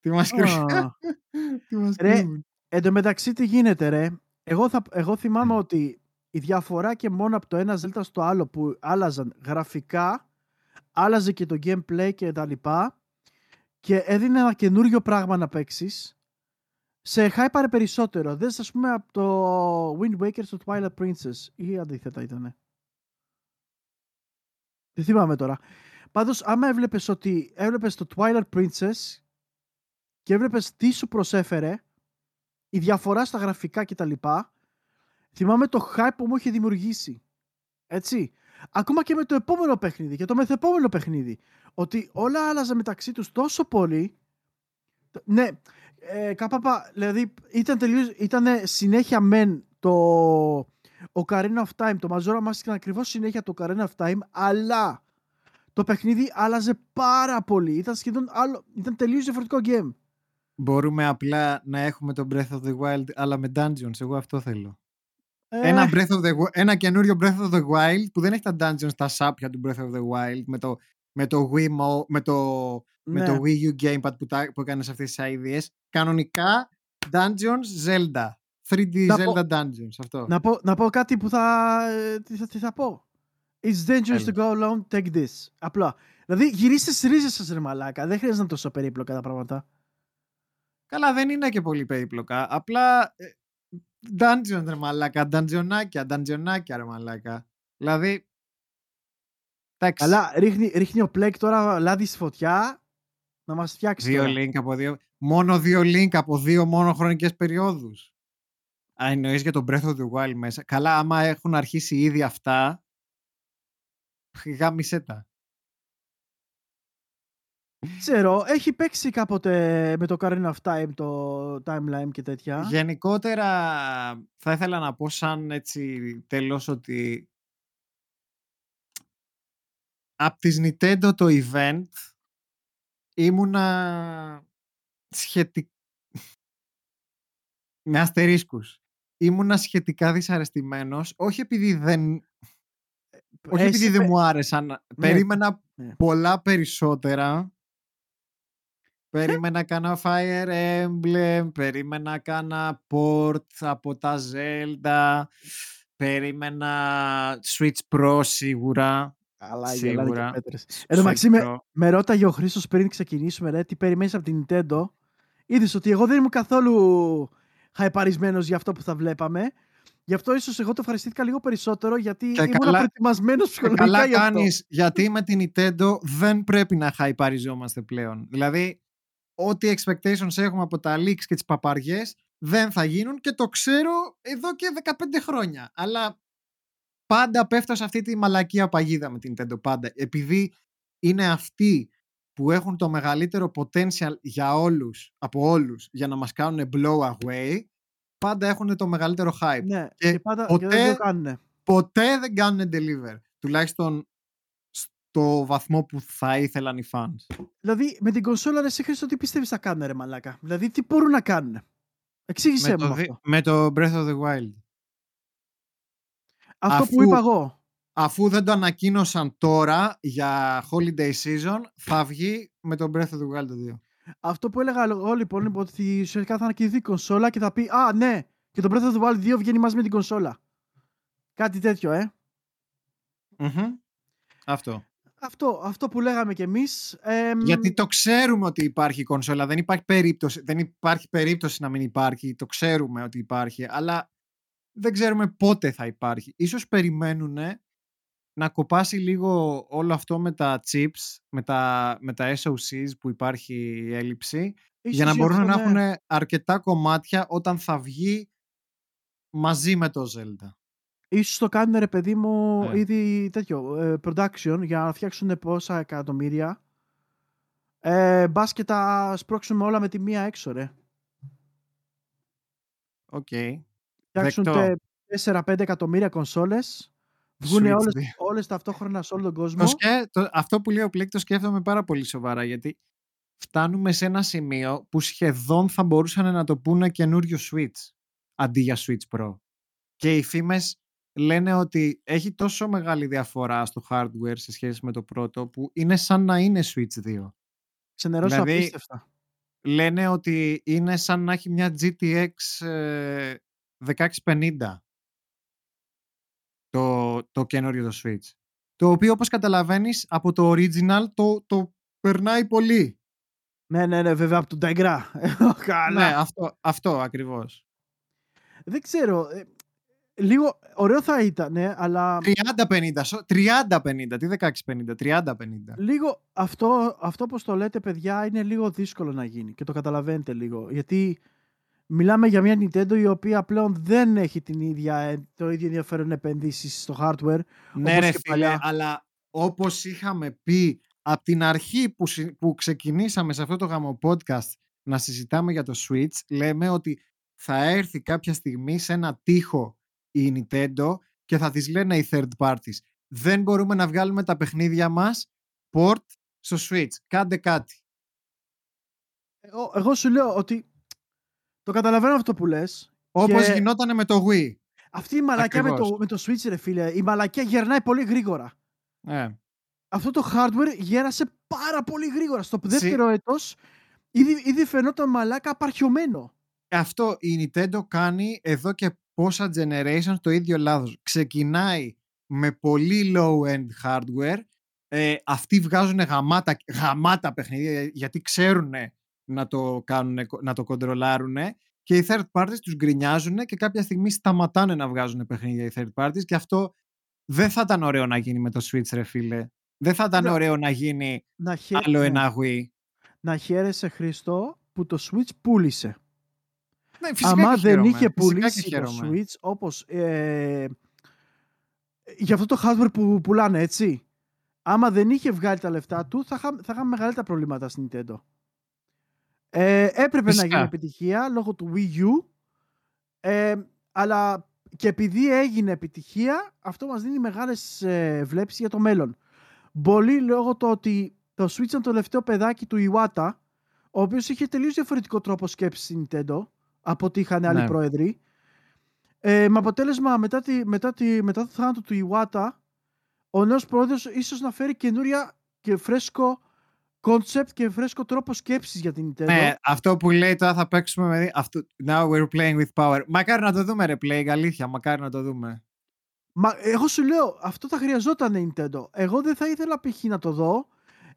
Τι μας κρύβουν. *laughs* τι μας ρε, εν τω μεταξύ τι γίνεται ρε; Εγώ, θα, εγώ θυμάμαι ότι η διαφορά και μόνο από το ένα Zelda στο άλλο που άλλαζαν γραφικά, άλλαζε και το gameplay και τα λοιπά και έδινε ένα καινούριο πράγμα να παίξεις. Σε hype περισσότερο. Δες ας πούμε από το Wind Waker στο Twilight Princess ή αντίθετα ήτανε. Δεν θυμάμαι τώρα. Πάντως άμα έβλεπες ότι έβλεπες το Twilight Princess και έβλεπες τι σου προσέφερε η διαφορά στα γραφικά κτλ Θυμάμαι το hype που μου είχε δημιουργήσει. Έτσι. Ακόμα και με το επόμενο παιχνίδι και το μεθεπόμενο παιχνίδι. Ότι όλα άλλαζαν μεταξύ τους τόσο πολύ. Ναι, ε, κάπαπα, δηλαδή ήταν, τελείως, ήταν συνέχεια μεν το Ocarina of Time, το Majora Mask ήταν ακριβώς συνέχεια το Ocarina of Time, αλλά το παιχνίδι άλλαζε πάρα πολύ. Ήταν σχεδόν άλλο, ήταν τελείως διαφορετικό game. Μπορούμε απλά να έχουμε το Breath of the Wild, αλλά με dungeons. Εγώ αυτό θέλω. Ένα, ε. Breath of the, ένα καινούριο Breath of the Wild που δεν έχει τα dungeons, τα σάπια του Breath of the Wild με το, με το, Wii, με το, με το ναι. Wii U Gamepad που, τα, που έκανες αυτές τις ideas. Κανονικά Dungeons Zelda. 3D Zelda Dungeons. Αυτό. Να πω, να πω κάτι που θα, ε, τι θα, τι θα πω. It's dangerous to go alone, take this. Απλά. Δηλαδή γυρίστε στις ρίζες σας, ρε Μαλάκα. Δεν χρειάζεται να τόσο περίπλοκα τα πράγματα. Καλά, δεν είναι και πολύ περίπλοκα. Απλά ε, Dungeon ρε μαλάκα, νταντζιονάκια, νταντζιονάκια ρε μαλάκα. Δηλαδή, Εντάξει. Αλλά ρίχνει, ρίχνει ο Πλέκ τώρα λάδι στη φωτιά να μας φτιάξει. Δύο link από δύο. Μόνο δύο link από δύο μόνο χρονικές περιόδους. Α, εννοείς για τον Breath of the Wild μέσα. Καλά, άμα έχουν αρχίσει ήδη αυτά, γάμισέ τα. Ξέρω, έχει παίξει κάποτε με το Karen of Time, το timeline και τέτοια. Γενικότερα θα ήθελα να πω σαν έτσι τέλος ότι από τις Nintendo το event ήμουνα σχετικά με αστερίσκους. Ήμουνα σχετικά δυσαρεστημένος, όχι επειδή δεν ε, όχι επειδή δεν μου άρεσαν. Ναι. Περίμενα ναι. πολλά περισσότερα Περίμενα κάνα Fire Emblem, περίμενα κάνα Port από τα Zelda, περίμενα Switch Pro σίγουρα. Καλά, σίγουρα. Εδώ Μαξί, με, με ρώταγε ο Χρήστος πριν ξεκινήσουμε, ρε, τι περιμένεις από την Nintendo. Είδες ότι εγώ δεν ήμουν καθόλου χαϊπαρισμένος για αυτό που θα βλέπαμε. Γι' αυτό ίσως εγώ το ευχαριστήθηκα λίγο περισσότερο γιατί και ήμουν καλά, προετοιμασμένος ψυχολογικά. Καλά κάνεις, γιατί με την Nintendo δεν πρέπει να χαϊπαριζόμαστε πλέον. Δηλαδή, ό,τι expectations έχουμε από τα leaks και τις παπαριές δεν θα γίνουν και το ξέρω εδώ και 15 χρόνια. Αλλά πάντα πέφτω σε αυτή τη μαλακία παγίδα με την Nintendo πάντα. Επειδή είναι αυτοί που έχουν το μεγαλύτερο potential για όλους, από όλους, για να μας κάνουν blow away, πάντα έχουν το μεγαλύτερο hype. Ναι, και, πάντα, ποτέ, δεν το κάνουν. ποτέ δεν κάνουν deliver. Τουλάχιστον το βαθμό που θα ήθελαν οι fans. Δηλαδή, με την κονσόλα, εσύ Χρήστο, τι πιστεύεις θα κάνουν, ρε μαλάκα; Δηλαδή, τι μπορούν να κάνουν. Εξήγησέ με μου το, αυτό. Με το Breath of the Wild. Αυτό αφού, που είπα εγώ. Αφού δεν το ανακοίνωσαν τώρα για holiday season, θα βγει με το Breath of the Wild 2. Αυτό που έλεγα εγώ λοιπόν είναι ότι ουσιαστικά θα ανακοινωθεί η κονσόλα και θα πει Α, ναι, και το Breath of the Wild 2 βγαίνει μαζί με την κονσόλα. Κάτι τέτοιο, ε. Αυτό. Αυτό, αυτό που λέγαμε κι εμείς. εμ, Γιατί το ξέρουμε ότι υπάρχει κονσόλα. Δεν υπάρχει περίπτωση, δεν υπάρχει περίπτωση να μην υπάρχει. Το ξέρουμε ότι υπάρχει. Αλλά δεν ξέρουμε πότε θα υπάρχει. Ίσως περιμένουν να κοπάσει λίγο όλο αυτό με τα chips, με τα, με τα SOCs που υπάρχει έλλειψη, για να ίσως γι' μπορούν να αυτό, ναι. έχουν αρκετά κομμάτια όταν θα βγει μαζί με το Zelda. Ίσως το κάνουν ρε παιδί μου Ναι. ήδη τέτοιο ε, production για να φτιάξουν πόσα εκατομμύρια. Ε, μπας και τα σπρώξουμε όλα με τη μία έξω ρε. Οκ. Φτιάξουν Δεκτό. 4-5 εκατομμύρια κονσόλες. Βγουν Switch όλες, 2. όλες ταυτόχρονα σε όλο τον κόσμο. Το σκέ- το- αυτό που λέει ο Πλέκ το σκέφτομαι πάρα πολύ σοβαρά γιατί φτάνουμε σε ένα σημείο που σχεδόν θα μπορούσαν να το πούνε καινούριο Switch αντί για Switch Pro. Και οι φήμες λένε ότι έχει τόσο μεγάλη διαφορά στο hardware σε σχέση με το πρώτο που είναι σαν να είναι Switch 2. Ξενερώσω δηλαδή- απίστευτα. Λένε ότι είναι σαν να έχει μια GTX ε, 1650 το, το καινούριο το Switch. Το οποίο όπως καταλαβαίνεις από το original το, το περνάει πολύ. Ναι, ναι, ναι, βέβαια από τον Ταγκρά. *laughs* Καλά. Ναι, αυτό, αυτό ακριβώς. Δεν ξέρω. Ε, λίγο ωραίο θα ήταν, ναι, αλλά 30-50, σο- 30-50, τι 16-50, 30-50. λίγο αυτό, αυτό όπως το λέτε παιδιά είναι λίγο δύσκολο να γίνει και το καταλαβαίνετε λίγο. Γιατί μιλάμε για μια Nintendo η οποία πλέον δεν έχει την ίδια, ε, το ίδιο ενδιαφέρον επενδύσεις στο hardware. Ναι όπως ρε και φίλε, παλιά. αλλά όπως είχαμε πει από την αρχή που, συ- που ξεκινήσαμε σε αυτό το γάμο podcast να συζητάμε για το Switch, λέμε ότι θα έρθει κάποια στιγμή σε ένα τείχο η Nintendo και θα τις λένε οι third parties. Δεν μπορούμε να βγάλουμε τα παιχνίδια μας port στο Switch. Κάντε κάτι. Εγώ, εγώ σου λέω ότι το καταλαβαίνω αυτό που λες. Όπως Και- γινόταν με το Wii. Αυτή η μαλακιά με Ακριβώς. το, με το Switch ρε φίλε, η μαλακιά γερνάει πολύ γρήγορα. Ε. αυτό το hardware γέρασε πάρα πολύ γρήγορα. Στο Συ- δεύτερο έτος ήδη, ήδη φαινόταν μαλάκα απαρχιωμένο. Αυτό η Nintendo κάνει εδώ και πόσα generations το ίδιο λάθος. Ξεκινάει με πολύ low-end hardware. Ε, αυτοί βγάζουν γαμάτα, γαμάτα παιχνίδια γιατί ξέρουν να το, κάνουν, να το κοντρολάρουν και οι third parties τους γκρινιάζουν και κάποια στιγμή σταματάνε να βγάζουν παιχνίδια οι third parties και αυτό δεν θα ήταν ωραίο να γίνει με το Switch ρε φίλε. Δεν θα ήταν Ναι. ωραίο να γίνει Να, χε... άλλο ναι. ένα Wii. να χαίρεσαι Χριστό που το Switch πούλησε. Ναι, φυσικά Άμα και δεν χαίρομαι. είχε Φυσικά και πουλήσει το χαίρομαι. Switch όπως ε, για αυτό το hardware που πουλάνε έτσι άμα δεν είχε βγάλει τα λεφτά του θα, είχα, θα είχαμε μεγαλύτερα προβλήματα στην Nintendo. Ε, έπρεπε να Φυσικά. γίνει επιτυχία λόγω του Wii U ε, αλλά και επειδή έγινε επιτυχία αυτό μας δίνει μεγάλες ε, βλέψεις για το μέλλον. Πολύ λόγω το ότι το Switch ήταν το τελευταίο παιδάκι του Iwata ο οποίος είχε τελείως διαφορετικό τρόπο σκέψης στην Nintendo από ό,τι είχαν άλλοι Ναι. πρόεδροι. Ε, με αποτέλεσμα μετά, τη, μετά, τη, μετά το θάνατο του Iwata ο νέος πρόεδρος ίσως να φέρει καινούρια και φρέσκο concept και φρέσκο τρόπο σκέψης για την Nintendo. Ναι, αυτό που λέει τώρα θα παίξουμε με... Αυτό... Now we're playing with power. Μακάρι να το δούμε ρε play, αλήθεια, μακάρι να το δούμε. Μα εγώ σου λέω, αυτό θα χρειαζόταν η Nintendo. Εγώ δεν θα ήθελα π.χ. να το δω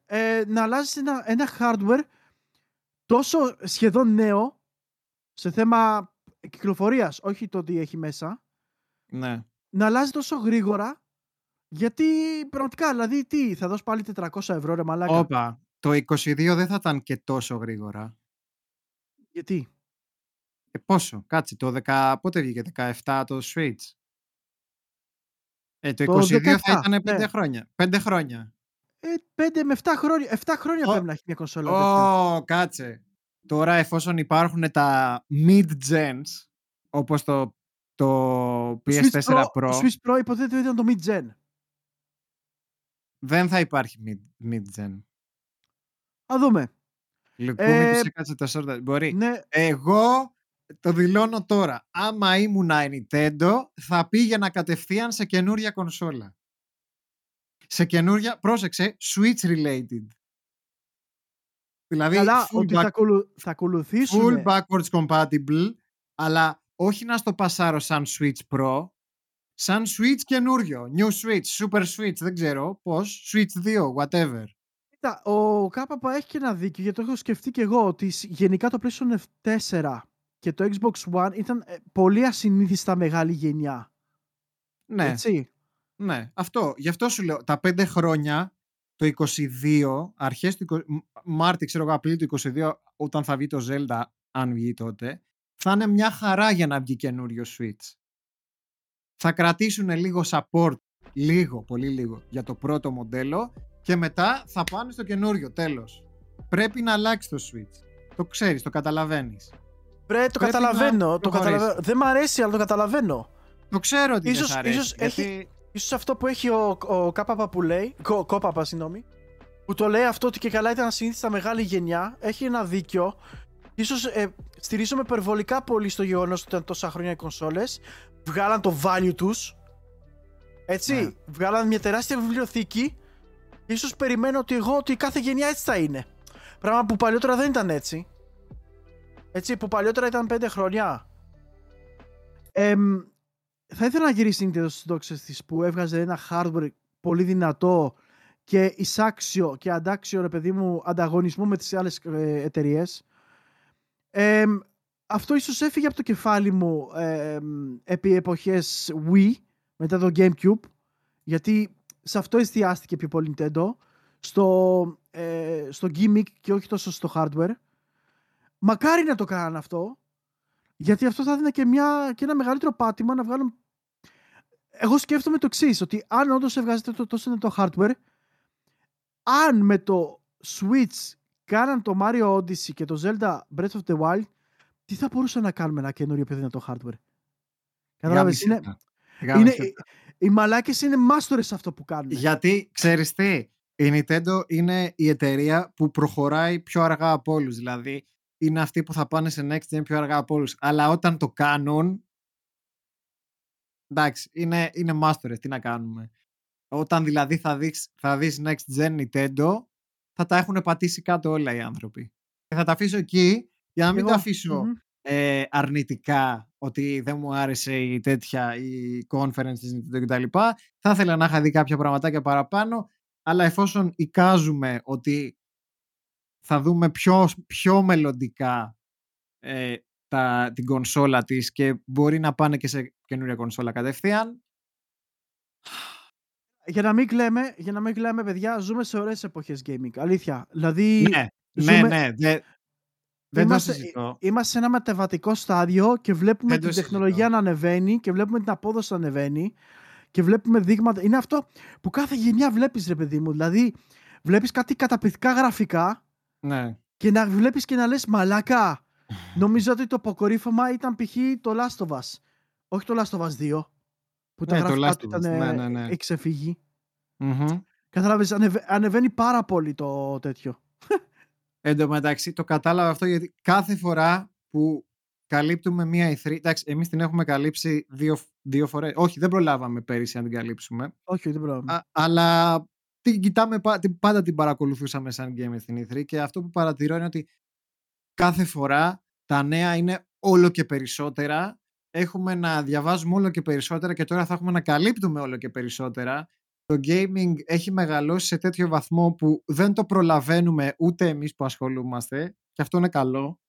ε, να αλλάζει ένα, ένα hardware τόσο σχεδόν νέο σε θέμα κυκλοφορίας, όχι το τι έχει μέσα, Ναι. να αλλάζει τόσο γρήγορα γιατί πραγματικά, δηλαδή τι, θα δώσει πάλι 400 ευρώ ρε μαλάκα. Όπα, το 22 δεν θα ήταν και τόσο γρήγορα. Γιατί; Ε, πόσο, κάτσε, το 10, πότε βγήκε, 17 το Switch; Ε, το, Το 22 θα 17, ήταν 5 ναι. χρόνια. 5 χρόνια. Ε, 5 με 7 χρόνια, 7 χρόνια Ω, πρέπει να έχει μια κονσόλα. τέτοια. Ω, κάτσε. Τώρα εφόσον υπάρχουν τα mid-gens, όπως το, το Το PS4 Switch Pro, Pro, Το Switch Pro υποτίθεται ότι ήταν το mid-gen. δεν θα υπάρχει mid- mid-gen. Α δούμε. Λουκούμι Ε, τους έκατσε τα σόρτα. Μπορεί. Ναι, Εγώ το δηλώνω τώρα. Άμα ήμουν η Nintendo, θα πήγαινα κατευθείαν σε καινούρια κονσόλα. Σε καινούρια, πρόσεξε, Switch related. Δηλαδή, Καλά, full, ότι back- θα, ακολου... θα ακολουθήσουν. full backwards compatible, αλλά όχι να στο πασάρω σαν Switch Pro, σαν Switch καινούριο. New Switch, Super Switch, δεν ξέρω πώς; Switch 2, whatever. Κοίτα, ο Κάπαπα έχει και ένα δίκιο, γιατί το έχω σκεφτεί και εγώ, ότι σ- γενικά το PlayStation 4 και το Xbox One ήταν ε, πολύ ασυνήθιστα μεγάλη γενιά. Ναι, Έτσι. ναι. Αυτό. Γι' αυτό σου λέω, τα πέντε χρόνια, το 22, αρχές του 20, Μ- Μάρτι, ξέρω εγώ, Απρίλιο του 22, όταν θα βγει το Zelda, αν βγει τότε, θα είναι μια χαρά για να βγει καινούριο Switch. Θα κρατήσουν λίγο support, λίγο, πολύ λίγο, για το πρώτο μοντέλο και μετά θα πάνε στο καινούριο, τέλος. Πρέπει να αλλάξει το Switch. Το ξέρεις, το καταλαβαίνεις. Βρε, το Πρέπει να καταλαβαίνω, το προχωρήσει. καταλαβαίνω. Δεν μ' αρέσει, αλλά το καταλαβαίνω. Το ξέρω ότι Ίσως- δεν σ' αρέσει, ίσως γιατί... έχει- Ίσως αυτό που έχει ο, ο Κάπαπα που λέει, κο, Κόπαπα, συγγνώμη, που το λέει αυτό ότι και καλά ήταν ασυνήθιστα μεγάλη γενιά, έχει ένα δίκιο. Ίσως ε, στηρίζομαι υπερβολικά πολύ στο γεγονός ότι ήταν τόσα χρόνια οι κονσόλες, βγάλαν το value τους, έτσι, Ναι. βγάλαν μια τεράστια βιβλιοθήκη, ίσως περιμένω ότι εγώ ότι κάθε γενιά έτσι θα είναι. Πράγμα που παλιότερα δεν ήταν έτσι. Έτσι, που παλιότερα ήταν 5 χρόνια. Εμ, θα ήθελα να γυρίσει η Nintendo στις δόξες της που έβγαζε ένα hardware πολύ δυνατό και εισάξιο και αντάξιο ρε παιδί μου ανταγωνισμού με τις άλλες ε, εταιρείες. Εμ, αυτό ίσως έφυγε από το κεφάλι μου εμ, επί εποχές Wii μετά το Gamecube γιατί σε αυτό εστιάστηκε πιο πολύ Nintendo στο, ε, στο gimmick και όχι τόσο στο hardware. Μακάρι να το κάνουν αυτό γιατί αυτό θα δίνει και, μια, και ένα μεγαλύτερο πάτημα να βγάλουν. Εγώ σκέφτομαι το εξής, ότι αν όντως έβγαζετε το τόσο το hardware, αν με το Switch κάναν το Mario Odyssey και το Zelda Breath of the Wild, τι θα μπορούσαν να κάνουμε ένα καινούριο πιο δυνατό hardware; Κατάλαβες, είναι, είναι, Γάμισε τα. οι μαλάκες είναι μάστορες σε αυτό που κάνουν. Γιατί, ξέρεις τι, η Nintendo είναι η εταιρεία που προχωράει πιο αργά από όλους. Δηλαδή, είναι αυτοί που θα πάνε σε next gen πιο αργά από όλους. Αλλά όταν το κάνουν, εντάξει, είναι, είναι μάστορες, τι να κάνουμε. Όταν δηλαδή θα δεις, θα δεις next gen Nintendo, θα τα έχουν πατήσει κάτω όλα οι άνθρωποι. Και θα τα αφήσω εκεί, για να μην Εγώ, τα αφήσω μμμ. ε, αρνητικά ότι δεν μου άρεσε η τέτοια η conference της Nintendo κτλ. Θα ήθελα να είχα δει κάποια πραγματάκια παραπάνω, αλλά εφόσον εικάζουμε ότι θα δούμε πιο, πιο μελλοντικά ε, τα, την κονσόλα της και μπορεί να πάνε και σε καινούρια κονσόλα κατευθείαν. Για να μην κλαίμε, για να μην κλαίμε, παιδιά, ζούμε σε ωραίες εποχές gaming. Αλήθεια. Δηλαδή, Ναι, ναι, ζούμε- ναι. δε- δεν Είμαστε- το συζητώ. είμαστε σε ένα μεταβατικό στάδιο και βλέπουμε Δεν την το τεχνολογία συζητώ. να ανεβαίνει και βλέπουμε την απόδοση να ανεβαίνει και βλέπουμε δείγματα. Είναι αυτό που κάθε γενιά βλέπεις ρε παιδί μου. Δηλαδή βλέπεις κάτι καταπληκτικά γραφικά Ναι. και να βλέπεις και να λες μαλάκα. Νομίζω ότι το αποκορύφωμα ήταν π.χ. το Last of Us. Όχι το Last of Us 2 που τα Ναι, το γραφικά Last του of Us. ήταν Ναι, ναι, ναι. έχει ξεφύγει. Μμμ. Κατάλαβες, ανεβε- ανεβαίνει πάρα πολύ το τέτοιο. *laughs* Εν τω μεταξύ, το κατάλαβα αυτό γιατί κάθε φορά που καλύπτουμε μία E3. Εντάξει, εμείς την έχουμε καλύψει δύο, δύο φορές. Όχι, δεν προλάβαμε πέρυσι να την καλύψουμε. Όχι, δεν πρόβλημα. Α, αλλά την κοιτάμε, πα- την- πάντα την παρακολουθούσαμε σαν gamer στην E3 και αυτό που παρατηρώ είναι ότι κάθε φορά τα νέα είναι όλο και περισσότερα. Έχουμε να διαβάζουμε όλο και περισσότερα και τώρα θα έχουμε να καλύπτουμε όλο και περισσότερα. Το gaming έχει μεγαλώσει σε τέτοιο βαθμό που δεν το προλαβαίνουμε ούτε εμείς που ασχολούμαστε και αυτό είναι καλό.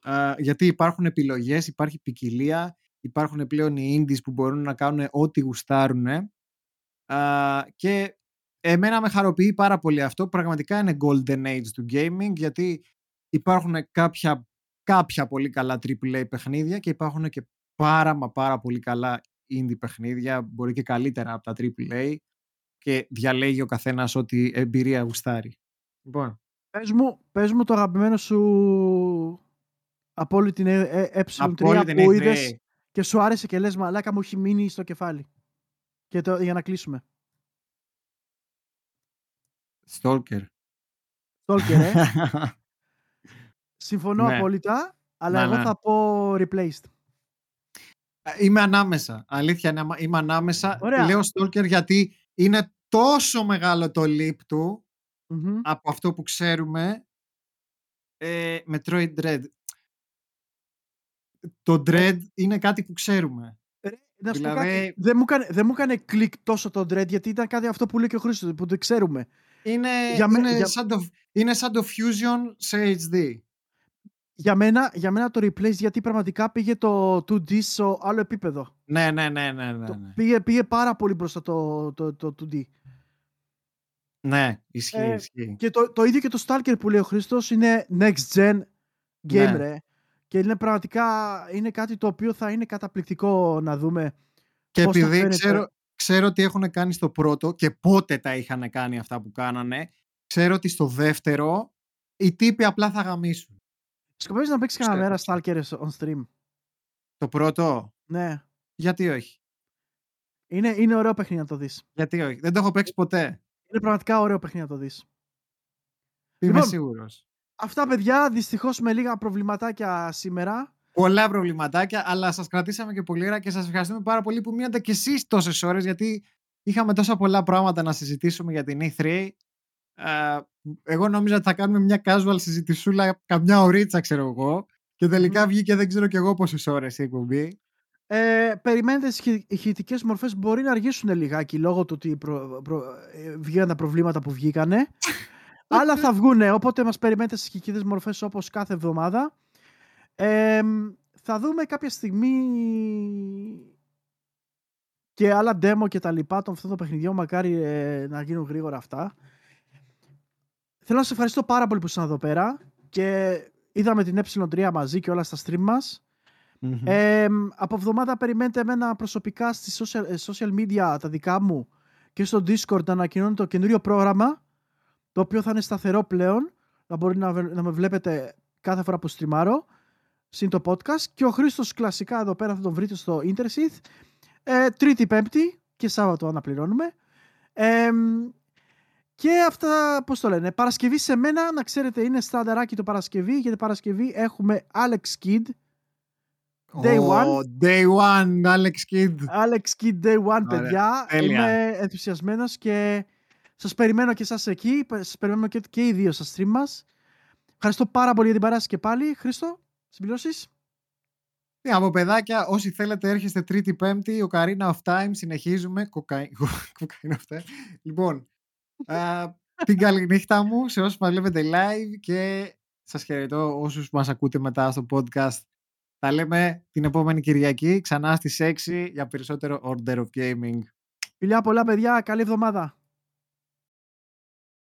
Α, γιατί υπάρχουν επιλογές, υπάρχει ποικιλία, υπάρχουν πλέον οι indies που μπορούν να κάνουν ό,τι γουστάρουν Α, και εμένα με χαροποιεί πάρα πολύ αυτό. Πραγματικά είναι golden age του gaming γιατί υπάρχουν κάποια, κάποια πολύ καλά AAA παιχνίδια και υπάρχουν και πάρα μα πάρα πολύ καλά indie παιχνίδια, μπορεί και καλύτερα από τα AAA και διαλέγει ο καθένας ό,τι εμπειρία γουστάρει. Λοιπόν, Πες μου, πες μου το αγαπημένο σου από όλη την ε, ε, ε3 από όλη την που E3, είδες και σου άρεσε και λες μαλάκα μου έχει μείνει στο κεφάλι. Και το, για να κλείσουμε. Stalker. Stalker, ε. *laughs* Συμφωνώ Ναι. απόλυτα, αλλά Ναι, εγώ ναι. θα πω replaced. Είμαι ανάμεσα. Αλήθεια, είναι αμα- είμαι ανάμεσα. Ωραία. Λέω Stalker γιατί είναι τόσο μεγάλο το leap του Μμμ. από αυτό που ξέρουμε ε, Metroid Dread. Το Ε Dread είναι κάτι που ξέρουμε. Ρε, να σου πω κάτι, Δηλαδή δεν μου έκανε δεν μου έκανε κλικ τόσο το Dread γιατί ήταν κάτι αυτό που λέει και ο Χρήστος που το ξέρουμε. είναι, Για μέ είναι, για σαν το, είναι σαν το Fusion σε HD. Για μένα για μένα το replace γιατί πραγματικά πήγε το 2D στο άλλο επίπεδο. Ναι, ναι, ναι, ναι, ναι. Το Ναι, πήγε πήγε πάρα πολύ μπροστά το το το 2D. ναι ισχύει, Ε, ισχύει. και το το ίδιο και το Stalker που λέει ο Χρήστος είναι next gen game Ναι. ρε. Και είναι πραγματικά είναι κάτι το οποίο θα είναι καταπληκτικό να δούμε Και πώς θα επειδή φαίνεται. ξέρω, ξέρω τι έχουν κάνει στο πρώτο και πότε τα είχαν κάνει αυτά που κάνανε, ξέρω ότι στο δεύτερο οι τύποι απλά θα γαμίσουν. Σκοπεύεις να παίξεις κανένα μέρα Ξέρω. Stalker on stream; Το πρώτο, Ναι. γιατί όχι; Είναι είναι ωραίο παιχνίδι να το δεις. Γιατί όχι; Δεν το έχω παίξει ποτέ. Είναι πραγματικά ωραίο παιχνίδι να το δεις. Είμαι Λοιπόν, σίγουρος. αυτά παιδιά, δυστυχώς με λίγα προβληματάκια σήμερα. Πολλά προβληματάκια, αλλά σας κρατήσαμε και πολύ ώρα και σας ευχαριστούμε πάρα πολύ που μείνατε κι εσείς τόσες ώρες, γιατί είχαμε τόσα πολλά πράγματα να συζητήσουμε για την E3. Ε, εγώ νόμιζα ότι θα κάνουμε μια casual συζητησούλα καμιά ωρίτσα, ξέρω εγώ. Και τελικά Μμμ. βγήκε δεν ξέρω κι εγώ πόσες ώρες η εκπομπή. Ε, περιμένετε τις ηχη ηχητικές μορφές μπορεί να αργήσουν λιγάκι λόγω του ότι προ προ ε, βγήκαν τα προβλήματα που βγήκανε. *laughs* Αλλά θα βγουνε, οπότε μας περιμένετε στις ηχητικές μορφές όπως κάθε εβδομάδα. Εμ, θα δούμε κάποια στιγμή και άλλα demo και τα λοιπά των αυτών των παιχνιδιών, μακάρι ε, να γίνουν γρήγορα αυτά. Θέλω να σας ευχαριστώ πάρα πολύ που ήσασταν εδώ πέρα και είδαμε την ε3 μαζί και όλα στα stream μας. Μμμ. Εμ, από εβδομάδα περιμένετε εμένα προσωπικά στις social, ε, social media τα δικά μου και στο Discord να ανακοινώνει το καινούριο πρόγραμμα το οποίο θα είναι σταθερό πλέον να μπορεί να, βε- να με βλέπετε κάθε φορά που στριμάρω συν το podcast και ο Χρήστος κλασικά εδώ πέρα θα τον βρείτε στο Intersith ε, Τρίτη, Πέμπτη και Σάββατο αναπληρώνουμε Εμ, και αυτά, πώς το λένε, Παρασκευή σε μένα, να ξέρετε, είναι στανταράκι το Παρασκευή, γιατί Παρασκευή έχουμε Alex Kidd, Day Ω, one. Day one, Alex Kidd. Alex Kidd Day One, Ωραία, παιδιά. τέλεια. Είμαι ενθουσιασμένος και σας περιμένω και εσάς εκεί. Πε- Σας περιμένω και, και οι δύο στα stream μας. Ευχαριστώ πάρα πολύ για την παράσταση και πάλι. Χρήστο, συμπληρώσεις; Ναι, από παιδάκια, όσοι θέλετε έρχεστε Τρίτη Πέμπτη, ο Καρίνα of Time, συνεχίζουμε. Κοκαϊ... *laughs* Κοκαϊνα of Time. Λοιπόν, α, την καλή νύχτα μου σε όσους μας βλέπετε live και σας χαιρετώ όσους μας ακούτε μετά στο podcast. Τα λέμε την επόμενη Κυριακή, ξανά στις 6 για περισσότερο Order of Gaming. Φιλιά πολλά, παιδιά. Καλή εβδομάδα.